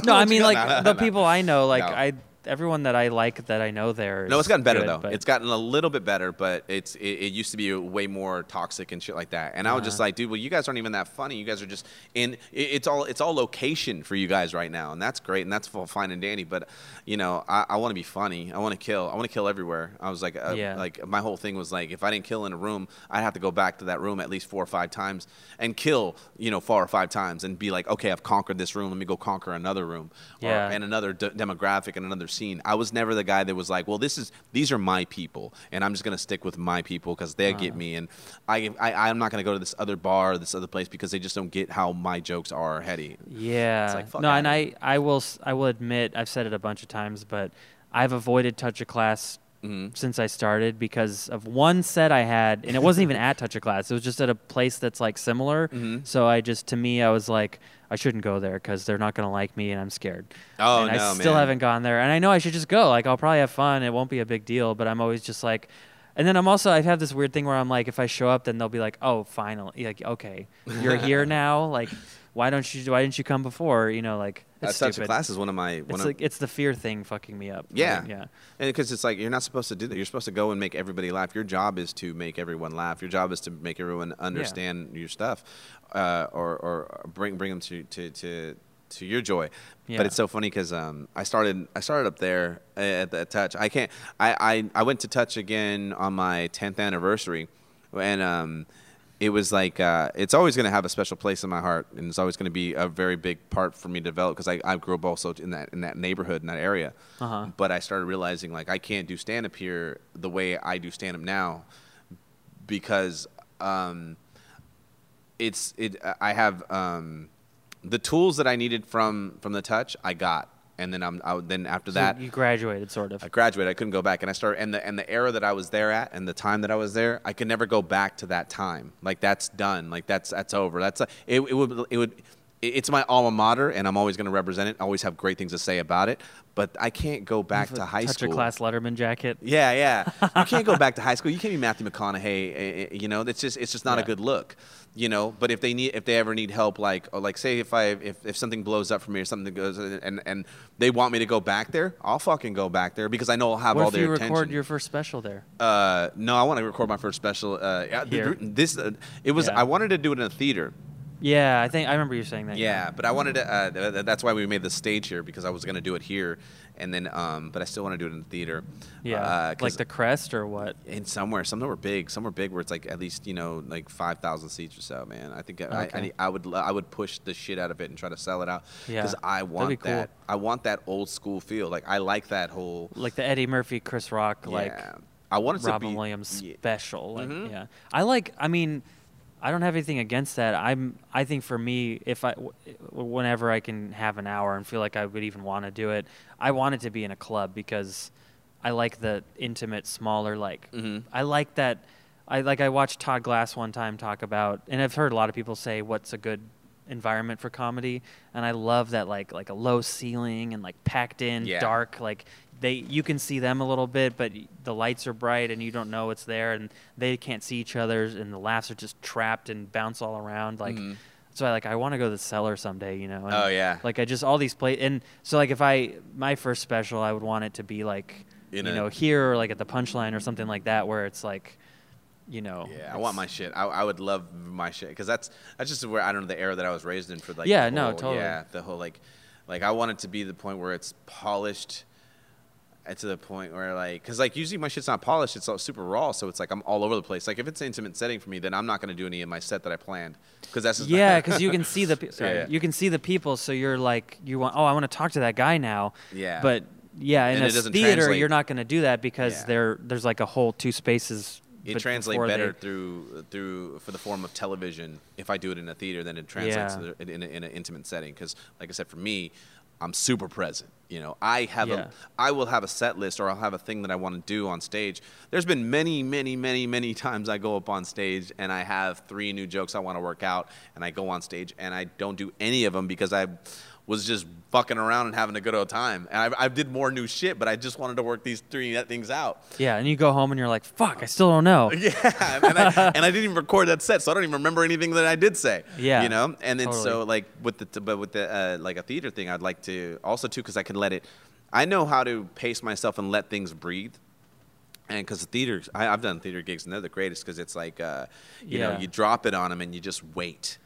no, I mean like no, no, the no. people I know, like. I, everyone that I like that I know there. No, it's gotten better good, though. It's gotten a little bit better, but it's it, it used to be way more toxic and shit like that. And I was just Uh-huh. like, dude, well, you guys aren't even that funny. You guys are just in. It, it's all it's all location for you guys right now, and that's great, and that's all fine and dandy. But you know, I, I want to be funny. I want to kill. I want to kill everywhere. I was like, uh, Yeah. like my whole thing was like, if I didn't kill in a room, I'd have to go back to that room at least four or five times and kill, you know, four or five times, and be like, okay, I've conquered this room. Let me go conquer another room, or, Yeah. and another d- demographic and another scene. I was never the guy that was like, well, this is these are my people, and I'm just gonna stick with my people because they get Uh-huh. me, and I, I I'm not gonna go to this other bar or this other place because they just don't get how my jokes are heady. Yeah. like, fuck no, and I. I will, I will admit, I've said it a bunch of times, but I've avoided Touch a Class Mhm. since I started because of one set I had, and it wasn't even at Touch a Class. It was just at a place that's like similar. Mhm. So I just, to me, I was like, I shouldn't go there because they're not going to like me, and I'm scared. Oh, and I still man. haven't gone there, and I know I should just go. Like I'll probably have fun. It won't be a big deal, but I'm always just like. And then I'm also I have this weird thing where I'm like, if I show up, then they'll be like, oh, finally, like okay, you're here now. Like, why don't you? Why didn't you come before? You know, like Uh, it's Touch a class is one of my one It's of, like it's the fear thing fucking me up. Yeah. Right? yeah. And because it's like you're not supposed to do that. You're supposed to go and make everybody laugh. Your job is to make everyone laugh. Your job is to make everyone understand your stuff, uh, or or bring bring them to to to, to your joy. Yeah. But it's so funny because um, I started I started up there at the Touch. I can't. I, I I went to Touch again on my 10th anniversary, and um, it was like uh, it's always going to have a special place in my heart, and it's always going to be a very big part for me to develop because I, I grew up also in that in that neighborhood in that area. Uh-huh. But I started realizing like I can't do stand up here the way I do stand up now because um, it's it I have um, the tools that I needed from from the touch I got, and then I'm I, then after So that you graduated sort of. I graduated. I couldn't go back, and I started. And the and the era that I was there at, and the time that I was there, I could never go back to that time. Like that's done. Like that's that's over. That's a, it. It would it would. It- It's my alma mater, and I'm always going to represent it. I always have great things to say about it, but I can't go back to high Touch school. a class Letterman jacket. Yeah, yeah. You can't go back to high school. You can't be Matthew McConaughey. eh, eh, You know, it's just it's just not a good look. You know, but if they need if they ever need help, like or like say if I if, if something blows up for me or something goes and and they want me to go back there, I'll fucking go back there because I know I'll have What all if their you attention. record your first special there? Uh, no, I want to record my first special. Uh, yeah, Here. this uh, it was. Yeah. I wanted to do it in a theater. Yeah, I think I remember you saying that. Yeah, but I wanted to. Uh, th- th- that's why we made the stage here because I was gonna do it here, and then um, but I still want to do it in the theater. Yeah. Uh, like the crest or what? in somewhere. Some that were big. Some were big where it's like at least you know like five thousand seats or so. Man, I think I, I, Okay. need- I would I would push the shit out of it and try to sell it out Yeah, because I want be cool. that. I want that old school feel. Like I like that whole Like the Eddie Murphy, Chris Rock, like. I want it to Robin be Williams yeah. special. Like, Mhm. Yeah, I like. I mean, I don't have anything against that. I'm. I think for me, if I, w- whenever I can have an hour and feel like I would even want to do it, I want it to be in a club because I like the intimate, smaller. Like, Mhm. I like that. I like. I watched Todd Glass one time talk about, and I've heard a lot of people say, "What's a good environment for comedy?" And I love that, like, like a low ceiling and like packed in, Yeah. dark, like they you can see them a little bit, but the lights are bright and you don't know it's there, and they can't see each other, and the laughs are just trapped and bounce all around. Like, Mhm. so I like I want to go to the cellar someday, you know? and, Oh, yeah. Like I just all these play and so like if I my first special, I would want it to be like In you a- know here or like at the punchline or something like that, where it's like, you know, Yeah, I want my shit. I, I would love my shit because that's that's just where I don't know the era that I was raised in for like Yeah, the no, totally. yeah the whole like like I want it to be the point where it's polished to the point where like because like usually my shit's not polished it's all super raw so it's like I'm all over the place like if it's an intimate setting for me then I'm not going to do any of my set that I planned because that's just Yeah, because you can see the pe- sorry, Yeah. you can see the people, so you're like you want. Oh, I want to talk to that guy now. Yeah. But yeah, in And a theater, translate. you're not going to do that because Yeah. there there's like a whole two spaces. it translates better they- through through for the form of television if I do it in a theater than it translates Yeah. in, in, a, in an intimate setting because like I said for me I'm super present. You know, I have Yeah. a I will have a set list or I'll have a thing that I want to do on stage. There's been many, many, many, many times I go up on stage and I have three new jokes I want to work out, and I go on stage and I don't do any of them because I was just fucking around and having a good old time. And I, I did more new shit, but I just wanted to work these three things out. Yeah, and you go home and you're like, "Fuck, I still don't know." Yeah, and I, and I didn't even record that set, so I don't even remember anything that I did say. Yeah, you know. And then so like with the but with the uh, like a theater thing, I'd like to also too because I can let it. I know how to pace myself and let things breathe. And because the theater, I, I've done theater gigs and they're the greatest because it's like, uh, you know, you drop it on them and you just wait.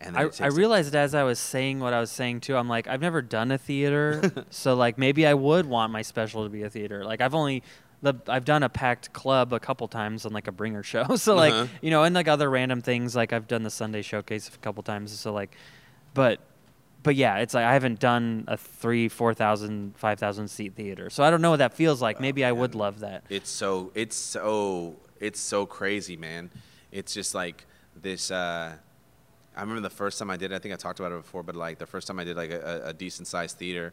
And I, I realized as I was saying what I was saying too, I'm like, I've never done a theater, so like maybe I would want my special to be a theater. Like I've only the I've done a packed club a couple times on like a bringer show, so like Uh-huh. you know, and like other random things, like I've done the Sunday showcase a couple times, so like, but but yeah, it's like I haven't done a three, four thousand, five thousand seat theater, so I don't know what that feels like. Maybe I would love that. It's so it's so it's so crazy, man. It's just like this. Uh, I remember the first time I did. it, I think I talked about it before, but like the first time I did like a, a decent sized theater,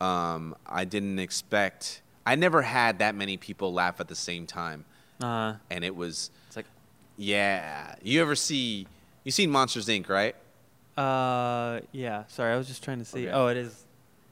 um, I didn't expect. I never had that many people laugh at the same time, Uh, and it was it's like, yeah. You ever see? You seen Monsters Inc. Right? uh, yeah. Sorry, I was just trying to see. Okay. Oh, it is.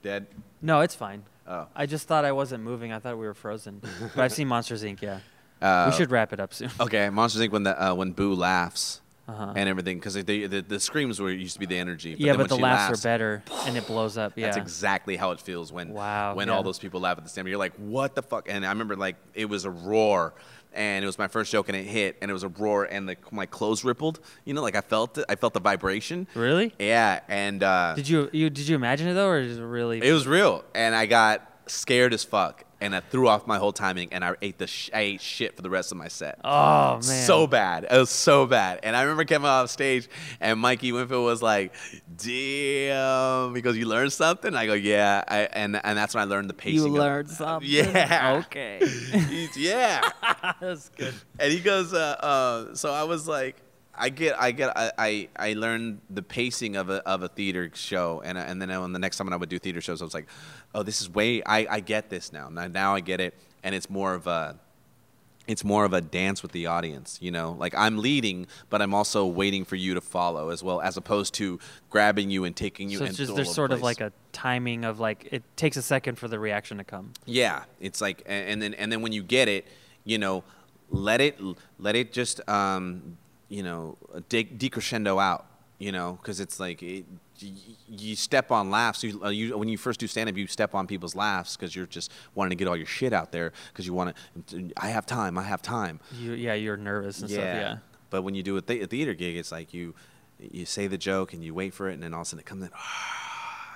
Dead. No, it's fine. Oh. I just thought I wasn't moving. I thought we were frozen. but I've seen Monsters Inc. Yeah, Uh, we should wrap it up soon. Okay, Monsters Inc. When the uh, when Boo laughs Uh-huh. and everything, because the, the the screams were used to be the energy. yeah, then but the she laughs, are better, and it blows up. Yeah, That's exactly how it feels when Wow, when yeah. all those people laugh at the same. You're like, what the fuck? And I remember like it was a roar, and it was my first joke, and it hit, and it was a roar, and the, my clothes rippled. You know, like I felt it. I felt the vibration. really. Yeah, and uh, Did you you did you imagine it though, or is it really? it was real, and I got scared as fuck, and I threw off my whole timing, and I ate the sh- I ate shit for the rest of my set. oh man, So bad. It was so bad. And I remember coming off stage and Mikey Winfield was like, damn. because You learned something? I go, Yeah. I, and and that's when I learned the pacing. you of- learned something. Yeah. Okay. He's- yeah. That's good. and he goes, uh, uh, so I was like, I get, I get, I, I, I learned the pacing of a of a theater show, and and then when the next time when I would do theater shows, I was like, oh, this is way, I, I get this now. Now, now I get it, and it's more of a, it's more of a dance with the audience, you know. Like I'm leading, but I'm also waiting for you to follow as well, as opposed to grabbing you and taking you. So and it's just there's sort over of like a timing of like it takes a second for the reaction to come. Yeah, it's like, a- and then and then when you get it, you know, let it let it just, um, you know, de- decrescendo out, you know, because it's like it, you step on laughs. You, uh, you when you first do stand up, you step on people's laughs because you're just wanting to get all your shit out there because you want to. I have time. I have time. You yeah, you're nervous and stuff. Yeah. But when you do a, th- a theater gig, it's like you you say the joke and you wait for it, and then all of a sudden it comes in.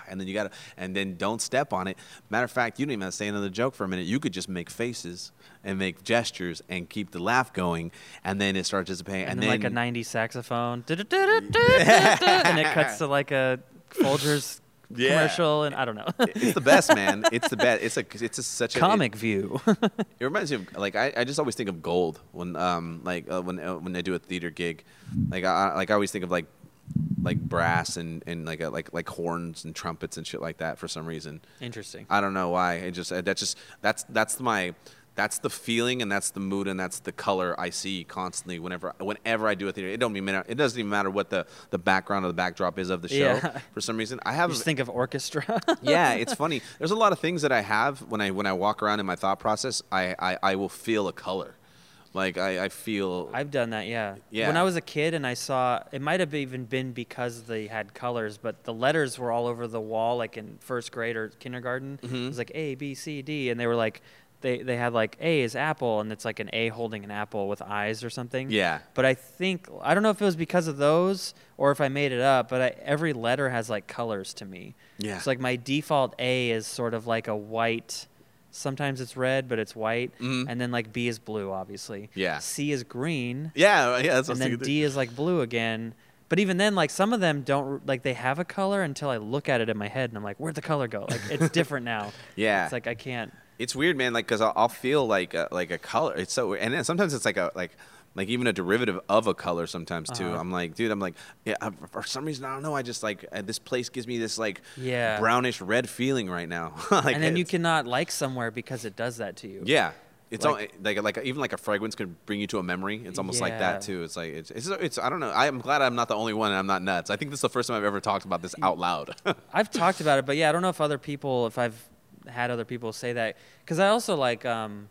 And then you gotta, and then don't step on it. Matter of fact, you don't even have to say another joke for a minute. You could just make faces and make gestures and keep the laugh going, and then it starts dissipating. and, And, then, then like a 90s saxophone and it cuts to like a Folgers Yeah. commercial and I don't know it's the best, man. It's the best. It's a, it's a, such a comic view It reminds me of like I, I just always think of gold when um like uh, when uh, when I do a theater gig, like I- like I always think of like like brass and and like a, like like horns and trumpets and shit like that for some reason. interesting I don't know why. It just that just that's that's my that's the feeling and that's the mood and that's the color I see constantly whenever whenever I do a theater. It don't even matter. It doesn't even matter what the the background or the backdrop is of the show. Yeah. For some reason, I have you just think of orchestra yeah, it's funny. There's a lot of things that I have when I when I walk around in my thought process. I I, I will feel a color, like I, I feel. I've done that, yeah. Yeah. When I was a kid and I saw, it might have even been because they had colors, but the letters were all over the wall, like in first grade or kindergarten. It Mm-hmm. was like A, B, C, D, and they were like, they, they had like A is apple, and it's like an A holding an apple with eyes or something. Yeah. But I think, I don't know if it was because of those or if I made it up, but I, every letter has like colors to me. Yeah. So like my default A is sort of like a white. Sometimes it's red, but it's white, Mhm. and then like B is blue, obviously. Yeah. C is green, yeah, yeah. That's and then. D is like blue again. But even then, like some of them don't like they have a color until I look at it in my head and I'm like, where'd the color go? Like it's different now. Yeah. It's like I can't. It's weird, man. Like, cause I'll, I'll feel like a, like a color. It's so weird. and then sometimes it's like a like like even a derivative of a color sometimes too. Uh-huh. I'm like, dude, I'm like, yeah. I, for some reason, I don't know. I just like uh, this place gives me this like Yeah. brownish red feeling right now. like, and then you cannot like somewhere because it does that to you. yeah. It's Like- all, like like even like a fragrance could bring you to a memory. It's almost like that too. It's like it's, it's it's I don't know. I'm glad I'm not the only one and I'm not nuts. I think this is the first time I've ever talked about this out loud. I've talked about it, but yeah, I don't know if other people, if I've had other people say that, because I also like, um,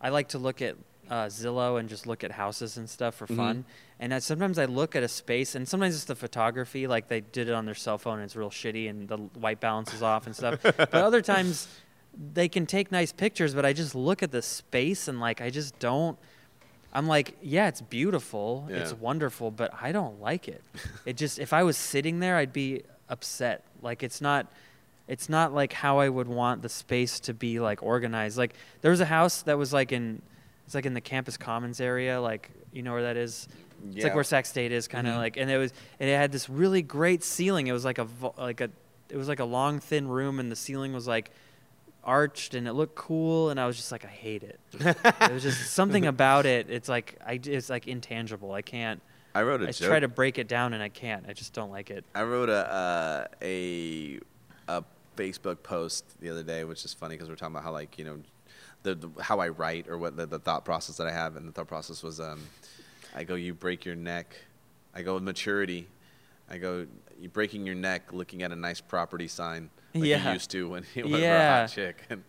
I like to look at uh, Zillow and just look at houses and stuff for fun. And I, sometimes I look at a space, and sometimes it's the photography, like they did it on their cell phone, and it's real shitty, and the white balance is off and stuff. but other times, they can take nice pictures, but I just look at the space and like I just don't. I'm like, yeah, it's beautiful, it's wonderful, but I don't like it. it just if I was sitting there, I'd be upset. Like it's not it's not like how I would want the space to be like organized. Like there was a house that was like in it's like in the campus commons area, like you know where that is. Yeah. It's like where Sac State is, kind of Mhm. like, and it was, and it had this really great ceiling. It was like a, like a, it was like a long, thin room, and the ceiling was like arched, and it looked cool. And I was just like, I hate it. it was just something about it. It's like I, it's like intangible. I can't. I wrote a I joke. try to break it down, and I can't. I just don't like it. I wrote a uh, a a Facebook post the other day, which is funny because we're talking about how like you know the, the how I write or what the, the thought process that I have, and the thought process was um, I go you break your neck, I go maturity, I go you breaking your neck looking at a nice property sign like you Yeah. used to when you went for a hot chick, and,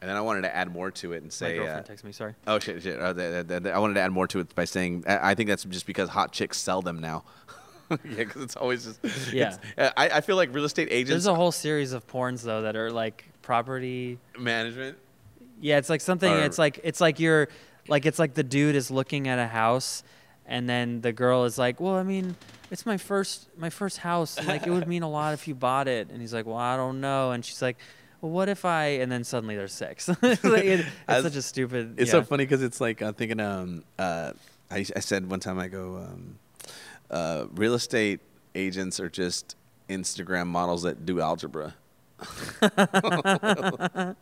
and then I wanted to add more to it and My say. girlfriend Uh, texted me. Sorry. Oh shit! shit. Uh, th- I wanted to add more to it by saying I I think that's just because hot chicks sell them now. yeah, because it's always just Yeah. uh, I, I feel like real estate agents There's a whole series of porns though that are like property. management. Yeah, it's like something. Or- it's like it's like you're like it's like the dude is looking at a house, and then the girl is like, "Well, I mean, it's my first my first house. Like it would mean a lot if you bought it." And he's like, "Well, I don't know." And she's like, "Well, what if I?" And then suddenly there's sex. It's like, it- it's As- such a stupid. It's yeah. so funny because it's like I'm thinking. Um, uh, I, I said one time I go, um, uh, real estate agents are just Instagram models that do algebra. I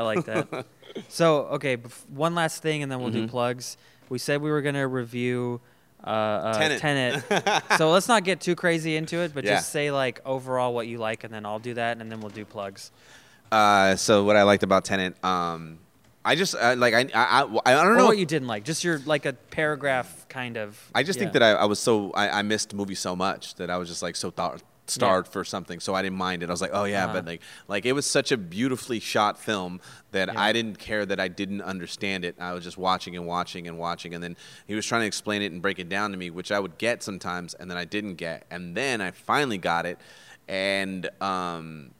like that. So, okay, bef- one last thing, and then we'll do Mhm. plugs. We said we were going to review uh, uh, Tenet. Tenet. so let's not get too crazy into it, but Yeah. just say like overall what you like, and then I'll do that, and then we'll do plugs. Uh, so what I liked about Tenet, um, I just uh, like I I, I, I don't Or know. what you didn't like, just your like a paragraph kind of. I just think that I, I was so I, I missed the movie so much that I was just like so thought starved for something, so I didn't mind it. I was like, oh yeah, Uh-huh. but like like it was such a beautifully shot film that Yeah. I didn't care that I didn't understand it. I was just watching and watching and watching, and then he was trying to explain it and break it down to me, which I would get sometimes, and then I didn't get, and then I finally got it, and um.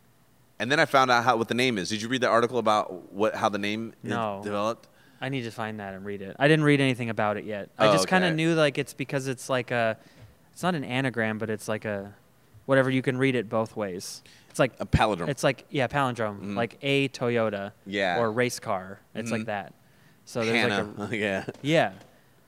And then I found out how what the name is. Did you read the article about what how the name No. developed? I need to find that and read it. I didn't read anything about it yet. I Oh, just kind of knew like it's because it's like a, it's not an anagram, but it's like a, whatever you can read it both ways. It's like A palindrome. It's like yeah, palindrome, Mhm. like a Toyota, Yeah. or race car. It's like Mhm. that. So there's Hannah. like a yeah. yeah.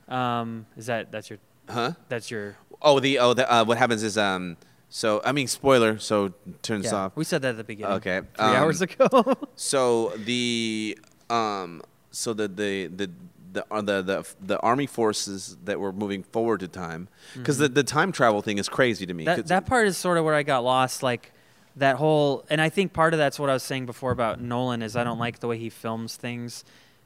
Um, is that that's your Huh? that's your Oh, the oh, the, uh, what happens is um. So I mean, spoiler. So turns yeah. off. We said that at the beginning. Okay, three um, hours ago. So the um. So the the the. The, uh, the the the army forces that were moving forward to time because the, the time travel thing is crazy to me. Mm-hmm. that that part is sort of where I got lost. Like that whole, and I think part of that's what I was saying before about Nolan is I don't like the way he films things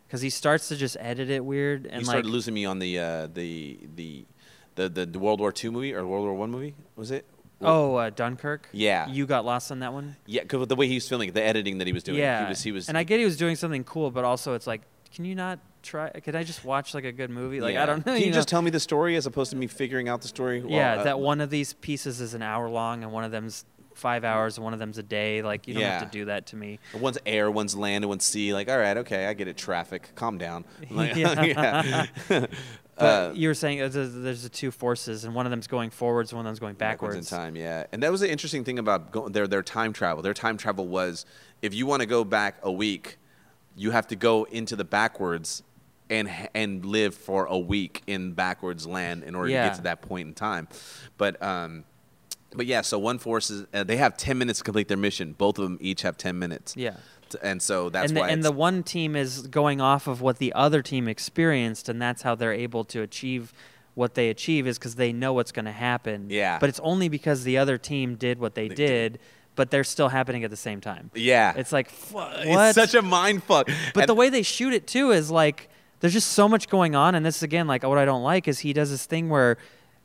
because he starts to just edit it weird and you like started losing me on the uh, the the the the the World War II movie or World War One movie was it? oh uh, Dunkirk. Yeah. you got lost on that one. yeah, because the way he was filming, the editing that he was doing. Yeah, he was he was. and I get he was doing something cool, but also it's like, can you not try? Could I just watch like a good movie? Like yeah. I don't know. Can you, know? just tell me the story as opposed to me figuring out the story? while, yeah, uh, that one of these pieces is an hour long, and one of them's five hours, and one of them's a day. Like you don't have to do that to me. One's air, one's land, one's sea. Like, all right, okay, I get it. Traffic, calm down. Like, Yeah. yeah. But Uh, you were saying uh, there's, there's the two forces, and one of them's going forwards, and one of them's going backwards backwards. in time. Yeah, and that was the interesting thing about go, their their time travel. Their time travel was if you want to go back a week, you have to go into the backwards. And, and live for a week in backwards land in order to get to that point in time, but um, but yeah. So one force is uh, they have ten minutes to complete their mission. Both of them each have ten minutes. Yeah. And so that's and the, why. and the one team is going off of what the other team experienced, and that's how they're able to achieve what they achieve is because they know what's going to happen. Yeah. But it's only because the other team did what they, They did, but they're still happening at the same time. yeah. It's like fu- It's such a mind fuck. but And- the way they shoot it too is like there's just so much going on, and this is again like what I don't like is he does this thing where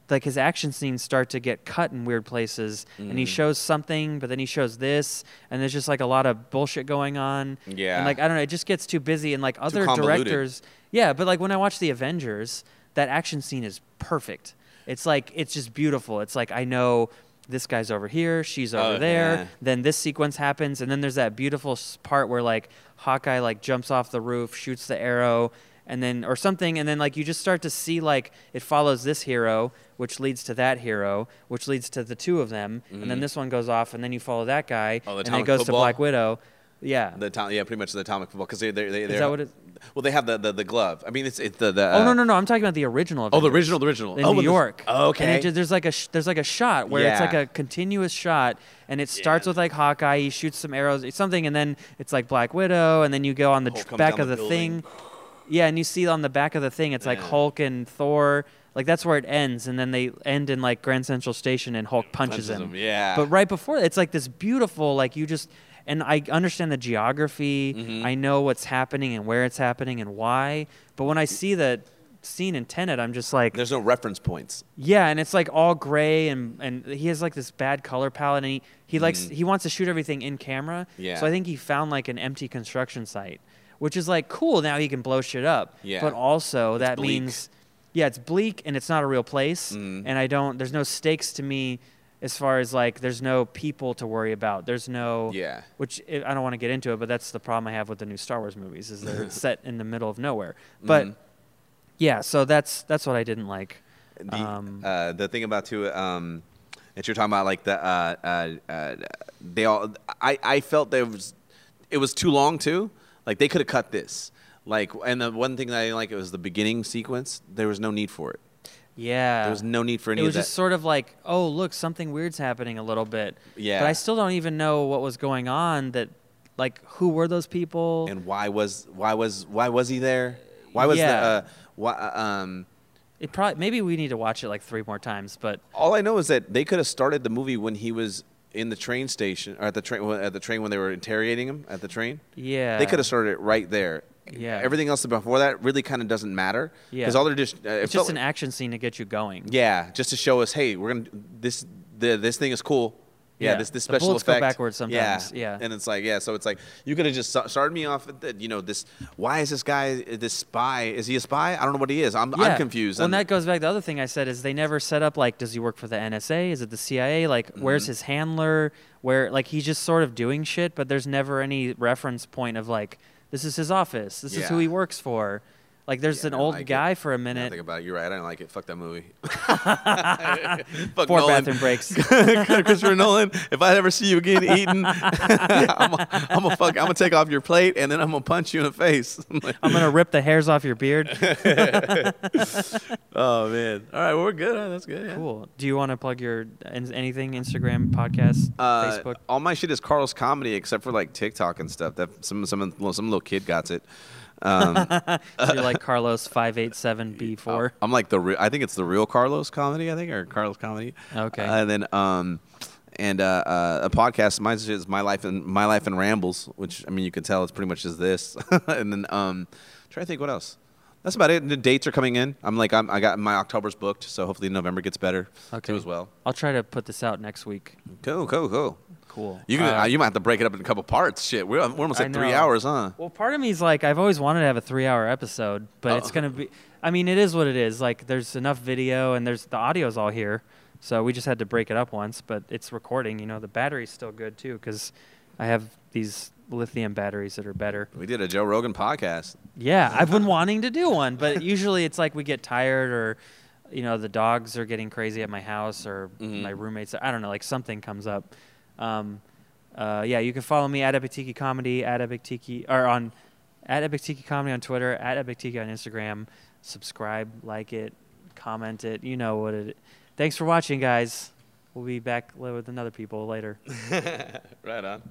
like his action scenes start to get cut in weird places, and Mm. he shows something, but then he shows this, and there's just like a lot of bullshit going on. Yeah. and like I don't know, it just gets too busy, and like other directors, yeah. But like when I watch the Avengers, that action scene is perfect. It's like it's just beautiful. It's like I know. This guy's over here, she's over Oh, there. yeah. Then this sequence happens, and then there's that beautiful part where like Hawkeye like jumps off the roof, shoots the arrow, and then or something, and then like you just start to see like it follows this hero, which leads to that hero, which leads to the two of them, and then this one goes off, and then you follow that guy, Mm-hmm. Oh, the and then it goes football? to Black Widow. Yeah. The atom- yeah, pretty much the atomic football because they they they Is they're- that what it? well they have the, the, the glove. I mean it's it's the, the oh uh, no no no! I'm talking about the original. Oh, the original, the original. in oh, New York. Oh, okay. And it just, there's like a sh- there's like a shot where it's like a continuous shot, and it starts Yeah. with like Hawkeye. He shoots some arrows, something, and then it's like Black Widow, and then you go on the Hulk back of the the thing. Yeah, and you see on the back of the thing, it's like Yeah. Hulk and Thor. Like that's where it ends, and then they end in like Grand Central Station, and Hulk punches, Punches him. him, yeah. But right before, it's like this beautiful, like you just. And I understand the geography. Mm-hmm. I know what's happening and where it's happening and why. But when I see that scene in Tenet, I'm just like, There's no reference points. yeah, and it's like all gray and and he has like this bad color palette and he he likes he wants to shoot everything in camera. Mm-hmm. Yeah. So I think he found like an empty construction site, which is like cool. Now he can blow shit up. Yeah. But also that bleak. means, yeah, it's bleak and it's not a real place. Mhm. And I don't. There's no stakes to me, as far as like there's no people to worry about. There's no. Yeah. Which I I don't want to get into it, but that's the problem I have with the new Star Wars movies is they're set in the middle of nowhere. But Mhm. yeah, so that's that's what I didn't like. The, Um, uh, the thing about too, um, that you're talking about, like the, uh, uh, uh, they all, I, I felt there was, it was too long too. Like they could have cut this. Like, and the one thing that I didn't like it was the beginning sequence. There was no need for it. Yeah. There was no need for any it was just sort of like, oh, look, something weird's happening a little bit. Yeah. But I still don't even know what was going on. That, like, who were those people? and why was why was why was he there? Why was Yeah. the uh, why uh, um it probably maybe we need to watch it like three more times. But all I know is that they could have started the movie when he was in the train station or at the train at the train when they were interrogating him at the train. yeah, They could have started it right there. Yeah. Everything else before that really kind of doesn't matter. Yeah. Because all they're just uh, it's felt just an like- action scene to get you going. yeah, just to show us, hey, we're gonna this the this thing is cool. Yeah, Yeah. this this The special go effect. backwards sometimes, yeah. yeah, and it's like yeah, so it's like you could have just started me off at the, you know this. Why is this guy this spy? Is he a spy? I don't know what he is. I'm Yeah. I'm confused. Well, and that goes back to the other thing I said is they never set up like, does he work for the NSA? Is it the CIA? Like, Mm-hmm. where's his handler? Where like he's just sort of doing shit, but there's never any reference point of like, this is his office. This is who he works for. Like, there's Yeah, an old like it. guy for a minute. think about it. You're right. I don't like it. Fuck that movie. Fuck Four Nolan. bathroom breaks. Christopher Nolan. If I ever see you again eating, I'm gonna fuck. I'm gonna take off your plate and then I'm gonna punch you in the face. I'm gonna rip the hairs off your beard. oh man. All right. Well, we're good. Huh? That's good. Yeah. Cool. Do you want to plug your anything? Instagram, podcast, Uh, Facebook. all my shit is Carlos comedy except for like TikTok and stuff. That some some some little kid got it. Um, So you're like Carlos five eight seven B four. I'm like the real. I think it's the real Carlos comedy. I think or Carlos comedy. Okay. Uh, and then um, and uh, uh, a podcast. Mine is my life and my life and rambles, which I mean you can tell it's pretty much just this. and then um, try to think what else. That's about it. The dates are coming in. I'm like I'm, I got my October's booked, so hopefully November gets better Okay. too as well. I'll try to put this out next week. Cool, cool, cool. Cool. You can, Uh, uh, you might have to break it up in a couple parts. Shit, we're, we're almost at three hours, huh? Well, part of me is like, I've always wanted to have a three-hour episode, but it's Oh. gonna be. I mean, it is what it is. Like, there's enough video, and there's the audio's all here, so we just had to break it up once. But it's recording. You know, the battery's still good too, because I have these lithium batteries that are better. We did a Joe Rogan podcast. Yeah, I've been wanting to do one, but usually it's like we get tired, or you know, the dogs are getting crazy at my house, or Mhm. my roommates. I don't know, like something comes up. Um, uh, yeah, you can follow me at Epic Tiki Comedy, at Epic Tiki, or on at Epic Tiki Comedy on Twitter, at Epic Tiki on Instagram. Subscribe, like it, comment it. You know what it. Thanks for watching, guys. We'll be back with another people later. right on.